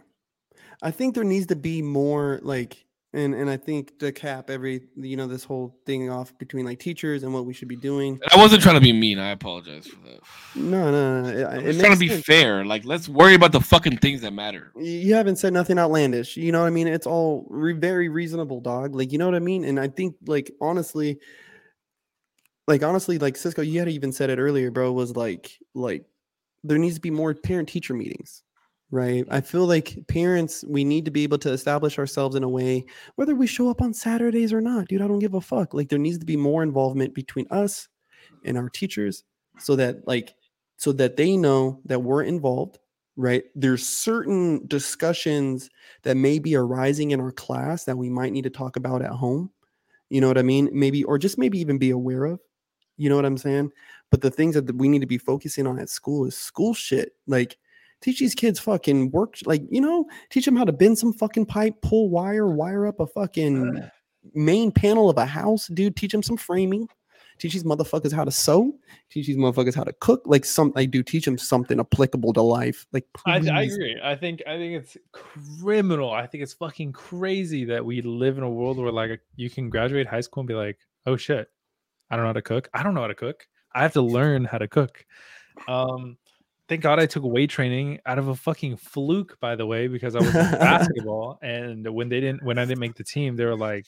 I think there needs to be more like and and I think to cap every you know this whole thing off between like teachers and what we should be doing. I wasn't trying to be mean. I apologize for that. No, no, no. It, I was trying to be sense. fair. Like, let's worry about the fucking things that matter. you haven't said nothing outlandish. You know what I mean? It's all re- very reasonable, dog. Like, you know what I mean? And I think, like, honestly, like, honestly, like, Cisco, you had even said it earlier, bro, was like, like, there needs to be more parent teacher meetings, right? I feel like parents, we need to be able to establish ourselves in a way, whether we show up on Saturdays or not, dude, I don't give a fuck. Like, there needs to be more involvement between us and our teachers so that, like, so that they know that we're involved right? There's certain discussions that may be arising in our class that we might need to talk about at home. You know what I mean? Maybe, or just maybe even be aware of. You know what I'm saying? But the things that we need to be focusing on at school is school shit. Like, teach these kids fucking work, like, you know, teach them how to bend some fucking pipe, pull wire, wire up a fucking main panel of a house, dude. Teach them some framing. Teach these motherfuckers how to sew. Teach these motherfuckers how to cook. Like some, I do teach them something applicable to life. Like I, I agree. I think I think it's criminal. I think it's fucking crazy that we live in a world where like you can graduate high school and be like, oh shit, I don't know how to cook. I don't know how to cook. I have to learn how to cook. Um, thank God I took weight training out of a fucking fluke, by the way, because I was in basketball. And when they didn't, when I didn't make the team, they were like,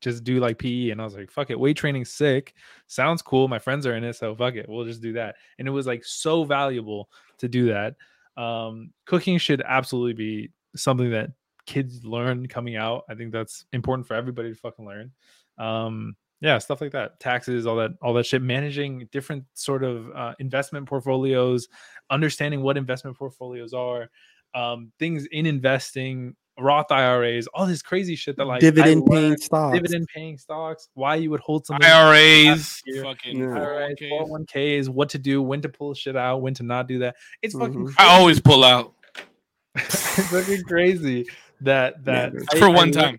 just do like PE. And I was like, fuck it, weight training sick. Sounds cool. My friends are in it. So fuck it. We'll just do that. And it was like so valuable to do that. Um, cooking should absolutely be something that kids learn coming out. I think that's important for everybody to fucking learn. Um, yeah, stuff like that, taxes, all that, all that shit. Managing different sort of uh, investment portfolios, understanding what investment portfolios are, um, things in investing, Roth IRAs, all this crazy shit that like I dividend paying stocks. dividend paying stocks, why you would hold some IRAs, year. fucking Yeah. IRAs, 401ks. 401ks, what to do, when to pull shit out, when to not do that. It's fucking Mhm. I always pull out it's fucking crazy that that dude. I- for one learned- time.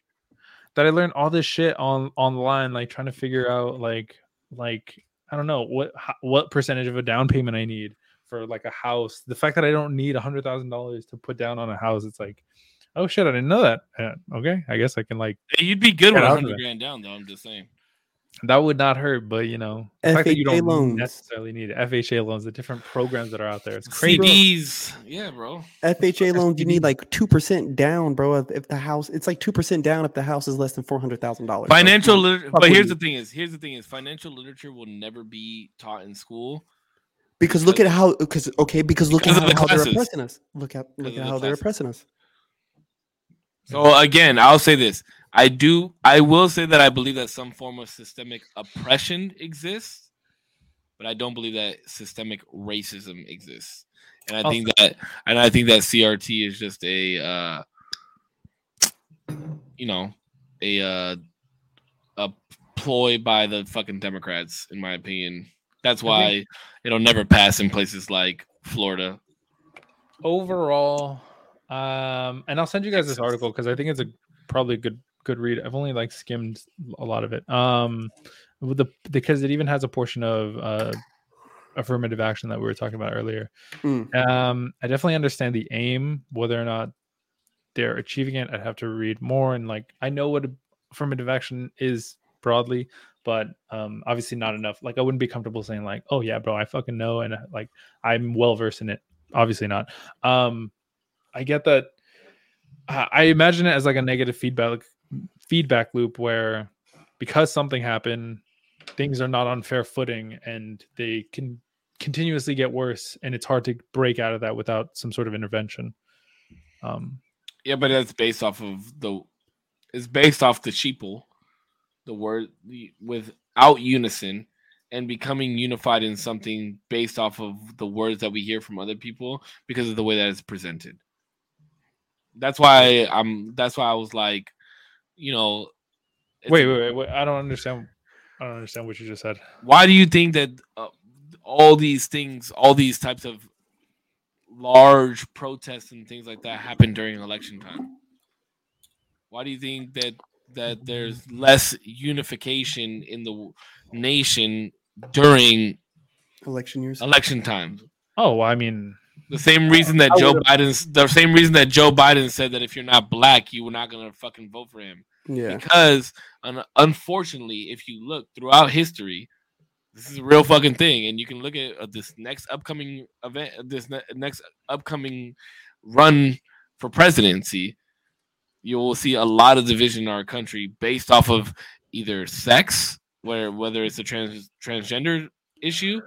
That I learned all this shit on online, like trying to figure out like like I don't know what what percentage of a down payment I need for like a house. The fact that I don't need a hundred thousand dollars to put down on a house, it's like, oh shit, I didn't know that. Uh, okay, I guess I can like You'd be good with a hundred grand down, though. I'm just saying. That would not hurt, but you know, the fact that you FHA don't loans. necessarily need it. FHA loans, the different programs that are out there, it's crazy. CDs, yeah, bro. FHA loans, you need like two percent down, bro. If, if the house, it's like two percent down if the house is less than four hundred thousand dollars. Financial, lit- fuck but here's the thing: is here's the thing is financial literature will never be taught in school. because look at how because okay because look Because at of the how, how they're oppressing us. Look at look of at the how they're oppressing us. So again, I'll say this: I do, I will say that I believe that some form of systemic oppression exists, but I don't believe that systemic racism exists. And I think that, and I think that CRT is just a, uh, you know, a uh, a ploy by the fucking Democrats, in my opinion. That's why it'll never pass in places like Florida. overall um and i'll send you guys this article because i think it's a probably a good good read i've only like skimmed a lot of it. Um with the because it even has a portion of uh affirmative action that we were talking about earlier. Mm. um i definitely understand the aim whether or not they're achieving it. I'd have to read more and like i know what affirmative action is broadly but um obviously not enough. Like i wouldn't be comfortable saying like oh yeah bro i fucking know and uh, like i'm well versed in it. Obviously not. Um i get that i imagine it as like a negative feedback feedback loop where because something happened things are not on fair footing and they can continuously get worse and it's hard to break out of that without some sort of intervention um Yeah, but that's based off of the. It's based off the sheeple, the word the, without unison, and becoming unified in something based off of the words that we hear from other people because of the way that it's presented. That's why I'm. That's why I was like, you know. wait, wait wait wait i don't understand i don't understand what you just said Why do you think that uh, all these things, all these types of large protests and things like that happen during election time? Why do you think that that there's less unification in the nation during Election years. election times? oh well, i mean The same reason that I Joe would've- Biden's the same reason that Joe Biden said that if you're not black, you were not gonna fucking vote for him. Yeah. Because un- unfortunately, if you look throughout history, this is a real fucking thing, and you can look at uh, this next upcoming event, uh, this ne- next upcoming run for presidency. You will see a lot of division in our country based off of either sex, where whether it's a trans transgender issue,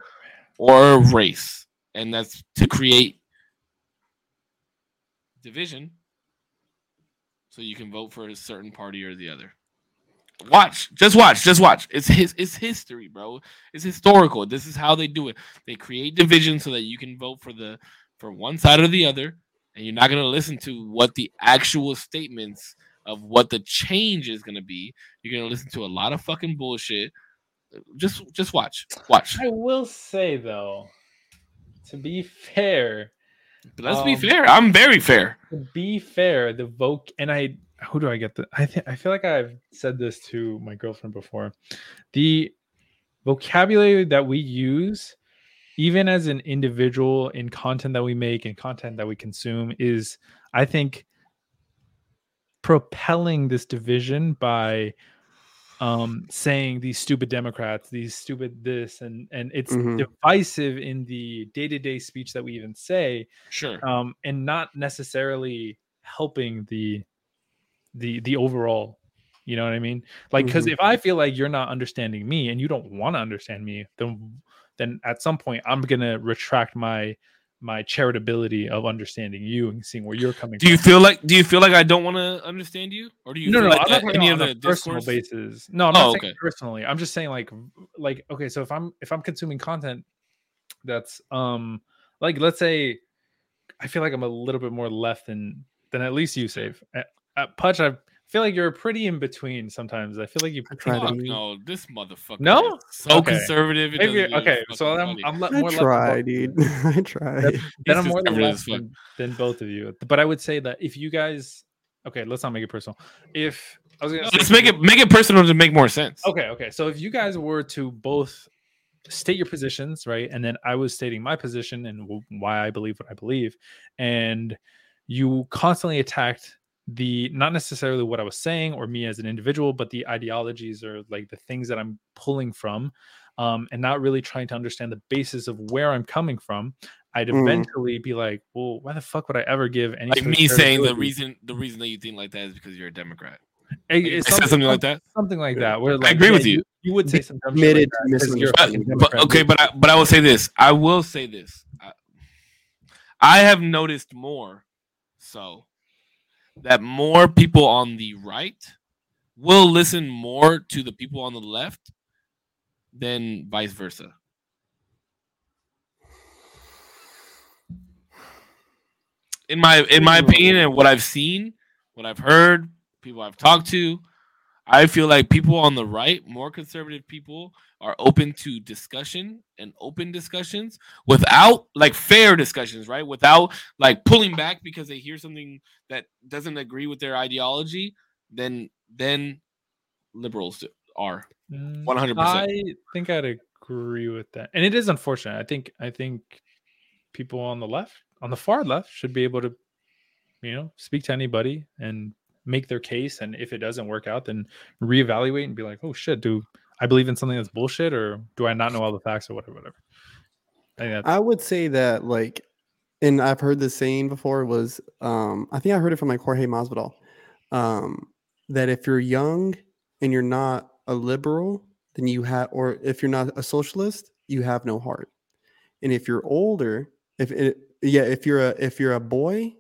or race, and that's to create division so you can vote for a certain party or the other. Watch, just watch, just watch. It's his it's history, bro. It's historical. This is how they do it. They create division so that you can vote for the for one side or the other, and you're not gonna listen to what the actual statements of what the change is gonna be. You're gonna listen to a lot of fucking bullshit. Just just watch. Watch. i will say though to be fair Let's be Um, fair. I'm very fair. be fair, the voc and I who do I get the I think I feel like I've said this to my girlfriend before. The vocabulary that we use, even as an individual in content that we make and content that we consume, is I think propelling this division by um saying these stupid democrats these stupid this and and it's Mhm. divisive in the day-to-day speech that we even say Sure. um and not necessarily helping the the the overall you know what i mean like because Mhm. if i feel like you're not understanding me and you don't want to understand me then then at some point i'm gonna retract my my charitability of understanding you and seeing where you're coming from. Do you feel like do you feel like I don't want to understand you, or do you no no like i'm not any of the personal discourse? basis no i'm not Oh, saying okay. personally i'm just saying like like okay so if i'm if i'm consuming content that's um like let's say i feel like i'm a little bit more left than than at least you save at, at Putch, i feel like you're pretty in between sometimes i feel like you I try to Fuck be. no, this motherfucker. No? so Okay. conservative. Maybe doesn't okay so i'm, funny. I'm le- more left than try, both- dude. I try. then He's i'm more conservative left than, than both of you but i would say that if you guys okay let's not make it personal if i was gonna No, say let's make it make it personal to make more sense. Okay, okay. So if you guys were to both state your positions, right, and then I was stating my position and why I believe what I believe, and you constantly attacked the not necessarily what I was saying or me as an individual, but the ideologies or like the things that I'm pulling from, um, and not really trying to understand the basis of where I'm coming from. I'd Mm. eventually be like, well, why the fuck would I ever give any Like me saying the reason the reason that you think like that is because you're a Democrat. Eh, Like, it's I something like that. something like that. Where like, agree yeah, with you. You would say some dumb shit like Admitted that you're But, but okay, but I, but I will say this. I will say this. I, I have noticed more so that more people on the right will listen more to the people on the left than vice versa. In my in my opinion and what I've seen, what I've heard, people I've talked to, I feel like people on the right, more conservative people, are open to discussion and open discussions without like fair discussions, right? Without like pulling back because they hear something that doesn't agree with their ideology, then then liberals are. Mm, 100%. I think I'd agree with that, and it is unfortunate. I think I think people on the left, on the far left, should be able to, you know, speak to anybody and make their case. And if it doesn't work out, then reevaluate and be like, oh shit, do I believe in something that's bullshit, or do I not know all the facts, or whatever, whatever. I I would say that like, and I've heard this saying before was, um, I think I heard it from like Jorge Masvidal, um, that if you're young and you're not a liberal, then you have, or if you're not a socialist, you have no heart. And if you're older, if it, yeah, if you're a if you're a boy,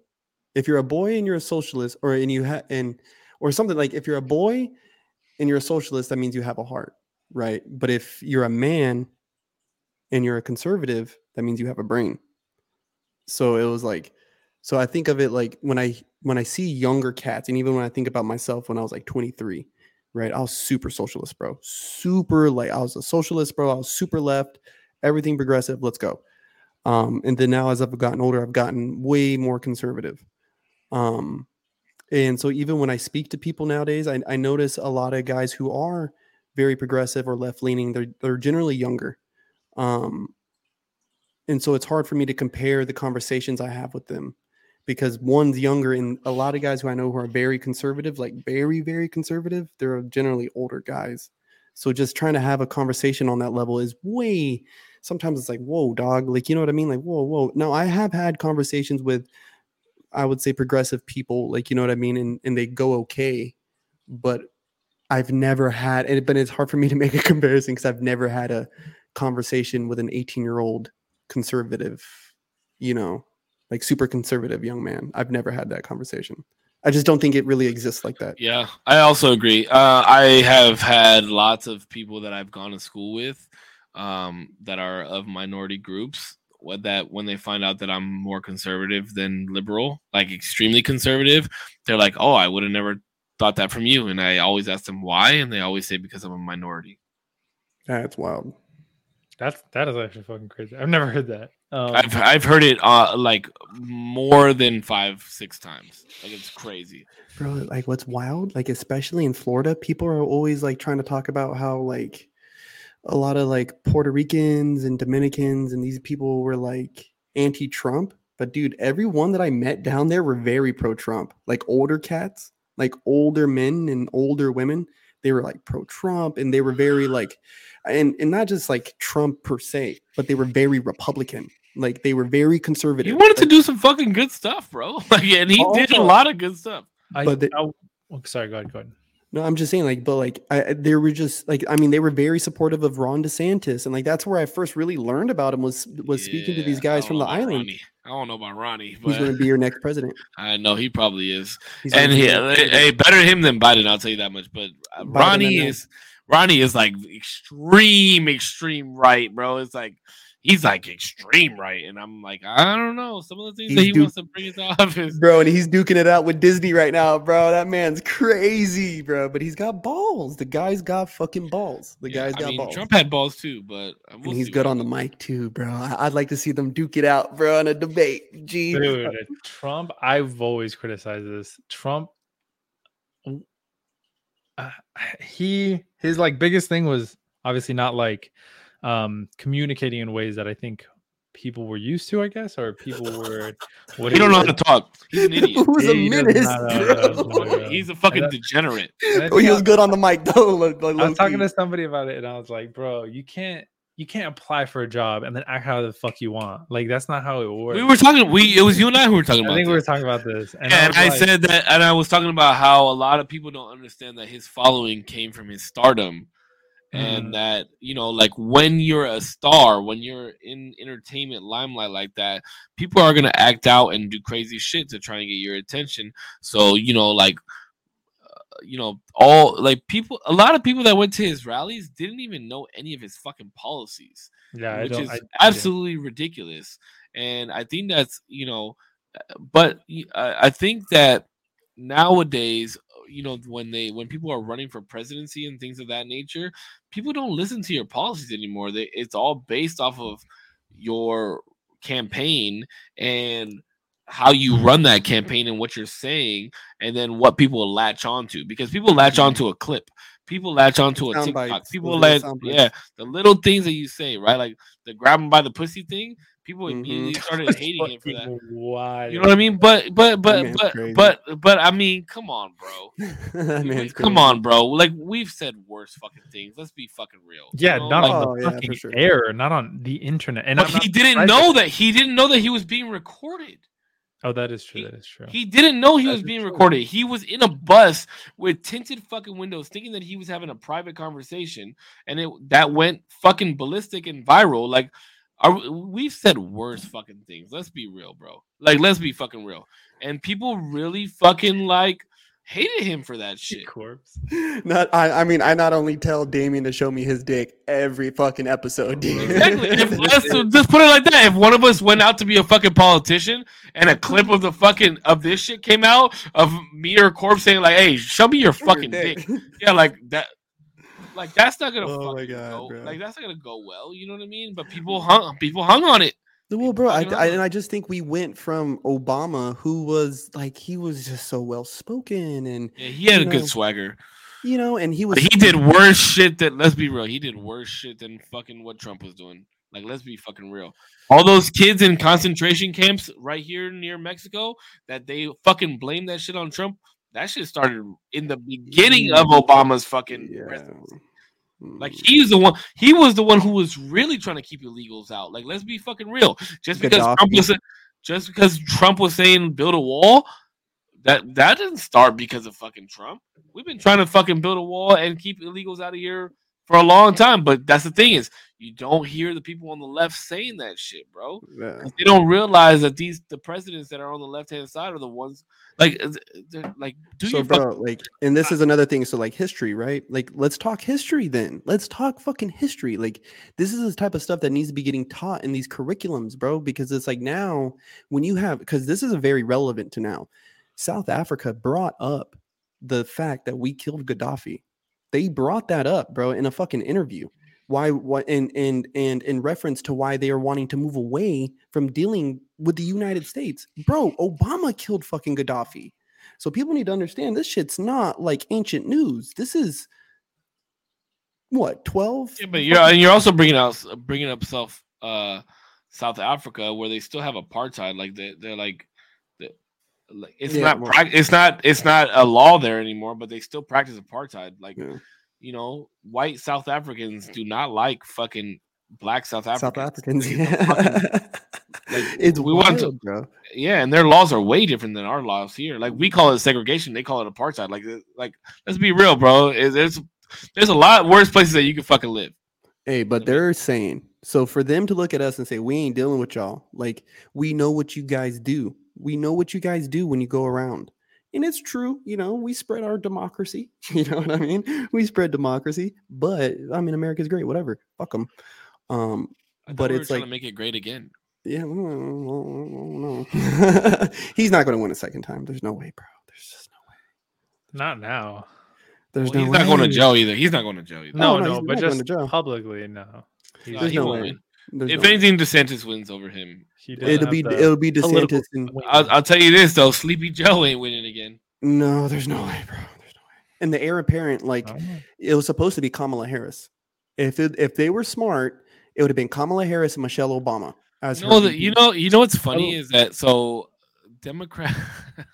if you're a boy and you're a socialist, or and you have and or something like if you're a boy and you're a socialist, that means you have a heart, right? But if you're a man and you're a conservative, that means you have a brain. So it was like, so I think of it like when I when I see younger cats, and even when I think about myself when I was like 23, right? I was super socialist, bro. Super like I was a socialist, bro. I was super left, everything progressive. Let's go. Um, and then now as I've gotten older, I've gotten way more conservative. Um, and so even when I speak to people nowadays, I, I notice a lot of guys who are very progressive or left leaning. They're they're generally younger. Um, and so it's hard for me to compare the conversations I have with them because one's younger and a lot of guys who I know who are very conservative, like very, very conservative, they're generally older guys. So just trying to have a conversation on that level is way sometimes it's like, whoa, dog. Like, you know what I mean? Like, whoa, whoa. Now I have had conversations with I would say progressive people, like you know what I mean, and, and they go okay, but I've never had and but it's hard for me to make a comparison because I've never had a conversation with an 18 year old conservative, you know, like super conservative young man. I've never had that conversation. I just don't think it really exists like that. Yeah, I also agree. Uh, I have had lots of people that I've gone to school with um, that are of minority groups. What that when they find out that I'm more conservative than liberal, like extremely conservative, they're like, "Oh, I would have never thought that from you." And I always ask them why, and they always say because I'm a minority. That's wild. that's that is actually fucking crazy. I've never heard that. Um, I've I've heard it uh, like more than five, six times. Like it's crazy. Bro, like what's wild, like especially in Florida, people are always like trying to talk about how like a lot of like Puerto Ricans and Dominicans and these people were like anti-Trump. But dude, everyone that I met down there were very pro-Trump. Like older cats, like older men and older women, they were like pro-Trump and they were very like and and not just like Trump per se, but they were very Republican. Like they were very conservative. He wanted to do some fucking good stuff, bro. Like, and he did a lot of good stuff. I, But the- I- oh, sorry, go ahead, go ahead. No, I'm just saying, like, but like, I, they were just like, I mean, they were very supportive of Ron DeSantis, and like, that's where I first really learned about him was was speaking to these guys from the island. Ronnie. I don't know about Ronnie, He's going to be your next president. I know he probably is. He's and he, hey, better him than Biden. I'll tell you that much. But uh, Biden Ronnie is Ronnie is like extreme, extreme right, bro. It's like he's like extreme right, and I'm like, I don't know. Some of the things that he du- wants to bring into office. bro, and he's duking it out with Disney right now, bro. That man's crazy, bro. But he's got balls. The guy's got fucking balls. The Yeah, guy's I got mean, balls. Trump had balls too, but uh, we'll and he's good on the mic too, bro. I- I'd like to see them duke it out, bro, in a debate. Gee, Dude, Trump, I've always criticized this. Trump, uh, he his like biggest thing was obviously not like um communicating in ways that I think people were used to, I guess, or people were. What He don't know how to talk. He's an idiot. Who's a He menace, not, bro? uh, He's a fucking degenerate. Oh, he was good on the mic though. lo- lo- I was talking to somebody about it, and I was like, "Bro, you can't, you can't apply for a job and then act how the fuck you want. Like that's not how it works." We were talking. We it was you and I who were talking I about. think we were talking about this, and, and was I like- said that, and I was talking about how a lot of people don't understand that his following came from his stardom, Mhm. and that you know, like when you're a star, when you're in entertainment limelight like that, people are gonna act out and do crazy shit to try and get your attention. So you know, like. uh, You know, all like people, a lot of people that went to his rallies didn't even know any of his fucking policies "Yeah, I which don't." is I, yeah. absolutely ridiculous. And I think that's you know, uh, but I think that nowadays, you know, when they when people are running for presidency and things of that nature, people don't listen to your policies anymore. They, it's all based off of your campaign and how you run that campaign and what you're saying and then what people latch onto because people latch onto a clip people latch onto a Sound TikTok. bites, People latch, yeah, the little things that you say, right? Like the grab him by the pussy thing. People Mhm. immediately started hating him for that. Why? You know what I mean? But but but man's but but but I mean, come on, bro. that come on, bro. Like we've said worse fucking things. Let's be fucking real. you Yeah, know? not Like, on Oh, the yeah, fucking sure. air, not on the internet. And but he didn't surprised know that he didn't know that he was being recorded. Oh, that is true. he- That is true. He didn't know he That was being true. recorded. He was in a bus with tinted fucking windows, thinking that he was having a private conversation, and it that went fucking ballistic and viral. Like, are, we've said worse fucking things. Let's be real, bro. Like, let's be fucking real. And people really fucking like hated him for that shit. corpse. Not, I, I mean, I not only tell Damien to show me his dick every fucking episode, dude. Exactly. If, let's just put it like that. If one of us went out to be a fucking politician and a clip of the fucking of this shit came out of me or Corpse saying like, "Hey, show me your Show your fucking dick," yeah, like that. Like that's not gonna Oh my God, go. bro. Like that's not gonna go well. You know what I mean? But people hung. People hung on it. Well, bro, I, I and I just think we went from Obama, who was like he was just so well spoken, and Yeah, he had You a good know, swagger. you know, and he was But he did worse shit than. Let's be real. He did worse shit than fucking what Trump was doing. Like, let's be fucking real. All those kids in concentration camps right here near Mexico that they fucking blame that shit on Trump. That shit started in the beginning of Obama's fucking yeah. presidency. Mm. Like he's the one. He was the one who was really trying to keep illegals out. Like, let's be fucking real. Just because Trump was, just because Trump was saying build a wall, that that didn't start because of fucking Trump. We've been trying to fucking build a wall and keep illegals out of here for a long time. But that's the thing is, you don't hear the people on the left saying that shit, bro. Yeah. They don't realize that these the presidents that are on the left hand side are the ones like like do so, your bro, fucking like, and this is another thing. So, like, history, right? Like, let's talk history then. Let's talk fucking history. Like, this is the type of stuff that needs to be getting taught in these curriculums, bro. Because it's like now, when you have, because this is a very relevant to now. South Africa brought up the fact that we killed Gaddafi. They brought that up, bro, in a fucking interview. Why? What? And and and in reference to why they are wanting to move away from dealing with the United States, bro. Obama killed fucking Gaddafi. So people need to understand this shit's not like ancient news. This is what twelve. Yeah, but you're and you're also bringing out bringing up South uh South Africa where they still have apartheid. Like they they're like, they- like it's Yeah, not it's not it's not a law there anymore, but they still practice apartheid. Like Yeah. You know, white South Africans do not like fucking black South Africans. South Africans. A fucking- Yeah. like, it's we want to- bro. yeah, and their laws are way different than our laws here. Like we call it segregation, they call it apartheid. Like, like let's be real, bro. There's there's a lot worse places that you can fucking live. Hey, but they're saying so for them to look at us and say we ain't dealing with y'all. Like we know what you guys do. We know what you guys do when you go around. And it's true, you know, we spread our democracy. You know what I mean? We spread democracy, but I mean, America's great, whatever. Fuck them. Um, I But we it's trying like- to make it great again. yeah, no. he's not going to win a second time. There's no way, bro. There's just no way. Not now. There's Well, no he's not going to jail either. He's not going to jail either. No, no, no, but just publicly, no. He's- No, There's he no way. win. There's If no way. anything, DeSantis wins over him. he it'll be the it'll be DeSantis and. I'll, I'll tell you this though, Sleepy Joe ain't winning again. no, there's no way, bro. There's no way. And the heir apparent, like I it was supposed to be Kamala Harris. If it, if they were smart, it would have been Kamala Harris and Michelle Obama as You know, that VP. you know, you know what's funny Oh. is that so Democrat,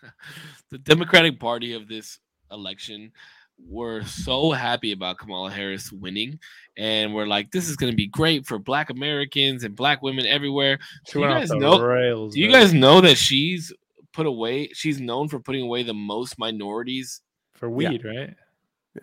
the Democratic Party of this election were so happy about Kamala Harris winning, and we're like, this is going to be great for Black Americans and Black women everywhere. She Do you went off guys the know- rails. Do you guys know that she's put away? She's known for putting away the most minorities for weed, right?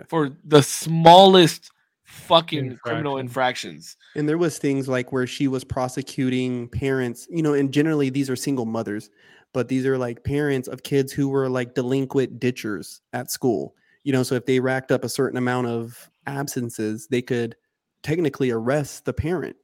for the smallest fucking criminal infractions. And there was things like where she was prosecuting parents, you know, and generally these are single mothers, but these are like parents of kids who were like delinquent ditchers at school. You know, so if they racked up a certain amount of absences, they could technically arrest the parent.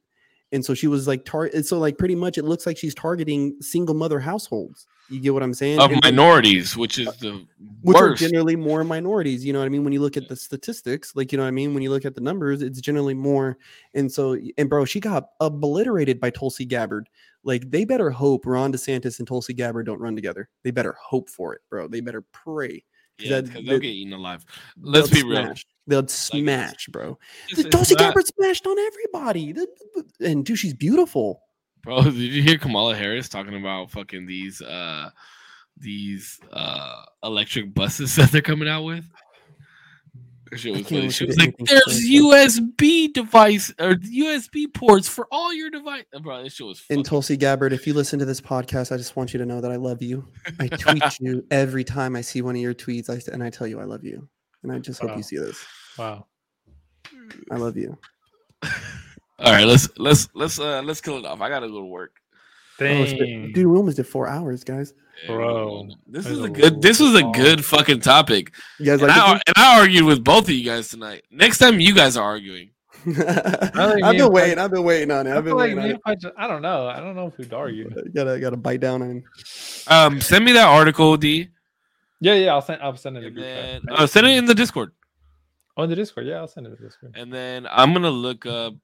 And so she was like tar- so like pretty much it looks like she's targeting single mother households. You get what I'm saying? Of And minorities, which is the which worst. are generally more minorities. You know what I mean? When you look at the statistics, like you know what I mean, when you look at the numbers, it's generally more. And so, and bro, she got obliterated by Tulsi Gabbard. Like they better hope Ron DeSantis and Tulsi Gabbard don't run together. They better hope for it, bro. They better pray. Yeah, because they'll that- get eaten alive. Let's They'll be real. They'll smash, bro. It's- The it's Tulsi not- Gabbard smashed on everybody. And dude, she's beautiful. Bro, did you hear Kamala Harris talking about fucking these uh these uh electric buses that they're coming out with? That shit I was can't funny. look She was like, "There's USB device or USB ports for all your device." Bro, this shit was And Tulsi Gabbard, if you listen to this podcast, I just want you to know that I love you. I tweet you every time I see one of your tweets, I, and I tell you I love you. And I just hope you see this. Wow. I love you. All right, let's let's let's uh let's kill it off. I gotta go to work. Oh, it's Dang. dude, we almost did four hours, guys. Bro, this is a a good. This was a good fucking topic, You guys and like I and I argued with both of you guys tonight. Next time, you guys are arguing. I've been and waiting. I've been waiting on it. I I've been feel like waiting me on and I don't know. I don't know if we'd argue. Gotta gotta bite down on. Um, send me that article, D, Yeah, yeah. I'll send. I'll send it. in the group then chat. uh, send it in the Discord. on the Discord. Yeah, I'll send it in the Discord. And then I'm gonna look up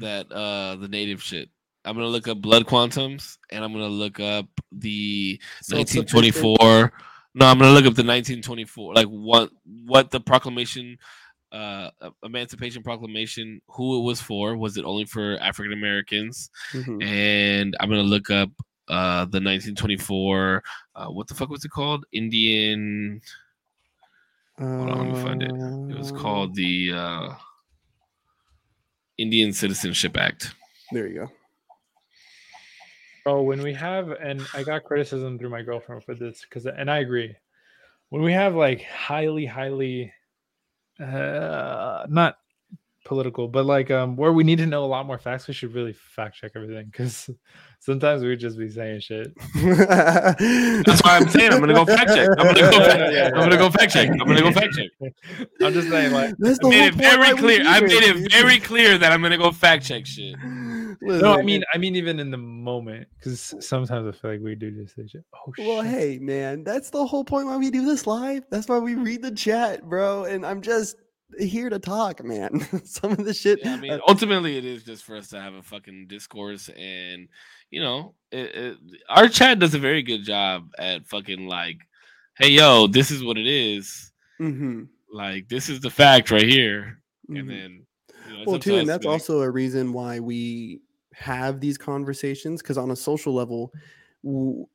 that uh the native shit. I'm gonna look up blood quantums and I'm gonna look up the 1924. No, I'm gonna look up the 1924, like what what the proclamation, uh, Emancipation Proclamation, who it was for. Was it only for African Americans? Mhm. And I'm gonna look up uh the 1924. Uh, what the fuck was it called? Indian. Hold on, let me find it. It was called the uh, Indian Citizenship Act. There you go. Oh, when we have, and I got criticism through my girlfriend for this, because, and I agree, when we have like highly, highly, uh, not political, but like um, where we need to know a lot more facts, we should really fact check everything, because sometimes we just be saying shit. That's why I'm saying I'm gonna go fact check. I'm gonna go. Fact, I'm gonna go fact check. I'm gonna go fact check. I'm just saying, like, That's I made it very clear. I made it very clear that I'm gonna go fact check shit. Listen, no, I mean, I mean, even in the moment, because sometimes I feel like we do just say shit. Oh shit. Well, hey, man, that's the whole point why we do this live. That's why we read the chat, bro. And I'm just here to talk, man. Some of the shit. Yeah, I mean, uh, ultimately, it is just for us to have a fucking discourse, and you know, it, it, our chat does a very good job at fucking like, hey, yo, this is what it is. mhm, Like, this is the fact right here, mhm. and then. Know, well too and that's like, also a reason why we have these conversations because on a social level w-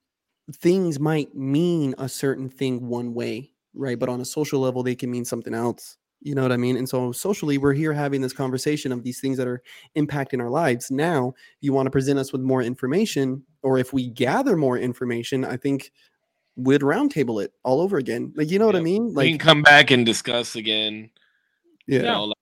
things might mean a certain thing one way, right? But on a social level, they can mean something else. You know what I mean? And so socially, we're here having this conversation of these things that are impacting our lives. Now, if you want to present us with more information, or if we gather more information, I think we'd roundtable it all over again. Like, you know what I mean? Like, we can come back and discuss again. yeah. You know, like,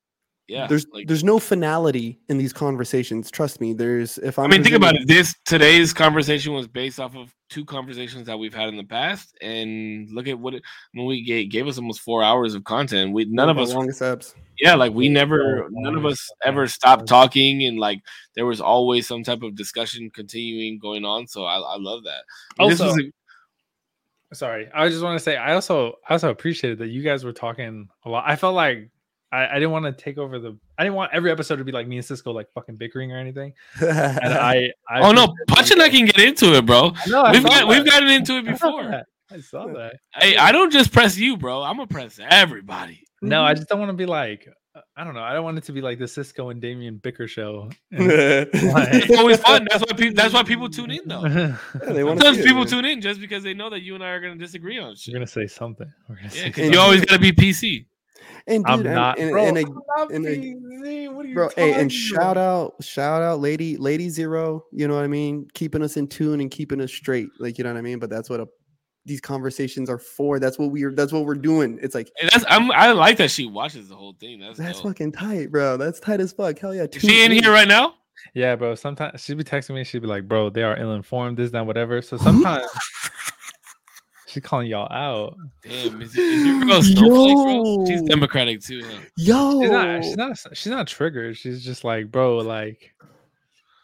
yeah. there's like- there's no finality in these conversations. Trust me. There's if I'm I mean, think about it. This today's conversation was based off of two conversations that we've had in the past, and look at what it when we gave, gave us almost four hours of content. We none one of us, longest apps. yeah, like we never, none of us ever stopped talking, and like there was always some type of discussion continuing going on. So I, I love that. I this Also- was a- Sorry, I just want to say I also I also appreciated that you guys were talking a lot. I felt like I, I didn't want to take over the. I didn't want every episode to be like me and Cisco like fucking bickering or anything. And I, I oh no, appreciated Punch and I can get into it, bro. No, We've saw got we've gotten into it I saw before. I saw that. Hey, I don't just press you, bro. I'm gonna press everybody. No, I just don't want to be like uh, I don't know. I don't want it to be like the Cisco and Damien bicker show. It's always fun. That's why people. That's why people tune in, though. Yeah, they Sometimes see it, people tune in just because they know that you and I are gonna disagree on shit. We're gonna say something. We're gonna Yeah, say because And you something. always gotta be PC. And I'm not, and, bro. and, a- I'm not and a- What are you bro, hey, and talking shout about? out, shout out, lady, lady zero. You know what I mean? Keeping us in tune and keeping us straight. Like you know what I mean? But that's what a, these conversations are for. That's what we're. That's what we're doing. It's like And that's I'm, I like that she watches the whole thing. That's, that's dope. fucking tight, bro. That's tight as fuck. Hell yeah. Is she in here right now? Yeah, bro. Sometimes she'd be texting me. She'd be like, "Bro, they are ill-informed. This, that, whatever." So sometimes she's calling y'all out. Damn, is, is your girl snowflake, bro? She's democratic too. Huh? Yo, She's not. She's not. She's not triggered. She's just like, bro, like,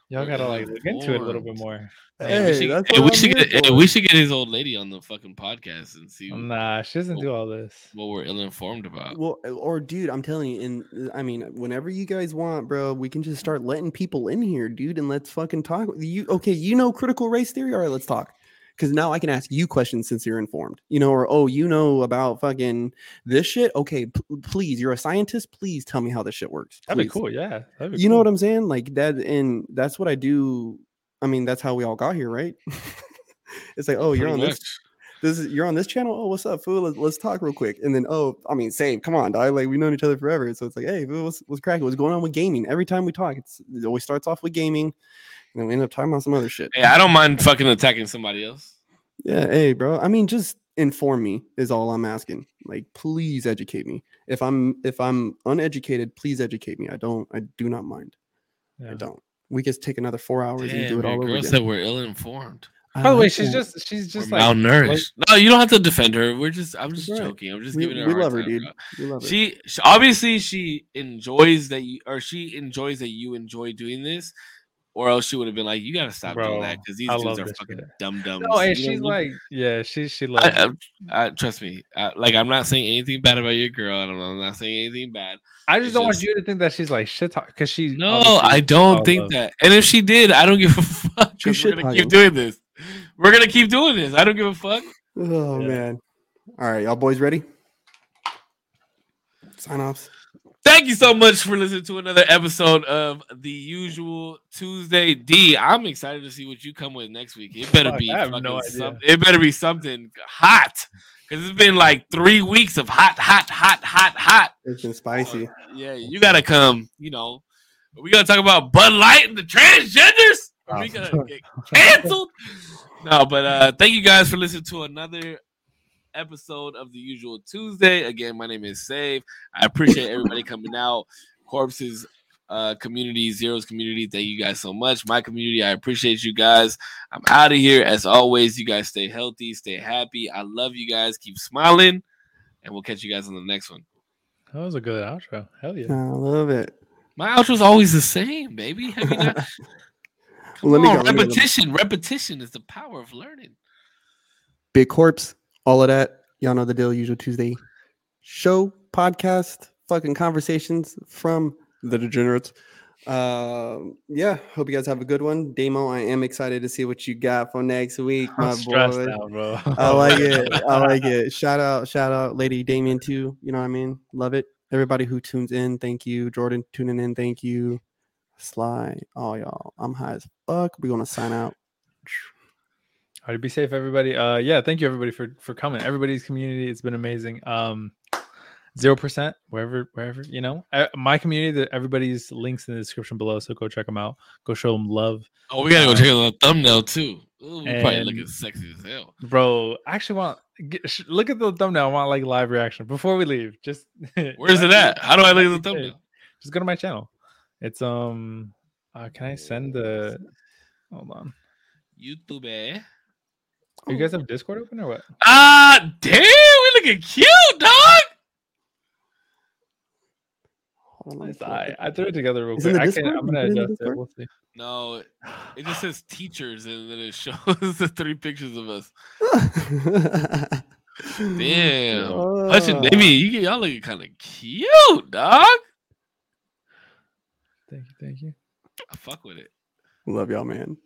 y'all gotta like look into it a little bit more. Hey, we should, that's hey, we should get hey, we should get his old lady on the fucking podcast and see Nah, she doesn't do all this. what we're ill informed about. Well, or dude, I'm telling you, and I mean, whenever you guys want, bro, we can just start letting people in here, dude, and let's fucking talk. You okay? You know critical race theory? All right, let's talk. Because now I can ask you questions since you're informed, you know, or oh, you know about fucking this shit. Okay, p- please, you're a scientist. Please tell me how this shit works. That'd be cool. Yeah, be You know what I'm saying? Like that, and that's what I do. I mean, that's how we all got here, right? it's like, oh, you're Pretty on this much. this is you're on this channel. Oh, what's up, fool? Let's, let's talk real quick. And then, oh, I mean, same. Come on, dog. Like we've known each other forever. So it's like, hey, fool, what's what's cracking? What's going on with gaming? Every time we talk, it's it always starts off with gaming, and then we end up talking about some other shit. Hey, I don't mind fucking attacking somebody else. Yeah, hey, bro. I mean, just inform me is all I'm asking. Like, please educate me. If I'm if I'm uneducated, please educate me. I don't. I do not mind. I don't. We just take another four hours and do it all over girl again. said we're ill informed. By the way, she's just she's just We're like malnourished. no, you don't have to defend her. We're just I'm just Right. joking. I'm just we, giving her. we love her, time, dude. bro. We love her. She, she obviously she enjoys that you or she enjoys that you enjoy doing this, or else she would have been like, "You gotta stop doing that because these I dudes are this fucking shit. dumb dumbs." no, and she's what I mean? like, yeah, she she loves. I, I, I, trust me. I, like I'm not saying anything bad about your girl. and I'm, I'm not saying anything bad. I just it's don't want you to think that she's like shit talk because she. No, I don't think love. that. And if she did, I don't give a fuck. We're gonna keep doing this. We're gonna keep doing this. I don't give a fuck. Oh Yeah. man. All right, y'all boys ready? Sign offs. Thank you so much for listening to another episode of the usual Tuesday D. I'm excited to see what you come with next week. It better Fuck, be I have no idea. some- it better be something hot. Because it's been like three weeks of hot, hot, hot, hot, hot. It's been spicy. Yeah, you gotta come, you know. Are we gonna talk about Bud Light and the transgenders? Are we gonna get canceled? No, but uh thank you guys for listening to another episode of the usual Tuesday. Again, my name is Save. I appreciate everybody coming out. Corpse's uh community, Zero's community. Thank you guys so much. My community, I appreciate you guys. I'm out of here. As always, you guys stay healthy, stay happy. I love you guys. Keep smiling, and we'll catch you guys on the next one. That was a good outro. Hell yeah. I love it. My outro's always the same, baby. Have you not? Well, let me Come go. on, let me go. repetition. Repetition is the power of learning. Big corpse, all of that. Y'all know the deal. Usual Tuesday show, podcast, fucking conversations from the degenerates. Um, yeah, hope you guys have a good one. Damo, I am excited to see what you got for next week, my I'm boy. out, bro. I like it. I like it. Shout out, shout out, Lady Damien too. You know what I mean? Love it. Everybody who tunes in, thank you. Jordan tuning in, thank you. Sly, all y'all. I'm high as fuck. We're gonna sign out. All right, be safe, everybody. Uh, yeah, thank you everybody for for coming. Everybody's community, it's been amazing. Um, zero percent wherever wherever you know Uh, my community. That everybody's links in the description below, so go check them out. Go show them love, Oh, we gotta go check out the thumbnail too. Ooh, we probably looking sexy as hell. bro. I actually want get, look at the thumbnail. I want like live reaction before we leave. Just Where's it at? How do I look at the thumbnail? Just go to my channel. It's um. Uh, can I send the? Hold on. YouTube. You guys have Discord open or what? Ah, damn, we looking cute, dog. Hold on, let me I. I threw it together real It's in quick. I can, Discord? I'm gonna put it in the adjust it. We'll see. No, it- it just says teachers, and then it shows the three pictures of us. Damn, Hudson, Ah. baby, you, y'all looking kind of cute, dog. Thank you. Thank you. I fuck with it. Love y'all, man.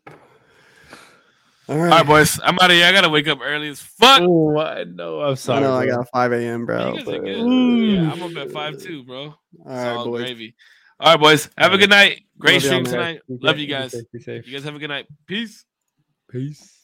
All All right. right, boys, I'm out of here. I gotta wake up early as fuck. Oh, I know. I'm I sorry. know I got 5 a.m., bro. you guys are but- mm. Yeah, I'm up at five too, bro. All It's right, all boys. gravy. All right, boys. Have a good night. Great Love stream tonight. Love you guys. safe, Be safe. You guys have a good night. Peace. Peace.